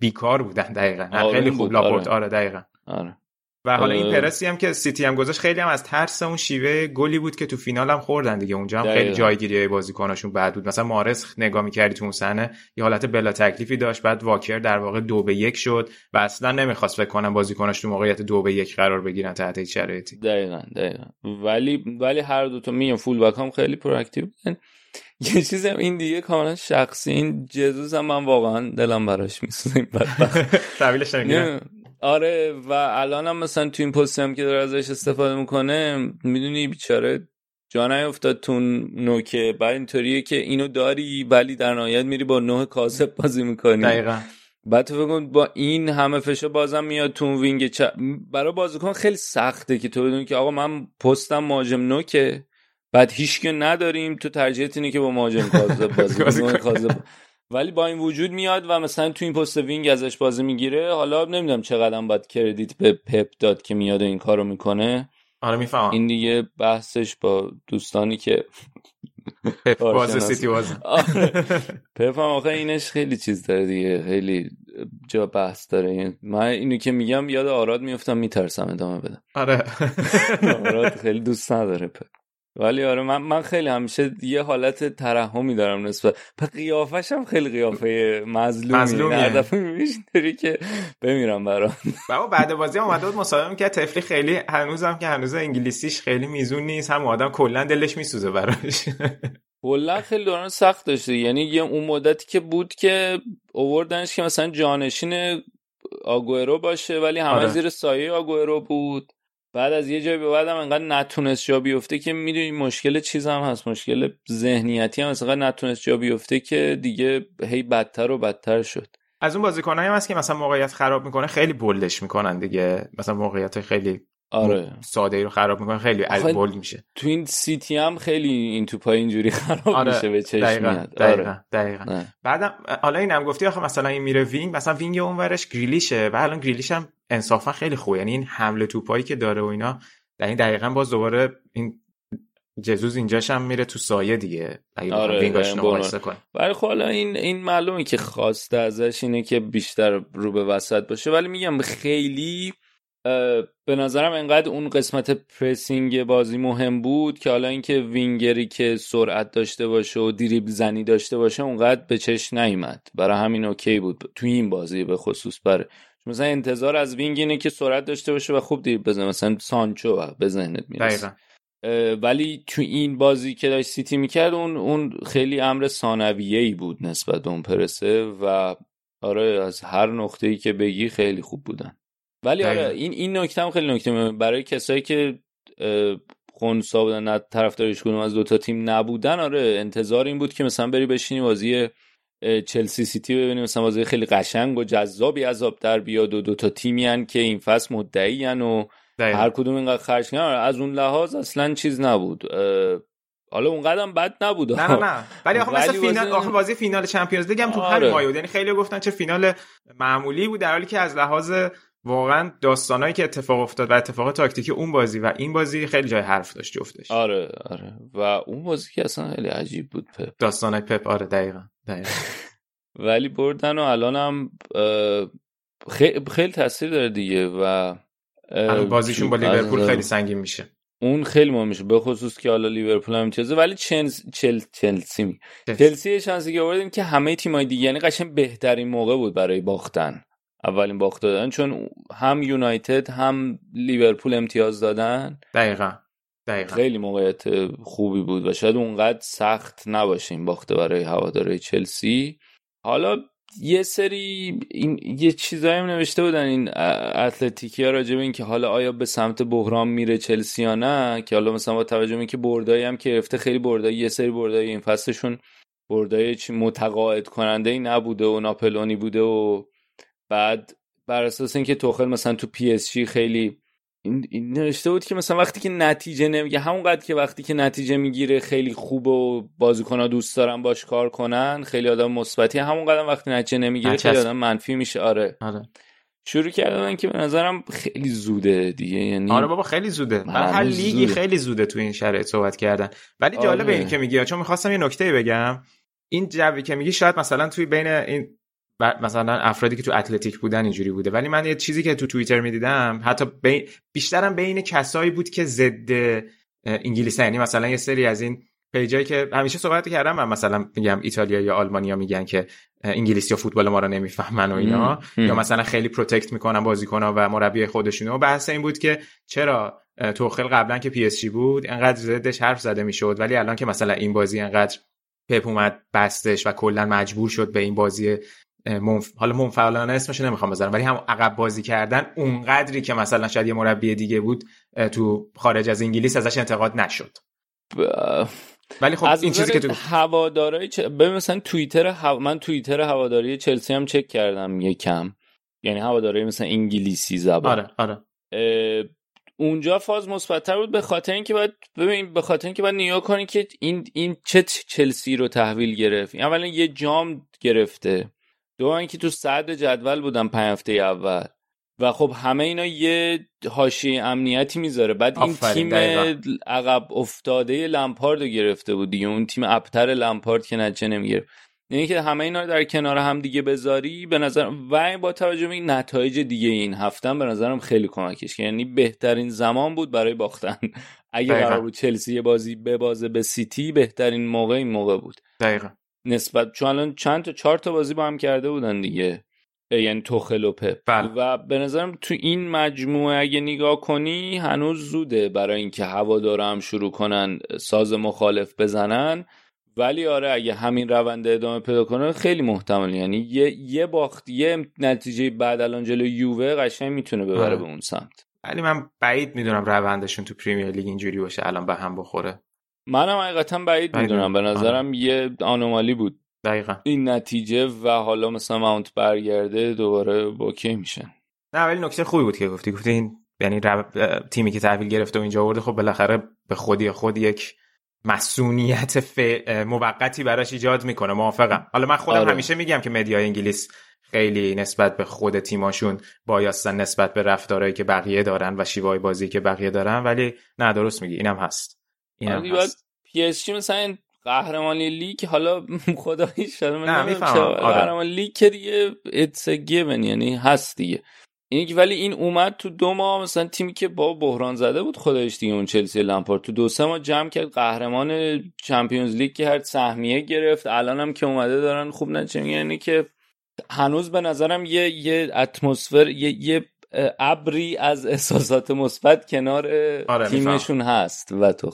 بیکار بودن دقیقا. آروم خیلی خوب لاپورت آره. آره دقیقا. آره. و حالا این. پرسی هم که سیتی هم گذاشت خیلی هم از ترس اون شیوه گلی بود که تو فینال هم خوردن دیگه. اونجا هم خیلی. جایگیری های بازیکناشون بد بود. مثلا محرز نگاه می‌کردی تو اون صحنه یه حالت بلا تکلیفی داشت. بعد واکر در واقع دو به یک شد و اصلا نمی‌خواست فکر کنم بازیکناش تو موقعیت دو به یک قرار بگیرن تحت هیچ شرایطی. دقیقا دقیقا. ولی ولی هر دو تا میان full back هم خیلی proactive بودن. یه چیزی هم این دیگه کاملا شخصی. این جزوز هم من واقعا دلم براش میسوزه این. *laughs* آره و الان هم مثلا تو این پستی هم که داره ازش استفاده می‌کنه می‌دونی بیچاره جا نیفتاد تو نوکه؟ بعد اینطوریه که اینو داری ولی در نهایت میری با نوع کاسب بازی می‌کنی. دقیقا. بعد تو فکر با این همه فشار بازم میاد تو وینگ چ... برای بازیکن خیلی سخته که تو بدونی که آقا من پستم مهاجم نوکه. بعد هیچ که نداریم تو ترجیحت اینه که با مهاجم *laughs* کاذب بازی کنی ولی با این وجود میاد و مثلا تو این پست wing ازش بازی می‌گیره حالا نمی‌دونم چقدر باید credit به پپ داد که میاد این کارو می‌کنه. آره می‌فهمم. این دیگه بحثش با دوستانی که *laughs* پپ باز سیتی باز *laughs* آره. پپ هم آخه اینش خیلی چیز داره دیگه. خیلی جا بحث داره. من اینو که میگم یاد آراد میفتم میترسم ادامه بدم. آره. آراد خیلی دوست نداره پپ. ولی آره من, من خیلی همیشه یه حالت ترحمی دارم نسبت به قیافش هم خیلی قیافه مظلومی. دفعه میبینیش داری که بمیرم برام بابا بعد بازی هم اومده بود مصاحبه می‌کرد. تفلی خیلی هنوزم که هنوز انگلیسیش خیلی میزون نیست هم آدم کلا دلش میسوزه براش. کلا خیلی دوران سخت داشته. یعنی یه اون مدتی که بود که اووردنش که مثلا جانشین آگوئرو باشه ولی همه آره. زیر سایه آگوئرو بود. بعد از یه جایی به بعدم انقدر نتونست جا بیفته که می‌دونی مشکل چیز هم هست مشکل ذهنیتی هم انقدر نتونست جا بیفته که دیگه هی بدتر و بدتر شد. از اون بازیکنایی هم هست که مثلا موقعیت خراب می‌کنه خیلی بولدش می‌کنن دیگه. مثلا موقعیت خیلی آره. ساده ای رو خراب می‌کنه خیلی آخه بولد میشه. تو این سیتی هم خیلی این توپای اینجوری *laughs* خراب آره. میشه به چشم دقیقا میاد. دقیقا آره. دقیقا. بعدم حالا اینم گفتی آخه مثلا این میره wing مثلا wing اونورش گریلیشه. و الان گریلیش هم انصافا خیلی خوبه. یعنی این حمل توپایی که داره و اینا در این دقیقا باز دوباره این ژسوس اینجاش هم میره تو سایه دیگه. آره، کنه ولی خب حالا این این معلومه که خواسته ازش اینه که بیشتر رو به وسط باشه. ولی میگم خیلی به نظرم انقدر اون قسمت pressing بازی مهم بود که حالا اینکه وینگری که سرعت داشته باشه و دریبل زنی داشته باشه اونقدر به چش نیومد. برای همین اوکی بود. تو این بازی به خصوص برای مثلا انتظار از wing اینه که سرعت داشته باشه و خوب دریبل بزنه مثلا سانچو به ذهنت می‌رسه ولی تو این بازی که داشت سیتی می‌کرد اون اون خیلی امر ثانویه ای بود نسبت به اون پرسه و آره از هر نقطه ای که بگی خیلی خوب بودن ولی آره. این این نکته هم خیلی نکته مهمه. برای کسایی که خونسا بودن نه طرفدارش کدوم از دوتا تیم نبودن آره انتظار این بود که مثلا بری بشینی بازی چلسی سیتی ببینی مثلا بازی خیلی قشنگ و جذابی از آب در بیاد و دوتا تیمی هن که این فصل مدعی هن و. هر کدوم اینقدر خرج آره، از اون لحاظ اصلا چیز نبود. حالا اونقدر هم بد نبود. نه نه نه. ولی آخه مثل ولی فینال بازی- آخه بازی فینال چمپیونز لیگ هم تو آره. همین بود. یعنی خیلی گفتن چه فینال معمولی بود در حالی که از لحاظ واقعا داستانایی که اتفاق افتاد و اتفاق تاکتیکی اون بازی و این بازی خیلی جای حرف داشت جفتش. آره آره. و اون بازی که اصلا خیلی عجیب بود پپ. داستانای پپ آره دقیقا. *laughs* ولی بردن و الان هم خیلی, خیلی تاثیر داره دیگه و بازیشون با لیورپول خیلی سنگین میشه. اون خیلی مهم میشه به خصوص که حالا لیورپول هم امتیازه ولی چلس چل چلسی می چلسی. شانسی که آوردیم که همه تیمای دیگه یعنی قشنگ بهترین موقع بود برای باختن. اولین باخت دادن چون هم یونایتد هم لیورپول امتیاز دادن. دقیقا. دقیقا. خیلی موقعیت خوبی بود و شاید اونقدر سخت نباشه این باخته برای هواداره چلسی. حالا یه سری این یه چیزایی هم نوشته بودن این ا- اتلتیکی‌ها راجع به این که حالا آیا به سمت بحران میره چلسی یا نه که حالا مثلا با توجه به اینکه بردایی هم که گرفته خیلی بردایی یه سری بردایی این فصلشون بردایی متقاعد کننده ای نبوده و ناپلئونی بوده و بعد بر اساس اینکه توخل مثلا تو پی اس جی خیلی این, این نوشته بود که مثلا وقتی که نتیجه نمیگه همونقدر که وقتی که نتیجه می‌گیره خیلی خوب و بازیکن‌ها دوست دارن باش کار کنن خیلی آدم مثبتی همونقدر وقتی نتیجه نمی‌گیره خیلی. آدم منفی میشه آره آره شروع کردن که به نظرم خیلی زوده دیگه یعنی آره بابا خیلی زوده من هر لیگی زوده. خیلی زوده تو این شرایط صحبت کردن ولی جالب آره. این که میگی چون می‌خواستم یه نکته بگم این جوی که میگی شاید مثلا توی بین این مثلا افرادی که تو اتلتیک بودن اینجوری بوده. ولی من یه چیزی که تو توییتر می‌دیدم حتی بین بیشترم بین کسایی بود که ضد انگلیسی یعنی مثلا یه سری از این page ایی که همیشه صحبت کردم من مثلا میگم ایتالیا یا آلمانیا میگن که انگلیسی یا فوتبال ما رو نمی‌فهمن و اینا. ام. یا مثلا خیلی protect می‌کنن بازیکن‌ها و مربی خودشونو و بحث این بود که چرا توخل قبلا که پی اس جی بود انقدر ضدش حرف زده می‌شد ولی الان که مثلا این بازی انقدر پپ اومد بستش و کلا مجبور شد به این بازی منف... حالا منفعلانه اسمش نمی‌خوام بذارم ولی هم عقب بازی کردن اونقدری که مثلا شاید یه مربی دیگه بود تو خارج از انگلیس ازش انتقاد نشد. ب- ولی خب از این چیزی که تو هوادارای چ... ببین مثلا توییتر هوا... من توییتر هواداری چلسی هم چک کردم یکم. یعنی هواداری مثلا انگلیسی زبان. آره آره. اه، اونجا فاز مثبتتر بود به خاطر اینکه باید ببین به خاطر اینکه باید نیا کنی که این این چه چلسی رو تحویل گرفت. اولا یه جام گرفته. دو اینکه تو صدر جدول بودن پنج هفته اول. و خب همه اینا یه حاشیه امنیتی می‌ذاره. بعد این تیم دقیقا. عقب افتاده لمپارد رو گرفته بود دیگه. اون تیم ابتر لمپارد که نتیجه نمی‌گرفت. یعنی که همه اینا رو در کنار هم دیگه بذاری به نظر و با توجه به نتایج دیگه این هفتم به نظرم خیلی کمکش. یعنی بهترین زمان بود برای باختن. اگه. قرار بود چلسی یه بازی ببازه به سیتی بهترین موقع این موقع بود. دقیقا. نسبت چون الان چند تا چهار تا بازی با هم کرده بودن دیگه. یعنی توخل و پپ. بله. و به نظرم تو این مجموعه اگه نگاه کنی هنوز زوده برای اینکه هوادارا هم شروع کنن ساز مخالف بزنن. ولی آره اگه همین روند ادامه پیدا کنه خیلی محتمل. یعنی یه یه باخت یه نتیجه بعد الان جلو یووه قشنگ می‌تونه ببره آره. به اون سمت. ولی من بعید می‌دونم روندشون تو پریمیر لیگ اینجوری باشه الان به هم بخوره. منم حقیقتا بعید می‌دونم. به می‌دونم. نظرم یه آنومالی بود. دقیقا. این نتیجه و حالا مثلا ماونت برگرده دوباره اوکی میشن. نه ولی نکته خوبی بود که گفتی. گفتی این یعنی رو... تیمی که تحویل گرفته و اینجا آورده خب بالاخره به خودی خود یک مسئولیت ف... موقتی براش ایجاد می‌کنه. موافقم. حالا من خودم آره. همیشه میگم که مدیای انگلیس خیلی نسبت به خود تیماشون بایستن نسبت به رفتارهایی که بقیه دارن و شیوای بازی که بقیه دارن ولی نه درست میگی. اینم هست. آره، هست پی اس جی مثلا قهرمانی لیگ حالا *laughs* خدایی شده من نه، نمی‌دونم می‌فهمم. چرا. آره. قهرمانی لیگ که دیگه it's a given یعنی هست دیگه این ولی این اومد تو دو ماه مثلا تیمی که با بحران زده بود خودش دیگه اون چلسی لامپارد تو دو سه ماه جمع کرد قهرمان چمپیونز لیگ که هر سهمیه گرفت الان هم که اومده دارن خوب نتیجه یعنی که هنوز به نظرم یه یه اتمسفر یه یه ابری از احساسات مثبت کنار آره، تیمشون هست و تو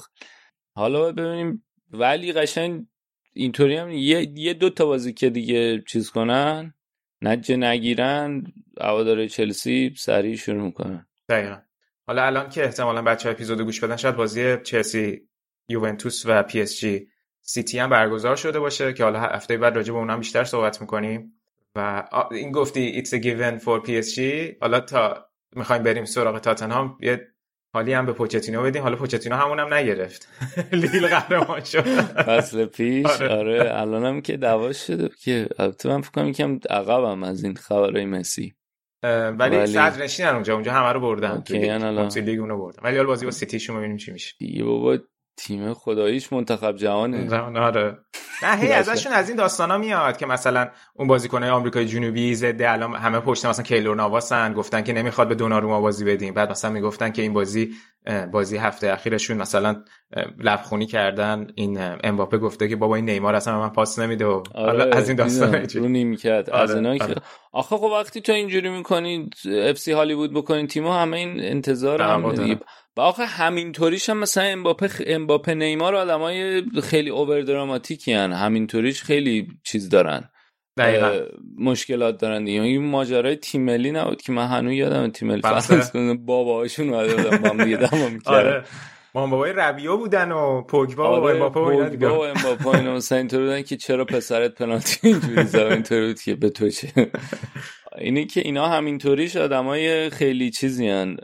حالا ببینیم. ولی قشنگ اینطوری هم یه, یه دو تا بازی که دیگه چیز کنن نتیجه نگیرن هواداره چلسی سریع شروع می‌کنن. دقیقا. حالا الان که احتمالا بچه اپیزود گوش بدن شاید بازی چلسی یوونتوس و پی اس جی سیتی هم برگزار شده باشه که حالا هفته بعد راجع به اونم بیشتر صحبت می‌کنیم. و این گفتی it's a given for PSG حالا تا می‌خوایم بریم سراغ تاتنهام. یه حالی هم به پوچتینو بدیم. حالا پوچتینو همون هم نگرفت. *laughs* لیل قهرمان شد. فصل پیش. آره. آره الانم که دعوا شده که البته من فکر کنم یکم عقبم از این خبرهای مسی. ولی صدر نشینن اونجا اونجا همه رو بردن تو لیگ. اونو بردن ولی حالا بازی با سیتیشون ببینیم چی میشه. دیگه بابا تیم خداییش منتخب جهانه. آره. نه هی ازشون از این داستانا میاد که مثلا اون بازیکنای آمریکای جنوبی ضد الان همه پشت مثلا کیلور نواسن گفتن که نمی‌خواد به دوناروما بازی بدیم. بعد مثلا می‌گفتن که این بازی بازی هفته اخیرشون مثلا لبخونی کردن. این امباپه گفته که بابا این نیمار اصلا من پاس نمیده و حالا آره از این داستانا. رو می‌کرد از آره، اینا که آره. آخه خب وقتی تو اینجوری می‌کنی اف سی هالیوود بکنی تیمو همه این انتظار هم. و آخه همینطوریش هم مثلا امباپه خ... امباپه نیمار آدمای خیلی اوور دراماتیکی هن. همینطوریش خیلی چیز دارن. دقیقاً. مشکلات دارن دیگه. این ماجرای تیم ملی نبود که من هنوز یادم تیم ملی فرانسه. فرانسه باباهاشون اومده بودن. با هم دیگه. آره. ما بابای ربیو بودن و پوگبا و آره امباپه و اینا دیگه. و امباپه اینا. مثلا اینطور بودن که چرا پسرت پنالتی اینجوری زد؟ اینطوری بود که به تو چه؟ *laughs* اینی که اینا همینطوریش آدمای خیلی چیزی هن.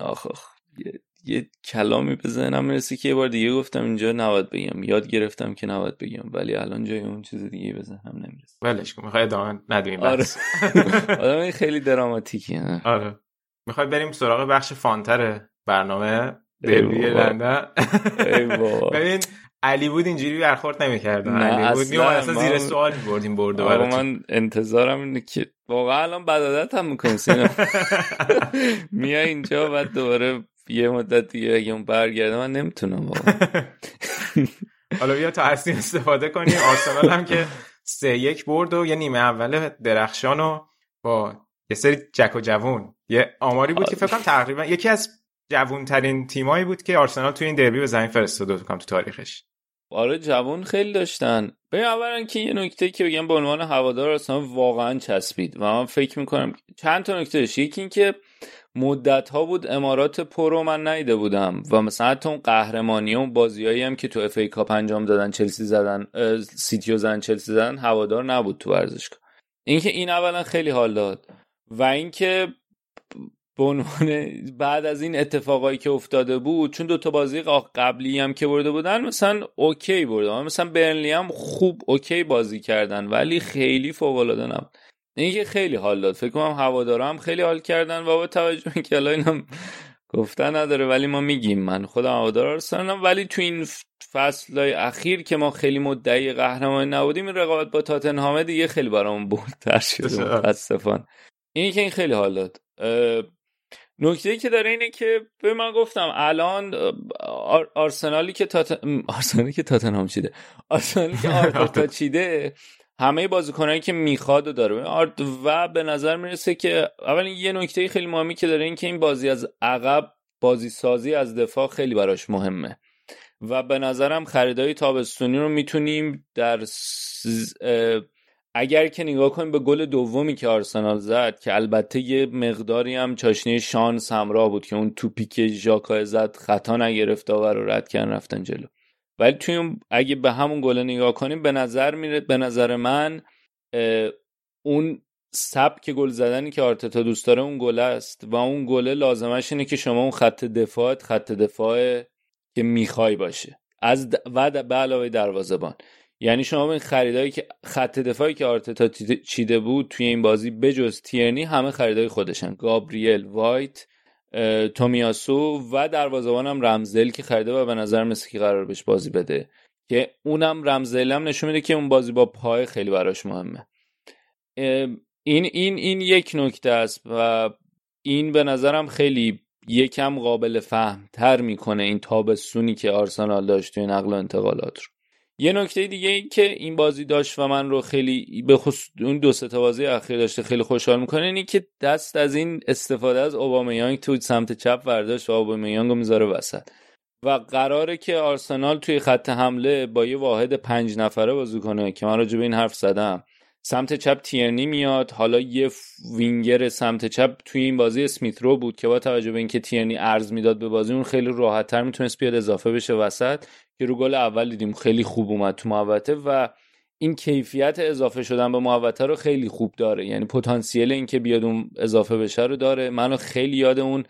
آخ آخ. یه, یه کلامی به ذهنم می‌رسه که یه بار دیگه گفتم اینجا نباید بگم. یاد گرفتم که نباید بگم. ولی الان جای اون چیز دیگه به ذهنم نمی‌رسه. ولش کن. می‌خوای ادامه ندیم آره. *laughs* آدمای خیلی دراماتیکی هن آره. می‌خوای بریم سراغ بخش فانتر برنامه بابا. لندن. *laughs* ببین علی بود اینجوری برخورد نمی‌کرد نه، علی بود. میومد اصلا زیر سوال میبردیم برده آقا براتون. من انتظارم اینه که واقعا الان بدادت هم می‌کنی سینا *laughs* میای اینجا بعد دوباره یه مدت دیگه اگه اون برگرده من نمی‌تونم واقعا. *laughs* حالا بیا تا هستیم استفاده کنیم. آرسنال هم که سه یک برد و یه نیمه اول درخشان و با یه سری جغل و جوون. یه آماری بود که فکر کنم تقریبا یکی از جوون ترین تیمایی بود که آرسنال توی این دربی به زمین فرستاده کنم تو تاریخش. آره جوان خیلی داشتن. ببین اولا که یه نکته که بگم به عنوان هوادار آرسنال واقعا چسبید و من فکر می‌کنم چند تا نکته داشت. یکی اینکه مدت ها بود امارات پرو من ندیده بودم و مثلا حتی اون قهرمانی اون بازیایی هم که تو اف ای کاپ انجام دادن چلسی زدن سیتیو زدن چلسی زدن هوادار نبود تو ورزشگاه. اینکه این اولا خیلی حال داد و اینکه به عنوان بعد از این اتفاقایی که افتاده بود چون دو تا بازی قبلی هم که برده بودن مثلا اوکی بردن مثلا برنلی هم خوب اوکی بازی کردن ولی خیلی فوق العاده نبود. این که خیلی حال داد. فکر کنم هوادارا هم خیلی حال کردن. و با توجه که الان اینم گفتن نداره ولی ما میگیم. من خودم هوادارا رو ولی تو این فصلهای اخیر که ما خیلی مدعی قهرمانی نبودیم این رقابت با تاتنهام دیگه خیلی برامون بولتر شده متاسفانه. این که این خیلی حال داد. نکته که داره اینه که به من گفتم الان آرسنالی که تات... آرسنالی که تاتنهام چیده. آرسنالی که آرتتا *laughs* چیده همه بازیکنایی که می‌خواد و داره. و به نظر می‌رسه که اول یه نکته خیلی مهمی که داره این که این بازی از عقب بازی سازی از دفاع خیلی براش مهمه. و به نظرم خریدای تابستونی رو می‌تونیم در اگر که نگاه کنیم به گل دومی که آرسنال زد که البته یه مقداری هم چاشنی شانس همراه بود که اون توپی که ژاکا زد خطا نگرفت داور رو رد کردن رفتن جلو. ولی توی اگه به همون گل نگاه کنیم به نظر میره به نظر من اون سبک گل زدنی که آرتتا دوست داره اون گل است و اون گل لازمش اینه که شما اون خط دفاعت خط دفاع که می‌خوای باشه. از و به علاوه دروازه‌بان. یعنی شما این خریدایی که خط دفاعی که آرتتا چیده بود توی این بازی بجز تیرنی همه خریدای خودشن. گابریل وایت تومیاسو و دروازه‌بان هم رمزدل که خریده و به نظر مثل که قرار بهش بازی بده. که اونم رمزدل هم نشون میده که اون بازی با پای خیلی براش مهمه. این این این یک نکته است و این به نظرم خیلی یکم قابل فهم تر می‌کنه این تابستونی که آرسنال داشت توی نقل و انتقالات رو. یه نکته دیگه این که این بازی داشت و من رو خیلی به خصوص اون دو سه تا بازی اخیر داشته خیلی خوشحال می‌کنه اینی که دست از این استفاده از اوبامیانگ تو سمت چپ برداشت و اوبامیانگ رو می‌ذاره وسط. و قراره که آرسنال توی خط حمله با یه واحد پنج نفره بازی کنه که من راجع به این حرف زدم. سمت چپ تیرنی میاد حالا یه وینگر سمت چپ توی این بازی اسمیت رو بود که با توجه به اینکه تیرنی ارز می‌داد به بازی اون خیلی راحتتر می‌تونست بیاد اضافه بشه وسط. که رو گل اول دیدیم خیلی خوب اومد تو محوطه و این کیفیت اضافه شدن به محوطه رو خیلی خوب داره. یعنی پتانسیل اینکه بیاد اون اضافه بشه رو داره. منو خیلی یاد اون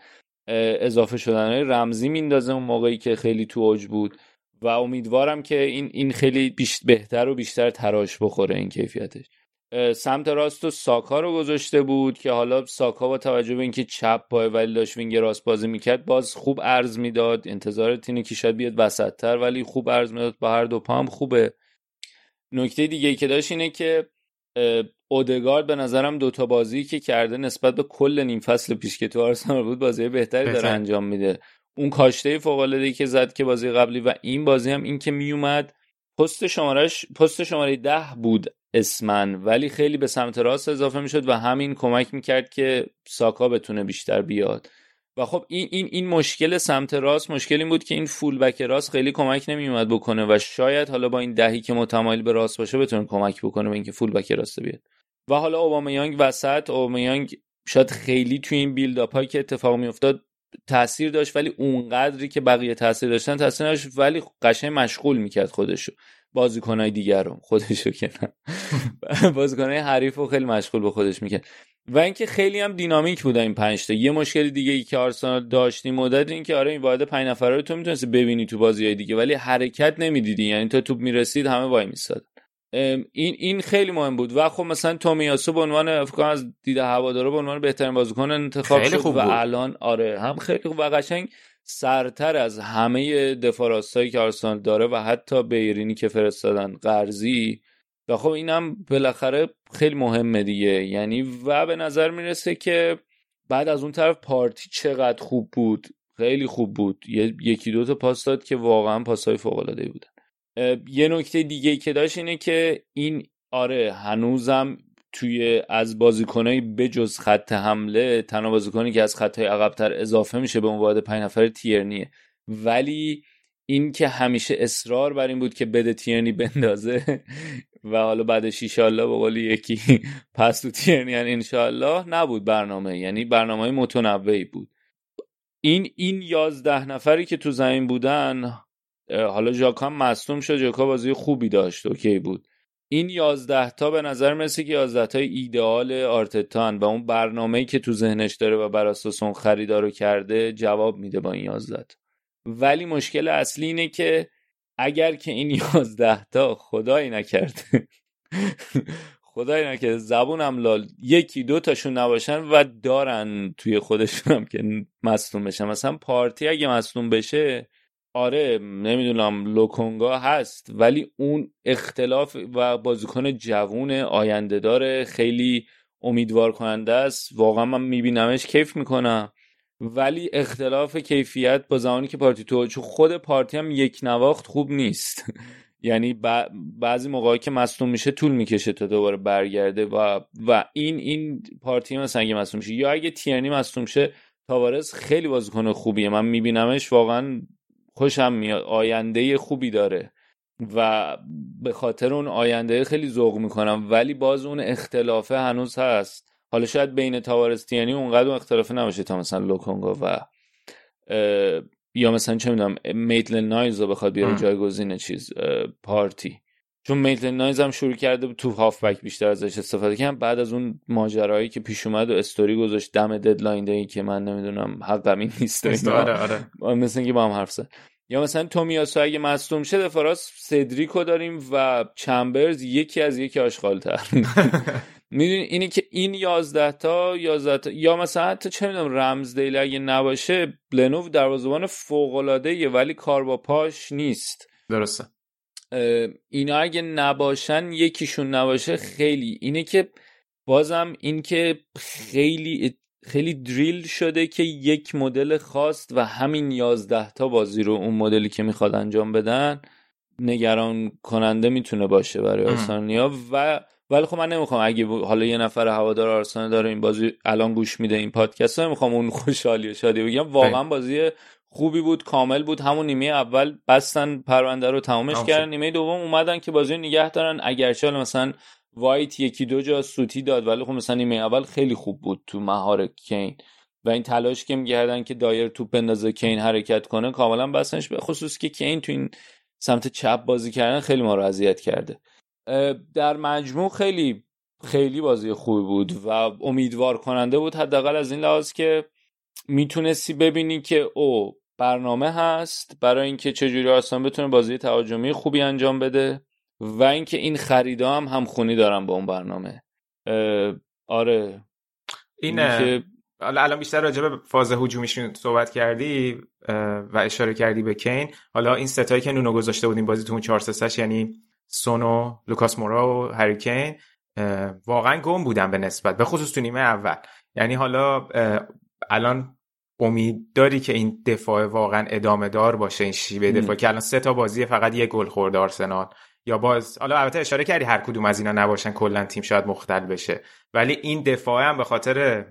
اضافه شدن رمزی میندازه اون موقعی که خیلی تو اوج بود و امیدوارم که این این خیلی بیشتر بهتر و بیشتر تراش بخوره این کیفیتش. سمت راست و ساکا رو گذاشته بود که حالا ساکا با توجه به اینکه چپ پای ولی داشت وینگ راست بازی می‌کرد باز خوب ارز می‌داد. انتظار تینه که شاید بیاد وسطتر ولی خوب ارز می‌داد. با هر دو پا هم خوبه. نکته دیگه ای که داشت اینه که اودگارد به نظرم دوتا بازی که کرده نسبت به کل نیم فصل پیش که تو آرسنال بود بازی بهتری داره انجام میده. اون کاشته فوق العاده که زد که بازی قبلی و این بازی هم این که میومد پست شمارش پست شماره ده بود. اسمن. ولی خیلی به سمت راست اضافه می‌شد و همین کمک می‌کرد که ساکا بتونه بیشتر بیاد. و خب این این این مشکل سمت راست مشکل این بود که این فول بک راست خیلی کمک نمیومد بکنه و شاید حالا با این دهی که متمایل به راست باشه بتونه کمک بکنه به اینکه فول بک راست بیاد. و حالا اوبامیانگ وسط اوبامیانگ شاید خیلی توی این بیلداپ هایی که اتفاق میافتاد تاثیر داشت ولی اونقدری که بقیه تاثیر داشتن تاثیر داشت ولی قشنگ مشغول می‌کرد خودشو. بازیکنهای دیگر رو خودشو که نه. *laughs* بازیکنهای حریف رو خیلی مشغول به خودش می‌کرد و اینکه خیلی هم دینامیک بود این پنج تا. یه مشکل دیگه ای که آرسنال داشت این مدت این که آره این واحد پنج نفره رو تو می‌تونستی ببینی تو بازی های دیگه ولی حرکت نمی‌دیدی. یعنی تا توپ می‌رسید همه وای میستاد این این خیلی مهم بود. و خب مثلا تومیاسو به عنوان افکار از دید هوادارا به عنوان بهترین بازیکن انتخاب شد و الان آره هم خیلی خوب و قشنگ سرتر از همه دفاع که آرسنال داره و حتی بیرینی که فرستادن قرضی. و خب اینم بالاخره خیلی مهمه دیگه. یعنی و به نظر می‌رسه که بعد از اون طرف پارتی چقدر خوب بود. خیلی خوب بود. یکی دو تا پاس داد که واقعا پاسهای فوق العاده بودن یه نکته دیگه که داشت اینه که این آره هنوزم توی از بازیکنای بجز خط حمله تنها بازیکنی که از خطهای عقبتر اضافه میشه به اون واحد پنج نفر تیرنیه. ولی این که همیشه اصرار بر این بود که بده تیرنی بندازه و حالا بعدش ایشالله به قول یکی پس تو تیرنی یعنی انشالله نبود برنامه. یعنی برنامه متنوعی بود. این این یازده نفری که تو زمین بودن حالا ژاکا مصدوم شد. ژاکا بازی خوبی داشت. اوکی بود. این یازده تا به نظر مثل که یازده تا ایدئال آرتتان و اون برنامه‌ای که تو ذهنش داره و بر اساس اون خریدارو کرده جواب میده با این یازده ولی مشکل اصلی اینه که اگر که این *laughs* یازده تا خدایی نکرده خدایی نکرده زبونم لال یکی دو تاشون نباشن و دارن توی خودشون هم که مصدوم بشن. مثلا پارتی اگه مصدوم بشه آره نمی‌دونم لوکونگا هست ولی اون اختلاف و بازیکن جوون آینده داره خیلی امیدوار کننده است. واقعا من میبینمش کیف می‌کنم. ولی اختلاف کیفیت با زمانی که پارتی تو چون خود پارتی هم یک نواخت خوب نیست. *laughs* یعنی بعضی موقعی که مصدوم میشه طول می‌کشه تا دوباره برگرده و و این این پارتی مثلا اگه مصدوم میشه یا اگه تیرنی مصدوم شه تاوارس خیلی بازیکن خوبیه. من میبینمش واقعا خوشم میاد آینده خوبی داره و به خاطر اون آینده خیلی ذوق می‌کنم ولی باز اون اختلافه هنوز هست. حالا شاید بین تاوارس تیرنی اونقدر اون اختلافه نباشه تا مثلا لوکونگا و یا مثلا چه می‌دونم میتلند نایلز رو بخواد بیاره جایگزین چیز پارتی. چون میتلند نایلز هم شروع کرده بود تو هافبک بیشتر ازش استفاده کردم. بعد از اون ماجرایی که پیش اومد و استوری گذاشت دم deadline day که من نمی‌دونم حقم این نیست آره آره. مثل اینکه با هم حرف زد. یا مثلا تومیاسو اگه مصدوم شه دفراس سدریکو داریم و چمبرز یکی از یکی آشغالتر. *laughs* می‌دونی اینی که این 11 تا 11 تا یا مثلا حتی چه می‌دونم رمزدیل اگه نباشه بلنوف دروازه‌بان فوق العاده ولی کار با پاش نیست. درسته. اینا اگه نباشن یکیشون نباشه خیلی. اینه که بازم این که خیلی خیلی دریل شده که یک مدل خواست و همین 11 تا بازی رو اون مدلی که می‌خواد انجام بدن نگران کننده می‌تونه باشه برای آرسنالیا و ولی خب من نمی‌خوام اگه حالا یه نفر هوادار آرسنال داره این بازی الان گوش میده این پادکست رو نمی‌خوام اون خوشحالی و شادی بگم. واقعا بازی خوبی بود کامل بود. همون نیمه اول بستن پرونده رو تمامش کردن. نیمه دوم اومدن که بازی نگه دارن. اگرچه مثلا وایت یکی دو جا سوتی داد ولی خب مثلا نیمه اول خیلی خوب بود تو مهار کین. و این تلاش که میگردن که دایر توپ بندازه کین حرکت کنه کاملا بسنش به خصوص که کین تو این سمت چپ بازی کردن خیلی ما رو اذیت کرده. در مجموع خیلی خیلی بازی خوبی بود و امیدوار کننده بود حداقل از این لحاظ که می‌تونستی ببینی که او برنامه هست برای اینکه چجوری آسان بتونه بازی تهاجمی خوبی انجام بده و اینکه این خریدا هم همخونی دارن با اون برنامه. آره. این که حالا الان بیشتر راجع به فاز هجومیش صحبت کردی و اشاره کردی به کین. حالا این ستایی که نونو گذاشته بودیم بازی تو اون 4 3 یعنی سونو لوکاس مورا و هریکین واقعا گم بودن به نسبت به خصوص تو نیمه اول. یعنی حالا الان امید داری که این دفاع واقعا ادامه دار باشه این شیبه دفاع که الان سه تا بازی فقط یک گل خورده آرسنال. یا باز حالا البته اشاره کردی هر کدوم از اینا نباشن کلا تیم شاید مختل بشه. ولی این دفاع هم به خاطر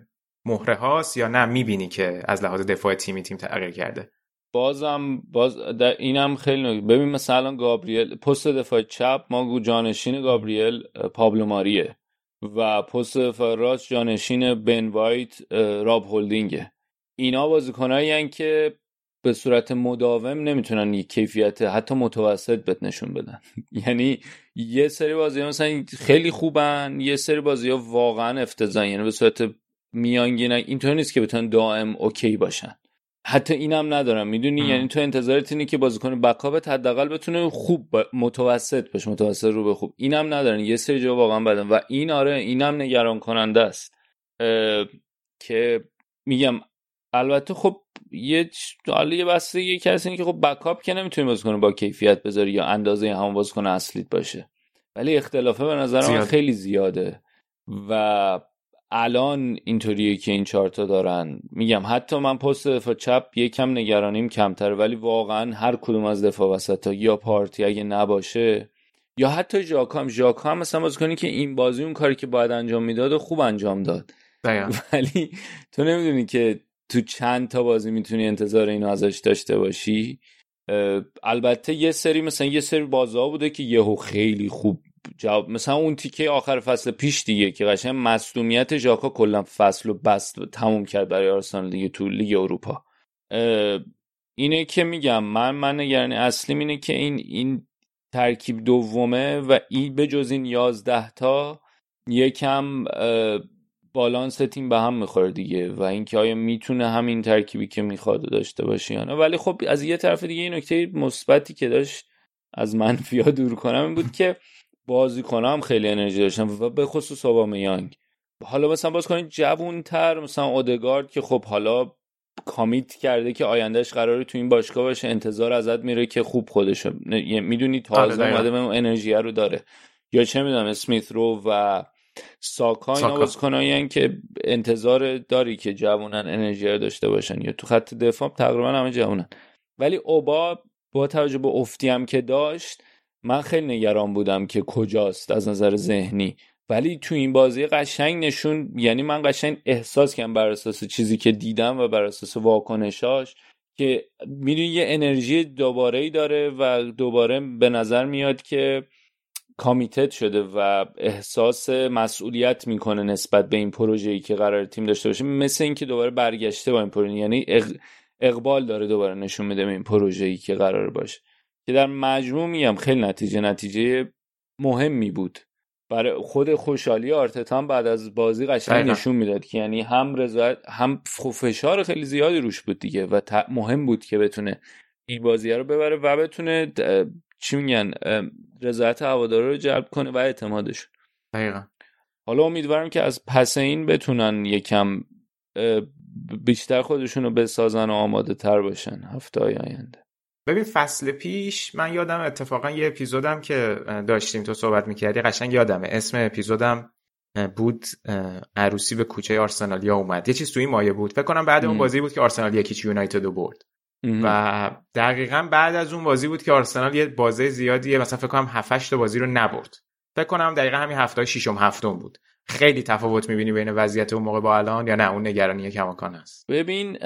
مهره هاست یا نه؟ می‌بینی که از لحاظ دفاع تیمی تیم تغییر کرده؟ بازم باز در اینم خیلی نگه. ببین مثلا گابریل پست دفاع چپ ما جانشین گابریل پابلو ماریه و پست دفاع راست جانشین بن وایت راب هولدینگه. اینا بازیکنایی که به صورت مداوم نمی‌تونن یک کیفیت حتی متوسط بهت نشون بدن. *laughs* یعنی یه سری بازی مثلا خیلی خوبن یه سری بازی ها واقعا افتضاحن. یعنی به صورت میانگین اینطور نیست که بتونن دائم اوکی باشن. حتی اینم ندارم. می‌دونی؟ یعنی تو انتظارت اینه که بازیکن بکاپت حداقل بتونه خوب متوسط باشه متوسط رو به خوب. اینم ندارن. یه سری جا واقعا بدن. و این آره اینم نگران کننده است که میگم البته خب یه حالا یه بسته یه کسی که خب بکاپ که نمی‌تونی بازیکن با کیفیت بذاری یا اندازه همون بازیکن اصلیت باشه. ولی اختلافه به نظر من خیلی زیاده. و الان اینطوریه که این چارتا دارن. میگم حتی من پست دفاع چپ یکم نگرانیم کمتر ولی واقعا هر کدوم از دفاع وسط یا پارتی اگه نباشه یا حتی ژاکا هم ژاکا هم مثلا بازیکنی که این بازی اون کاری که باید انجام می‌داد و خوب انجام داد. *laughs* ولی تو نمی‌دونی که تو چند تا بازی می‌تونی انتظار اینو ازش داشته باشی؟ البته یه سری مثلا یه سری بازا بوده که یهو خیلی خوب جواب مثلا اون تیکه آخر فصل پیش دیگه که قشنگ مصدومیت ژاکا کلا فصل و بست و تموم کرد برای آرسنال دیگه تو لیگ اروپا. اینه که میگم من من نگرانی اصلیم اینه که این این ترکیب دومه و این به جز این یازده تا یکم بالانس تیم به هم می‌خوره دیگه و اینکه آیا می‌تونه همین ترکیبی که می‌خواد داشته باشه یا نه. ولی خب از یه طرف دیگه این نکته مثبتی که داشت از منفیا دور کنم این بود که بازیکن هم خیلی انرژی داشتن و به خصوص اوبامیانگ. حالا مثلا باز کنید جوونتر مثلا اودگارد که خب حالا کامیت کرده که آیندهش قراره تو این باشگاه باشه انتظار ازت میره که خوب خودش می‌دونی تازه آره، اومده انرژی رو داره. یا چه می‌دونم اسمیت رو و ساکا اینا. بازیکنایی که انتظار داری که جوونن انرژی رو داشته باشن یا تو خط دفاع تقریبا همه جوونن ولی اوبا با توجه به افتی هم که داشت من خیلی نگران بودم که کجاست از نظر ذهنی ولی تو این بازی قشنگ نشون یعنی من قشنگ احساس کردم بر اساس چیزی که دیدم و بر اساس واکنشاش که می‌دونی یه انرژی دوباره ای داره و دوباره به نظر میاد که کامیتد شده و احساس مسئولیت می‌کنه نسبت به این پروژه‌ای که قرار تیم داشته باشه مثل اینکه دوباره برگشته با این پروژه. یعنی اق... اقبال داره دوباره نشون میده به این پروژه‌ای که قرار باشه. که در مجموع میگم خیلی نتیجه نتیجه مهمی بود. برای خود خوشحالی آرتتا بعد از بازی قشنگ. نشون می‌داد که یعنی هم رضایت هم فشار خیلی زیادی روش بود دیگه و مهم بود که بتونه این بازی رو ببره و بتونه چی میگن رضایت هوادارا رو جلب کنه و اعتمادشون دقیقا. حالا امیدوارم که از پس این بتونن یکم بیشتر خودشون رو بسازن و آماده تر باشن هفته های آینده. ببین فصل پیش من یادم اتفاقا یه اپیزودم که داشتیم تو صحبت می‌کردی قشنگ یادمه. اسم اپیزودم بود عروسی به کوچه آرسنالیا اومد. یه چیز تو این مایه بود. فکر کنم بعد اون. بازی بود که آرسنال یکیچ یونایتد رو برد. و دقیقا بعد از اون بازی بود که آرسنال یه بازی زیادیه مثلا فکر کنم 7 تا بازی رو نبرد. فکر کنم دقیقا همین هفته ششم هفتم بود. خیلی تفاوت می‌بینی بین وضعیت اون موقع با الان یا نه اون نگرانی کماکان است ببین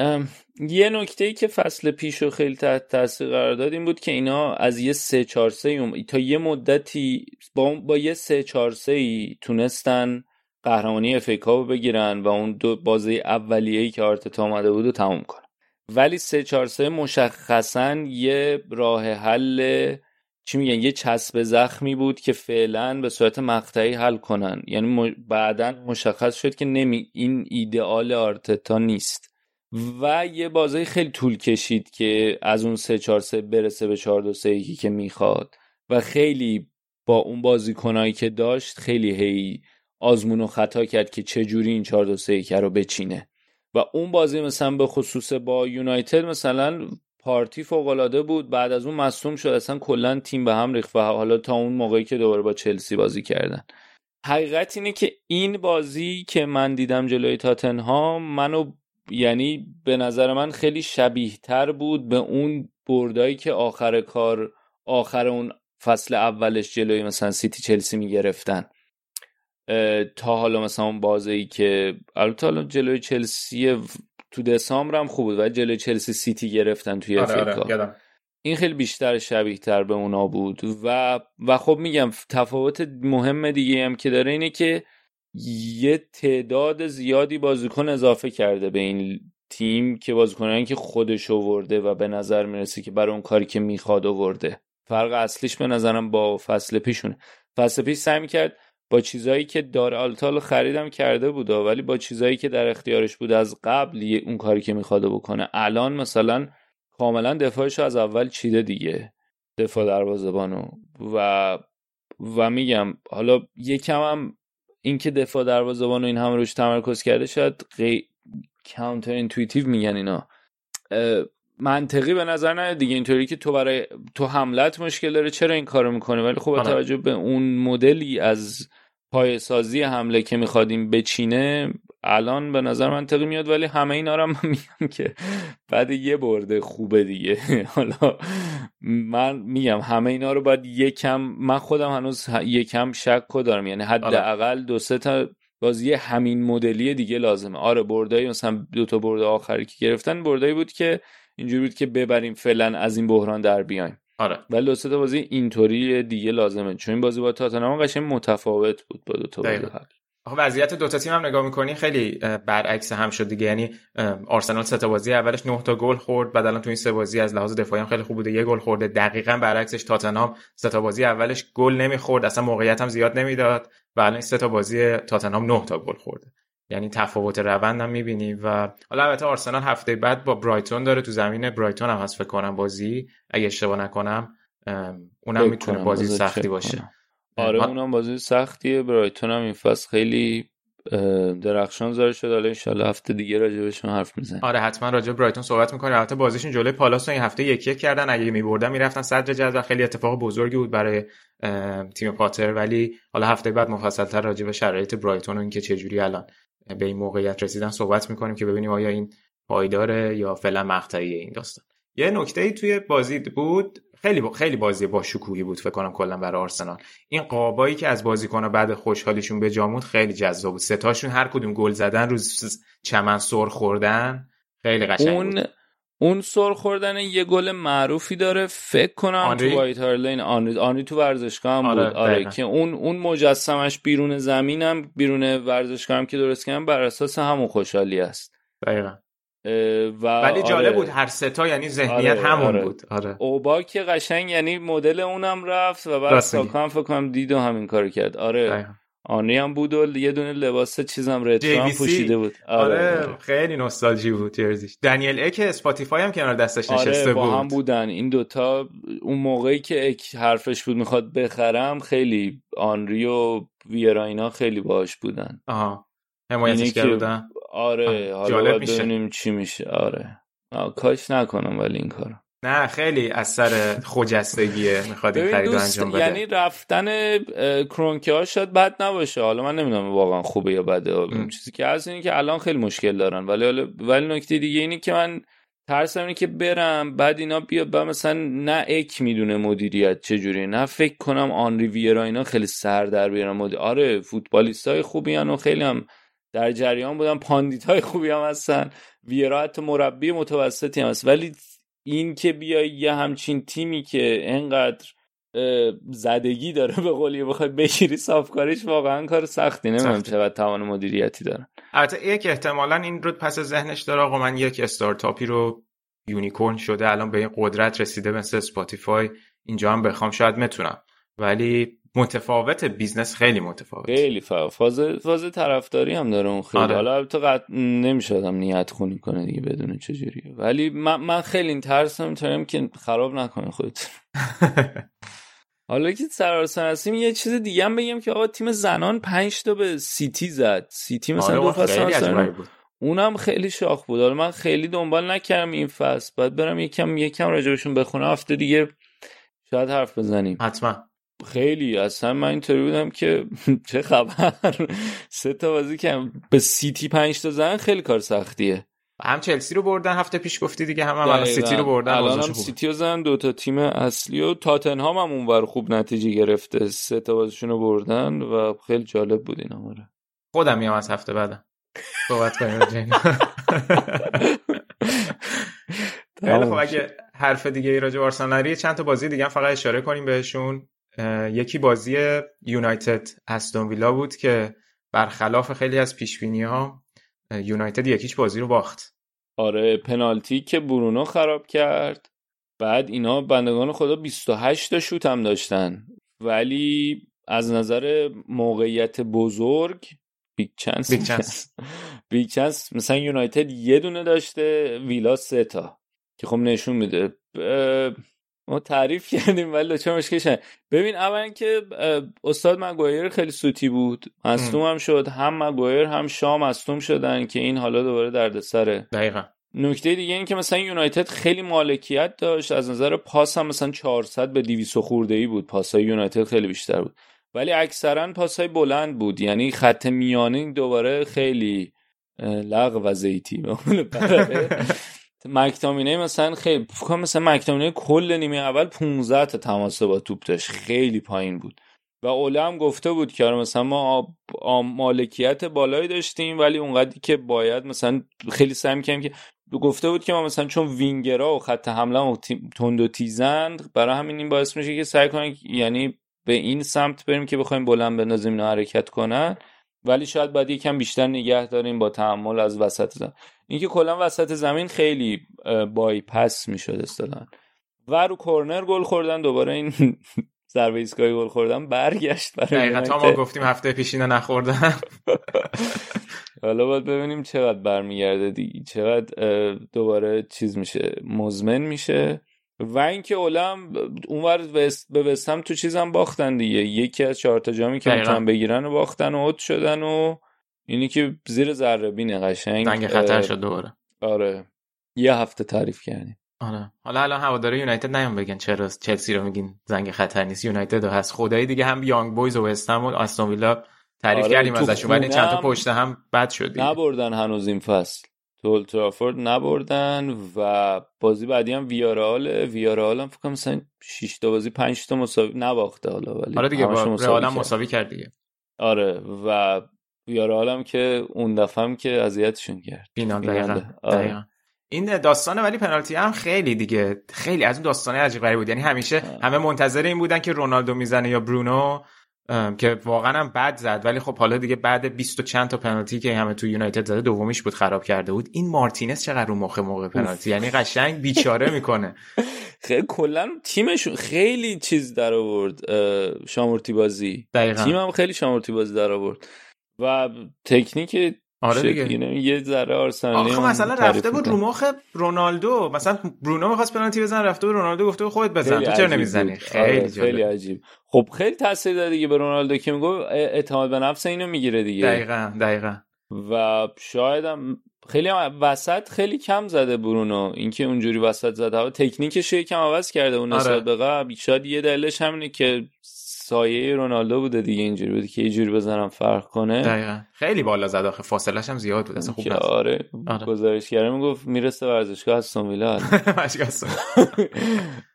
یه نکته ای که فصل پیش رو خیلی تحت تاثیر قرار داد این بود که اینا از یه سه چهار سه اوم- تا یه مدتی با, با یه سه چهار سه ای تونستن قهرمانی اف بگیرن و اون دو بازی اولیه ای که آرتتا آمده بود رو تموم کنن. ولی سه چهار سه مشخصا یه راه حل چی میگن یه چسب زخمی بود که فعلا به صورت مقطعی حل کنن. یعنی م... بعدا مشخص شد که نمی این ایدئال آرتتا نیست. و یه بازی خیلی طول کشید که از اون سه چهار سه برسه به چهار دو سه یکی که می‌خواد. و خیلی با اون بازیکنایی که داشت خیلی هی آزمون و خطا کرد که چه جوری این چهار دو سه یکی رو بچینه. و اون بازی مثلا به خصوص با یونایتد مثلا پارتی فوق العاده بود. بعد از اون مصوم شد. اصلا کلا تیم به هم ریخت و حالا تا اون موقعی که دوباره با چلسی بازی کردن. حقیقت اینه که این بازی که من دیدم جلوی تاتنهام منو یعنی به نظر من خیلی شبیه تر بود به اون بردایی که آخر کار آخر اون فصل اولش جلوی مثلا سیتی چلسی می‌گرفتن. تا حالا مثلا اون بازی که البته حالا جلوی چلسی تو دسامبر هم خوب بود و جلوی چلسی سیتی گرفتن توی آره آره آره این خیلی بیشتر شبیه تر به اونا بود. و و خب میگم تفاوت مهم دیگه هم که داره اینه که یه تعداد زیادی بازیکن اضافه کرده به این تیم که بازیکنایی که خودش آورده و به نظر می‌رسه که برای اون کاری که می‌خواد آورده. فرق اصلیش به نظرم با فصل پیشونه. فصل پیش سعی کرد با چیزایی که داره آلتال خریدم کرده بود ولی با چیزایی که در اختیارش بود از قبل اون کاری که می‌خواد بکنه. الان مثلا کاملا دفاعش از اول چیده دیگه دفاع دروازه‌بانو و و میگم حالا یکم هم اینکه دفاع دروازه‌بانو این هم روش تمرکز کرده شاید غی... counterintuitive میگن اینا. منطقی به نظر نمیاد دیگه. اینطوری که تو برای تو حمله‌ت مشکل داره چرا این کارو می‌کنه ولی خب با توجه به اون مدلی از پای سازی حمله که میخواد بچینه الان به نظر منطقی میاد ولی همه اینا رو من میگم که بعد یه برده خوبه دیگه. *laughs* حالا من میگم همه اینا رو باید یکم من خودم هنوز یکم شک دارم. یعنی حداقل دو سه تا بازی همین مدلی دیگه لازمه. آره بردایی مثلا دو تا برده آخری که گرفتن بردایی بود که اینجوری بود که ببریم فعلا از این بحران در بیایم. آره. ولی دو تا بازی اینطوری دیگه لازمه. چون این بازی با تاتنهام قشنگ متفاوت بود با دو تا بازی آخه وضعیت دو تا تیم هم نگاه می‌کنی خیلی برعکس هم شد دیگه. یعنی آرسنال سه تا بازی اولش 9 تا گل خورد بعد الان تو این سه بازی از لحاظ دفاعی هم خیلی خوب بوده یه گل خورده. دقیقا برعکسش تاتنهام سه تا بازی اولش گل نمی‌خورد اصلا موقعیت هم زیاد نمی‌داد و الان سه تا بازی تاتنهام 9 تا گل خورده. یعنی تفاوت روند هم می‌بینی و حالا البته آرسنال هفته بعد با برایتون داره تو زمین برایتون هم هست فکر کنم بازی. اگه اشتباه نکنم اونم می‌تونه بازی سختی باشه. کنم. آره ها- اونم بازی سختیه. برایتون هم این فصل خیلی درخشان ظاهر شد. حالا انشالله هفته دیگه راجبشون حرف می‌زنیم. آره حتما راجع برایتون صحبت می‌کنیم. البته بازیشون جلوی پالاس این هفته یک یک کردن. اگه میبردن می‌رفتن صدر جدول. خیلی اتفاق بزرگی بود برای تیم پاتر. ولی حالا هفته بعد مفصلتر راجع به شرایط برایتون و اینکه چه جوری الان. به این موقعیت رسیدن صحبت می‌کنیم که ببینیم آیا این پایداره یا فعلا مقطعی این داستان. یه نکته ای توی بازی بود خیلی با خیلی بازی با شکوهی بود فکر کنم کلا برای آرسنال. این قابایی که از بازیکن‌ها بعد خوشحالیشون به جامود خیلی جذاب بود. سه تاشون هر کدوم گل زدن رو س- چمن سر خوردن خیلی قشنگ بود. اون سر خوردن یه گل معروفی داره فکر کنم آنری؟ تو وایت هارلین آنری, آنری تو ورزشگاه هم آره، بود آره دقیقاً. که اون اون مجسمش بیرون زمینم بیرون ورزشگاه هم که درست کردن بر اساس همون خوشحالی است دقیقا و ولی جالب آره. بود هر ستا یعنی ذهنیت آره، همون آره. بود آره اوبا که قشنگ یعنی مدل اونم رفت و بعد راست میگی. ساکا هم فکر کنم دید و همین کارو کرد آره دقیقاً. آنری هم بود و یه دونه لباس چیزم retro هم. پوشیده بود. آره خیلی نوستالژی بود jersey ش. دنیل اک Spotify هم کنار دستش نشسته آره با بود. هم بودن. این دوتا اون موقعی که اک حرفش بود می‌خواد بخرم خیلی آنری و ویرا اینا خیلی باش بودن. آها. حمایتش کردن؟ آره حالا میشه. ببینیم چی میشه. آره. آه، کاش نکنم ولی این کارو. نه خیلی از سر خجستگیه می‌خواد این خرید انجام بده. یعنی رفتن اه، کرونکه ها شاید بد نباشه. حالا من نمی‌دونم واقعا خوبه یا بده. چیزی که. هست اینه که الان خیلی مشکل دارن. ولی ولی نکته دیگه اینه که من ترسم اینه که برم بعد اینا بیا بعد مثلا نه اک می‌دونه مدیریت چجوریه نه فکر کنم آنری ویرا اینا خیلی سر در بیارن. مدیر آره فوتبالیست های خوبی هن و خیلی هم در جریان بودن. pundit های خوبی هم هستن. ویرا حتی مربی متوسطی هم هست. ولی این که بیای یه همچین تیمی که انقدر زدگی داره به قولی بخوای بگیری صافکاریش واقعا کار سختی. نمی‌دونم. چقدر توان مدیریتی دارن البته اک احتمالا این رو پس ذهنش داره آقا من یک استارتاپی رو unicorn شده الان به این قدرت رسیده مثل Spotify اینجا هم بخوام شاید می‌تونم ولی متفاوت business خیلی متفاوت. خیلی فرق فاز فاز طرفداری هم داره اون خیلی. آره. حالا البته قط... نمیشه آدم نیت خونی کنه دیگه بدون چجوریه ولی من, من خیلی این ترسم ترم که خراب نکنه خودت *laughs* حالا که سر آرسنال هستیم یه چیز دیگه هم بگم که آقا تیم زنان پنج تا به سیتی زد. سیتی مثلا آره دو فصل بود. اونم خیلی شاخ بود. حالا من خیلی دنبال نکردم این فصل. باید برم یکم یکم راجبشون بخونم. هفته دیگه شاید حرف بزنیم. حتما. خیلی اصلا من اینطوری بودم که *laughs* چه خبر؟ سه تا بازی که به سیتی پنج تا زن خیلی کار سختیه. هم چلسی رو بردن هفته پیش گفتی دیگه هم, هم الان. سیتی رو بردن الان هم. سیتی رو زن دو تا تیم اصلی و تاتنهام هم اونور خوب نتیجه گرفته. سه تا بازیشون رو بردن و خیلی جالب بود اینا آره خودم میام از هفته بعدم. صحبت کنیم. *laughs* خیلی خب اگه حرف دیگه ای راجع به آرسنال نداری، چند تا بازی دیگه هم فقط اشاره کنیم بهشون. یکی بازی یونایتد استون ویلا بود که برخلاف خیلی از پیش ها یونایتد یکیش بازی رو باخت. آره پنالتی که برونو خراب کرد. بعد اینا بندگان خدا 28 تا شوت هم داشتن. ولی از نظر موقعیت بزرگ big chance big chance. *laughs* big chance مثلا یونایتد یه دونه داشته ویلا سه تا. که خب نشون میده. ما تعریف *laughs* کردیم ولی چه مشکلش نه. ببین اولا که استاد مگوایر خیلی سوتی بود. مصدوم هم شد هم مگوایر هم شام مصدوم شدن که این حالا دوباره دردسره. دقیقا. نکته دیگه این که مثلا یونایتد خیلی مالکیت داشت. از نظر پاس هم مثلا 400 به 200 خورده ای بود. پاس های یونایتد خیلی بیشتر بود. ولی اکثرا پاس های بلند بود. یعنی خط میانه این دوباره خیلی لغ و زیتی. *laughs* مکتامینه مثلا خیلی فکر مثلا مکتامینه کل نیمه اول 15 تا تماس با توپ داشت. خیلی پایین بود. و اوله هم گفته بود که آره مثلا ما مالکیت بالایی داشتیم ولی اونقدری که باید مثلا خیلی سعی می‌کردیم که گفته بود که ما مثلا چون وینگرا و خط حمله و تند و تیزند برای همین این باعث میشه که سعی کنن یعنی به این سمت بریم که بخوایم بلند بندازیم اینا حرکت کنن. ولی شاید باید یکم بیشتر نگه داریم با تحمل از وسط زمین اینکه کلا وسط زمین خیلی بای پس می‌شد اصطلاحا. و رو کورنر گل خوردن دوباره این *laughs* ضربه ایستگاهی گل خوردن برگشت برای دقیقا ما گفتیم هفته پیش اینا نخوردن. *laughs* حالا باید ببینیم چقدر برمیگرده دیگه چقدر دوباره چیز میشه مزمن میشه. و اینکه اولم اونور به وستم تو چیزم باختن دیگه. یکی از چهار تا جامی که می‌تونن بگیرن و باختن و اوت شدن و اینی که زیر ذره بینه قشنگ زنگ خطر شد دوباره. آره. یه هفته تعریف کردیم. آره. حالا الان هواداره یونایتد نیام بگن. چرا چلسی رو میگین زنگ خطر نیست. یونایتد هست. خدایی دیگه هم یانگ بویز و وستهم و آستون ویلا تعریف آره کردیم ازشون ولی چند تا پشت هم بد شد دیگه. نبردن هنوز این فصل. تو اولترافورد نبردن و بازی بعدی هم ویارال ویارال هم فکر مثلا 6 تا بازی 5 تا مساوی نباخته حالا ولی آره دیگه هم مساوی کرد دیگه. آره و ویارال هم که اون دفعه هم که اذیتشون کرد. دقیقاً آره. این داستان ولی پنالتی هم خیلی دیگه خیلی از اون داستانه عجیب غریب بود. یعنی همیشه همه منتظر این بودن که رونالدو می‌زنه یا برونو. که واقعا هم بد زد. ولی خب حالا دیگه بعد 20 و چند تا پنالتی که همه تو یونایتد زده دومیش بود خراب کرده بود. این مارتینز چقدر رو مخه موقع پنالتی؟ یعنی قشنگ بیچاره می‌کنه. *laughs* خیلی کلا تیمشون خیلی چیز در آورد شامورتی بازی. دقیقاً. تیمم خیلی شامورتی بازی در آورد. و تکنیک آره دیگه. یه ذره آرسنالی آخه مثلا رفته بود رو مخ رونالدو. مثلا برونو می‌خواست پنالتی بزنه رفته بود رونالدو گفته خودت بزن تو چرا نمی‌زنی؟ خیلی آره خیلی عجیب. خب خیلی تاثیر داره دیگه به رونالدو که میگه اعتماد به نفس اینو می‌گیره دیگه. دقیقاً دقیقاً. و شاید هم خیلی هم وسط خیلی کم زده برونو. اینکه اونجوری وسط زده ها تکنیکش یکم عوض کرده اون نسبت آره. به قبل. شاید یه دلیلش همینه که سایه رونالدو بوده دیگه اینجوری بوده که یه جوری بزنم فرق کنه. دقیقا. خیلی بالا زد آخه. فاصلش هم زیاد بود. اصلا خوب نزد. آره, آره. گزارشگر می‌گفت می‌رسه ورزشگاه از سومیلا *laughs*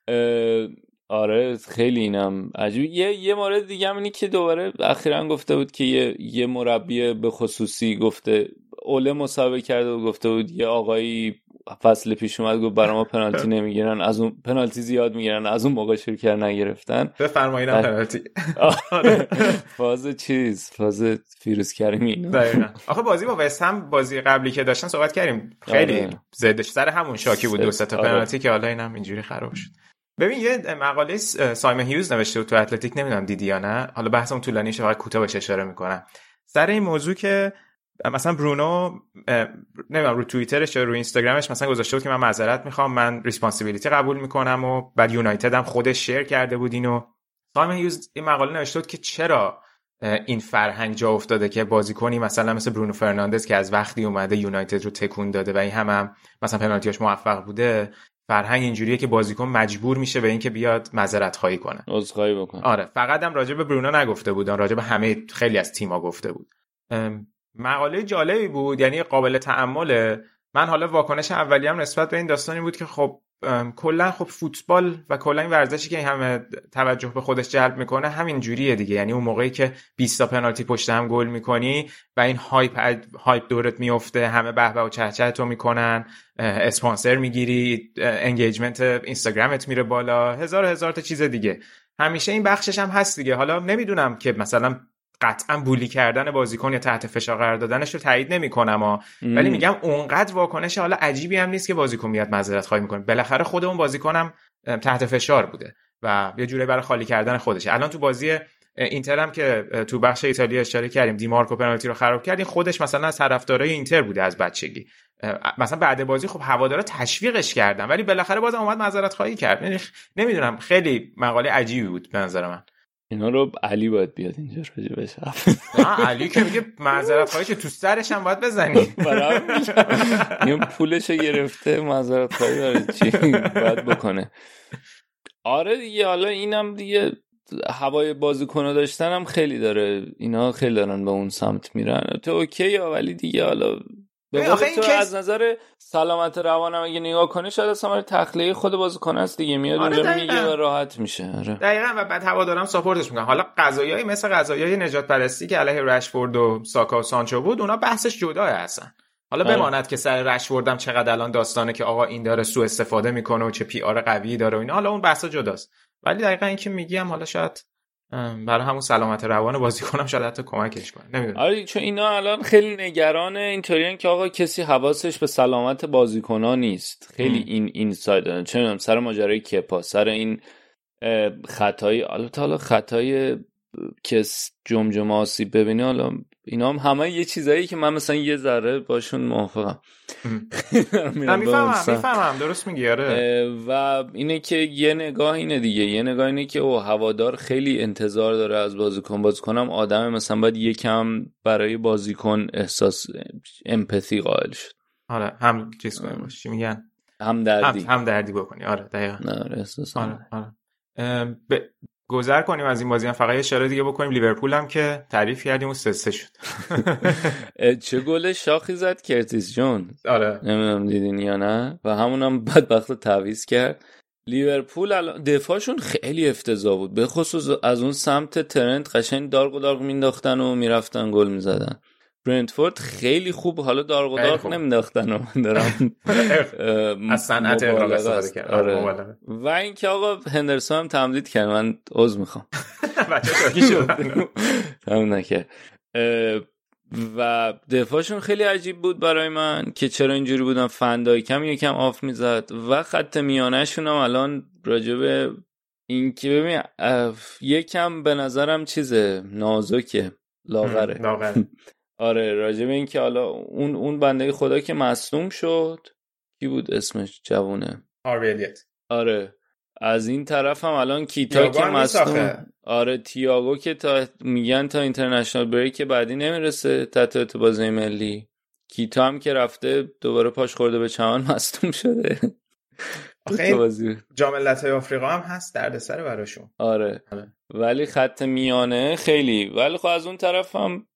*laughs* آره خیلی اینم عجیب. یه یه مورد دیگه هم اینی که دوباره اخیرا گفته بود که یه یه مربی به خصوصی گفته اوله مسابقه کرده و گفته بود یه آقایی فصل پیش اومد گفت برای ما پنالتی *laughs* نمی‌گیرن. از اون پنالتی زیاد می‌گیرن. از اون موقع شروع کردن نگرفتن. بفرمایید پنالتی. *laughs* *laughs* آره. فاز چیز؟ فاز فیروز کریمی. آخه بازی با وست هم بازی قبلی که داشتن صحبت کردیم. خیلی آره. زدش سر همون شاکی بود دو سه تا آره. پنالتی که حالا اینم اینجوری خراب شد. ببین یه مقاله سایمون هیوز نوشته بود تو اتلتیک نمی‌دونم دیدی یا نه. حالا بحث اون طولانی فقط کوتاه بهش اشاره می‌کنم. سر این موضوع که مثلا برونو نمی‌دونم رو توییترش یا رو اینستاگرامش مثلا گذاشته بود که من معذرت می‌خوام من responsibility قبول می‌کنم و بعد یونایتد هم خودش share کرده بود اینو. سایمون هیوز این مقاله نوشته بود که چرا این فرهنگ جا افتاده که بازیکنی مثلا مثل برونو فرناندز که از وقتی اومده یونایتد رو تکون داده و این هم, هم مثلا پنالتیاش موفق بوده فرهنگ اینجوریه که بازیکن مجبور میشه به اینکه بیاد معذرت خواهی کنه. عذرخواهی بکنه آره فقط هم راجع به برونو نگفته بودن راجع به همه خیلی از تیما گفته بود. مقاله جالبی بود یعنی قابل تامله من حالا واکنش اولی هم نسبت به این داستانی بود که خب کلا خب فوتبال و کلا این ورزشی که همه توجه به خودش جلب می‌کنه همین جوریه دیگه. یعنی اون موقعی که 20 تا پنالتی پشت هم گل می‌کنی و این hype hype دورت میفته همه به و چهچه تو می‌کنن اسپانسر می‌گیری engagement اینستاگرامت میره بالا هزار هزار تا چیز دیگه. همیشه این بخشش هم هست دیگه. حالا نمی‌دونم که مثلا قطعا بولی کردن بازیکن یا تحت فشار قرار دادنش رو تایید نمی‌کنم ولی میگم اونقدر واکنش حالا عجیبی هم نیست که بازیکن میاد معذرت خواهی می‌کنه. بالاخره خود اون بازیکنم تحت فشار بوده و یه جوری برای خالی کردن خودشه. الان تو بازی اینتر هم که تو بخش ایتالیا اشاره کردیم دیمارکو پنالتی رو خراب کردیم خودش مثلا از طرفدارای اینتر بوده از بچگی. مثلا بعد بازی خب هوادارا تشویقش کردن ولی بالاخره بازم اومد معذرت خواهی کرد. نمی‌دونم خیلی مقاله عجیبی بود به نظر من. اینا رو علی باید بیاد اینجا راجع بهش نه علی که میگه معذرت خواهی که تو سرش هم باید بزنی. *laughs* این پولش گرفته معذرت خواهی داره چی باید بکنه. آره دیگه حالا اینم دیگه هوای بازیکنو داشتن هم خیلی داره. اینا خیلی دارن به اون سمت میرن. تو اوکی ولی دیگه حالا به تو کس... از نظر سلامت روانم اگه نگاه کنی شاید اصلا تخلیه خود بازیکن است دیگه. میاد آره اونجا میگه و راحت میشه. آره. دقیقا و بعد هوادارم support ش می‌کنن. حالا قضایایی مثل قضایای نژاد پرستی که علیه رشفورد و ساکا و سانچو بود اونا بحثش جدا هستن. حالا آره. بماند که سر رشفوردم چقدر الان داستانه که آقا این داره سوء استفاده می‌کنه و چه PR قوی داره و اینا. حالا اون بحثا جداست. ولی دقیقا این که میگیم حالا شاید برای همون سلامت روان بازیکنم شاید حتی کمکش کنه. نمی‌دونم. آره چون اینا الان خیلی نگران اینطوریان که آقا کسی حواسش به سلامت بازیکنها نیست. خیلی ام. این این side دارن. چه می‌دونم سر ماجرای کپا سر این خطای البته حالا خطای که جمجمه آسیب ببینه حالا اینا هم همه یه چیزایی که من مثلا یه ذره باشون موافقم. *laughs* می‌فهمم. می‌فهمم. درست میگی آره. و اینه که یه نگاه اینه دیگه. یه نگاه اینه که او هوادار خیلی انتظار داره از بازیکن. بازیکنم آدم مثلا باید یکم برای بازیکن احساس امپاتی قائل شد. آره هم چیز کنیم. باش. چی میگن؟ هم هم, دردی هم دردی بکنی. آره دقیقا. آره احساس آره هم. آره. ب... گذر کنیم از این بازی. هم فقط یه اشاره دیگه بکنیم. لیورپول هم که تعریف کردیم و سه سه شد. چه گل شاخی زد کرتیس جون. آره. نمی‌دونم دیدین یا نه. و همونم بدبخت رو تعویض کرد. لیورپول الان دفاعشون خیلی افتضاح بود. به خصوص از اون سمت ترنت قشنگ دارگ و دارگ مینداختن و می‌رفتن گل می‌زدن. برنتفورد خیلی خوب حالا دارگ و. نمینداختن و دارم *laughs* از صنعت اغراق استفاده است. کرد. آره. و اینکه آقا هندرسون هم تمدید کرد من عذر می‌خوام تمام *laughs* *laughs* نکرد و دفاعشون خیلی عجیب بود برای من که چرا اینجوری بودن فندایکم یکم آف می‌زد و خط میانهشون هم الان راجبه این که ببین یکم به نظرم چیزه نازکه لاغره. آره راجبه این که حالا اون اون بنده خدا که مصدوم شد کی بود اسمش؟ جوونه. هاروی الیت. آره. از این طرف هم الان کیتا که مصدوم. آره تییاگو که تا میگن تا اینترنشنال بریک بعدی نمی‌رسه تحت بازی ملی. کیتا هم که رفته دوباره پاش خورده به چمان مصدوم شده. *laughs* آخه تا جام ملت‌های آفریقا هم هست دردسر براشون. آره. آره. ولی خط میانه خیلی. ولی خب از اون طرف هم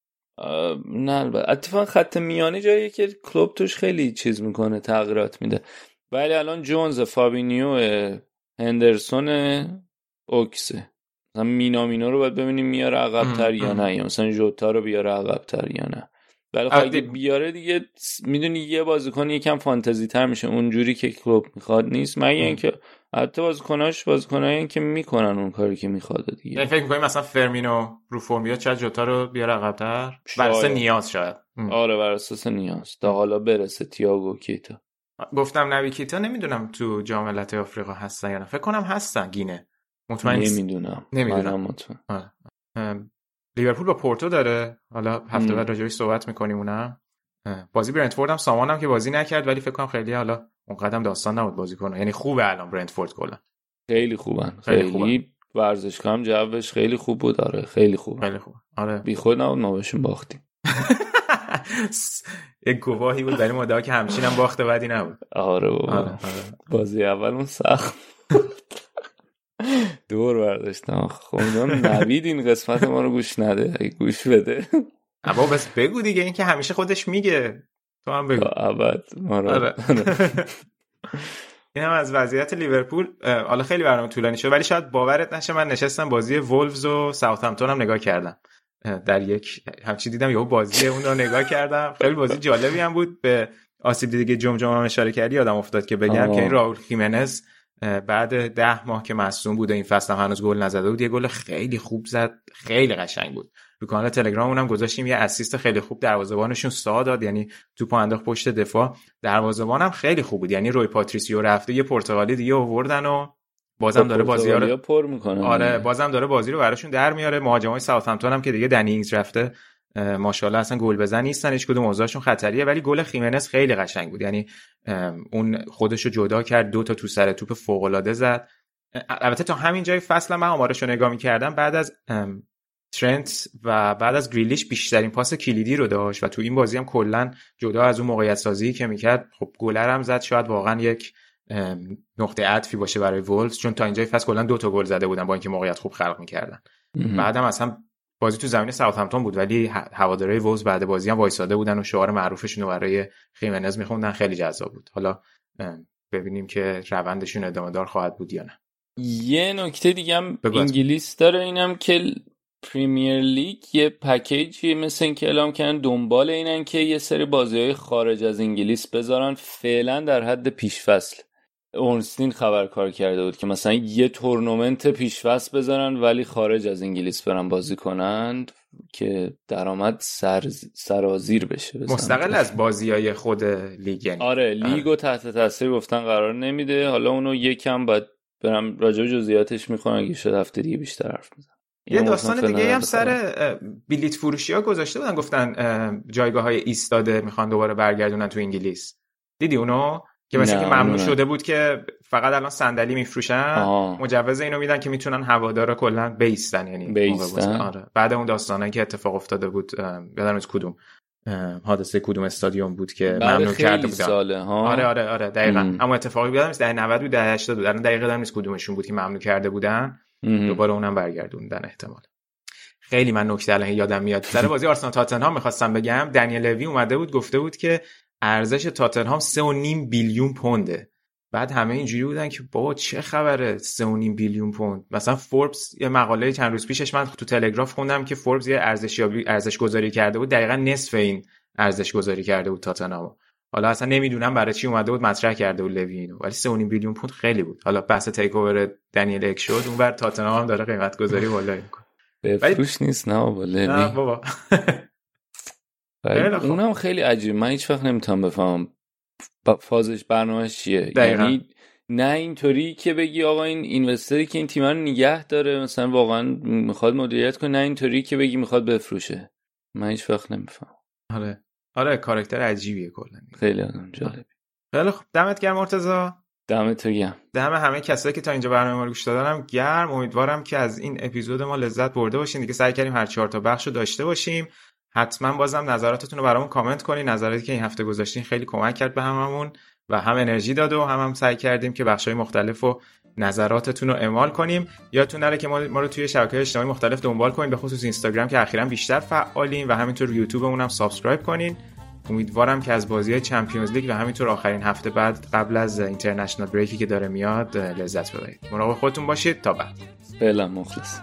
نه البته اتفاقا خط میانه جاییه که کلوب توش خیلی چیز می‌کنه تغییرات میده. ولی الان جونز فابینیو هندرسون اوکسه مثلا مینامینو رو باید ببینیم میاره عقبتر ام، یا. نه یا مثلا جوتا رو بیاره عقبتر یا نه. ولی خب اگه بیاره دیگه می‌دونی یه بازیکن یکم فانتزی تر میشه. اونجوری که کلوب می‌خواد نیست. مگه. اینکه حتی بازیکناش بازیکنایی که می‌کنن اون کاری که می‌خواد دیگه. یعنی فکر می‌کنی مثلا فرمینو رو فرم بیاد شاید جوتا رو بیاره عقب‌تر. بر اساس. نیاز شاید. ام. آره بر اساس نیاز. تا حالا برسه تییاگو کیتا. گفتم نبی کیتا نمی‌دونم تو جام ملت‌های آفریقا هستن یا نه. فکر کنم هستن گینه. مطمئن. نمی‌دونم. نمی‌دونم. مطمئن. لیورپول با پورتو داره. حالا هفته. بعد راجعش صحبت می‌کنیم اونم. بازی برنتفورد هم سامان هم که بازی نکرد ولی فکر کنم خیلی حالا اون قدم داستان نبود بازی کنه یعنی خوبه الان برنتفورد کلا. خیلی خوبن. خیلی خیلی ورزشگاه هم جوش خیلی خوب بود. آره خیلی خوب. خیلی خوب. آره. بی خود نبود ما بهشون باختیم. *laughs* یک گواهی بود برای مدعا که همچین هم باخته بدی نبود. آره بابا. آره آره. بازی اولمون سخت دور برداشتم خب نوید این قسمت ما رو گوش نده. گوش بده. اما بس بگو دیگه این که همیشه خودش میگه. تو هم بگو. ابد. ما رو آره. *laughs* این هم از وضعیت لیورپول. حالا خیلی برنامه طولانی شد ولی شاید باورت نشه من نشستم بازی وولفز و ساوثهمپتون هم نگاه کردم. در یک همچی دیدم یهو بازی اون رو نگاه کردم. خیلی بازی جالبی هم بود. به آسیب دیدگی جمجمه هم اشاره کردی یادم افتاد که بگم آه. که این راول خیمنز بعد ده ماه که مصدوم بوده این فصل هم هنوز گل نزده بود یه گل خیلی خوب زد خیلی قشنگ بود. تو کانال تلگراممون هم گذاشتیم یه assist خیلی خوب دروازه‌بانشون سا داد یعنی توپ انداخت پشت دفاع. دروازه‌بان هم خیلی خوب بود یعنی روی پاتریسیو رفته یه پرتغالی دیگه آوردن و بازم داره بازی رو پر می‌کنه آره بازم داره بازی رو براشون در میاره. مهاجمای ساوثهمپتون هم که دیگه دنی اینگز رفته ماشاءالله اصلا گل بزن نیستن. هیچ کدوم اوضاعشون خطریه. ولی گل خیمنز خیلی قشنگ بود. یعنی اون خودش رو جدا کرد دو تا تو سر توپ فوق العاده زد البته تا همین جای فصل من آمارش رو نگاه می‌کردم. بعد از ترنت و بعد از گریلیش بیشترین پاس کلیدی رو داشت و تو این بازی هم کلا جدا از اون موقعیت سازی که می‌کرد خب گل رو هم زد. شاید واقعا یک نقطه عطفی باشه برای وولز. چون تا اینجای فصل کلا دو تا گل زده بودن با اینکه موقعیت خوب خلق می‌کردن. بعدم اصلا بازی تو زمین ساوثهمپتون بود ولی هوادارهای وولز بعد بازی هم وایساده بودن و شعار معروفشون رو برای خیمنز میخوندن. خیلی جذاب بود. حالا ببینیم که روندشون ادامه دار خواهد بود یا نه. یه نکته دیگه هم انگلیس داره اینم که Premier League یه پکیجی مثل اینکه اعلام کردن دنبال اینن که یه سری بازی های خارج از انگلیس بذارن. فعلا در حد پیشفصل. اورنستین خبر کار کرده بود که مثلا یه تورنمنت پیشفصل بذارن ولی خارج از انگلیس برن بازی کنند که درآمد سر سرازیر بشه مستقل از بازی های خود لیگ یعنی. آره لیگ و تحت تاثیر گفتن قرار نمیده. حالا اونو یکم باید برم راجع به جزئیاتش می‌خوام اگه شد هفته دیگه بیشتر حرف می‌زنم. یه اینو داستان دیگه هم سر بلیت فروشی ها گذاشته بودن گفتن جایگاه های ایستاده می‌خوان دوباره برگردونن تو انگلیس. دیدی اونو؟ که مثل که ممنوع. شده بود که فقط الان صندلی میفروشن. مجوز اینو میدن که می‌تونن هوادارا کلا بیستن یعنی بیستن؟ آره. بعد اون داستانایی که اتفاق افتاده بود یادم نیست کدوم. حادثه کدوم استادیوم بود که بعد ممنوع کرده بودن. ساله ها. آره آره آره دقیقا. ام. اما اتفاقی بیادم نیست دهه 90 بود دهه 80 بود. الان دقیقا یادم نیست کدومشون بود که ممنوع کرده بودن. مهم. دوباره اونم برگردوندن احتمال خیلی من نکته الان یادم میاد. سر بازی آرسنال تاتنهام می‌خواستم بگم. دنیل لوی اومده بود گفته بود که ارزش تاتنهام 3.5 بیلیون پونده. بعد همه اینجوری بودن که بابا چه خبره 3.5 بیلیون پوند؟ مثلا فوربس یه مقاله چند روز پیشش من تو تلگراف خوندم که فوربس یه ارزشیابی ارزش گذاری کرده بود. دقیقا نصف این ارزش گذاری کرده بود تاتنهام حالا اصلا نمی‌دونم برای چی اومده بود مطرح کرده بود لوی اینو. ولی 3.5 بیلیون پوند خیلی بود. حالا بحث تیک اوور دنیل اک شد اونور تاتنهام هم داره قیمت گذاری بالا می‌کنه. بفروش نیست نه بابا نه. بابا. *laughs* اونم خیلی عجیب من هیچ وقت نمی‌تونم بفهمم فازش برنامهش چیه. دقیقاً. یعنی نه اینطوری که بگی آقا این اینوستری که این تیم رو نگه داره مثلا واقعا می‌خواد مدیریت کنه نه اینطوری که بگی می‌خواد بفروشه. من هیچ وقت نمیفهم آره. آره کاراکتر عجیبیه کلا. خیلی آدم جالب خیلی خوب. دمت گرم مرتضی. دمت گرم. دم همه کسایی که تا اینجا برنامه ما رو گوش دادن هم گرم. امیدوارم که از این اپیزود ما لذت برده باشین. دیگه سعی کردیم هر چهار تا بخش رو داشته باشیم. حتما بازم نظراتتون رو برامون کامنت کنین. نظراتی که این هفته گذاشتین خیلی کمک کرد به هممون و هم انرژی داد و هم هم سعی کردیم که بخش‌های مختلف و نظراتتون رو اعمال کنیم. یادتون نره که ما, ما رو توی شبکه‌های اجتماعی مختلف دنبال کنین. به خصوص اینستاگرام که اخیرا بیشتر فعالیم و همینطور یوتیوبمون هم subscribe کنین. امیدوارم که از بازی Champions League و همینطور آخرین هفته بعد قبل از international break ی که داره میاد لذت ببرید. مراقب خودتون باشید. تا بعد. فعلا مخلص.